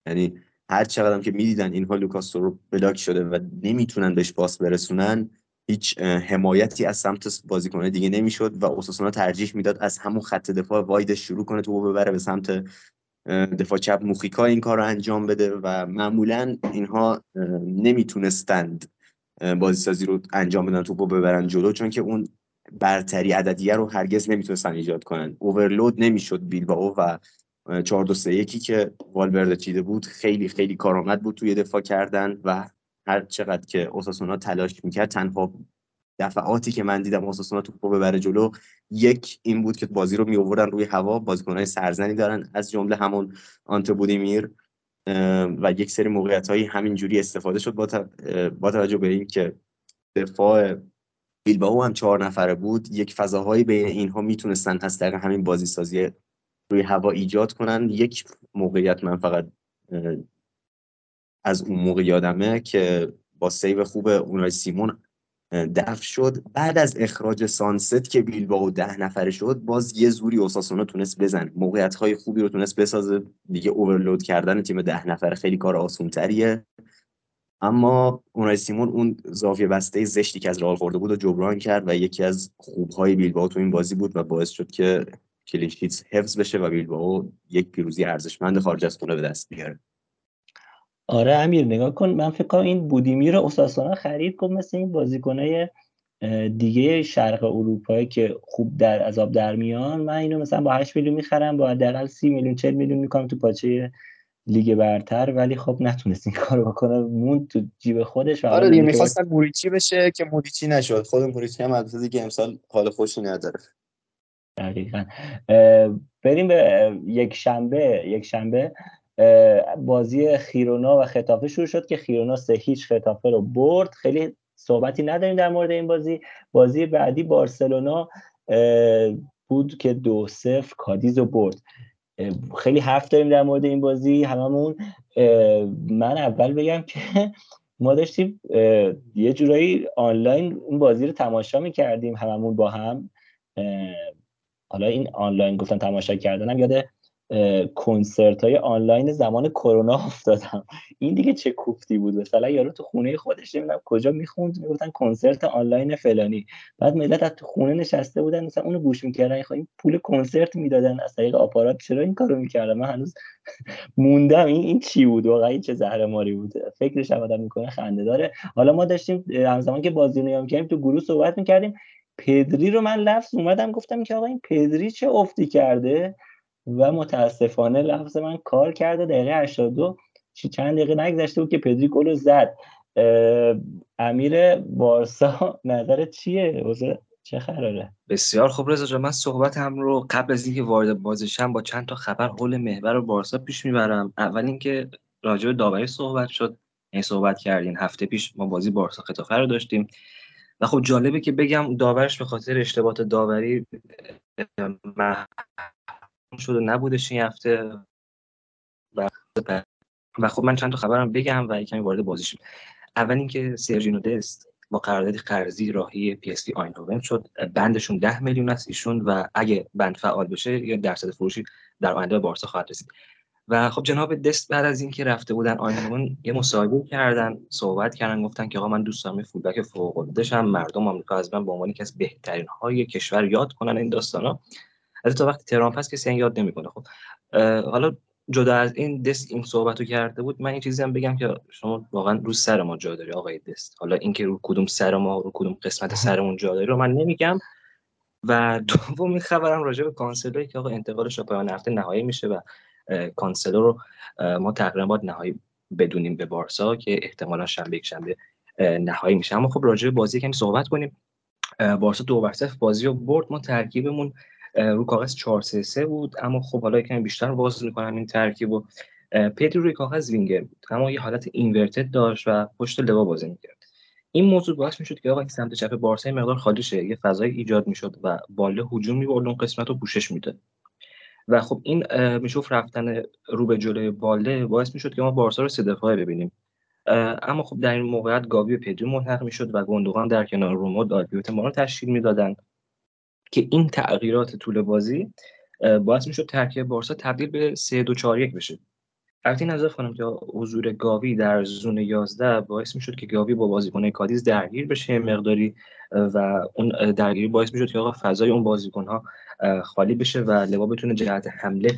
یعنی هر چقدر که می‌دیدن اینها لوکاس رو block شده و نمی‌تونن بهش پاس برسونن هیچ حمایتی از سمت بازیکنه دیگه نمی‌شد و اوساسونا ترجیح می‌داد از همون خط دفاع wide ش شروع کنه توپو ببره به سمت دفاع چپ موخیکا این کار رو انجام بده و معمولا اینها نمی‌تونستند بازی سازی رو انجام بدن توپو ببرن جلو چون که اون برتری عددیه رو هرگز نمی‌تونستن ایجاد کنن. اوورلود نمی‌شد بیلباو و 4 2 3 1 که والورده چیده بود خیلی خیلی کارآمد بود توی دفاع کردن و هر چقدر که اوساسونا تلاش می‌کرد تنها دفعاتی که من دیدم اوساسونا توپو ببره جلو یک این بود که بازی رو می آوردن روی هوا. بازیکنهای سرزنی دارن از جمله همون آنت بودیمیر و یک سری موقعیت هایی همینجوری استفاده شد با, توجه به اینکه دفاع بیلباو هم چهار نفره بود. یک فضاهایی بین اینها می‌تونستن از طریق همین بازی سازی روی هوا ایجاد کنن. یک موقعیت من فقط از اون موقع یادمه که با سیو خوب اونای سیمون دفع شد. بعد از اخراج سانست که بیلباو ده نفره شد باز یه زوری اوساسونا تونست بزن موقعیت های خوبی رو تونست بسازه. دیگه اوورلود کردن تیم ده نفره خیلی کار آسون تریه اما اونای سیمون اون زاویه بسته زشتی که از رئال خورده بود و جبران کرد و یکی از خوبهای بیلباو تو این بازی بود و باعث شد که کلینشیتس حفظ بشه و بیلباو یک پیروزی ارزشمند خارج از خونه به دست بیاره. آره امیر نگاه کن من فکر کنم این بودیمیر رو اساسونا خرید کن مثل این بازیکنای دیگه شرق اروپایی که خوب در عذاب در میان. من اینو مثلا با 8 میلیون می‌خرم با حداقل 30 میلیون 40 میلیون می‌کنم تو پاچه لیگ برتر. ولی خب نتونست این کارو بکنه. مون تو جیب خودش آره دیگه می‌خواستن موریچی بشه که موریچی نشد. خود موریچی هم البته دیگه امسال حال خوشی نداره. دقیقا. بریم به یک شنبه یک شنبه. بازی خیرونا و خطافه شروع شد که خیرونا سه هیچ خطافه رو برد. خیلی صحبتی نداریم در مورد این بازی. بازی بعدی بارسلونا بود که دو صفر کادیز رو برد. خیلی حرف داریم در مورد این بازی هممون. من اول بگم که ما داشتیم یه جورایی آنلاین این بازی رو تماشا می‌کردیم هممون با هم. حالا این آنلاین گفتن تماشا کردنم یاد کنسرت های آنلاین زمان کرونا افتادم. این دیگه چه کوفتی بود؟ مثلا یارو تو خونه خودش نمی‌دونم کجا می‌خوند می‌گفتن کنسرت آنلاین فلانی. بعد ملت از تو خونه نشسته بودن مثلا اونو گوش می‌کردن خب این پول کنسرت می‌دادن. از طریق آپارات چرا این کارو می‌کردن؟ من هنوز موندم. این این چی بود؟ واقعا چه زهر ماری بود؟ فکرش هم آدم می‌کنه خنده داره. حالا ما داشتیم همزمان که بازی نگاه می‌کردیم تو گروه صحبت می‌کردیم. پدری رو من لفظ اومدم گفتم که آقا این پدری چه افتی کرده؟ و متاسفانه لفظ من کار کرده دقیقه 82 چند دقیقه نگذشته بود که پدری گل زد. امیر بارسا نظر چیه؟ چه خراره بسیار خوب رضا جان. من هم رو قبل از اینکه وارد بازیشم با چند تا خبر حول محور و بارسا پیش می‌برم. اول اینکه راجع به داوری صحبت شد. این یعنی صحبت کردین هفته پیش ما بازی بارسا خطافه رو داشتیم. و خب جالبه که بگم داورش به خاطر اشتباهات داوری شده نبودش این هفته و و خب من چند تا خبرم بگم و کمی وارد بازی شم اول اینکه سرژینو دست با قرارداد قرضی راهی پی اس آینهوون شد. بندشون 10 میلیون است ایشون و اگه بند فعال بشه یا درصد فروشی در آینده بارسا خواهد رسید. و خب جناب دست بعد از اینکه رفته بودن آینهوون یه مصاحبه کردن صحبت کردن گفتن که آقا من دوست دارم fullback فوق العاده مردم آمریکا از من به عنوان یکی از بهترین های کشور یاد کنن این داستانا. از تا وقتی ترامپ هست کسی یاد نمی‌کنه. خب حالا جدا از این دست این صحبت رو کرده بود من این چیزی هم بگم که شما واقعا رو سر ما جا داری آقای دست. حالا اینکه رو کدوم سر ما رو کدوم قسمت سرمون جا داری رو من نمیگم. و دومین خبرم راجع به کانسلوی که آقا انتقالش پایان هفته نهایی میشه و کانسلو رو ما تقریبا باید نهایی بدونیم به بارسا که احتمالا شنبه یک شنبه نهایی میشه. اما خب راجع به بازی کمی صحبت کنیم. بارسا دو بر بازی رو برد. ما ترکیبمون رو کاغذ 4 3 3 بود. اما خب حالا یکم بیشتر باز می‌کنم این ترکیب و پدری روی کاغذ وینگر بود. اما یه حالت اینورتد داشت و پشت لوا بازی می‌کرد. این موضوع باعث می‌شد که آقا این سمت چپ بارسا مقدار خالی شه. یه فضای ایجاد می‌شد و باله هجوم می‌برد اون قسمت رو پوشش می‌داد. و خب این میشوف رفتن رو به جلوی باله. باعث می‌شد که ما بارسا رو سه دفاعه ببینیم. اما خب در این موقعیت گاوی و پدری ملحق می‌شد و گندوغان در کنار رومو دالپیوت ما رو تشکیل می‌دادن. که این تغییرات طول بازی باعث می‌شد ترکیب بارسا تبدیل به 3 2 4 1 بشه. البته این نظر کنم که حضور گاوی در زون 11 باعث می‌شد که گاوی با بازیکن کادیز درگیر بشه مقداری و اون درگیری باعث می‌شد که آقا فضای اون بازیکن ها خالی بشه و لوا بتونه جهت حمله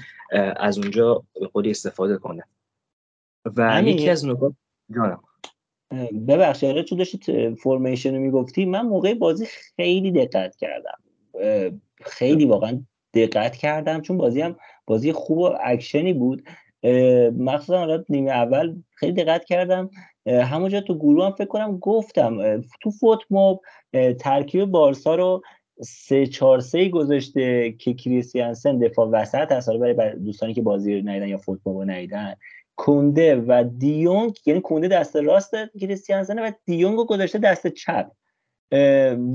از اونجا به خودی استفاده کنه. و یکی از نکات جانم. ببخشید آره، چون داشتید فرمیشن رو می‌گفتی من موقع بازی خیلی دقت کردم. خیلی واقعا دقت کردم. چون بازی هم بازی خوب و اکشنی بود. مخصوصا حالا نیمه اول خیلی دقت کردم. همونجا تو گروه هم فکر کنم گفتم تو فوت موب ترکیب بارسا رو سه چهار سه گذاشته که کریستیانسن دفاع وسط هست. برای دوستانی که بازی رو ندیدن یا فوت موب ندیدن. کونده و دیونگ یعنی کونده دست راست کریستیانسن و دیونگ رو گذاشته دست چپ.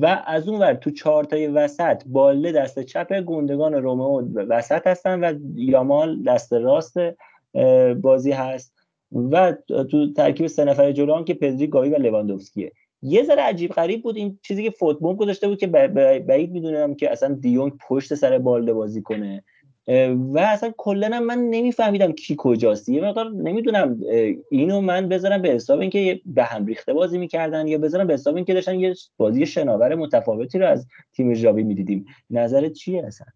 و از اون ور تو چهارتای وسط باله دست چپ گوندگان رومئو وسط هستن و یامال دست راست بازی هست. و تو ترکیب سه نفر جلو که پدری گاوی و لواندوفسکیه. یه ذره عجیب غریب بود این چیزی که فوتبال گذاشته بود که بعید می‌دونم که اصلا دیونگ پشت سر بالده بازی کنه. و اصلا کلا من نمیفهمیدم کی کجاست. یه مقدار نمی‌دونم اینو من بذارم به حساب اینکه به هم ریخته بازی می‌کردن یا بذارم به حساب اینکه داشتن یه بازی شناور متفاوتی رو از تیم ژاوی می‌دیدیم. نظرت چیه اصلا؟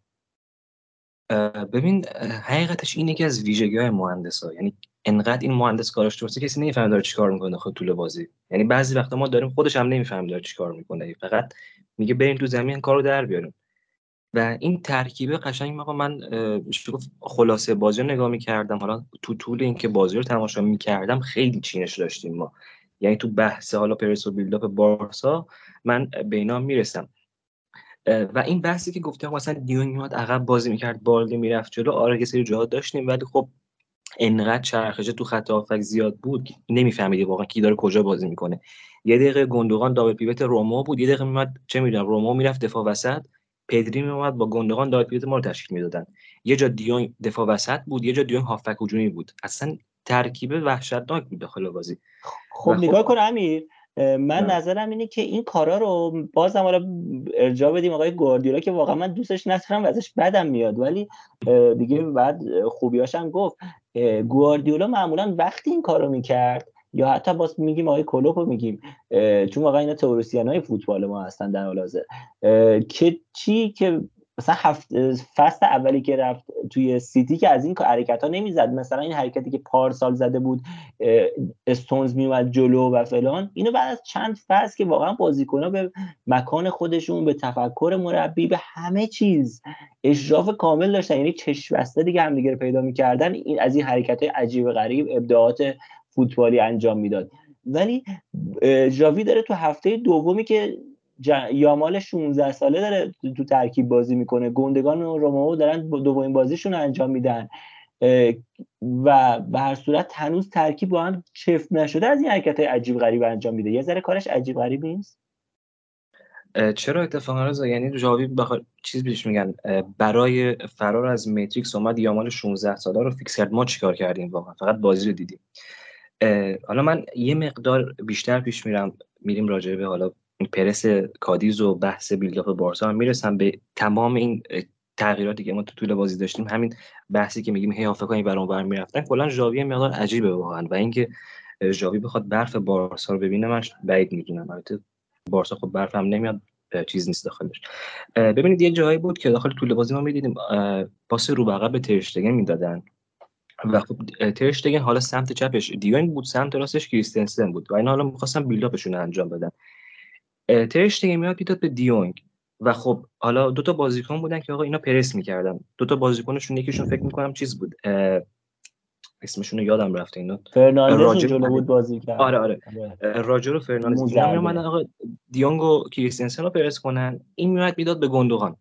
ببین حقیقتش اینه که از ویژگی های مهندس ها یعنی انقدر این مهندس کارش درسته کسی نمی‌فهمه داره چیکار می‌کنه خود طول بازی. یعنی بعضی وقتا ما داریم خودش هم نمی‌فهمه داره چیکار می‌کنه. فقط میگه بریم تو زمین کارو در بیاریم. و این ترکیبه قشنگ آقا من گفت خلاصه بازی رو نگاه می‌کردم. حالا تو طول اینکه بازی رو تماشا می‌کردم خیلی چینش داشتیم ما. یعنی تو بحث حالا پرس و بیلداپ بارسا من به اینا می‌رسم. و این بحثی که گفتم مثلا دیونگ میاد عقب بازی می‌کرد بالدی می‌رفت جلو آره یه سری جاها داشتیم ولی خب انقدر چرخشه تو خط هافک زیاد بود نمیفهمیدی واقعا کی داره کجا بازی می‌کنه. یه دقیقه گندوقان دابل پیوت رومو بود یه دقیقه میاد چه می‌دونم رومو می‌رفت دفاع وسط. پدری میومد با گندگان داد پیوت ما رو تشکیل می‌دادن. یه جا دیون دفاع وسط بود یه جا دیون هافک هجومی بود. اصلا ترکیب وحشتناک بود داخل بازی. خب نگاه کن امیر. من نظرم اینه که این کارا رو بازم حالا ارجاع بدیم آقای گواردیولا که واقعا من دوستش ندارم و ازش بدم میاد. ولی دیگه بعد خوبیاش هم گفت. گواردیولا معمولا وقتی این کارو می‌کرد یا حتی باز میگیم آقای کلوپ رو میگیم چون واقعا اینا تئوریسین های فوتبال ما هستن در حال حاضر. که چی؟ که مثلا هفت فصل اولی که رفت توی سیتی که از این حرکت ها نمی‌زد. مثلا این حرکتی که پارسال زده بود استونز میومد جلو و فلان اینو بعد از چند فصل که واقعا بازیکن به مکان خودشون به تفکر مربی به همه چیز اشراف کامل داشتن. یعنی چشم بسته دیگه همدیگه رو پیدا می‌کردن. این از این حرکت های عجیب غریب ابداعات فوتبالی انجام می‌داد. ولی ژاوی داره تو هفته دومی که یامال 16 ساله داره تو ترکیب بازی می‌کنه. گندوغان و رومئو دارن دومین بازیشون انجام میدن. و به هر صورت هنوز ترکیب با هم چفت نشده. از این حرکت عجیب غریب انجام میده. یه ذره کارش عجیب غریب نیست؟ چرا اتفاقا رضا؟ یعنی ژاوی بخواد چیز بهش میگن. برای فرار از Matrix اومد یامال 16 ساله رو fix کرد. ما چیکار کردیم واقعا؟ فقط بازی رو دیدیم. حالا من یه مقدار بیشتر پیش میرم میریم راجع به حالا پرس کادیز و بحث بیلداپ بارسا. هم می‌رسم به تمام این تغییراتی که ما تو طول بازی داشتیم همین بحثی که میگیم هی هافکا این برام بر می‌رفتن. کلا ژاوی مقدار عجیبه واقعا و اینکه ژاوی بخواد برف بارسا رو ببینه من بعید می‌دونم. البته بارسا خب برف هم نمیاد چیز نیست داخلش. ببینید یه جایی بود که داخل طول بازی ما می‌دیدیم پاس رو به ترشتگن می‌دادن. و خب ترشتگن حالا سمت چپش. دیونگ بود سمت راستش کریستنسن بود و اینا حالا می‌خواستن build-up شون انجام بدن. ترشتگن میاد می‌داد به دیونگ و خب حالا دو تا بازیکن بودن که آقا اینا پرس می‌کردن. دو تا بازیکنشون یکیشون فکر می‌کنم چیز بود اسمشون رو یادم رفته اینا. فرناندز جلو بود بازی کرد. آره آره, آره. راجر و فرناندز اینا میومدن آقا دیونگ و کریستنسن رو پرس کنن. این میاد می‌داد به گندوغان.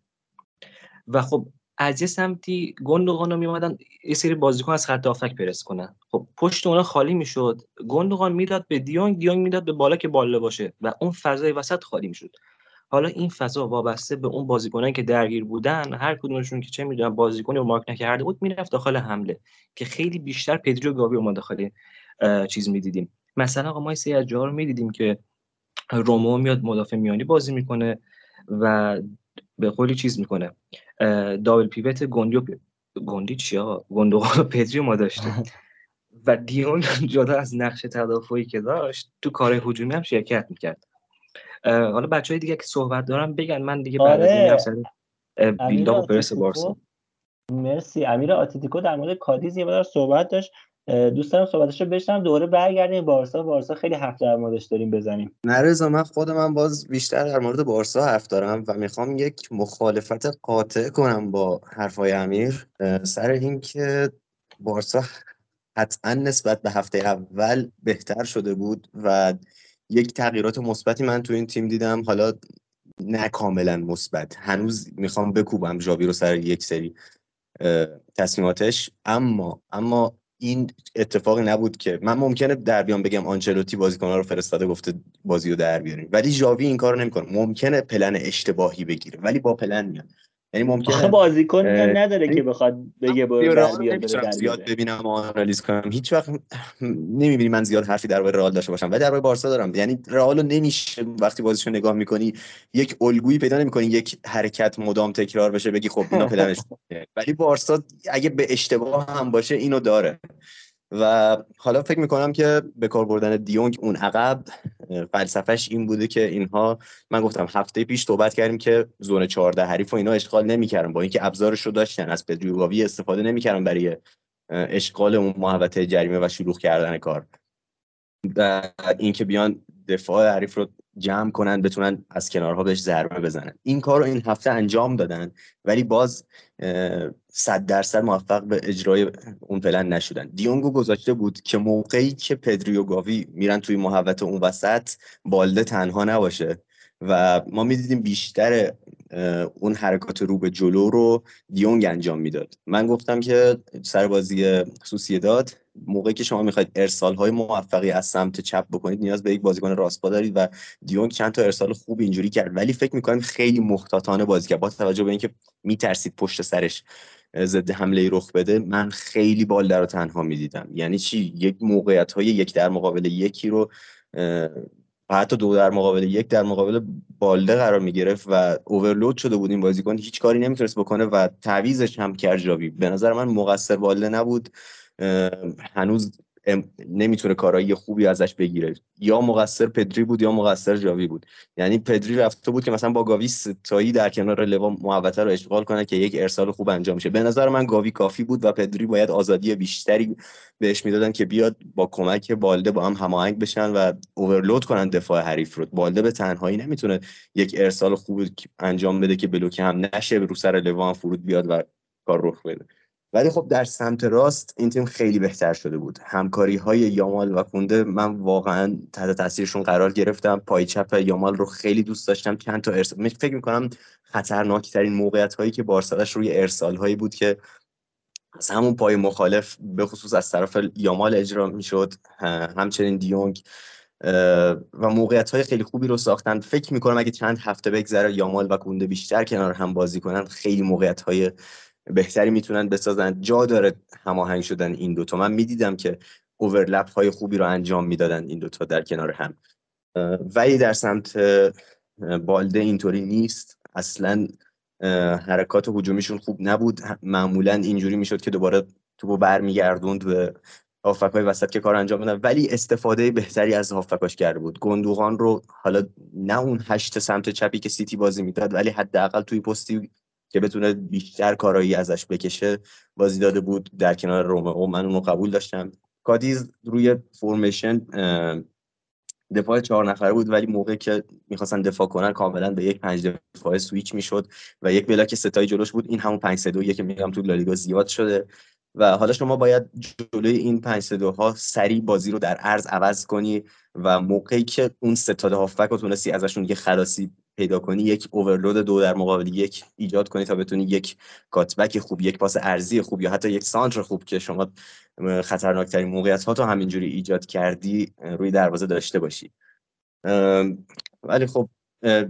و خب از یه سمتی گندوقان رو میومدن یه سری بازیکن از خط آفک پرس کنن. خب پشت اونا خالی می‌شد. گندوقان می‌داد به دیونگ دیونگ می‌داد به بالا که بالا باشه و اون فضای وسط خالی می‌شد. حالا این فضا وابسته به اون بازیکنانی که درگیر بودن هر کدومشون که چه می‌دونم بازیکنی رو مارک نکرده بود می‌رفت داخل حمله که خیلی بیشتر پدری و گاوی ما داخل چیز می‌دیدیم. مثلا آقا ما سری از جاها رو می‌دیدیم که رومو میاد مدافع میانی بازی می‌کنه و به قولی چیز می‌کنه. دابل پیوت گوندی و گوندی چیا گوندوغان و پدری ما داشته. و دیون جدا از نقش تدافعی که داشت تو کار هجومی هم شرکت می‌کرد. حالا بچه های دیگه که صحبت دارم بگن من دیگه بعد از این سر بیلدا و پرس بارسا. مرسی. امیر آتلتیکو در مورد کادیز یه صحبت داشت. دوست دارم صحبتش رو بشنم دوره برگردیم. بارسا بارسا خیلی حرف در موردش داریم بزنیم. نه من خود من باز بیشتر در مورد بارسا حرف دارم و می‌خوام یک مخالفت قاطع کنم با حرفای امیر. سر اینکه بارسا حتما نسبت به هفته اول بهتر شده بود و یک تغییرات مثبتی من تو این تیم دیدم. حالا نه کاملا مثبت. هنوز می‌خوام بکوبم جابی رو سر یک سری تصمیماتش. اما اما این اتفاقی نبود که. من ممکنه در بیان بگم آنچلوتی بازیکن‌ها رو فرستاده گفته بازی رو در بیاریم. ولی ژاوی این کارو نمی‌کنه. ممکنه پلن اشتباهی بگیره. ولی با پلن میاد. یعنی ممکنه. بازیکن نداره که بخواد بگه برو زیاد ببینم و آنالیز کنم. هیچ وقت نمی‌بینی من زیاد حرفی در رئال داشته باشم. ولی در بارسا دارم. یعنی رئال نمیشه وقتی بازیشو نگاه می‌کنی یک الگویی پیدا نمی‌کنی یک حرکت مدام تکرار بشه بگی خب اینا پلنش ولی بارسا اگه به اشتباه هم باشه اینو داره. و حالا فکر می‌کنم که به کار بردن دیونگ اون عقب فلسفهش این بوده که اینها من گفتم هفته پیش صحبت کردیم که زون 14 حریف و اینا اشغال نمی‌کردن. با اینکه ابزارش رو داشتن از پدریوگاوی استفاده نمی‌کردن برای اشغال اون محوطه جریمه و شروع کردن کار. و اینکه بیان دفاع حریف رو جمع کنن بتونن از کنارها بهش ضربه بزنن. این کار رو این هفته انجام دادن. ولی باز صد درصد موفق به اجرای اون پلن نشدن. دیونگو گذاشته بود که موقعی که پدری و گاوی میرن توی محوت اون وسط بالده تنها نباشه و ما می‌دیدیم بیشتر اون حرکات رو به جلو رو دیونگ انجام می‌داد. من گفتم که سر بازی داد موقعی که شما می‌خواید ارسال های موفقی از سمت چپ بکنید نیاز به یک بازیکن راست دارید و دیونگ چند تا ارسال خوب اینجوری کرد. ولی فکر می‌کنم خیلی محتاطانه بازی کرد با توجه به اینکه میترسید پشت سرش ضد حمله رخ بده من خیلی بال در رو تنها می‌دیدم. یعنی چی؟ یک موقعیت های یک در مقابل یکی رو حتی دو در مقابل یک در مقابل بالده قرار می گرفت و اوورلود شده بود این بازیکن. هیچ کاری نمی‌تونست بکنه و تعویزش هم کرد جاوی به نظر من مقصر بالده نبود. هنوز نمی‌تونه کارایی خوبی ازش بگیره. یا مقصر پدری بود یا مقصر جاوی بود. یعنی پدری رفته بود که مثلا با گاوی ستایی در کنار لوا محوطه رو اشغال کنه که یک ارسال خوب انجام میشه به نظر من گاوی کافی بود و پدری باید آزادی بیشتری بهش می‌دادن که بیاد با کمک بالده با هم هماهنگ بشن و اوورلود کنن دفاع حریف رو. بالده به تنهایی نمی‌تونه یک ارسال خوب انجام بده که بلوکه هم نشه رو سر لوا فرود بیاد و کار رخ بده. ولی خب در سمت راست این تیم خیلی بهتر شده بود. همکاری های یامال و کونده من واقعا تحت تاثیرشون قرار گرفتم. پای چپ یامال رو خیلی دوست داشتم. چند تا ارسال فکر می‌کنم خطرناک ترین موقعیت هایی که بارساش روی ارسال هایی بود که از همون پای مخالف به خصوص از طرف یامال اجرا می‌شد. همچنین دیونگ و موقعیت های خیلی خوبی رو ساختن. فکر می‌کنم اگه چند هفته بگذره یامال و کونده بیشتر کنار هم بازی کنن خیلی موقعیت های بهتری می‌تونن بسازن. جا داره هماهنگ شدن این دوتا. من می‌دیدم که اوورلپ های خوبی رو انجام می‌دادن این دوتا در کنار هم. ولی در سمت بالده اینطوری نیست. اصلا حرکات هجومیشون خوب نبود. معمولا اینجوری می‌شد که دوباره توپو برمیگردوند به هافک های وسط که کار انجام بدن. ولی استفاده بهتری از هافکاش کرده بود. گندوغان رو حالا نه اون هشت سمت چپی که سیتی بازی می‌داد ولی حداقل توی پستی که بتونه بیشتر کارایی ازش بکشه. بازی داده بود در کنار رومئو. من اونو قبول داشتم. کادیز روی فرمیشن دفاع چهار نفره بود ولی موقعی که می‌خواستن دفاع کنن کاملا به یک پنج دفاع سویچ می‌شد و یک بلاک ستایی جلوش بود. این همون پنج سه که میگم تو لالیگا زیاد شده. و حالا شما باید جلوی این پنج سه ها سریع بازی رو در عرض عوض کنی و موقعی که اون ستاده هافبک رو تونستی ازشون یه خلاصی پیدا کنی یک اوورلود دو در مقابل یک ایجاد کنی تا بتونی یک کاتبک خوب یک پاس ارزی خوب یا حتی یک سانتر خوب که شما خطرناکترین موقعیت ها تو همینجوری ایجاد کردی روی دروازه داشته باشی. ولی خب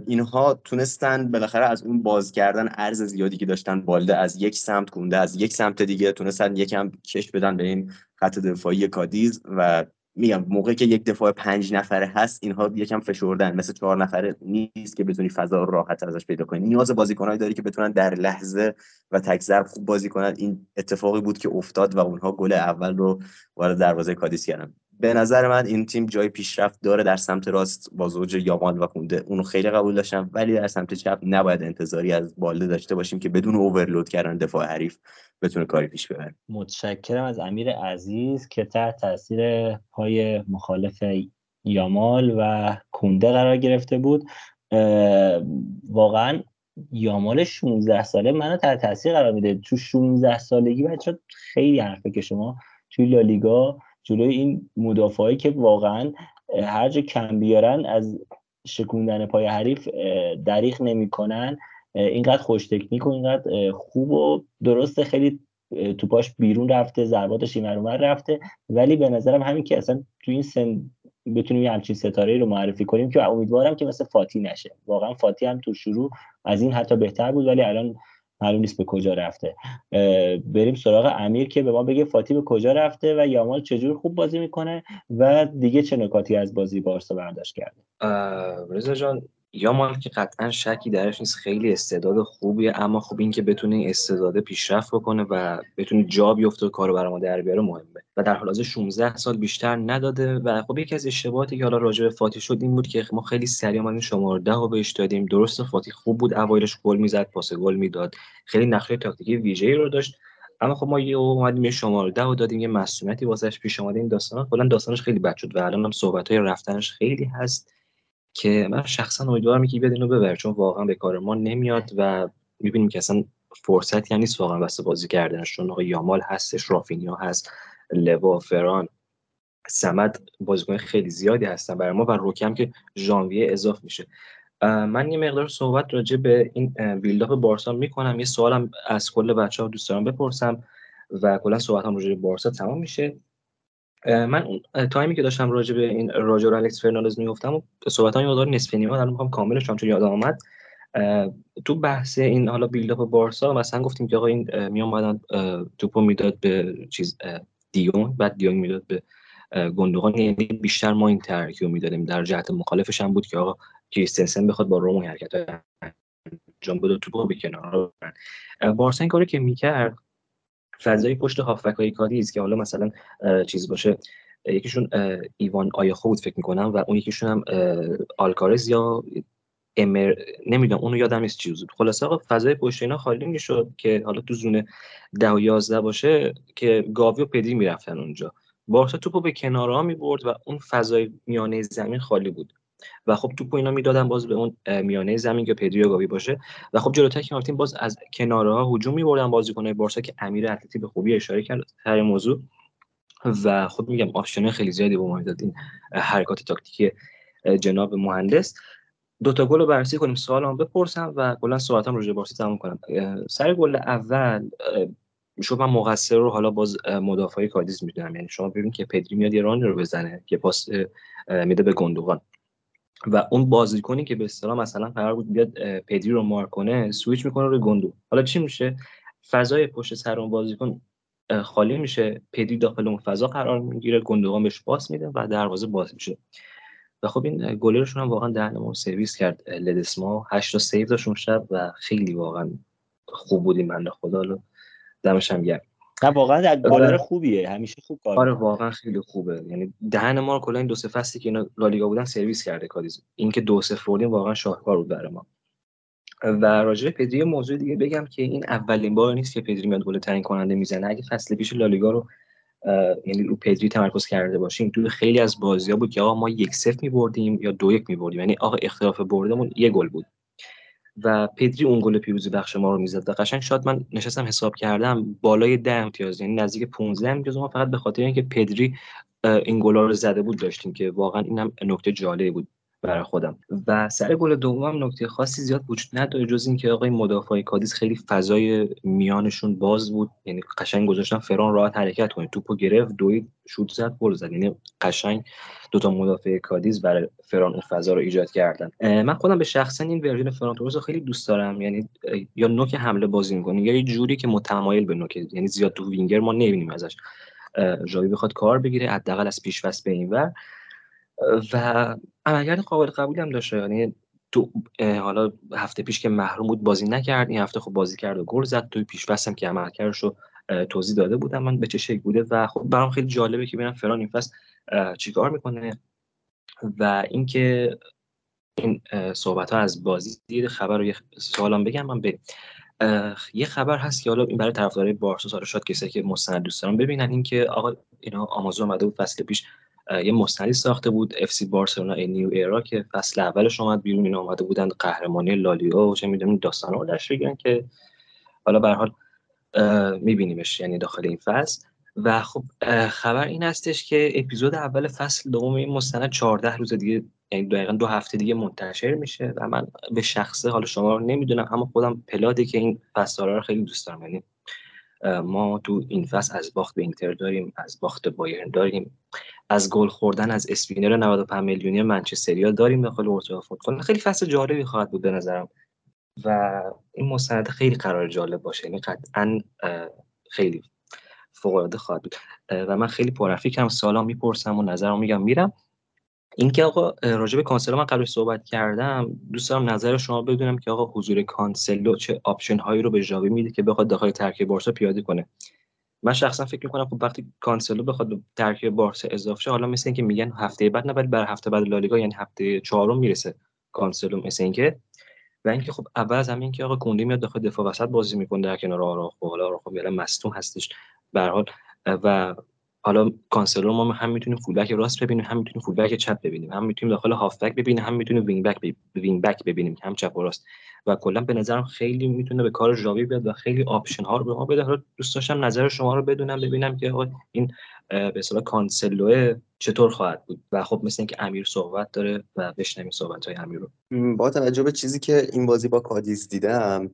اینها تونستن بالاخره از اون باز کردن ارز زیادی که داشتن بالده از یک سمت کونده از یک سمت دیگه تونستن یکم کش بدن به این خط دفاعی کادیز و میگم موقعی که یک دفاع پنج نفره هست اینها یکم فشردن. مثل چهار نفره نیست که بتونی فضا راحت ازش پیدا کنی. نیاز بازیکنهایی داری که بتونن در لحظه و تک خوب بازی کنن. این اتفاقی بود که افتاد و اونها گل اول رو وارد دروازه کادیس کردن. به نظر من این تیم جای پیشرفت داره در سمت راست با زوج یامان و کونده. اونو خیلی قبول داشتم ولی در سمت چپ نباید انتظاری از بالده داشته باشیم که بدون اوورلود کردن دفاع حریف. بتونه کاری پیش ببره. متشکرم از امیر عزیز که تحت تاثیر پای مخالف یامال و کونده قرار گرفته بود. واقعا یامال 16 ساله منو تحت تاثیر قرار میده. تو 16 سالگی بچه خیلی حرفه که شما؟ توی لالیگا جلوی این مدافعایی که واقعا هر جا کم بیارن از شکوندن پای حریف دریغ نمی‌کنن. اینقدر خوش تکنیک و اینقدر خوب و درسته. خیلی توپاش بیرون رفته ضرباتش این رفته. ولی به نظرم همین که اصلا تو این سن بتونیم یه همچین ستاره رو معرفی کنیم که امیدوارم که مثل فاتی نشه. واقعا فاتی هم تو شروع از این حتی بهتر بود ولی الان معلوم نیست به کجا رفته. بریم سراغ امیر که به ما بگه فاتی به کجا رفته و یامال چجور خوب بازی می‌کنه و دیگه چه نکاتی از بازی بارسا برداشت کرده. رضا جان یا مال که قطعا شکی درش نیست خیلی استعداد خوبیه. اما خوب این که بتونه این استعداد پیشرفت بکنه و بتونه جا بیفته و کارو برای ما در بیاره مهمه. و در حال حاضر 16 سال بیشتر نداده و خب یکی از اشتباهاتی که حالا راجع به فاتی شد این بود که ما خیلی سریع اومدیم شماره 10 رو بهش دادیم. درست فاتی خوب بود اوایلش گل می‌زد پاس گل می‌داد. خیلی نقشه تاکتیکی ویژه‌ای رو داشت. اما خب ما یه اومدیم یه شماره ده و دادیم یه مسئولیتی واسش پیش اومده این داستان کلا داستانش خیلی بد شد و الان هم صحبت رفتنش خیلی هست. که من شخصا امیدوارم که بدین رو ببر چون واقعا به کار ما نمیاد و می‌بینیم که اصلا فرصتی هم نیست واقعا واسه بازی کردنش چون آقای یامال هستش رافینیا هست لوا فران سمد بازیکن خیلی زیادی هستن برای ما و روکم که ژانویه اضاف میشه. من یه مقدار صحبت راجع به این build-up بارسا می‌کنم. یه سوالم از کل بچه ها دوست بپرسم و کلا صحبت هم راجع به بارسا تمام میشه. من اون تایمی که داشتم راجع به این راجر الکس فرناندز می‌گفتم و صحبت های مقدار نصف نیمه الان می‌خوام کاملش چون یادم آمد تو بحث این حالا build-up بارسا مثلا گفتیم که آقا این می اومدن توپو می‌داد به چیز دیونگ بعد دیونگ می‌داد به گندوقان یعنی بیشتر ما این ترکیب می‌دادیم. در جهت مخالفش هم بود که آقا کریستنسن بخواد با روم حرکت انجام بده توپو به کنار بارسا این کاری که می‌کرد فضای پشت هافبک های کادیز که حالا مثلا چیز باشه یکیشون ایوان آیاخو بود فکر می‌کنم و اون یکیشون هم آلکارز یا امر نمی‌دونم اونو یادم نیست چیز بود. خلاصه آقا فضای پشت اینا خالی می‌شد که حالا تو زونه 10 و 11 باشه که گاوی و پدری می‌رفتن اونجا. بارسا توپو به کنارها می‌برد و اون فضای میانه زمین خالی بود. و خب توپو اینا می‌دادن باز به اون میانه زمین که پدری گاوی باشه. و خب جلوتر که تیم باز از کناره ها هجوم میبردن بازیکنای بارسا که امیر اتلتی به خوبی اشاره کرد سر موضوع. و خب میگم option خیلی زیادی به ما داد این حرکات تاکتیکی جناب مهندس. دو تا گل رو بررسی کنیم. سوالام بپرسم و کلا صحبتام راجع به بارسا تموم کنم. سر گل اول می‌شد من مقصر رو حالا باز مدافعی کادیز می‌دونم. یعنی شما ببینید که پدری میاد یه run ی رو بزنه که پاس میده به گندوغان و اون بازیکنی که به اصطلاح مثلا قرار بود بیاد پدری رو مارک کنه سویچ می‌کنه روی گندو. حالا چی میشه؟ فضای پشت سر اون بازیکن خالی میشه پدری داخل اون فضا قرار می‌گیره گندوغان بهش پاس میده و دروازه باز میشه. و خب این گلرشون هم واقعا دهن ما سرویس کرد. لدسما 8 تا save داشت شب و خیلی واقعا خوب بودیم بنده خدا. رو دمش هم گرم. نه واقعا در گلر آره. خوبیه. همیشه خوب کار آره واقعا خیلی خوبه. یعنی دهن ما کلا این دو سه فصلی که اینا لالیگا بودن سرویس کرده کادیز اینکه دو سه بردیم واقعا شاهکار بود برای ما. و راجع پدری موضوع دیگه بگم که این اولین بار نیست که پدری میاد گل تعیین کننده می‌زنه. اگه فصل پیش لالیگا رو یعنی رو پدری تمرکز کرده باشیم تو خیلی از بازی‌ها بود که آقا ما یک صفر می‌بردیم یا دو یک می‌بردیم. یعنی آقا اختلاف بردمون یه گل بود. و پدری اون گل پیروزی بخش ما رو می‌زد. و قشنگ شاد من نشستم حساب کردم بالای ده امتیاز یعنی نزدیک 15 امتیاز. ما فقط به خاطر اینکه پدری این گلا رو زده بود داشتیم که واقعا اینم نکته جالبی بود. برای خودم. و سر گل دوم نکته خاصی زیاد وجود نداره جز اینکه آقای مدافع کادیز خیلی فضای میانشون باز بود. یعنی قشنگ گذاشتن فران راحت حرکت کنه. توپو گرفت دوید شوت زد گل زد. یعنی قشنگ دوتا مدافع کادیز برای فران اون فضا رو ایجاد کردن. من خودم به شخصا این version فران رو خیلی دوست دارم. یعنی یا نوک حمله بازی می‌کنه یا یه جوری که متمایل به نوک یعنی زیاد تو وینگر ما نمی‌بینیم ازش. جایی بخواد کار بگیره حداقل از پیش به این ور. و عملکرد قابل قبولی هم داشته. یعنی تو حالا هفته پیش که محروم بود بازی نکرد این هفته خب بازی کرد و گل زد. توی پیش هم که عملکردش رو توضیح داده بودم. من به چه شکل بوده و خب برام خیلی جالبه که ببینم فران این فصل چیکار می‌کنه و اینکه این صحبت ها از بازی خبر رو یه سوالم بگم من بریم. یه خبر هست که حالا این برای طرفدارای بارسا سال شاید کسی که مستند دوست ببینن. اینکه آقا اینا آمازون اومده بود فصل پیش یه مستندی ساخته بود اف سی بارسلونا ای نیو ایرا که فصل اولش اومد بیرون اینا اومده بودن قهرمانی لالیگا و چه می‌دونیم داستان داشت بگن که حالا به حال میبینیمش یعنی داخل این فصل. و خب خبر این هستش که اپیزود اول فصل دوم این مستند 14 روز دیگه یعنی دقیقا دو هفته دیگه منتشر میشه و من به شخصه حالا شما رو نمی‌دونم اما خودم پلاده که این فصل رو خیلی دوست دارم. یعنی ما تو این فصل از باخت به اینتر داریم از باخت بایرن داریم. از گل خوردن از اسپینر 95 میلیونی منچستریا داریم داخل اتاق فوتبال. خیلی فصل جالبی خواهد بود به نظرم. و این مستند خیلی قرار جالب باشه. یعنی قطعا خیلی فوق العاده خواهد بود. و من خیلی پرفیکم سوالا می‌پرسم و نظرم میگم میرم. اینکه آقا راجع به کانسلو من قبل صحبت کردم. دوست دارم نظر شما بدونم که آقا حضور کانسلو چه option هایی رو به ژاوی میده که بخواد داخل ترکیب بارسا پیاده کنه. من شخصا فکر می‌کنم خب وقتی کانسلو بخواد به ترکیب بارسا اضافه شه حالا مثل اینکه میگن هفته بعد نه ولی بر هفته بعد لالیگا یعنی هفته چهارم می‌رسه کانسلو مثل اینکه. و اینکه خب اول از همین که آقا کوندی میاد داخل دفاع وسط بازی می‌کنه در کنار آراخو حالا آراخو یعنی مصدوم هستش به حال. و حالا کانسلو ما هم می‌تونیم fullback راست ببینیم هم می‌تونیم fullback چپ ببینیم هم می‌تونیم داخل هافبک ببینیم هم می‌تونیم wingback wingback ببینیم هم چپ و راست. و کلا به نظرم خیلی می‌تونه به کار ژاوی بیاد و خیلی option ها رو به ما بده. حالا دوست داشتم نظر شما رو بدونم ببینم که این به اصطلاح کانسلو چطور خواهد بود؟ و خب مثل اینکه امیر صحبت داره و بشنویم صحبت های امیر رو. با توجه به چیزی که این بازی با کادیز دیدم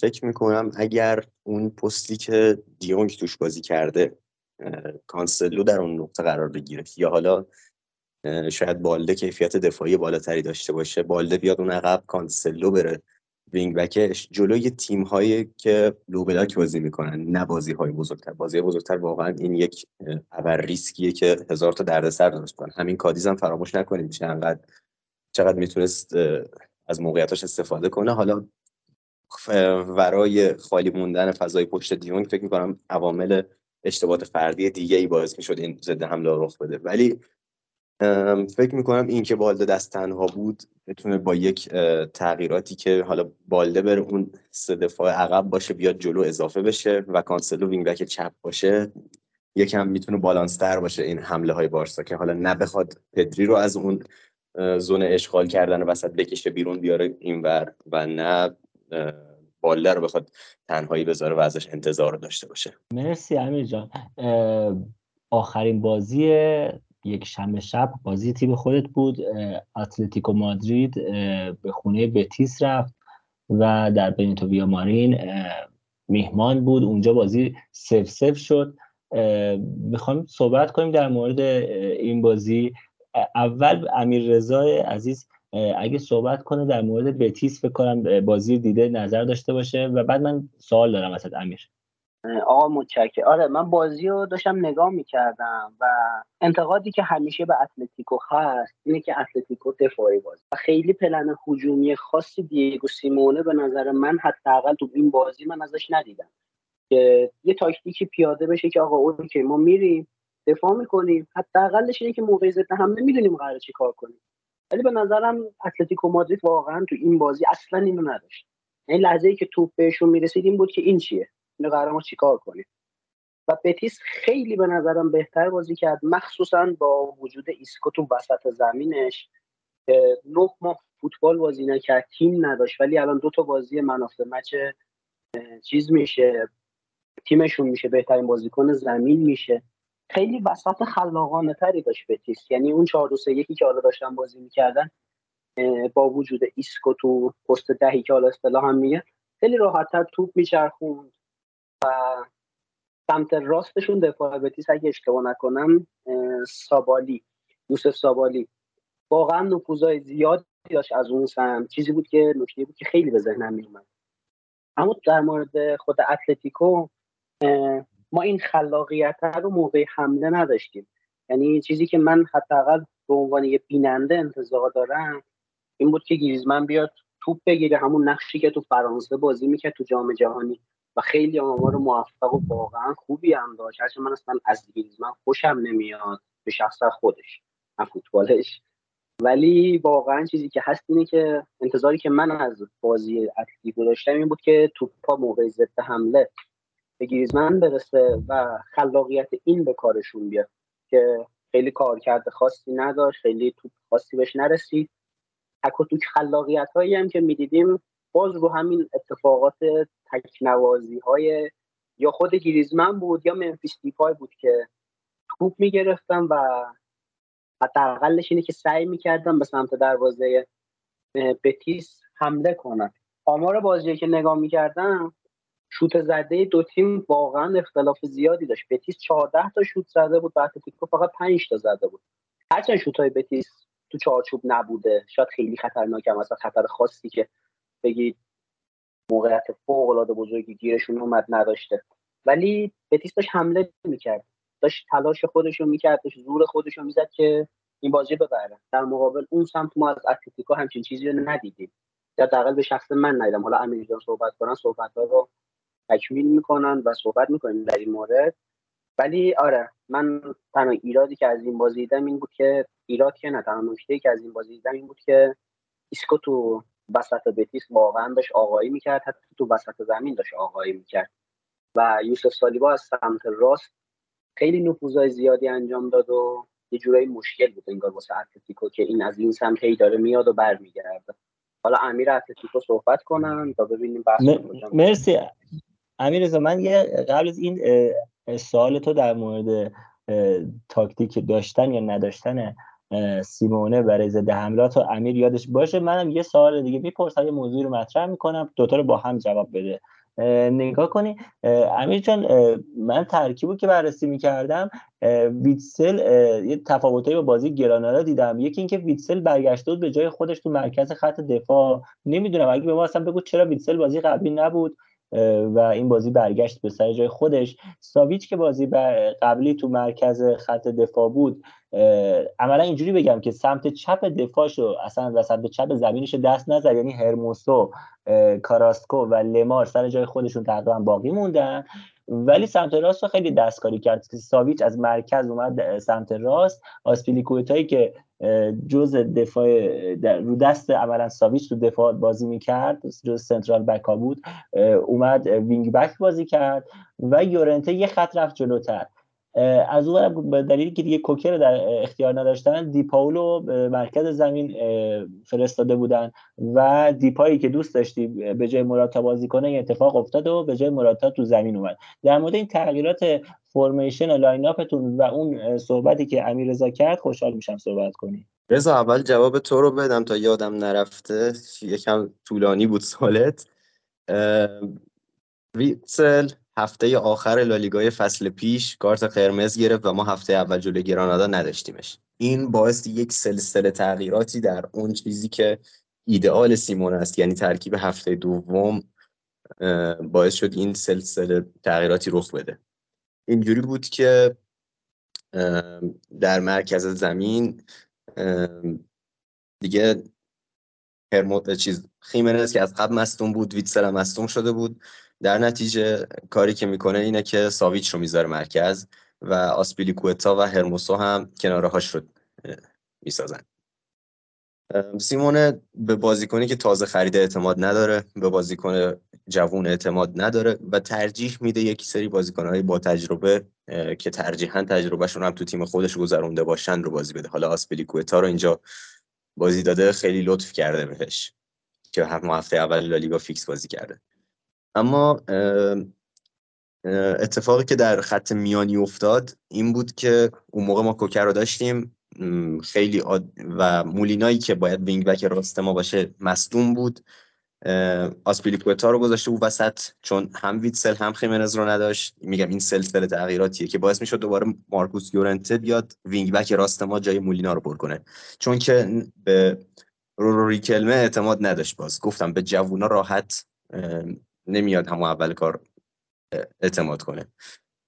فکر می‌کنم اگر اون پستی که دیونگ توش بازی کرده کانسلو در اون نقطه قرار بگیره. یا حالا شاید بالده کیفیت دفاعی بالاتری داشته باشه. بالده بیاد اون عقب کانسلو بره. wing back ش. جلوی تیم هایی که low block بازی می‌کنن نه بازی های بزرگتر. بازی بزرگتر واقعا این یک ابر ریسکیه که هزار تا دردسر درست کنه همین کادیز هم فراموش نکنیم چقدر چقدر می‌تونست از موقعیتاش استفاده کنه. حالا ورای خالی موندن فضای پشت دیونگ فکر می‌کنم عوامل اشتباهات فردی دیگه ای باعث می‌شد این ضد حمله رخ بده. ولی فکر می‌کنم این که بالده دست تنها بود بتونه با یک تغییراتی که حالا بالده بره اون سه دفاع عقب باشه بیاد جلو اضافه بشه و کانسلو wing back چپ باشه یکم می‌تونه بالانستر باشه این حمله های بارسا که حالا نه بخواد پدری رو از اون زون اشغال کردن وسط بکشه بیرون بیاره اینور و نه باله رو بخواد تنهایی بذاره و ازش انتظار داشته باشه. مرسی امیر جان. آخرین بازی یک شنبه شب بازی تیم خودت بود. اتلتیکو مادرید به خونه بتیس رفت و در بنیتو ویا مارین میهمان بود. اونجا بازی سف سف شد. می‌خوام صحبت کنیم در مورد این بازی. اول امیر رضا عزیز اگه صحبت کنه در مورد بتیس فکر کنم بازی دیده نظر داشته باشه و بعد من سوال دارم ازت امیر. آقا متشکر آره من بازی رو داشتم نگاه می‌کردم و انتقادی که همیشه به اتلتیکو هست اینه که اتلتیکو دفاعی بازی. و خیلی پلن هجومی خاصی دیگو سیمونه به نظر من حداقل تو این بازی من ازش ندیدم. که یه تاکتیکی پیاده بشه که آقا اون که ما میریم دفاع می‌کنیم. حداقلش اینه که موقع ضد حمله می‌دونیم قرار چی کار کنیم. ولی به نظرم اتلتیکو مادرید واقعا تو این بازی اصلا اینو نداشت. این یعنی لحظه ای که توپ بهشون می‌رسید این بود که این چیه؟ اینو قرار ما چیکار کنیم؟ و بتیس خیلی به نظرم بهتر بازی کرد مخصوصا با وجود ایسکو تو وسط زمینش نه ماه فوتبال بازی نکرد تیم نداشت. ولی الان دو تا بازی man of the match چیز میشه تیمشون میشه بهترین بازیکن زمین میشه. خیلی وسط خلاقانه تری داشت بتیس. یعنی اون 4 2 3 1 که حالا داشتن بازی می‌کردن با وجود ایسکو تو پست دهی که حالا اصطلاح هم میگه خیلی راحتتر توپ میچرخوند و سمت راستشون دفاع بتیس اگه اشتباه نکنم سابالی یوسف سابالی. واقعا نفوذای زیادی داشت از اون سمت. چیزی بود که نکته بود که خیلی به ذهنم میومد اما در مورد خود اتلتیکو ما این خلاقیت رو موقع حمله نداشتیم. یعنی چیزی که من حداقل به عنوان یه بیننده انتظار دارم این بود که گریزمن بیاد توپ بگیره همون نقشی که تو فرانسه بازی می‌کرد تو جام جهانی. و خیلی آمار موفق و واقعا خوبی هم داشت. هرچند من اصلا از گریزمن خوشم نمیاد به شخص خودش نه فوتبالش. ولی واقعا چیزی که هست اینه که انتظاری که من از بازی اتلتیکو داشتم این بود که توپا موقع ضد حمله به گریزمن برسه و خلاقیت این به کارشون بیاد که خیلی کار کرده خاصی نداشت خیلی توپ خاصی بهش نرسید. تک و توک خلاقیت هایی هم که می‌دیدیم باز رو همین اتفاقات تکنوازی های یا خود گریزمن بود یا منفیس دیپای بود که توپ می‌گرفتم و حداقلش اینه که سعی می‌کردم به سمت دروازه بتیس حمله کنم آمار بازی که نگاه می‌کردم شوت زده دو تیم واقعا اختلاف زیادی داشت. بتیس 14 تا شوت زده بود و اتلتیکو فقط 5 تا زده بود. هرچند شوت های بتیس تو چارچوب نبوده. شاید خیلی خطرناک هم مثلا خطر خاصی که بگید موقعیت فوق العاده بزرگی گیرشون اومد نداشته. ولی بتیس داشت حمله می‌کرد. داشت تلاش خودش رو می‌کرد داشت زور خودش رو می‌زد که این بازی ببره. در مقابل اون سمت ما از اتلتیکو همچین چیزی رو ندیدیم. یا دقیقا به شخص من ندیدم. حالا امیر جان صحبت کنن صحبت رو تکمیل می‌کنن و صحبت می‌کنیم در این مورد. ولی آره من تنها ایرادی که از این بازی دیدم این بود که ایراد که نه تنها نکته که از این بازی دیدم این بود که ایسکو تو وسط بتیس واقعا داشت آقایی می‌کرد حتی تو وسط زمین داشت آقایی می‌کرد. و یوسف سالیبا از سمت راست خیلی نفوذای زیادی انجام داد و یه جورایی مشکل بود انگار واسه اتلتیکو که این از این سمت هی داره میاد و برمیگرده. حالا امیر اتلتیکو صحبت کنن تا ببینیم بحث مرسی. امیر من یه قبل از این سوال تو در مورد تاکتیک داشتن یا نداشتن سیمونه برای ضد حملات و امیر یادش باشه؟ منم یه سوال دیگه می‌پرسم یه موضوعی رو مطرح می‌کنم دوتا رو با هم جواب بده. نگاه کنی امیر جان من ترکیبو که بررسی می‌کردم ویتسل یه تفاوتایی با بازی گرانادا دیدم. یکی اینکه ویتسل برگشته بود به جای خودش تو مرکز خط دفاع. نمی‌دونم اگه به ما اصلا بگو چرا ویتسل بازی قبلی نبود؟ و این بازی برگشت به سر جای خودش. ساویچ که بازی قبلی تو مرکز خط دفاع بود عملا اینجوری بگم که سمت چپ دفاعشو اصلا و سمت چپ زمینش دست نزد یعنی هرموسو کاراسکو و لمار سر جای خودشون تقریبا باقی موندن. ولی سمت راست رو خیلی دستکاری کرد. ساویچ از مرکز اومد سمت راست. آسپیلیکویتایی که جز دفاع رو دست عملا ساویچ تو دفاع بازی می‌کرد جز central back ا بود اومد wing back بازی کرد و یورنته یه خط رفت جلوتر. از اون به دلیلی که دیگه کوکه رو در اختیار نداشتن دی‌پاول رو مرکز زمین فرستاده بودن و دیپایی که دوست داشتی به جای مراتا بازی کنه این اتفاق افتاد و به جای مراتا تو زمین اومد. در مورد این تغییرات formation و line up تون و اون صحبتی که امیر رضا کرد خوشحال میشم صحبت کنی رضا اول جواب تو رو بدم تا یادم نرفته. یکم طولانی بود سوالت ویتسل هفته آخر لالیگای فصل پیش کارت قرمز گرفت و ما هفته اول جلوی گرانادا نداشتیمش. این باعث یک سلسله تغییراتی در اون چیزی که ایدئال سیمون است یعنی ترکیب هفته دوم باعث شد این سلسله تغییراتی رخ بده. اینجوری بود که در مرکز زمین دیگه هرموت چیز خیمنز که از قبل مستون بود ویتسل هم مستون شده بود. در نتیجه کاری که می‌کنه اینه که ساویچ رو می‌ذاره مرکز و آسپیلیکوتا و هرموسو هم کناره هاش رو می‌سازن. سیمونه به بازیکنی که تازه خریده اعتماد نداره به بازیکن جوون اعتماد نداره و ترجیح میده یک سری بازیکنهای با تجربه که ترجیحاً تجربهشون هم تو تیم خودش گذرونده باشن رو بازی بده. حالا آسپیلیکوتا رو اینجا بازی داده خیلی لطف کرده بهش که هم هفته اول لالیگا فیکس بازی کرده. اما اتفاقی که در خط میانی افتاد این بود که اون موقع ما کوکر رو داشتیم. خیلی و مولینایی که باید wing back راست ما باشه مصدوم بود. آسپیلیکوتا رو گذاشته بود وسط چون هم ویتسل هم خیمنز رو نداشت. میگم این سلسله تغییراتیه که باعث می‌شد دوباره مارکوس یورنته بیاد wing back راست ما جای مولینا رو پر کنه. چون که به رورو ریکلمه اعتماد نداشت باز. گفتم به جوونا راحت نمیاد همون اول کار اعتماد کنه.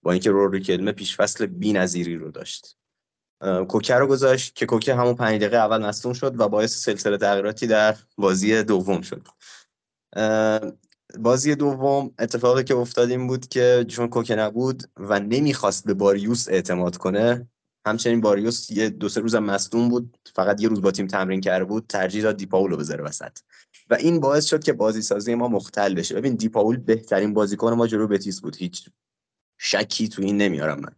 با اینکه روری کلمه پیش فصل بی‌نظیری رو داشت. کوکه رو گذاشت که کوکه همون پنج دقیقه اول مصدوم شد و باعث سلسله تغییراتی در بازی دوم شد. بازی دوم اتفاقی که افتاد این بود که چون کوکه نبود و نمی‌خواست به باریوس اعتماد کنه همچنین باریوس یه دو سه روزم مصدوم بود فقط یه روز با تیم تمرین کرده بود ترجیح داد دیپاولو بذاره وسط. و این باعث شد که بازی سازی ما مختل بشه. ببین دیپاول بهترین بازیکن ما جلو بتیس بود. هیچ شکی تو این نمیارم من.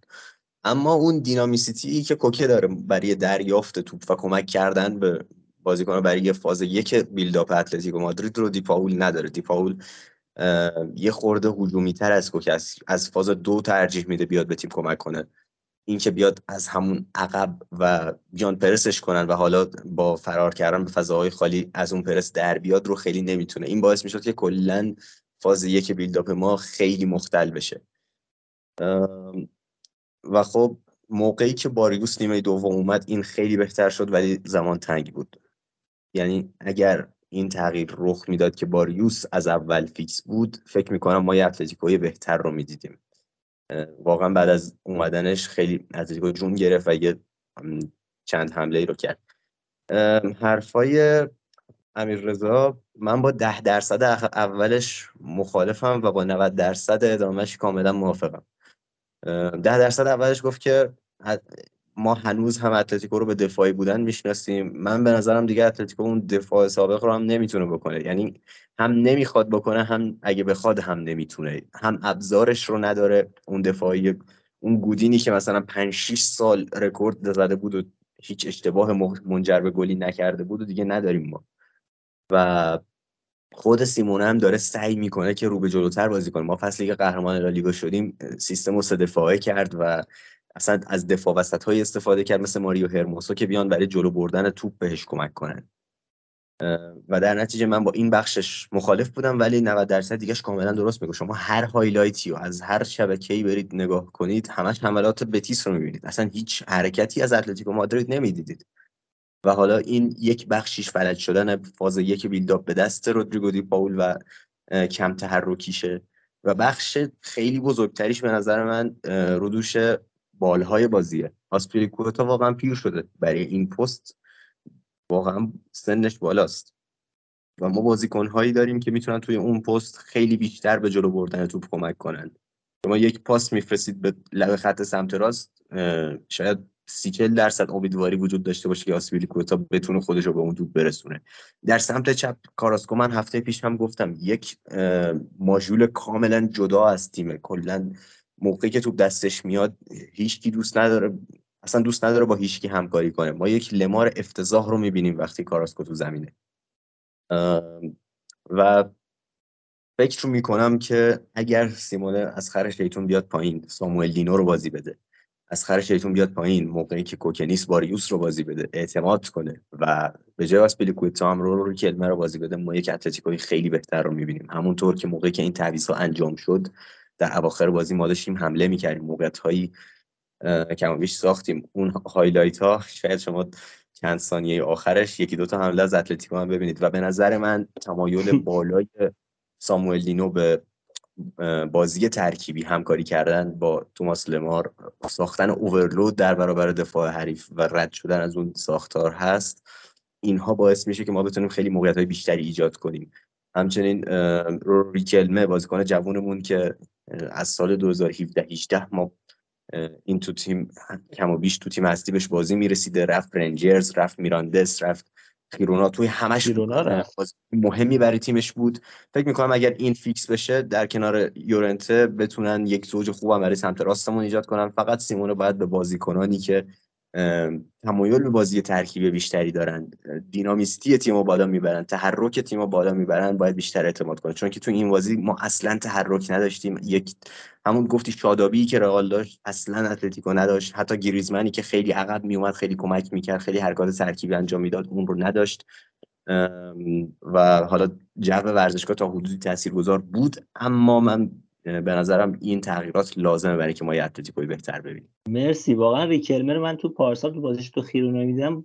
اما اون دینامیسیتی که کوکه داره برای دریافت توپ و کمک کردن به بازیکن برای فاز یک بیلداپ اتلتیکو مادرید رو دیپاول نداره. دیپاول یه خورده هجومی تر از کوکه از فاز دو ترجیح میده بیاد به تیم کمک کنه. اینکه بیاد از همون عقب و بیان پرسش کنن و حالا با فرار کردن به فضاهای خالی از اون پرس در بیاد رو خیلی نمی‌تونه. این باعث می‌شد که کلا فاز یک build-up ما خیلی مختل بشه. و خب موقعی که باریوس نیمه دوم اومد این خیلی بهتر شد ولی زمان تنگ بود. یعنی اگر این تغییر رخ می‌داد که باریوس از اول فیکس بود فکر می‌کنم ما یه اتلتیکوی بهتر رو می‌دیدیم. واقعا بعد از اومدنش خیلی اتلتیکو جون گرفت و یه چند حمله ای رو کرد. حرفای امیر رضا من با ده درصد اولش مخالفم و با 90 درصد ادامهش کاملا موافقم. ده درصد اولش گفت که ما هنوز هم اتلتیکو رو به دفاعی بودن می‌شناسیم. من به نظرم دیگه اتلتیکو اون دفاع سابق رو هم نمی‌تونه بکنه. یعنی هم نمی‌خواد بکنه هم اگه بخواد هم نمی‌تونه. هم ابزارش رو نداره. اون دفاعی اون گودینی که مثلا 5 6 سال رکورد زده بود و هیچ اشتباه منجر به گلی نکرده بود و دیگه نداریم ما. و خود سیمونه هم داره سعی می‌کنه که رو به جلوتر بازی کنه. ما فصلی که قهرمان لالیگا شدیم سیستم رو سه دفاعه کرد و اصلا از دفاع وسط های استفاده کرد مثل ماریو هرموسو که بیان برای جلو بردن توپ بهش کمک کنن. و در نتیجه من با این بخشش مخالف بودم ولی 90 درصد دیگهش کاملا درست میگه شما هر highlight ی و از هر شبکه‌ای برید نگاه کنید همش حملات بتیس رو می‌بینید. اصلا هیچ حرکتی از اتلتیکو مادرید نمی‌دیدید. و حالا این یک بخشیش فلج شدن فاز یک بیلداپ به دست رودریگو دی پاول و کم تحرکیشه. و بخش خیلی بزرگتریش به نظر من رودوش بالهای بازیه. آسپیلیکوتا واقعا پیر شده. برای این پست واقعا سنش بالاست. و ما بازیکنهایی داریم که می‌تونن توی اون پست خیلی بیشتر به جلو بردن توپ کمک کنن. شما یک پاس میفرستید به لب خط سمت راست شاید سی چل درصد امیدواری وجود داشته باشه که آسپیلی کوتا بتونه خودش رو به اون توپ برسونه. در سمت چپ کاراسکو من هفته پیش هم گفتم یک ماژول کاملا جدا از تیمه. کلا موقعی که توپ دستش میاد هیچکی دوست نداره اصلا دوست نداره با هیچکی همکاری کنه. ما یک لمار افتضاح رو می‌بینیم وقتی کاراسکو تو زمینه. و فکر می‌کنم که اگر سیمونه از خر شیطون بیاد پایین ساموئل دینو رو بازی بده. از خر شیطون بیاد پایین موقعی که کوکه نیست باریوس رو بازی بده. اعتماد کنه و به جای آسپلیکویتا هم رورو ریکلمه رو بازی بده. ما یک اتلتیکوی خیلی بهتر رو می‌بینیم. همونطور که موقعی که این ها انجام شد در اواخر بازی ما داشتیم حمله می‌کردیم موقعیت هایی کم بیش ساختیم. اون highlight ها شاید شما چند ثانیه آخرش یکی دوتا حمله از اتلتیکو هم ببینید. و به نظر من تمایل بالای ساموئل لینو به بازی ترکیبی همکاری کردن با توماس لمار ساختن اوورلود در برابر دفاع حریف و رد شدن از اون ساختار هست. اینها باعث میشه که ما بتونیم خیلی موقعیت های بیشتری ایجاد کنیم. همچنین ریکلمه بازیکن جوونمون که از سال 2017 18 ما این تو تیم کم و بیش تو تیم هستی بهش بازی می‌رسیده. رفت رنجرز رفت میراندس رفت خیرونا. توی همش مهمی برای تیمش بود. فکر می‌کنم اگر این فیکس بشه در کنار یورنته بتونن یک زوج خوبم برای سمت راستمون ایجاد کنن. فقط سیمونه باید به بازیکنانی که تمایل به بازی ترکیبی بیشتری دارن. dynamicity تیم بالا می‌برن تحرک تیم بالا می‌برن باید بیشتر اعتماد کنن. چون که تو این بازی ما اصلا تحرک نداشتیم. یک همون گفتی شادابی که رئال داشت اصلا اتلتیکو نداشت. حتی گریزمنی که خیلی عقب میومد خیلی کمک می‌کرد خیلی حرکات ترکیبی انجام می‌داد اون رو نداشت. و حالا جو ورزشگاه تا حدودی تاثیرگذار بود. اما من به نظرم این تغییرات لازمه برای که ما یه اتلتیکوی بهتر ببینیم. مرسی. واقعا ریکلمر من تو پارسال تو بازیش تو خیرون میدم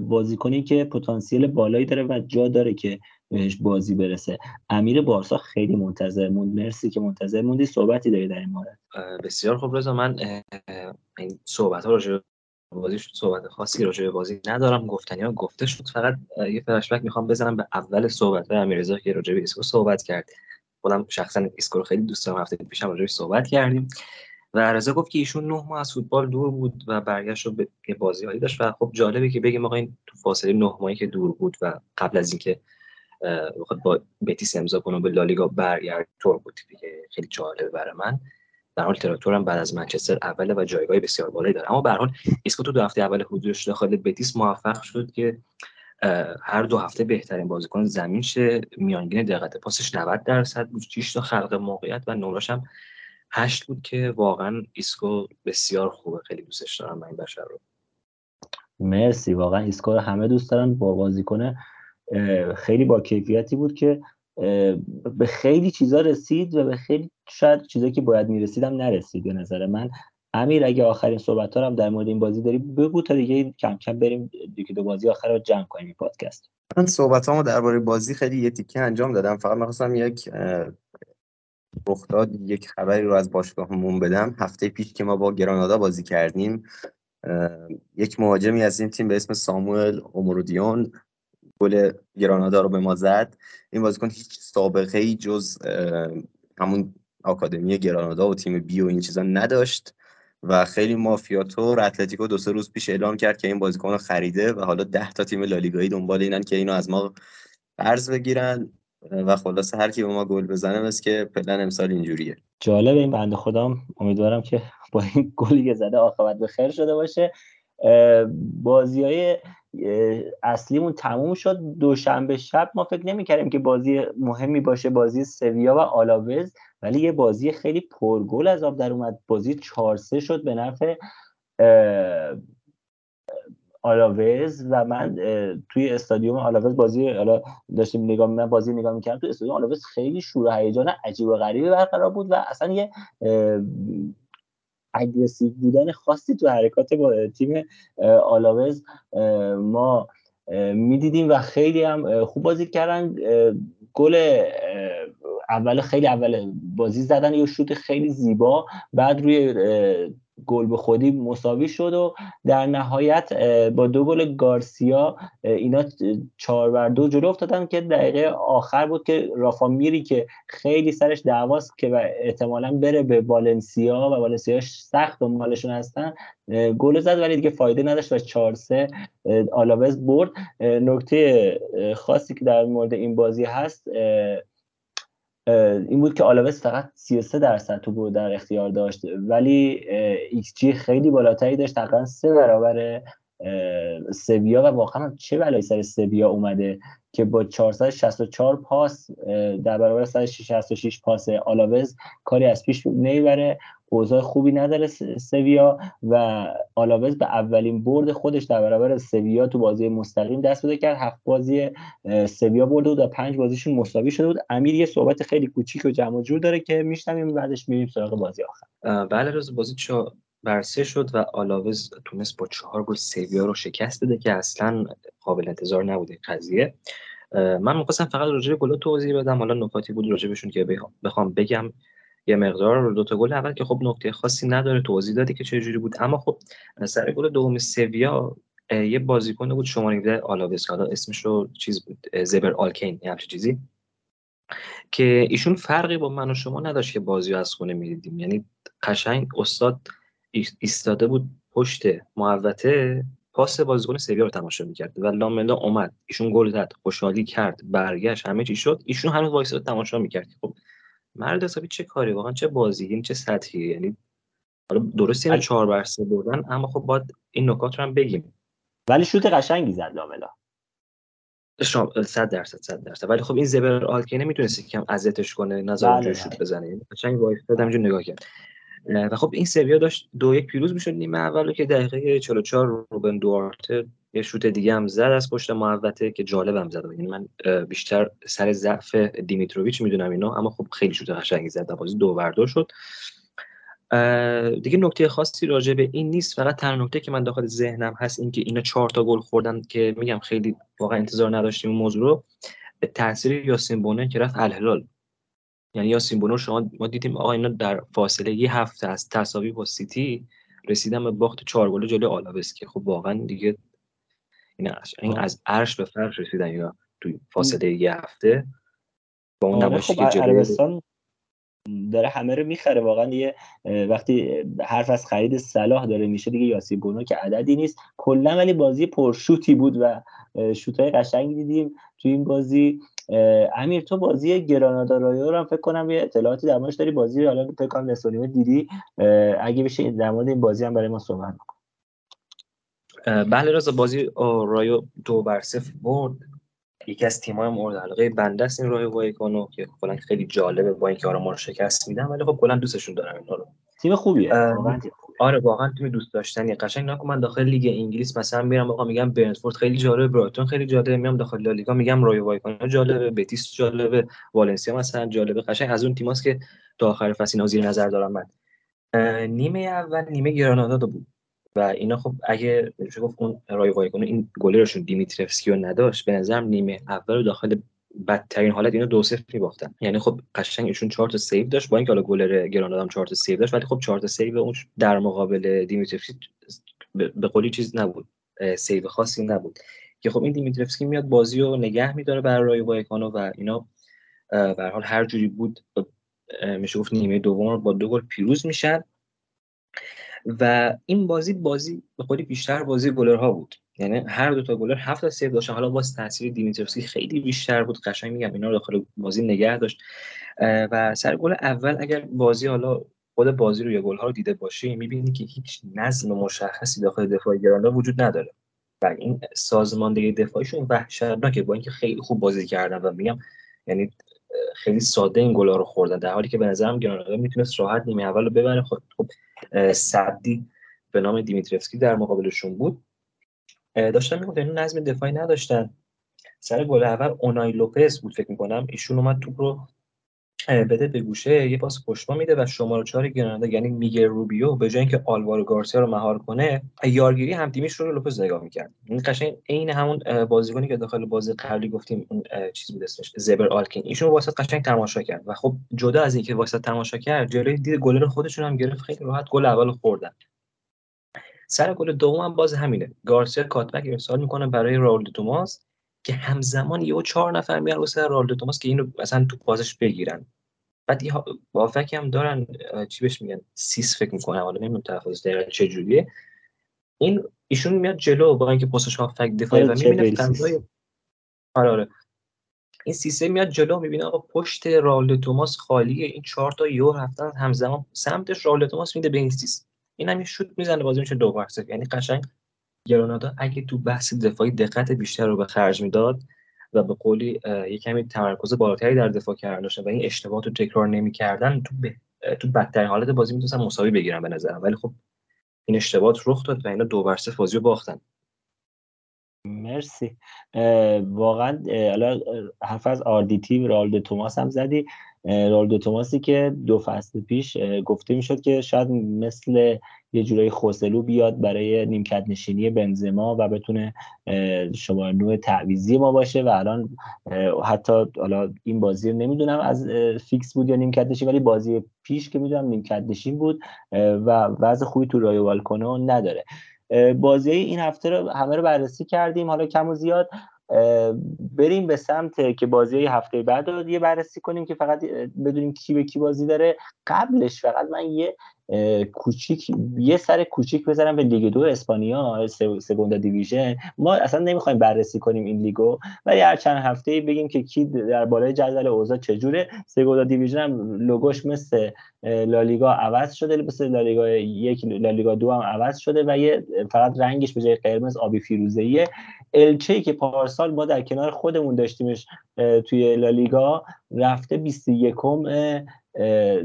بازیکنی که پتانسیل بالایی داره و جا داره که بهش بازی برسه. امیر بارسا خیلی منتظر موند. مرسی که منتظر موندی. صحبتی داری در این مورد؟ بسیار خوب رضا. من این صحبت ها راجع بازی صحبت خاصی راجع به بازی ندارم. گفتنی ها گفته شد. فقط یه فلشبک می‌خوام بزنم به اول صحبت های امیررضا که راجع به اسکو صحبت کرد. خودم شخصا اسکو رو خیلی دوست دارم. هفته پیشم راجعش صحبت کردیم. و رضا گفت که ایشون نه ماه از فوتبال دور بود و برگشت رو به بازی هایی داشت. و خب جالبه که بگیم آقا این تو فاصله نه ماهی که دور بود و قبل از اینکه بخواد با بتیس امضا کنه به لالیگا برگرد طور بود دیگه. خیلی جالبه برای من. در حال تراکتور هم بعد از منچستر اوله و جایگاه بسیار بالایی داره. اما به هر حال ایسکو تو دو هفته اول حضورش داخل بتیس موفق شد که هر دو هفته بهترین بازیکن زمین شه. میانگین دقت پاسش 90 درصد بود. 6 تا خلق موقعیت و نمرش هم 8 بود که واقعا ایسکو بسیار خوبه. خیلی دوستش دارم من این بشر رو. مرسی. واقعا ایسکو رو همه دوست دارن. با بازیکن خیلی با کیفیتی بود که به خیلی چیزا رسید و به خیلی شاید چیزایی که باید می‌رسیدم نرسید به نظر من. امیر اگه آخرین صحبت هم در مورد این بازی داری بگو تا دیگه کم کم بریم دیگه دو بازی آخر رو جمع کنیم این پادکست. من صحبت همو درباره بازی خیلی یه تیکه انجام دادم. فقط می‌خواستم یک رخداد یک خبری رو از باشگاهمون بدم. هفته پیش که ما با گرانادا بازی کردیم یک مهاجمی از این تیم به اسم ساموئل اومورودیون گل گرانادا رو به ما زد. این بازیکن هیچ سابقه ای جز همون آکادمی گرانادا و تیم بی و این چیزا نداشت. و خیلی مافیاتور اتلتیکو دو سه روز پیش اعلام کرد که این بازیکن رو خریده و حالا ده تا تیم لالیگایی دنبال اینن که اینو از ما قرض بگیرن. و خلاصه هر کی به ما گل بزنه مثل که پلن امسال اینجوریه. جالب این بنده خودم امیدوارم که با این گلی که زده عاقبت به خیر شده باشه. بازی های اصلیمون تموم شد. دوشنبه شب ما فکر نمی کردیم که بازی مهمی باشه. بازی سویا و آلاوز. ولی یه بازی خیلی پرگل از آب در اومد. بازی 4 شد به نفع آلاوز و من توی استادیوم آلاوز بازی حالا داشتیم نگاه من بازی نگاه می‌کردم. توی استادیوم آلاوز خیلی شور و هیجان عجیب و غریبی برقرار بود و اصلا یه aggressive بودن خاصی تو حرکات با تیم آلاوز ما می‌دیدیم و خیلی هم خوب بازی کردن. گل اول خیلی اول بازی زدن یه شوت خیلی زیبا بعد روی گل به خودی مساوی شد و در نهایت با دو گل گارسیا اینا چهار بر دو جلو افتادن که دقیقه آخر بود که رافا میری که خیلی سرش دعواست که احتمالا بره به والنسیا و والنسیا سخت دنبالشون هستن. گل زد ولی دیگه فایده نداشت و 4 سه آلاوز برد. نکته خاصی که در مورد این بازی هست این بود که آلاوز فقط 33 درصد توپ در اختیار داشت ولی ایکس جی خیلی بالاتری داشت. تقریبا سه برابر سویا و واقعا چه بلایی سر سویا اومده که با 464 پاس در برابر 166 پاس. آلاوز کاری از پیش نمی‌بره اوضاع خوبی نداره سویا و آلاوز به اولین برد خودش در برابر سویا تو بازی مستقیم دست بده کرد. هفت بازی سویا بود و پنج بازیشون مساوی شده بود. امیر یه صحبت خیلی کوچیک و جمع جور داره که میشنویم بعدش میریم سراغ بازی آخر. بله روز بازی چا برسه شد و آلاوز تونست با چهار گل سویا رو شکست بده که اصلا قابل انتظار نبوده قضیه. من می‌خواستم فقط راجع به گلا توضیح بدم. حالا نکاتی بود راجع که بخوام بگم. یه مقدار رو دو تا گل اول که خب نکته خاصی نداره توضیح دادی که چه جوری بود. اما خب سر گل دوم سویا یه بازیکن بود شماره 17 آلاوس حالا اسمش رو چیز بود زبر آلکین همچین چیزی که ایشون فرقی با من و شما نداشت که بازی از خونه می‌دیدیم. یعنی قشنگ استاد ایستاده بود پشت محوطه پاس بازیکن سویا رو تماشا می‌کرد و لاملا اومد. ایشون گل زد خوشحالی کرد برگشت همه چی شد. ایشون هنوز وایساد تماشا می‌کرد. خب مرد حسابی چه کاری؟ واقعا چه بازی چه سطحی یعنی حالا درست اینو چهار بر سه بردن اما خب باید این نکات رو هم بگیم. ولی شوت قشنگی زد لاملا. صد درصد صد درصد. ولی خب این زبر آلکینه می‌تونست کم اذیتش کنه نظر بله، اونجا بله. شوت بزنه. قشنگ وایساد همینجور نگاه کرد. و خب این سویا داشت دو یک پیروز می‌شد نیمه اول که دقیقه 44 روبن دوارته یه شوت دیگه هم زد از پشت محوطه که جالبم زد. یعنی من بیشتر سر ضعف دیمیتروویچ می‌دونم اینا اما خب خیلی شوت قشنگی زد. بازی دو بر دو شد. دیگه نکته خاصی راجع به این نیست. فقط تنها نکته که من داخل ذهنم هست این که اینا چهار تا گل خوردن که میگم خیلی واقعا انتظار نداشتیم اون موضوع رو. به تاثیر یاسین بونه که رفت الهلال. یعنی یاسین بونه شما ما دیدیم آقا اینا در فاصله یه هفته از تساوی با سیتی رسیدن به باخت چهار گل جلوی آلاوس که خب واقعا دیگه این این از عرش به فرش رسیدن اینا توی فاصله یه هفته با اون آره نمایشی خب که عربستان داره همه رو می‌خره. واقعا اه، وقتی حرف از خرید صلاح داره میشه دیگه یاسین بونو که عددی نیست. کلا ولی بازی پرشوتی بود و شوتای قشنگی دیدیم تو این بازی. امیر تو بازی گرانادا رایو رو هم فکر کنم یه اطلاعاتی در موردش داری؟ بازی رو الان فکر کنم دیدی. اگه بشه در مورد این بازی هم برای ما صحبت کن. بله رضا بازی رایو دو بر صفر برد. یکی از تیم‌های مورد علاقه بنده است این رایو وایکانو که کلا خیلی جالبه با اینکه آره ما رو شکست میدن ولی خب کلا دوستشون دارم اینا رو. تیم خوبیه. آره واقعا تیم دوست داشتنی قشنگ نکن من داخل لیگ انگلیس مثلا میرم آقا میگم برنتفورد خیلی جالبه برایتون خیلی جالبه میام داخل لالیگا میگم رایو وایکانو جالبه بتیس جالبه والنسیا مثلا جالبه. قشنگ از اون تیماست که تا آخر فصل اینا زیر نظر دارم من. نیمه اول نیمه گرانادا بود. و اینا خب اگه میشه گفت اون رایو این گلرشون دیمیترفسکی رو نداشت به نظرم نیمه اول رو داخل بدترین حالت اینا دو صفر میباختن. یعنی خب قشنگ ایشون چهار تا save داشت با اینکه حالا گلر گرانادا هم چهار تا save داشت ولی خب چهار تا save اون در مقابل دیمیترفسکی به قولی چیز نبود. save خاصی نبود. که خب این دیمیترفسکی میاد بازی رو نگه میداره برای رایو وایکانو و اینا به حال هر جوری بود میشه گفت نیمه دوم با دو گل پیروز میشن و این بازی بازی به قولی بیشتر بازی گلرها بود. یعنی هر دو تا گلر هفت تا save داشتن. حالا باز تاثیر دیمیتروفسکی خیلی بیشتر بود قشنگ میگم اینا رو داخل بازی نگه داشت. و سر گل اول اگر بازی حالا خود بازی رو یا گل ها رو دیده باشی می‌بینی که هیچ نظم مشخصی داخل دفاع گرانادا وجود نداره. و این سازماندهی دفاعیشون وحشتناکه. با اینکه خیلی خوب بازی کردن و میگم یعنی خیلی ساده این گلا رو خوردن. در حالی که به نظرم گرانادا می‌تونست راحت نیمه اول رو ببره. خب خب سبدی به نام دیمیترفسکی در مقابلشون بود. داشتن می‌گفتن این نظم دفاعی نداشتن. سر گل اول اونای لوپز بود فکر می‌کنم. ایشون اومد توپ رو بده به گوشه یه پاس پشتما میده و شماره چهار گرانادا یعنی میگل روبیو به جای اینکه آلوارو گارسیا رو مهار کنه یارگیری هم تیمیش رو لوپز نگاه می‌کرد. این قشنگ عین همون بازیکنی که داخل بازی قبلی گفتیم اون چیز بود اسمش زبر آلکین ایشون واسه قشنگ تماشا کرد. و خب جدا از اینکه واسه تماشا کرد جلوی دید گلر خودشون هم گرفت خیلی راحت گل اول خوردن. سر گل دوم هم باز همینه. گارسیا کاتبک ارسال می‌کنه برای راول توماس. که همزمان یهو چهار نفر میان واسه راول توماس که اینو مثلا تو بازش بگیرن. بعد یه ها- بافکی هم دارن چی بهش میگن؟ سیس فکر می‌کنم حالا نمی‌دونم تلفظ دقیقا چه جوریه این ایشون میاد جلو با اینکه پستش هافک دفاعی آره، و می‌بینه چه فضای. آره آره. این سیسه میاد جلو می‌بینه آقا پشت راول توماس خالیه این چهار تا یو رفتن همزمان سمتش راول توماس میده به این سیس. این هم یه شوت می‌زنه بازی میشه دو. یعنی قشنگ گرانادا اگه تو بحث دفاعی دقت بیشتر رو به خرج می‌داد و به قولی یه کمی تمرکز بالاتری در دفاع کردن داشتن و این اشتباهات رو تکرار نمی‌کردن تو به تو بدترین حالت بازی می‌تونستن مساوی بگیرن به نظرم. ولی خب این اشتباهات رخ داد و اینا دو بر صفر بازی باختن. مرسی. واقعا حالا حرف از RDT رالدو توماس هم زدی. رالدو توماسی که دو فصل پیش گفته می‌شد که شاید مثل یه جورایی خوسلو بیاد برای نیمکت نشینی بنزما و بتونه شماره نه تعویضی ما باشه و الان حتی حالا این بازی رو نمی‌دونم از فیکس بود یا نیمکت نشین ولی بازی پیش که می‌دونم نیمکت نشین بود و وضع خوبی تو رایو وایکانو نداره. بازی این هفته رو همه رو بررسی کردیم. حالا کم و زیاد بریم به سمت که بازی هفته بعد رو یه بررسی کنیم که فقط بدونیم کی به کی بازی داره. قبلش فقط من یه کوچیک یه سر کوچیک بزنم به لیگ دو اسپانیا سگوندا دیویژن. ما اصلا نمی‌خوایم بررسی کنیم این لیگو ولی هر چند هفته بگیم که کی در بالای جدول اوضاع چجوره. سگوندا دیویژن هم لوگوش مثل لالیگا عوض شده مثل لالیگا یک لالیگا دو هم عوض شده و یه فقط رنگش به جای قرمز آبی فیروزه‌ایه. الچه که پارسال ما در کنار خودمون داشتیمش توی لالیگا رفته 21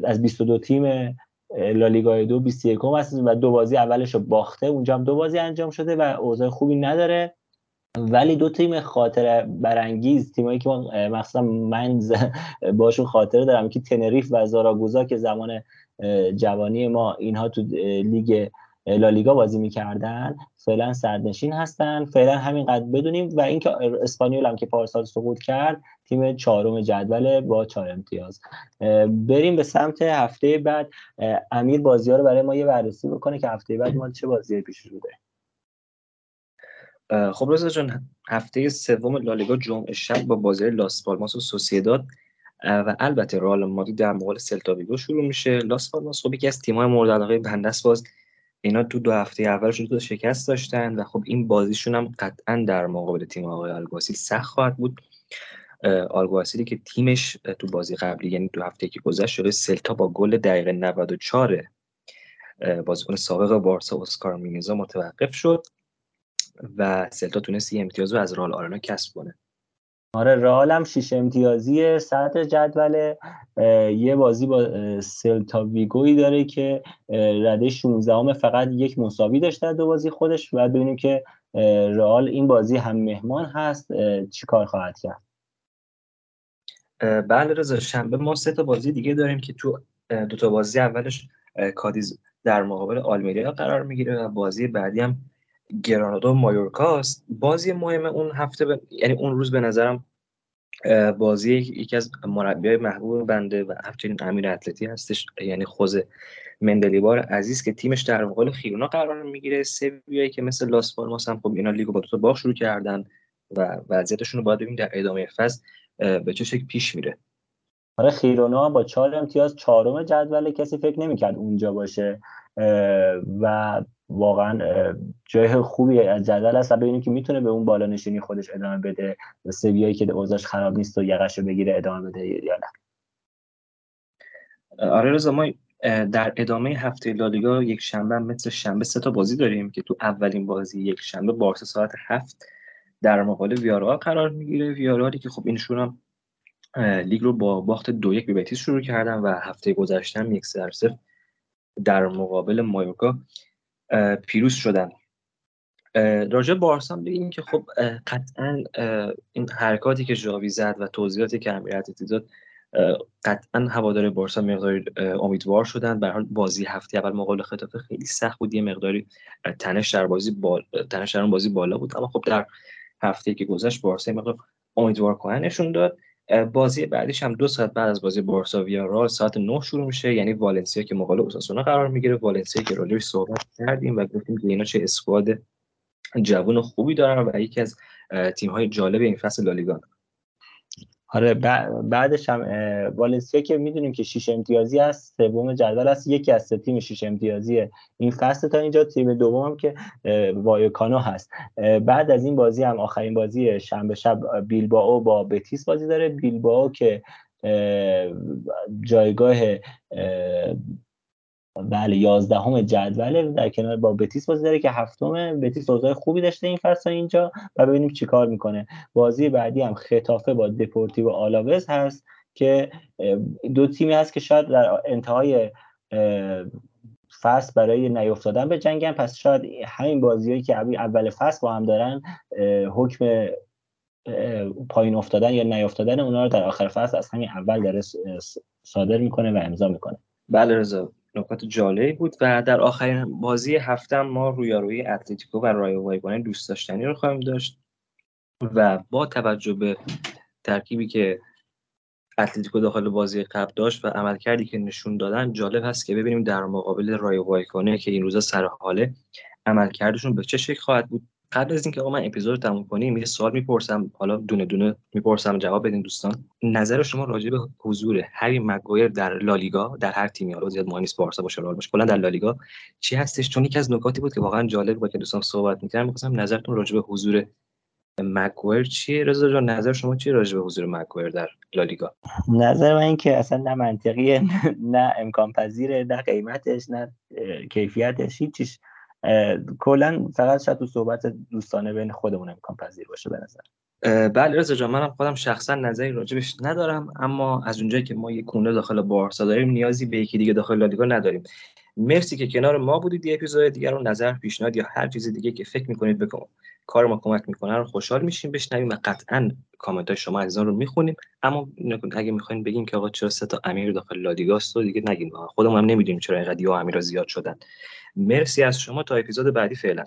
از 22 تیم لالیگا دو 21 هست. و دو بازی اولش رو باخته اونجا هم دو بازی انجام شده و اوضاع خوبی نداره. ولی دو تیم خاطر برانگیز تیمایی که مثلا من باشون خاطره دارم که تنریف و زاراگوزا که زمان جوانی ما اینها تو لیگ لالیگا بازی می‌کردن فعلا سردنشین هستن. فعلا همینقدر بدونیم. و اینکه اسپانیول هم که پارسال سقوط کرد تیم چهارم جدول با چهار امتیاز. بریم به سمت هفته بعد. امیر بازی ها رو برای ما یه بررسی بکنه که هفته بعد ما چه بازی پیش رو داریم. خب رضا جان هفته سوم لالیگا جمعه شب با بازی لاس پالماس و سوسیداد. و البته رئال مادرید در مقابل سلتا شروع میشه. لاس پالماس خب یکی از تیم‌های مورد علاقه بنده باز. اینا تو دو هفته اولشون دو شکست داشتن و خب این بازیشون هم قطعا در مقابل تیم آقای آلگواسیل سخت خواهد بود. آلگواسیلی که تیمش تو بازی قبلی یعنی دو هفته که گذشت شده سلتا با گل دقیقه 94 بازیکن سابق بارسا اسکار مینیزا متوقف شد و سلتا تونست امتیاز رو از رال آرنا کسب کنه. آره رئال هم شیش امتیازی صدر جدول یه بازی با سلتا ویگوی داره که رده 16 فقط یک مساوی داشته دو بازی خودش. و ببینیم که رئال این بازی هم مهمان هست. چیکار خواهد کرد؟ بله رضا شنبه ما سه تا بازی دیگه داریم که تو دو تا بازی اولش کادیز در مقابل آلمریا قرار می‌گیره و بازی بعدی هم گرانادا و مایورکاست. بازی مهم اون هفته ب... یعنی اون روز به نظرم بازی یکی از مربیای محبوب بنده و همچنین امیر اتلتی هستش یعنی خوز مندلیبار عزیز که تیمش در مقابل خیرونا قرار می‌گیره. سویایی که مثل لاس پالماس هم خب اینا لیگو با دو باخت شروع کردن و وضعیتشون رو باید ببینیم در ادامه فصل به چه شکل پیش میره. آره خیرونا با چهار امتیاز چهارم جدول کسی فکر نمی‌کرد اونجا باشه. و واقعا جای خوبی از جدول است. و ببینیم که می‌تونه به اون بالا نشینی خودش ادامه بده. سویایی که اوضاعش خراب نیست و یقش بگیره ادامه بده یا نه. آره رضا ما در ادامه هفته لالیگا یک شنبه مثل شنبه سه تا بازی داریم که تو اولین بازی یک شنبه بارسا ساعت هفت در مقابل ویارال قرار می‌گیره. ویارالی که خب اینشون هم لیگ رو با باخت دو یک به شروع کردن و هفته گذشته هم یک سر در مقابل مایورکا. پیروز شدن. راجع بارسا بگیم که خب قطعا این حرکاتی که جاوی زد و توضیحاتی که امیرعتی داد قطعا هوادار بارسا مقداری امیدوار شدن. به حال بازی هفته اول مقابل خطافه خیلی سخت بود یه مقداری تنش در بازی بال... تنش در اون بازی بالا بود. اما خب در هفته که گذشت بارسا مقدار امیدوار کنن نشون داد. بازی بعدیش هم دو ساعت بعد از بازی بارسا ویارال ساعت 9 شروع میشه. یعنی والنسیا که مقابل اوساسونا قرار می‌گیره. والنسیا که راجعش صحبت کردیم و گفتیم که اینا چه اسکواد جوون خوبی دارن و یکی از تیم های جالب این فصل لالیگا. آره بعدش هم والنسیا که می‌دونیم که شیش امتیازی است سوم جدول است یکی از سه تیم شیش امتیازی این فصل تا اینجا تیم دوم که وایوکانو هست. بعد از این بازی هم آخرین بازی شنبه شب بیلبائو با بتیس بازی داره. بیلبائو که جایگاه بله یازدهم جدوله در کنار با بتیس بازی داره که هفتم بتیس اوضاع خوبی داشته این فصل اینجا و ببینیم چیکار می‌کنه. بازی بعدی هم خطافه با دپورتیو آلاوز هست که دو تیمی هست که شاید در انتهای فصل برای نیافتادن به جنگن. پس شاید همین بازیهایی که اول فصل با هم دارن حکم پایین افتادن یا نیافتادن اونا رو در آخر فصل از همین اول داره صادر می‌کنه و امضا می‌کنه. بله رضا. نکات جالبی بود و در آخرین بازی هفته ما رویارویی اتلتیکو و رایو وایگانه دوست داشتنی رو خواهیم داشت و با توجه به ترکیبی که اتلتیکو داخل بازی قبل داشت و عملکردی که نشون دادن جالب هست که ببینیم در مقابل رایو وایکانو که این روزا سر حاله عملکردشون به چه شکل خواهد بود. قبل از اینکه آقا من اپیزود تموم کنیم یه سوال می‌پرسم. حالا دونه دونه می‌پرسم جواب بدین دوستان. نظر شما راجع به حضور هری مگوایر در لالیگا در هر تیمی حالا زیاد مهم نیست بارسا باشه رئال باشه کلا در لالیگا چی هستش؟ چون یکی از نکاتی بود که واقعا جالب بود که دوستان صحبت می‌کردن می‌خواستم نظرتون راجع به حضور مگوایر چیه؟ رضا جان نظر شما چیه راجع به حضور مگوایر در لالیگا نظر من این که اصلا نه منطقیه نه امکان پذیره نه قیمتش نه کیفیتش هیچیش. کلا فقط شاید تو صحبت دوستانه بین خودمون امکان پذیر باشه به نظر. بله رضا جان منم خودم شخصا نظری راجبش ندارم اما از اونجایی که ما یک کونه داخل بارسا داریم نیازی به یکی دیگه داخل لالیگا نداریم. مرسی که کنار ما بودید. یه اپیزود دیگر رو نظر پیشنهاد یا هر چیز دیگه که فکر می‌کنید بکن. کار ما کمک می‌کنه رو خوشحال میشیم. بشنویم و قطعا کامنت های شما عزیزان رو می‌خونیم. اما اگه می‌خواین بگین که آقا چرا سه تا امیر داخل لالیگاست رو دیگه نگین. خودمون هم نمی‌دونیم چرا اینقدر یا امیر زیاد شدن. مرسی از شما تا اپیزود بعدی فعلا.